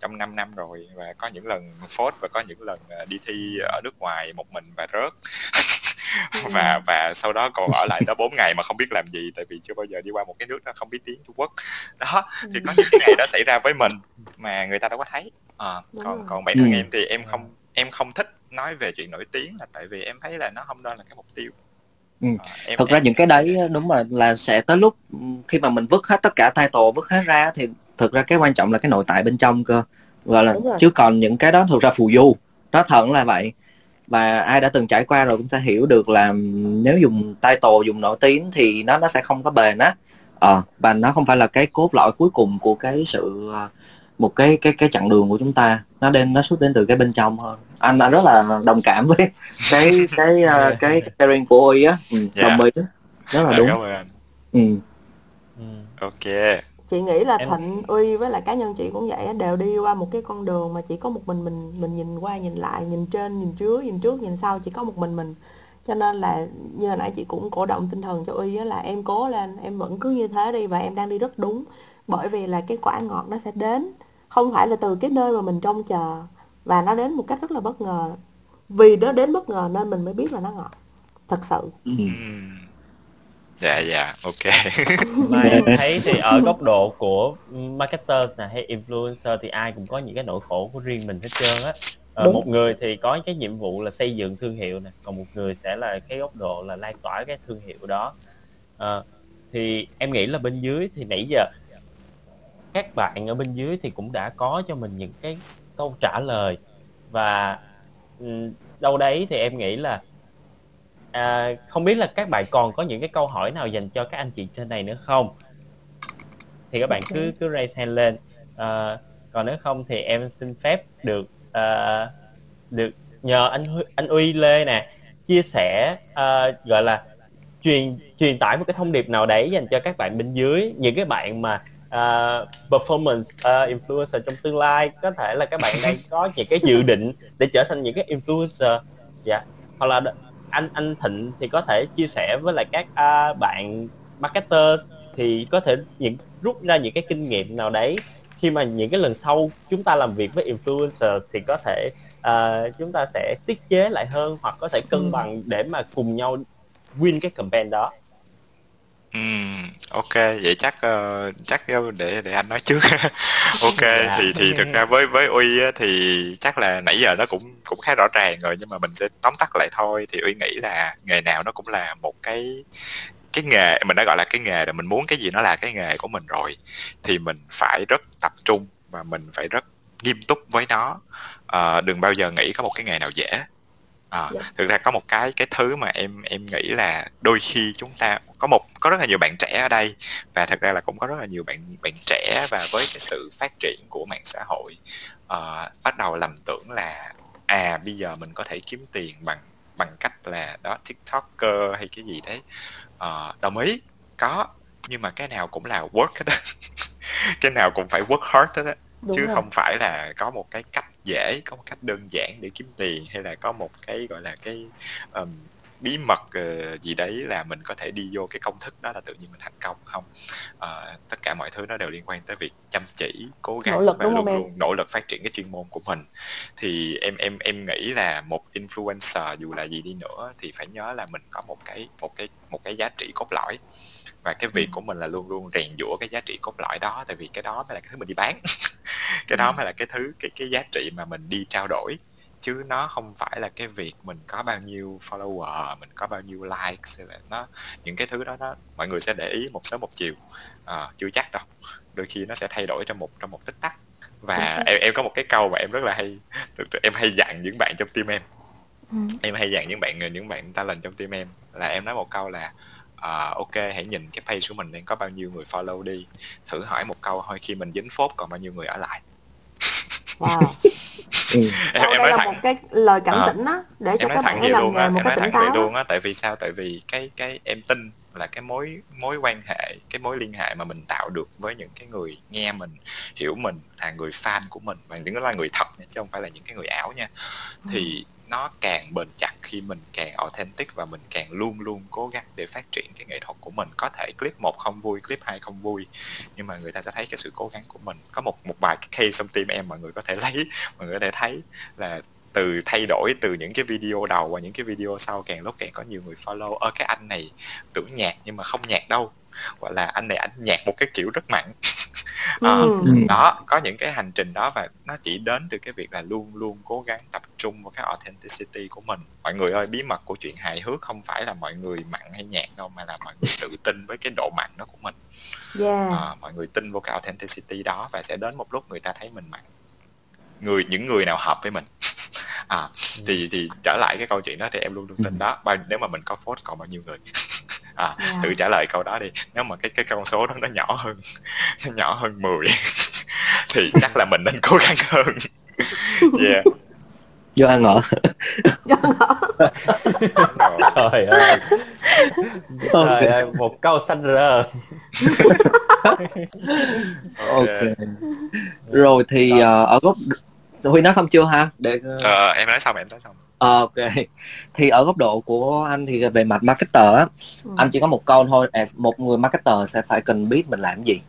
trong 5 năm rồi và có những lần phốt và có những lần ờ, đi thi ở nước ngoài một mình và rớt và và sau đó còn ở lại đó 4 ngày mà không biết làm gì tại vì chưa bao giờ đi qua một cái nước đó không biết tiếng Trung Quốc. Đó thì có những cái ngày đó xảy ra với mình mà người ta đâu có thấy. Ờ, Đúng còn còn bản thân Ừ. em thì em không em không thích nói về chuyện nổi tiếng là tại vì em thấy là nó không đó là cái mục tiêu. Ừ. Ờ, em thực ra em những cái đấy đúng mà là sẽ tới lúc ừ, khi mà mình vứt hết tất cả title vứt hết ra thì thực ra cái quan trọng là cái nội tại bên trong cơ. Gọi là chứ còn những cái đó thực ra phù du nó thật là vậy và ai đã từng trải qua rồi cũng sẽ hiểu được là nếu dùng title dùng nổi tiếng thì nó nó sẽ không có bền á. Ờ và nó không phải là cái cốt lõi cuối cùng của cái sự ờ, một cái cái cái chặng đường của chúng ta. Nó đến nó xuất đến từ cái bên trong hơn anh anh rất là đồng cảm với cái cái ờ, cái sharing của Uy á. Ừ, đồng ý. Rất là đúng. cảm ơn anh. Ừ. Ừ. ok chị nghĩ là Em- thịnh uy với lại cá nhân chị cũng vậy á, đều đi qua một cái con đường mà chỉ có một mình mình mình nhìn qua nhìn lại nhìn trên nhìn trước nhìn trước nhìn sau chỉ có một mình mình cho nên là như hồi nãy chị cũng cổ động tinh thần cho uy á là em cố lên em vẫn cứ như thế đi và em đang đi rất đúng bởi vì là cái quả ngọt nó sẽ đến không phải là từ cái nơi mà mình trông chờ và nó đến một cách rất là bất ngờ vì nó đến bất ngờ nên mình mới biết là nó ngọt thật sự Ừ. Ừm. Dạ dạ ok. Mà em thấy thì ở góc độ của marketer nè hay influencer thì ai cũng có những cái nỗi khổ của riêng mình hết trơn á. Ờ, Đúng. một người thì có cái nhiệm vụ là xây dựng thương hiệu nè còn một người sẽ là cái góc độ là lan tỏa cái thương hiệu đó. Ờ, thì em nghĩ là bên dưới thì nãy giờ các bạn ở bên dưới thì cũng đã có cho mình những cái câu trả lời. Và ừm, đâu đấy thì em nghĩ là à, không biết là các bạn còn có những cái câu hỏi nào dành cho các anh chị trên này nữa không? Thì các bạn cứ cứ raise hand lên. Ờ, còn nếu không thì em xin phép được ờ, được nhờ anh Huy- anh Uy Lê nè chia sẻ ờ, gọi là truyền truyền tải một cái thông điệp nào đấy dành cho các bạn bên dưới những cái bạn mà ờ, performance ờ, influencer trong tương lai. Có thể là các bạn đang có những cái dự định để trở thành những cái influencer dạ hoặc là anh anh Thịnh thì có thể chia sẻ với lại các à, bạn marketer thì có thể những rút ra những cái kinh nghiệm nào đấy khi mà những cái lần sau chúng ta làm việc với influencer thì có thể à, chúng ta sẽ tiết chế lại hơn hoặc có thể cân Ừ. bằng để mà cùng nhau win cái campaign đó Ừm, ok vậy chắc ờ, chắc để để anh nói trước. Ok Dạ. thì thì thực ra với với uy á, thì chắc là nãy giờ nó cũng cũng khá rõ ràng rồi nhưng mà mình sẽ tóm tắt lại thôi. Thì uy nghĩ là nghề nào nó cũng là một cái cái nghề mình đã gọi là cái nghề rồi mình muốn cái gì nó là cái nghề của mình rồi. Thì mình phải rất tập trung và mình phải rất nghiêm túc với nó. Ờ, đừng bao giờ nghĩ có một cái nghề nào dễ à, Dạ. thực ra có một cái cái thứ mà em em nghĩ là đôi khi chúng ta có một có rất là nhiều bạn trẻ ở đây và thật ra là cũng có rất là nhiều bạn bạn trẻ và với cái sự phát triển của mạng xã hội ờ, bắt đầu lầm tưởng là à bây giờ mình có thể kiếm tiền bằng bằng cách là đó tiktoker hay cái gì đấy. Ờ, đồng ý có nhưng mà cái nào cũng là work hết á. Cái nào cũng phải work hard hết á đúng chứ rồi. không phải là có một cái cách dễ có một cách đơn giản để kiếm tiền hay là có một cái gọi là cái ừm, bí mật ờ, gì đấy là mình có thể đi vô cái công thức đó là tự nhiên mình thành công không? Ờ, tất cả mọi thứ nó đều liên quan tới việc chăm chỉ cố gắng Nỗ lực và luôn em? luôn nỗ lực phát triển cái chuyên môn của mình. Thì em em em nghĩ là một influencer dù là gì đi nữa thì phải nhớ là mình có một cái một cái một cái giá trị cốt lõi và cái việc của mình là luôn luôn rèn giũa cái giá trị cốt lõi đó tại vì cái đó mới là cái thứ mình đi bán. Cái đó mới là cái thứ cái cái giá trị mà mình đi trao đổi. Chứ nó không phải là cái việc mình có bao nhiêu follower mình có bao nhiêu likes là nó những cái thứ đó nó mọi người sẽ để ý một sớm một chiều. Ờ, chưa chắc đâu. Đôi khi nó sẽ thay đổi trong một trong một tích tắc. Và em em có một cái câu mà em rất là hay em hay dặn những bạn trong team em. Ừ. em hay dặn những bạn những bạn talent trong team em là em nói một câu là ờ, ok hãy nhìn cái page của mình đang có bao nhiêu người follow đi. Thử hỏi một câu thôi khi mình dính phốt còn bao nhiêu người ở lại. Wow. Ừ. em, Đâu, em nói là thẳng một cái lời cảnh Ờ. tỉnh á để cho em nói các thẳng bạn làm luôn nghề một em nói thẳng vậy luôn á tại vì sao? Tại vì cái cái em tin là cái mối mối quan hệ cái mối liên hệ mà mình tạo được với những cái người nghe mình hiểu mình là người fan của mình và những là người thật nha chứ không phải là những cái người ảo nha. Thì nó càng bền chặt khi mình càng authentic và mình càng luôn luôn cố gắng để phát triển cái nghệ thuật của mình. Có thể clip một không vui, clip hai không vui, nhưng mà người ta sẽ thấy cái sự cố gắng của mình. Có một một bài cái case trong team em mọi người có thể lấy, mọi người có thể thấy là từ thay đổi từ những cái video đầu và những cái video sau, càng lúc càng có nhiều người follow. Ở cái anh này tưởng nhạc nhưng mà không nhạc đâu. Gọi là anh này, anh nhạc một cái kiểu rất mặn. à, Ừ. đó có những cái hành trình đó và nó chỉ đến từ cái việc là luôn luôn cố gắng tập trung vào cái authenticity của mình. Mọi người ơi bí mật của chuyện hài hước không phải là mọi người mặn hay nhạt đâu mà là mọi người tự tin với cái độ mặn đó của mình. Yeah. à, mọi người tin vào cái authenticity đó và sẽ đến một lúc người ta thấy mình mặn. Người những người nào hợp với mình. À thì thì trở lại cái câu chuyện đó thì em luôn luôn tin đó. Bao nếu mà mình có phốt còn bao nhiêu người à Yeah. thử trả lời câu đó đi. Nếu mà cái cái con số đó nó nhỏ hơn nó nhỏ hơn 10 thì chắc là mình nên cố gắng hơn. Yeah. Vô ăn ngỏ đúng rồi. trời ơi. Trời ơi một câu xanh rơ ok. Rồi thì ờ, ở góc huy nói xong chưa ha? Để Ờ, em nói xong em nói xong. Ờ, ok thì ở góc độ của anh thì về mặt marketer á Ừ. anh chỉ có một câu thôi một người marketer sẽ phải cần biết mình làm gì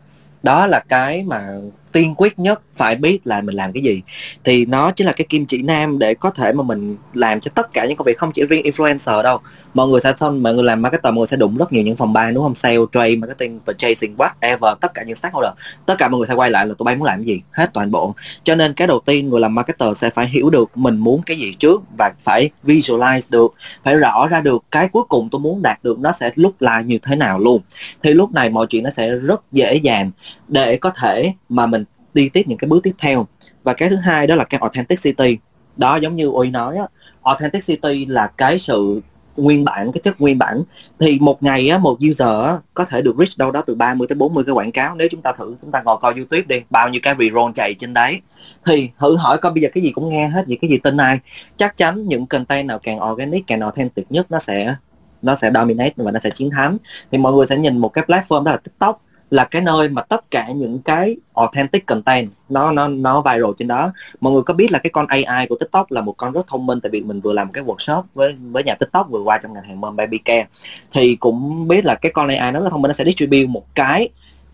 đó là cái mà tiên quyết nhất phải biết là mình làm cái gì. Thì nó chính là cái kim chỉ nam để có thể mà mình làm cho tất cả những công việc, không chỉ riêng influencer đâu. Mọi người sẽ xong mọi người làm marketer, mọi người sẽ đụng rất nhiều những phòng ban, đúng không? Sale, trade, marketing và chasing whatever, tất cả những stakeholder. Tất cả mọi người sẽ quay lại là tụi bay muốn làm cái gì? Hết toàn bộ. Cho nên cái đầu tiên người làm marketer sẽ phải hiểu được mình muốn cái gì trước và phải visualize được, phải rõ ra được cái cuối cùng tôi muốn đạt được nó sẽ lúc là như thế nào luôn. Thì lúc này mọi chuyện nó sẽ rất dễ dàng để có thể mà mình đi tiếp những cái bước tiếp theo. Và cái thứ hai đó là cái authenticity đó giống như Uy nói á authenticity là cái sự nguyên bản cái chất nguyên bản. Thì một ngày á một user á, có thể được reach đâu đó từ 30 tới 40 cái quảng cáo. Nếu chúng ta thử chúng ta ngồi coi YouTube đi bao nhiêu cái reroll chạy trên đấy. Thì thử hỏi coi bây giờ cái gì cũng nghe hết gì cái gì tin ai. Chắc chắn những content nào càng organic càng authentic nhất nó sẽ nó sẽ dominate và nó sẽ chiến thắng. Thì mọi người sẽ nhìn một cái platform đó là TikTok là cái nơi mà tất cả những cái authentic content nó nó nó viral trên đó. Mọi người có biết là cái con AI của TikTok là một con rất thông minh, tại vì mình vừa làm cái workshop với với nhà TikTok vừa qua trong ngành hàng mâm baby care. Thì cũng biết là cái con AI nó rất thông minh, nó sẽ distribute một cái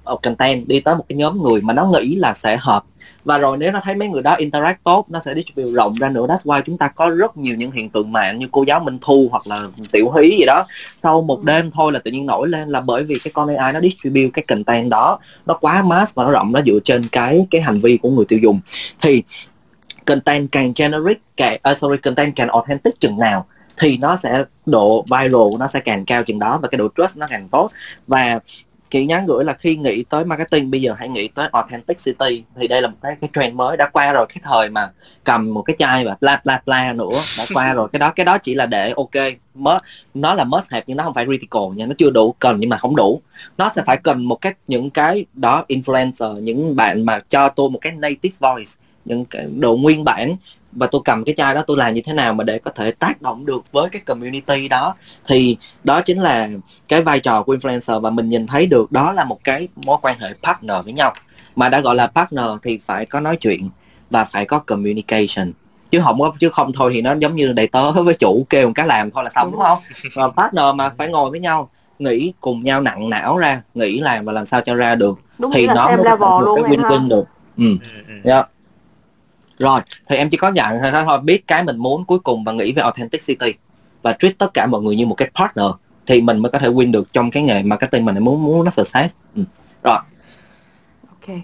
ờ, content đi tới một cái nhóm người mà nó nghĩ là sẽ hợp và rồi nếu nó thấy mấy người đó interact tốt nó sẽ distribute rộng ra nữa. That's why chúng ta có rất nhiều những hiện tượng mạng như cô giáo Minh Thu hoặc là Tiểu Hí gì đó. Sau một đêm thôi là tự nhiên nổi lên là bởi vì cái con AI nó distribute cái content đó nó quá mass và nó rộng nó dựa trên cái cái hành vi của người tiêu dùng. Thì content càng generic càng uh, sorry content càng authentic chừng nào thì nó sẽ độ viral của nó sẽ càng cao chừng đó và cái độ trust nó càng tốt. Và chị nhắn gửi là khi nghĩ tới marketing bây giờ hãy nghĩ tới authenticity thì đây là một cái cái trend mới đã qua rồi cái thời mà cầm một cái chai và bla bla bla nữa đã qua rồi. Cái đó cái đó chỉ là để ok mới nó là must have nhưng nó không phải critical nha nó chưa đủ cần nhưng mà không đủ. Nó sẽ phải cần một cái những cái đó influencer những bạn mà cho tôi một cái native voice những cái độ nguyên bản và tôi cầm cái chai đó tôi làm như thế nào mà để có thể tác động được với cái community đó. Thì đó chính là cái vai trò của influencer và mình nhìn thấy được đó là một cái mối quan hệ partner với nhau. Mà đã gọi là partner thì phải có nói chuyện và phải có communication. Chứ không có chứ không thôi thì nó giống như đầy tớ với chủ kêu một cái làm thôi là xong đúng không? Và partner mà phải ngồi với nhau nghĩ cùng nhau nặng não ra nghĩ làm và làm sao cho ra được. Đúng thì là nó mới có một cái em ha. win-win được. Ừ. Ừ, ừ. Dạ. Rồi, thì em chỉ có dặn thôi thôi biết cái mình muốn cuối cùng và nghĩ về authenticity và treat tất cả mọi người như một cái partner thì mình mới có thể win được trong cái nghề marketing mình muốn muốn nó success. Ừ. Rồi, ok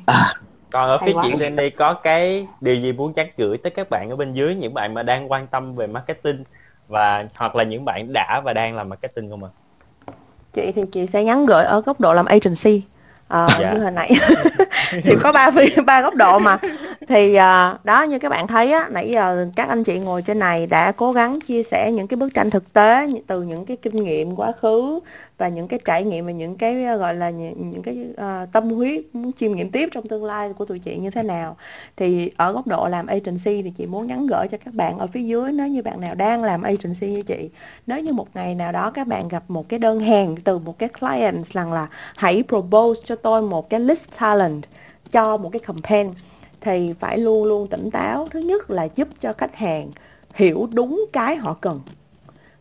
còn ở phía chị Randy có cái điều gì muốn nhắn gửi tới các bạn ở bên dưới những bạn mà đang quan tâm về marketing và hoặc là những bạn đã và đang làm marketing không ạ? chị thì chị sẽ nhắn gửi ở góc độ làm agency Ờ, Dạ. như hồi nãy thì có ba ba góc độ mà thì à, đó như các bạn thấy á nãy giờ các anh chị ngồi trên này đã cố gắng chia sẻ những cái bức tranh thực tế từ những cái kinh nghiệm quá khứ và những cái trải nghiệm và những cái ờ, gọi là những, những cái uh, tâm huyết muốn chiêm nghiệm tiếp trong tương lai của tụi chị như thế nào. Thì ở góc độ làm agency thì chị muốn nhắn gửi cho các bạn ở phía dưới nếu như bạn nào đang làm agency như chị nếu như một ngày nào đó các bạn gặp một cái đơn hàng từ một cái client rằng là hãy propose cho tôi một cái list talent cho một cái campaign thì phải luôn luôn tỉnh táo. Thứ nhất là giúp cho khách hàng hiểu đúng cái họ cần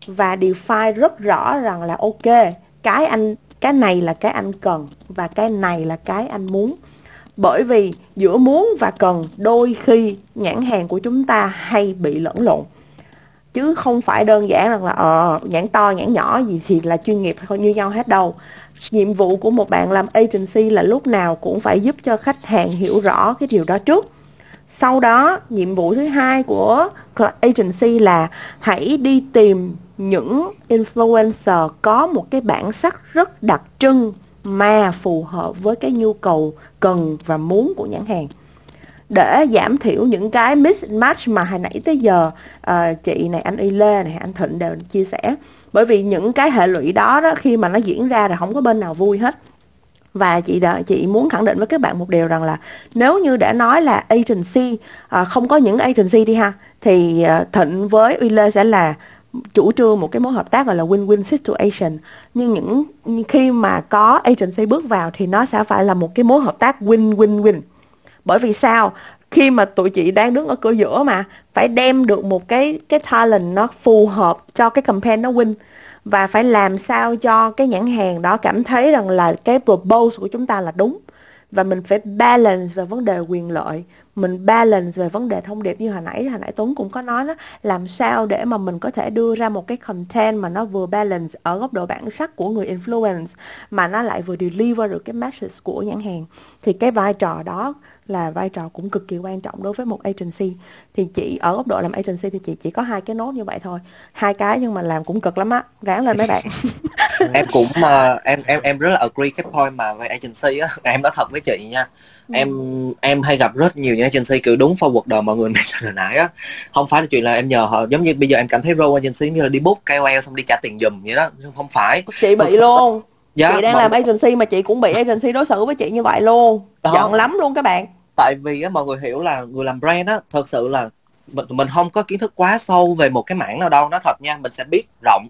và define rất rõ rằng là ok cái anh, cái này là cái anh cần và cái này là cái anh muốn. Bởi vì giữa muốn và cần đôi khi nhãn hàng của chúng ta hay bị lẫn lộn. Chứ không phải đơn giản rằng là ờ nhãn to, nhãn nhỏ gì thì là chuyên nghiệp như nhau hết đâu. Nhiệm vụ của một bạn làm agency là lúc nào cũng phải giúp cho khách hàng hiểu rõ cái điều đó trước sau đó nhiệm vụ thứ hai của agency là hãy đi tìm những influencer có một cái bản sắc rất đặc trưng mà phù hợp với cái nhu cầu cần và muốn của nhãn hàng. Để giảm thiểu những cái mismatch mà hồi nãy tới giờ uh, chị này anh Y Lê này anh Thịnh đều chia sẻ. Bởi vì những cái hệ lụy đó đó khi mà nó diễn ra là không có bên nào vui hết và chị đã chị muốn khẳng định với các bạn một điều rằng là nếu như đã nói là agency à, không có những agency đi ha thì à, thịnh với uy lê sẽ là chủ trương một cái mối hợp tác gọi là win-win situation. Nhưng những khi mà có agency bước vào thì nó sẽ phải là một cái mối hợp tác win-win-win. Bởi vì sao? Khi mà tụi chị đang đứng ở cửa giữa mà phải đem được một cái cái talent nó phù hợp cho cái campaign nó win và phải làm sao cho cái nhãn hàng đó cảm thấy rằng là cái propose của chúng ta là đúng. Và mình phải balance về vấn đề quyền lợi. Mình balance về vấn đề thông điệp như hồi nãy hồi nãy Tuấn cũng có nói đó. Làm sao để mà mình có thể đưa ra một cái content mà nó vừa balance ở góc độ bản sắc của người influence, mà nó lại vừa deliver được cái message của nhãn hàng. Thì cái vai trò đó là vai trò cũng cực kỳ quan trọng đối với một agency. Thì chị ở góc độ làm agency thì chị chỉ có hai cái nốt như vậy thôi. Hai cái nhưng mà làm cũng cực lắm á ráng lên mấy bạn. Em cũng uh, em em em rất là agree cái point mà về agency á. Em nói thật với chị nha ừ. em em hay gặp rất nhiều những agency kiểu đúng forward đời mọi người mention hồi nãy á. Không phải là chuyện là em nhờ họ giống như bây giờ em cảm thấy role agency như là đi book KOL xong đi trả tiền giùm vậy đó không phải. Chị bị luôn dạ, chị đang mà... làm agency mà chị cũng bị agency đối xử với chị như vậy luôn. Đó. giận lắm luôn các bạn. Tại vì á mọi người hiểu là người làm brand á thật sự là mình mình không có kiến thức quá sâu về một cái mảng nào đâu nó thật nha mình sẽ biết rộng.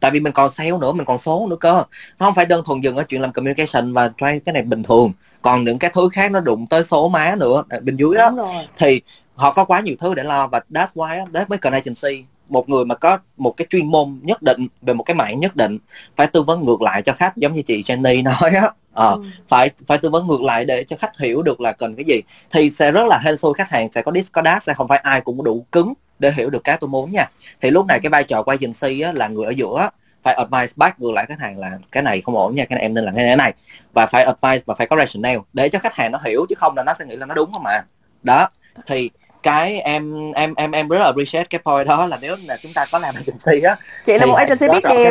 Tại vì mình còn sale nữa mình còn số nữa cơ. Nó không phải đơn thuần dừng ở chuyện làm communication và try cái này bình thường. Còn những cái thứ khác nó đụng tới số má nữa bên dưới á thì họ có quá nhiều thứ để lo và that's why đó mới cần agency một người mà có một cái chuyên môn nhất định về một cái mảng nhất định phải tư vấn ngược lại cho khách giống như chị Jenny nói á. Ờ, ừ. phải phải tư vấn ngược lại để cho khách hiểu được là cần cái gì. Thì sẽ rất là hên xui khách hàng sẽ có dis có đát sẽ không phải ai cũng đủ cứng để hiểu được cái tôi muốn nha. Thì lúc này ừ. cái vai trò của agency á, là người ở giữa phải advice back ngược lại khách hàng là cái này không ổn nha cái này em nên làm cái này, này. Và phải advice và phải có rationale để cho khách hàng nó hiểu chứ không là nó sẽ nghĩ là nó đúng không mà đó thì cái em em em em rất là appreciate cái point đó là nếu là chúng ta có làm agency á chị là một agency biết điều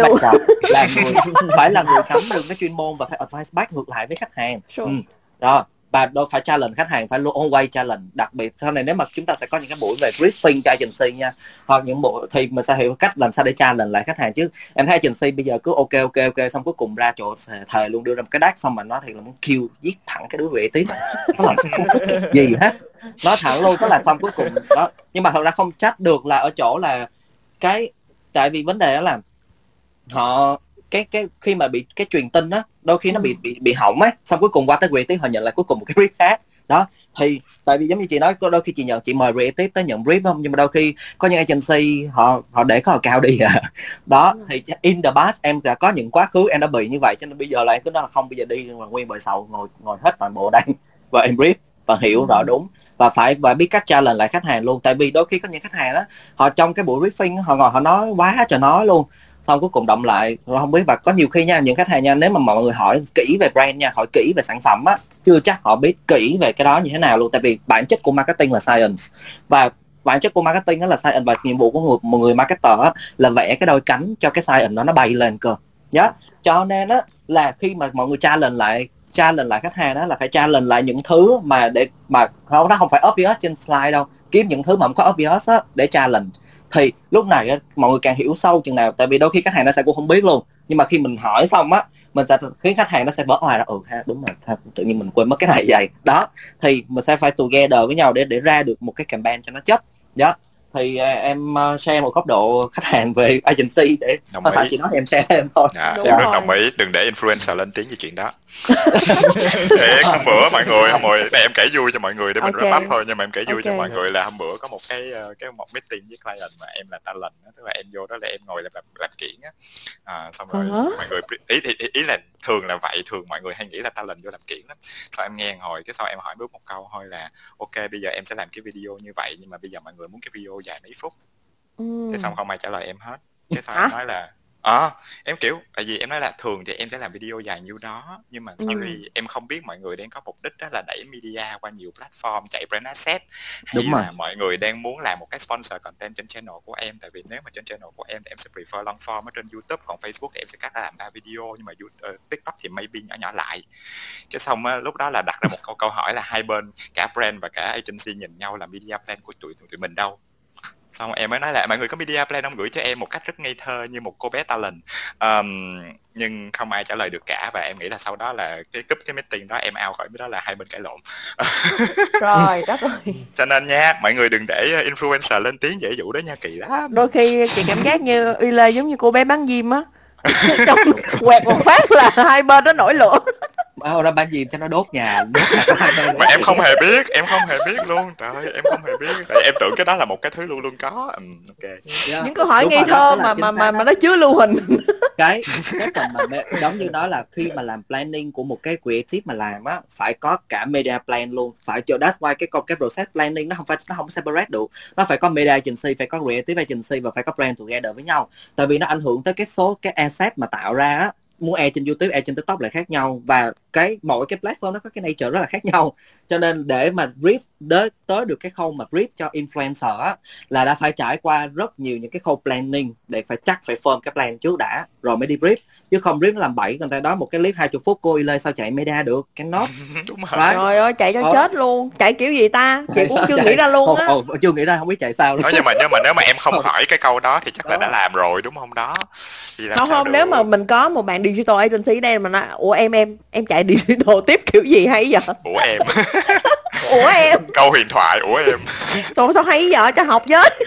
là người phải là người nắm được cái chuyên môn và phải advice back ngược lại với khách hàng. Sure. ừ. đó và đâu phải challenge khách hàng phải luôn always challenge. Đặc biệt sau này nếu mà chúng ta sẽ có những cái buổi về briefing cho agency nha hoặc những buổi thì mình sẽ hiểu cách làm sao để challenge lại khách hàng chứ. Em thấy agency bây giờ cứ ok ok ok xong cuối cùng ra chỗ thề luôn đưa ra một cái đắt xong mà nói thì là muốn kill giết thẳng cái đứa vệ tí nó làm không có gì hết nói thẳng luôn đó là xong cuối cùng đó. Nhưng mà thật ra không trách được là ở chỗ là cái tại vì vấn đề đó là họ cái cái khi mà bị cái truyền tin á đôi khi nó bị bị bị hỏng á xong cuối cùng qua tới creative họ nhận lại cuối cùng một cái brief khác. Đó thì tại vì giống như chị nói đôi khi chị nhận chị mời creative tới nhận brief không? Nhưng mà đôi khi có những agency họ họ để có họ cao đi à. Đó thì in the past em đã có những quá khứ em đã bị như vậy cho nên bây giờ là em cứ nói là không bây giờ đi mà nguyên bời sầu ngồi ngồi hết toàn bộ đây và em brief và hiểu rõ đúng và phải và biết cách challenge lại khách hàng luôn. Tại vì đôi khi có những khách hàng đó họ trong cái buổi briefing họ ngồi họ nói quá trời nói luôn. Xong cuối cùng động lại. Không biết và có nhiều khi nha những khách hàng nha nếu mà mọi người hỏi kỹ về brand nha hỏi kỹ về sản phẩm á chưa chắc họ biết kỹ về cái đó như thế nào luôn. Tại vì bản chất của marketing là science. Và bản chất của marketing đó là science và nhiệm vụ của một người marketer á, là vẽ cái đôi cánh cho cái science đó nó bay lên cơ. Nhớ. Yeah. cho nên á là khi mà mọi người tra lên lại challenge lại khách hàng đó là phải challenge lại những thứ mà để mà không nó không phải obvious trên slide đâu. Kiếm những thứ mà không có obvious á để challenge. Thì lúc này á, mọi người càng hiểu sâu chừng nào tại vì đôi khi khách hàng nó sẽ cũng không biết luôn. Nhưng mà khi mình hỏi xong á mình sẽ khiến khách hàng nó sẽ bỏ ngoài ra ừ ha đúng rồi tự nhiên mình quên mất cái này vậy. Đó thì mình sẽ phải together với nhau để để ra được một cái campaign cho nó chấp đó thì uh, em uh, share một góc độ khách hàng về agency để đồng ý. chị nói em share em thôi à, em rất đồng ý đừng để influencer lên tiếng về chuyện đó để hôm bữa mọi người hôm bữa này em kể vui cho mọi người để mình okay. wrap up thôi nhưng mà em kể vui okay. cho mọi người là hôm bữa có một cái ờ, cái một meeting với client mà em là talent đó, tức là em vô đó là em ngồi làm làm kiển á à, xong rồi uh-huh. mọi người ý, ý, ý là thường là vậy thường mọi người hay nghĩ là talent vô làm kiển lắm. Sau em nghe hồi cái sau em hỏi bước một câu thôi là ok bây giờ em sẽ làm cái video như vậy nhưng mà bây giờ mọi người muốn cái video dài mấy phút. Ừ. cái xong không ai trả lời em hết. Cái sau em nói là Ờ, em, kiểu tại vì em nói là thường thì em sẽ làm video dài nhiêu đó, nhưng mà Ừm. sorry, em không biết mọi người đang có mục đích đó là đẩy media qua nhiều platform, chạy brand asset hay Đúng rồi. là mọi người đang muốn làm một cái sponsor content trên channel của em. Tại vì nếu mà trên channel của em thì em sẽ prefer long form ở trên YouTube, còn Facebook thì em sẽ cắt ra làm 3 video, nhưng mà You ờ, TikTok thì maybe nhỏ nhỏ lại. Cái xong á, lúc đó là đặt ra một câu câu hỏi là hai bên, cả brand và cả agency nhìn nhau là media plan của tụi tụi mình đâu? Xong em mới nói là mọi người có media plan không gửi cho em một cách rất ngây thơ như một cô bé talent. Ờm, nhưng không ai trả lời được cả và em nghĩ là sau đó là cái cúp cái meeting đó em out khỏi cái đó là hai bên cãi lộn. rồi đất ơi Cho nên nha, mọi người đừng để ờ, influencer lên tiếng dễ dụ đó nha, kỳ lắm. đôi khi chị cảm giác như y lê giống như cô bé bán diêm á trong quẹt một phát là hai bên nó nổi lửa Bao ra bán gì cho nó đốt nhà, đốt. Mà em không hề biết, em không hề biết luôn. Trời ơi, em không hề biết. Tại em tưởng cái đó là một cái thứ luôn luôn có. Ừm, ok. Yeah. những câu hỏi Đúng ngây thơ mà mà mà mà nó chứa lưu hình cái cái phần mà giống như đó là khi mà làm planning của một cái creative mà làm á phải có cả media plan luôn phải cho that's why cái con cái process planning nó không phải nó không separate được nó phải có media agency phải có creative agency và phải có brand together với nhau tại vì nó ảnh hưởng tới cái số cái asset mà tạo ra á mua air trên YouTube, e trên TikTok lại khác nhau. Và cái mỗi cái platform nó có cái nature rất là khác nhau cho nên để mà brief tới tới được cái khâu mà brief cho influencer á là đã phải trải qua rất nhiều những cái khâu planning để phải chắc phải form cái plan trước đã rồi mới đi brief chứ không brief nó làm bậy người ta đó một cái clip 20 phút cô lê sao chạy media được cannot Đúng rồi. Right. trời ơi chạy cho Ờ. chết luôn chạy kiểu gì ta chị cũng chưa Chạy- nghĩ ra luôn á ồ, chưa nghĩ ra không biết chạy sao luôn Nói nhưng mà nhưng mà nếu mà em không hỏi cái câu đó thì chắc là Đó. đã làm rồi đúng không đó? Thì làm không sao không được? nếu mà mình có một bạn digital agency ở đây mà nói ủa em em em chạy digital tiếp kiểu gì hay vậy? Ủa em, ủa em. Câu huyền thoại ủa em. sao sao hay vậy? Cho học với.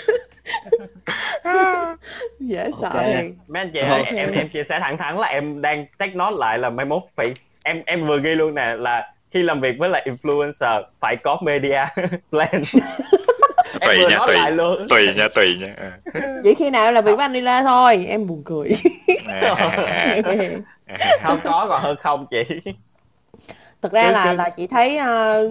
Dễ sợ. Ok. liền mấy anh chị ơi Ok. em em chia sẻ thẳng thắn là em đang take note lại là mai mốt phải em em vừa ghi luôn nè là khi làm việc với lại influencer phải có media plan Tùy nha, tùy. luôn. Tùy nha, tùy nha. Ờ. chỉ khi nào với anh Lila thôi? Em buồn cười. Không có còn hơn không chị. Thực ra là là chị thấy ờ,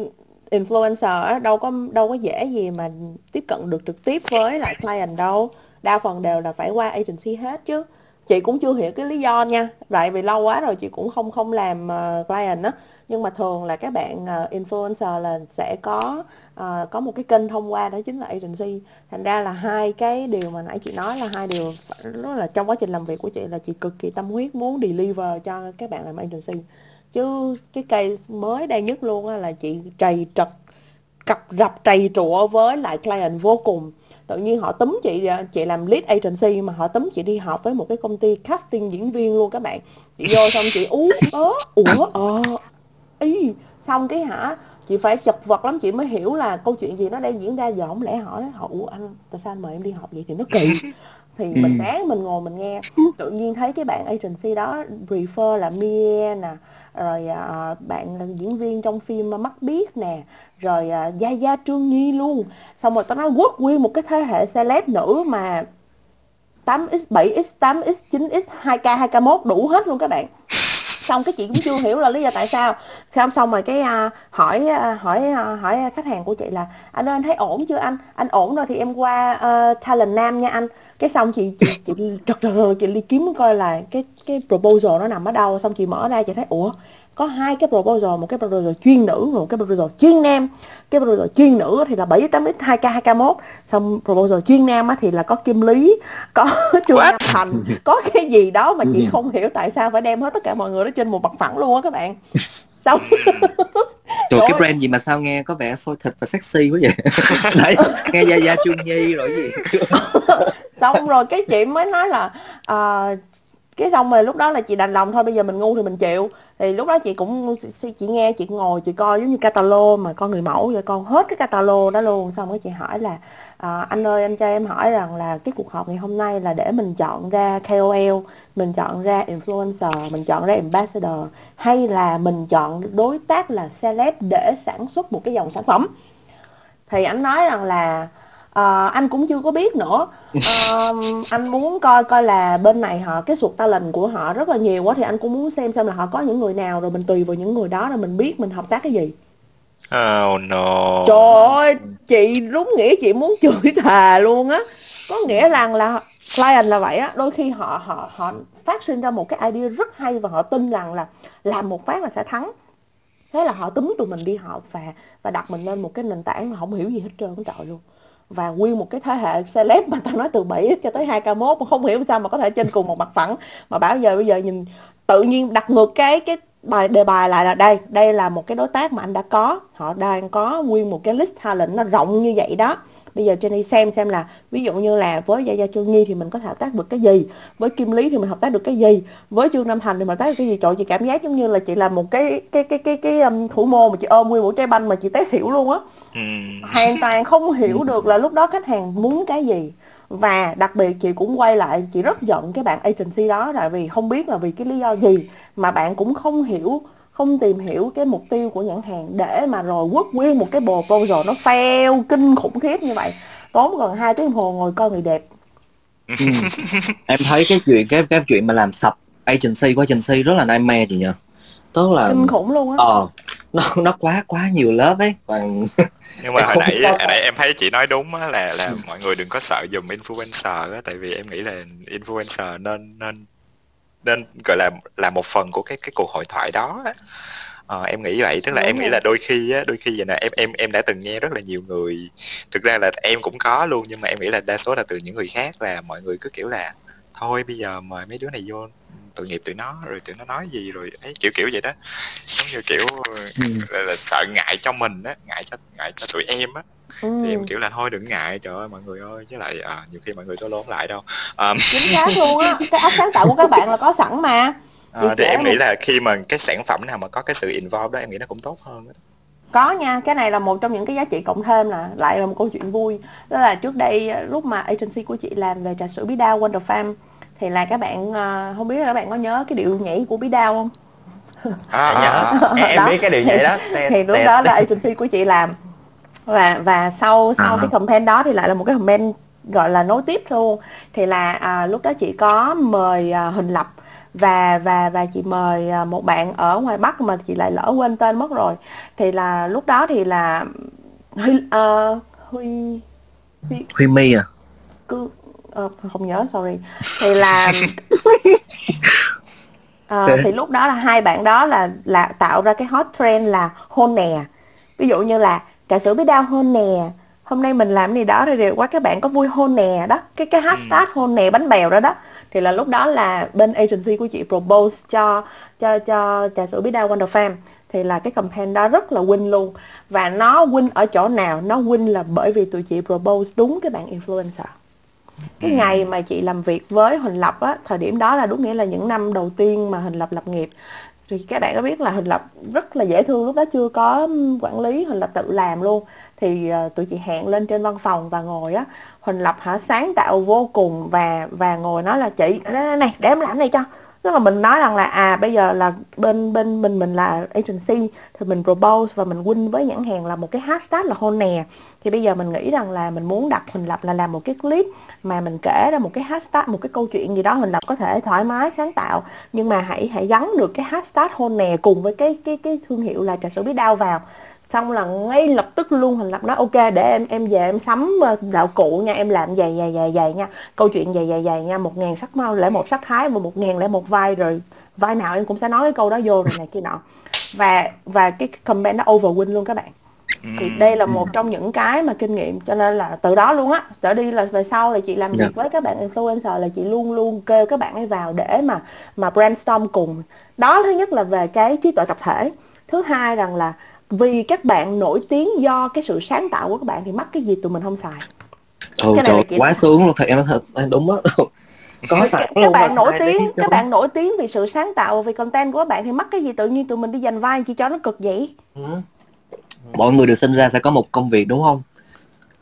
influencer á, đâu có đâu có dễ gì mà tiếp cận được trực tiếp với lại client đâu. Đa phần đều là phải qua agency hết chứ. Chị cũng chưa hiểu cái lý do nha. Tại vì lâu quá rồi chị cũng không không làm ờ, client á. Nhưng mà thường là các bạn ờ, influencer là sẽ có Ờ, có một cái kênh thông qua đó chính là agency. Thành ra là hai cái điều mà nãy chị nói là hai điều rất đó là trong quá trình làm việc của chị là chị cực kỳ tâm huyết muốn deliver cho các bạn làm agency. Chứ cái cây mới đây nhất luôn á là chị trầy trật, cặp rập trầy trụa với lại client vô cùng. Tự nhiên họ túm chị chị làm lead agency mà họ túm chị đi học với một cái công ty casting diễn viên luôn các bạn. Chị vô xong chị ú ớ ủa? Ờ ý? Xong cái hả chị phải chật vật lắm chị mới hiểu là câu chuyện gì nó đang diễn ra. Giờ không lẽ hỏi họ ủa anh tại sao anh mời em đi học vậy? Thì nó kỳ. Thì mình Ừ. ráng mình ngồi mình nghe. Tự nhiên thấy cái bạn agency đó refer là Mie nè rồi à, bạn là diễn viên trong phim mắt biết nè rồi à, gia gia trương nhi luôn. Xong rồi tao nói quất nguyên một cái thế hệ celeb nữ mà 8x 7x 8x 9x 2k 2k1 đủ hết luôn các bạn xong cái chị cũng chưa hiểu là lý do tại sao. Xong xong rồi cái à, hỏi à, hỏi à, hỏi khách hàng của chị là anh ơi anh thấy ổn chưa anh? Anh ổn rồi thì em qua ờ, uh, talent nam nha anh. Cái xong chị chị chị trật trật chị đi kiếm coi là cái cái proposal nó nằm ở đâu. Xong chị mở ra chị thấy ủa có hai cái proposal một cái proposal chuyên nữ và một cái proposal chuyên nam. Cái proposal chuyên nữ thì là 7 8 x 2k 2k1 xong proposal chuyên nam á thì là có kim lý có chu? Nam thành. Có cái gì đó mà chị Ừ. không hiểu tại sao phải đem hết tất cả mọi người đó trên một mặt phẳng luôn á các bạn. Xong Trời Trời cái ơi. brand gì mà sao nghe có vẻ sôi thịt và sexy quá vậy? Đấy, nghe Gia Gia Trương Nhi rồi gì? Xong rồi cái chị mới nói là à, cái xong rồi lúc đó là chị đành lòng thôi bây giờ mình ngu thì mình chịu. Thì lúc đó chị cũng chị nghe chị ngồi chị coi giống như catalog mà con người mẫu vậy con hết cái catalog đó luôn. Xong rồi chị hỏi là à, anh ơi anh cho em hỏi rằng là cái cuộc họp ngày hôm nay là để mình chọn ra KOL mình chọn ra influencer mình chọn ra ambassador hay là mình chọn đối tác là celeb để sản xuất một cái dòng sản phẩm? Thì anh nói rằng là ờ, anh cũng chưa có biết nữa. Ờ, anh muốn coi coi là bên này họ cái suột talent của họ rất là nhiều quá thì anh cũng muốn xem xem là họ có những người nào rồi mình tùy vào những người đó rồi mình biết mình hợp tác cái gì. Oh no. trời ơi chị đúng nghĩa chị muốn chửi thà luôn á. Có nghĩa rằng là client là vậy á đôi khi họ họ họ phát sinh ra một cái idea rất hay và họ tin rằng là làm một phát là sẽ thắng. Thế là họ túm tụi mình đi họp và và đặt mình lên một cái nền tảng mà không hiểu gì hết trơn trời luôn và nguyên một cái thế hệ celeb mà ta nói từ 7 cho tới 2k1 mà không hiểu sao mà có thể trên cùng một mặt phẳng. Mà bảo giờ bây giờ nhìn, tự nhiên đặt ngược cái cái bài, đề bài lại là đây đây là một cái đối tác mà anh đã có. Họ đang có nguyên một cái list talent nó rộng như vậy đó bây giờ Jenny xem xem là ví dụ như là với Gia Gia Châu Nhi thì mình có thể hợp tác được cái gì? Với Kim Lý thì mình hợp tác được cái gì? Với Trương Nam Thành thì mình hợp tác được cái gì? Trời chị cảm giác giống như là chị là một cái cái cái cái cái um, thủ môn mà chị ôm nguyên một trái banh mà chị té xỉu luôn á. Ừ. hoàn toàn không hiểu được là lúc đó khách hàng muốn cái gì. Và đặc biệt chị cũng quay lại chị rất giận cái bạn agency đó tại vì không biết là vì cái lý do gì mà bạn cũng không hiểu không tìm hiểu cái mục tiêu của nhãn hàng để mà rồi quất nguyên một cái proposal nó fail kinh khủng khiếp như vậy. Tốn gần 2 tiếng đồng hồ ngồi coi người đẹp. Ừ. em thấy cái chuyện cái cái chuyện mà làm sập agency của agency rất là nightmare chị nhỉ tức là kinh khủng luôn á. Ờ nó nó quá quá nhiều lớp ấy. Và nhưng mà hồi nãy hồi nãy em thấy chị nói đúng á là là mọi người đừng có sợ dùng influencer á tại vì em nghĩ là influencer nên nên nên gọi là là một phần của cái cái cuộc hội thoại đó. Ờ, em nghĩ vậy tức là Đúng em nghĩ rồi. là đôi khi á đôi khi vậy nè em em em đã từng nghe rất là nhiều người thực ra là em cũng có luôn nhưng mà em nghĩ là đa số là từ những người khác là mọi người cứ kiểu là thôi bây giờ mời mấy đứa này vô tội nghiệp tụi nó rồi tụi nó nói gì rồi ấy kiểu kiểu vậy đó giống như kiểu Ừ. là, là sợ ngại cho mình á ngại cho ngại cho tụi em á ừ, thì em kiểu là thôi đừng ngại trời ơi mọi người ơi. Với lại à, nhiều khi mọi người solo không lại đâu. Um, chính xác luôn á. Cái óc sáng tạo của các bạn là có sẵn mà. À, thì em nghĩ là khi mà cái sản phẩm nào mà có cái sự involve đó em nghĩ nó cũng tốt hơn đó. Có nha, cái này là một trong những cái giá trị cộng thêm là lại là một câu chuyện vui. Đó là trước đây lúc mà agency của chị làm về trà sữa bí đao Wonder Farm thì là các bạn ờ, không biết là các bạn có nhớ cái điệu nhảy của bí đao không? à, à, à. em, em Đó. biết cái điều vậy đó. Tè- thì lúc đó là agency của chị làm và và sau sau À. cái campaign đó thì lại là một cái campaign gọi là nối tiếp luôn thì là à, lúc đó chị có mời à, Huỳnh Lập và và và chị mời à, một bạn ở ngoài Bắc mà chị lại lỡ quên tên mất rồi thì là lúc đó thì là Huy uh, Huy Huy Huy My à cứ ờ, không nhớ sorry thì là Ok. thì lúc đó là hai bạn đó là là tạo ra cái hot trend là hôn nè ví dụ như là trà sữa bí đao hôn nè hôm nay mình làm cái gì đó thì đều quá các bạn có vui hôn nè đó cái cái hashtag hôn nè bánh bèo đó đó thì là lúc đó là bên agency của chị propose cho cho cho trà sữa bí đao Wonder Farm. Thì là cái campaign đó rất là win luôn. Và nó win ở chỗ nào? Nó win là bởi vì tụi chị propose đúng cái bạn influencer. Cái ngày mà chị làm việc với Huỳnh Lập á thời điểm đó là đúng nghĩa là những năm đầu tiên mà Huỳnh Lập lập nghiệp thì các bạn có biết là Huỳnh Lập rất là dễ thương lúc đó chưa có quản lý Huỳnh Lập tự làm luôn. Thì ờ, tụi chị hẹn lên trên văn phòng và ngồi á Huỳnh Lập hả sáng tạo vô cùng và và ngồi nói là chị này, này để em làm này cho. Tức là mình nói rằng là à bây giờ là bên bên mình mình là agency thì mình propose và mình win với nhãn hàng là một cái hashtag là hôn nè thì bây giờ mình nghĩ rằng là mình muốn đặt Huỳnh Lập là làm một cái clip mà mình kể ra một cái hashtag, một cái câu chuyện gì đó Huỳnh Lập có thể thoải mái, sáng tạo. Nhưng mà hãy hãy gắn được cái hashtag hôn nè cùng với cái cái cái thương hiệu là trà sữa bí đao vào. Xong là ngay lập tức luôn Huỳnh Lập nói ok, để em em về em sắm ờ, đạo cụ nha, em làm dày dày dày dày nha. Câu chuyện dày dày dày nha, một ngàn sắc mau, lễ một sắc thái và một ngàn lễ một vai rồi, vai nào em cũng sẽ nói cái câu đó vô rồi này kia nọ. Và và cái comment nó overwin luôn các bạn thì Ừm. đây là một trong những cái mà kinh nghiệm cho nên là từ đó luôn á trở đi là về sau là chị làm Dạ. việc với các bạn influencer là chị luôn luôn kêu các bạn ấy vào để mà mà brainstorm cùng. Đó thứ nhất là về cái trí tuệ tập thể. Thứ hai rằng là vì các bạn nổi tiếng do cái sự sáng tạo của các bạn thì mắc cái gì tụi mình không xài. Ừ Cái này trời quá sướng luôn thật em nói thật đúng á. Có sẵn các luôn bạn nổi tiếng các bạn nổi tiếng vì sự sáng tạo vì content của các bạn thì mắc cái gì tự nhiên tụi mình đi giành vai chỉ cho nó cực vậy? Ừ. mọi người được sinh ra sẽ có một công việc đúng không?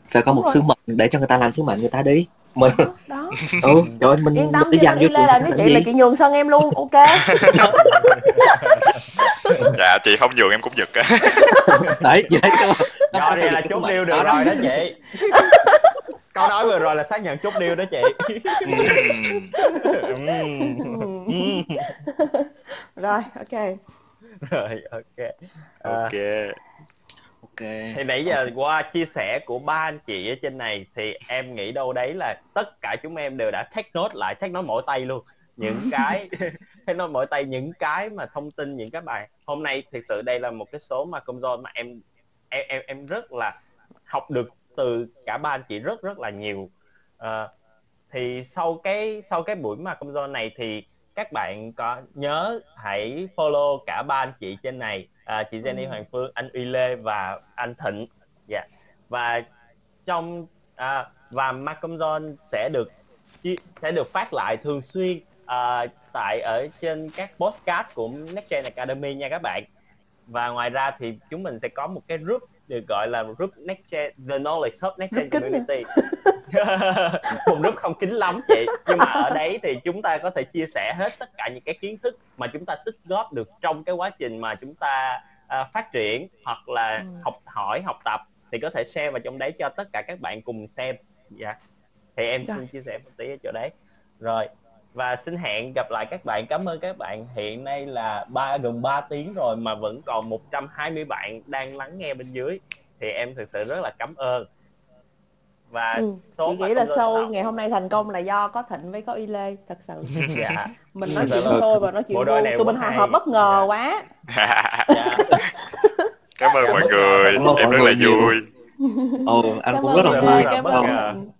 Sẽ có Đúng một rồi. sứ mệnh để cho người ta làm sứ mệnh người ta đi. Mình đó, đó. ừ trời ơi mình, yên tâm đi chị dành vô lên là chị là chị nhường sân em luôn ok. Dạ chị không nhường em cũng giật á. Đấy vậy đó Rõ ràng là chốt deal được rồi đó chị. Câu nói vừa rồi là xác nhận chốt deal đó chị. Rồi ok. Rồi ok. À, ok thì nãy giờ qua chia sẻ của ba anh chị ở trên này thì em nghĩ đâu đấy là tất cả chúng em đều đã take note lại take note mỗi tay luôn. Những cái take note mỗi tay những cái mà thông tin những cái bài. Hôm nay thực sự đây là một cái số mà công zone mà em em em em rất là học được từ cả ba anh chị rất rất là nhiều. Ờ, thì sau cái sau cái buổi mà công zone này thì các bạn có nhớ hãy follow cả ba anh chị trên này à, chị Jenny Ừ. Hoàng Phương anh Uy Lê và anh Thịnh. Dạ. Và trong à, và Malcolm John sẽ được sẽ được phát lại thường xuyên à, tại ở trên các podcast của Next Gen Academy nha các bạn. Và ngoài ra thì chúng mình sẽ có một cái group được gọi là group Next Gen The Knowledge Hub Next Gen Community. một group không kín lắm chị nhưng mà ở đấy thì chúng ta có thể chia sẻ hết tất cả những cái kiến thức mà chúng ta tích góp được trong cái quá trình mà chúng ta à, phát triển hoặc là Ừ. học hỏi học tập thì có thể share vào trong đấy cho tất cả các bạn cùng xem. Dạ. Thì em Rồi. xin chia sẻ một tí ở chỗ đấy. Rồi và xin hẹn gặp lại các bạn. Cảm ơn các bạn. Hiện nay là ba gần 3 tiếng rồi mà vẫn còn 120 bạn đang lắng nghe bên dưới. Thì em thực sự rất là cảm ơn. Và Ừ, số chị mà nghĩ là show ngày hôm nay thành công là do có Thịnh với có Y Lê thật sự. Dạ. Mình nói Thật chuyện thôi và nói chuyện đôi tụi mình hay. hộp bất ngờ Dạ. quá. Dạ cảm ơn mọi người. Em rất là vui. Ồ anh cảm cũng rất là vui. Cảm cảm ơn.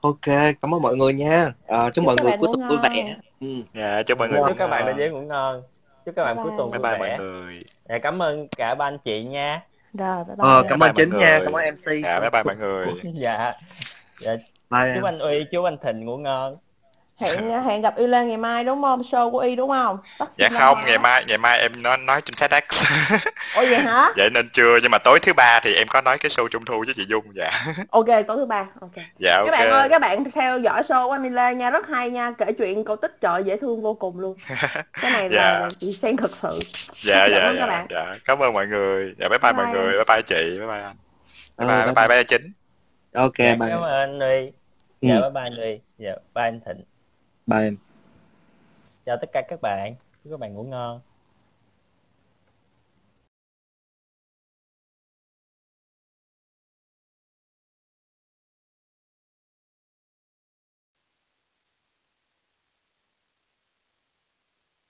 Ok cảm ơn mọi người nha. À, chúc Chúc mọi người cuối ngủ tuần vui vẻ. ừ. dạ chúc mọi người chúc các bạn bên dưới ngủ ngon. Chúc các bạn cuối tuần bye vui bye mọi vẻ người. Dạ, cảm ơn cả ba anh chị nha. Rồi bye ờ, bye cảm Bye ơn chính nha cảm ơn mc dạ bye bye mọi người. Dạ. Dạ. Bye chúc anh uy chúc anh thịnh ngủ ngon hẹn hẹn gặp Y Lê ngày mai đúng không? Show của Y đúng không? Dạ không ngày mai ngày mai em nói nói trên TEDx. Ủa vậy hả? Vậy nên chưa nhưng mà tối thứ ba thì em có nói cái show trung thu với chị dung dạ. Ok tối thứ ba ok. Dạ các bạn ơi các bạn theo dõi show của anh Y Lê nha rất hay nha kể chuyện cổ tích trời dễ thương vô cùng luôn. Cái này là Dạ. chị xem thật sự. Dạ Cảm dạ ơn các dạ, bạn. dạ. Cảm ơn mọi người. Dạ bye bye, Bye mọi bye. người bye bye chị bye bye anh. Ờ, bye bye bye bye, bye chính. Ok dạ, bye. cảm ơn anh dạ Ừ. bye bye anh uy dạ bye anh thịnh bye em. Chào tất cả các bạn. Chúc các bạn ngủ ngon.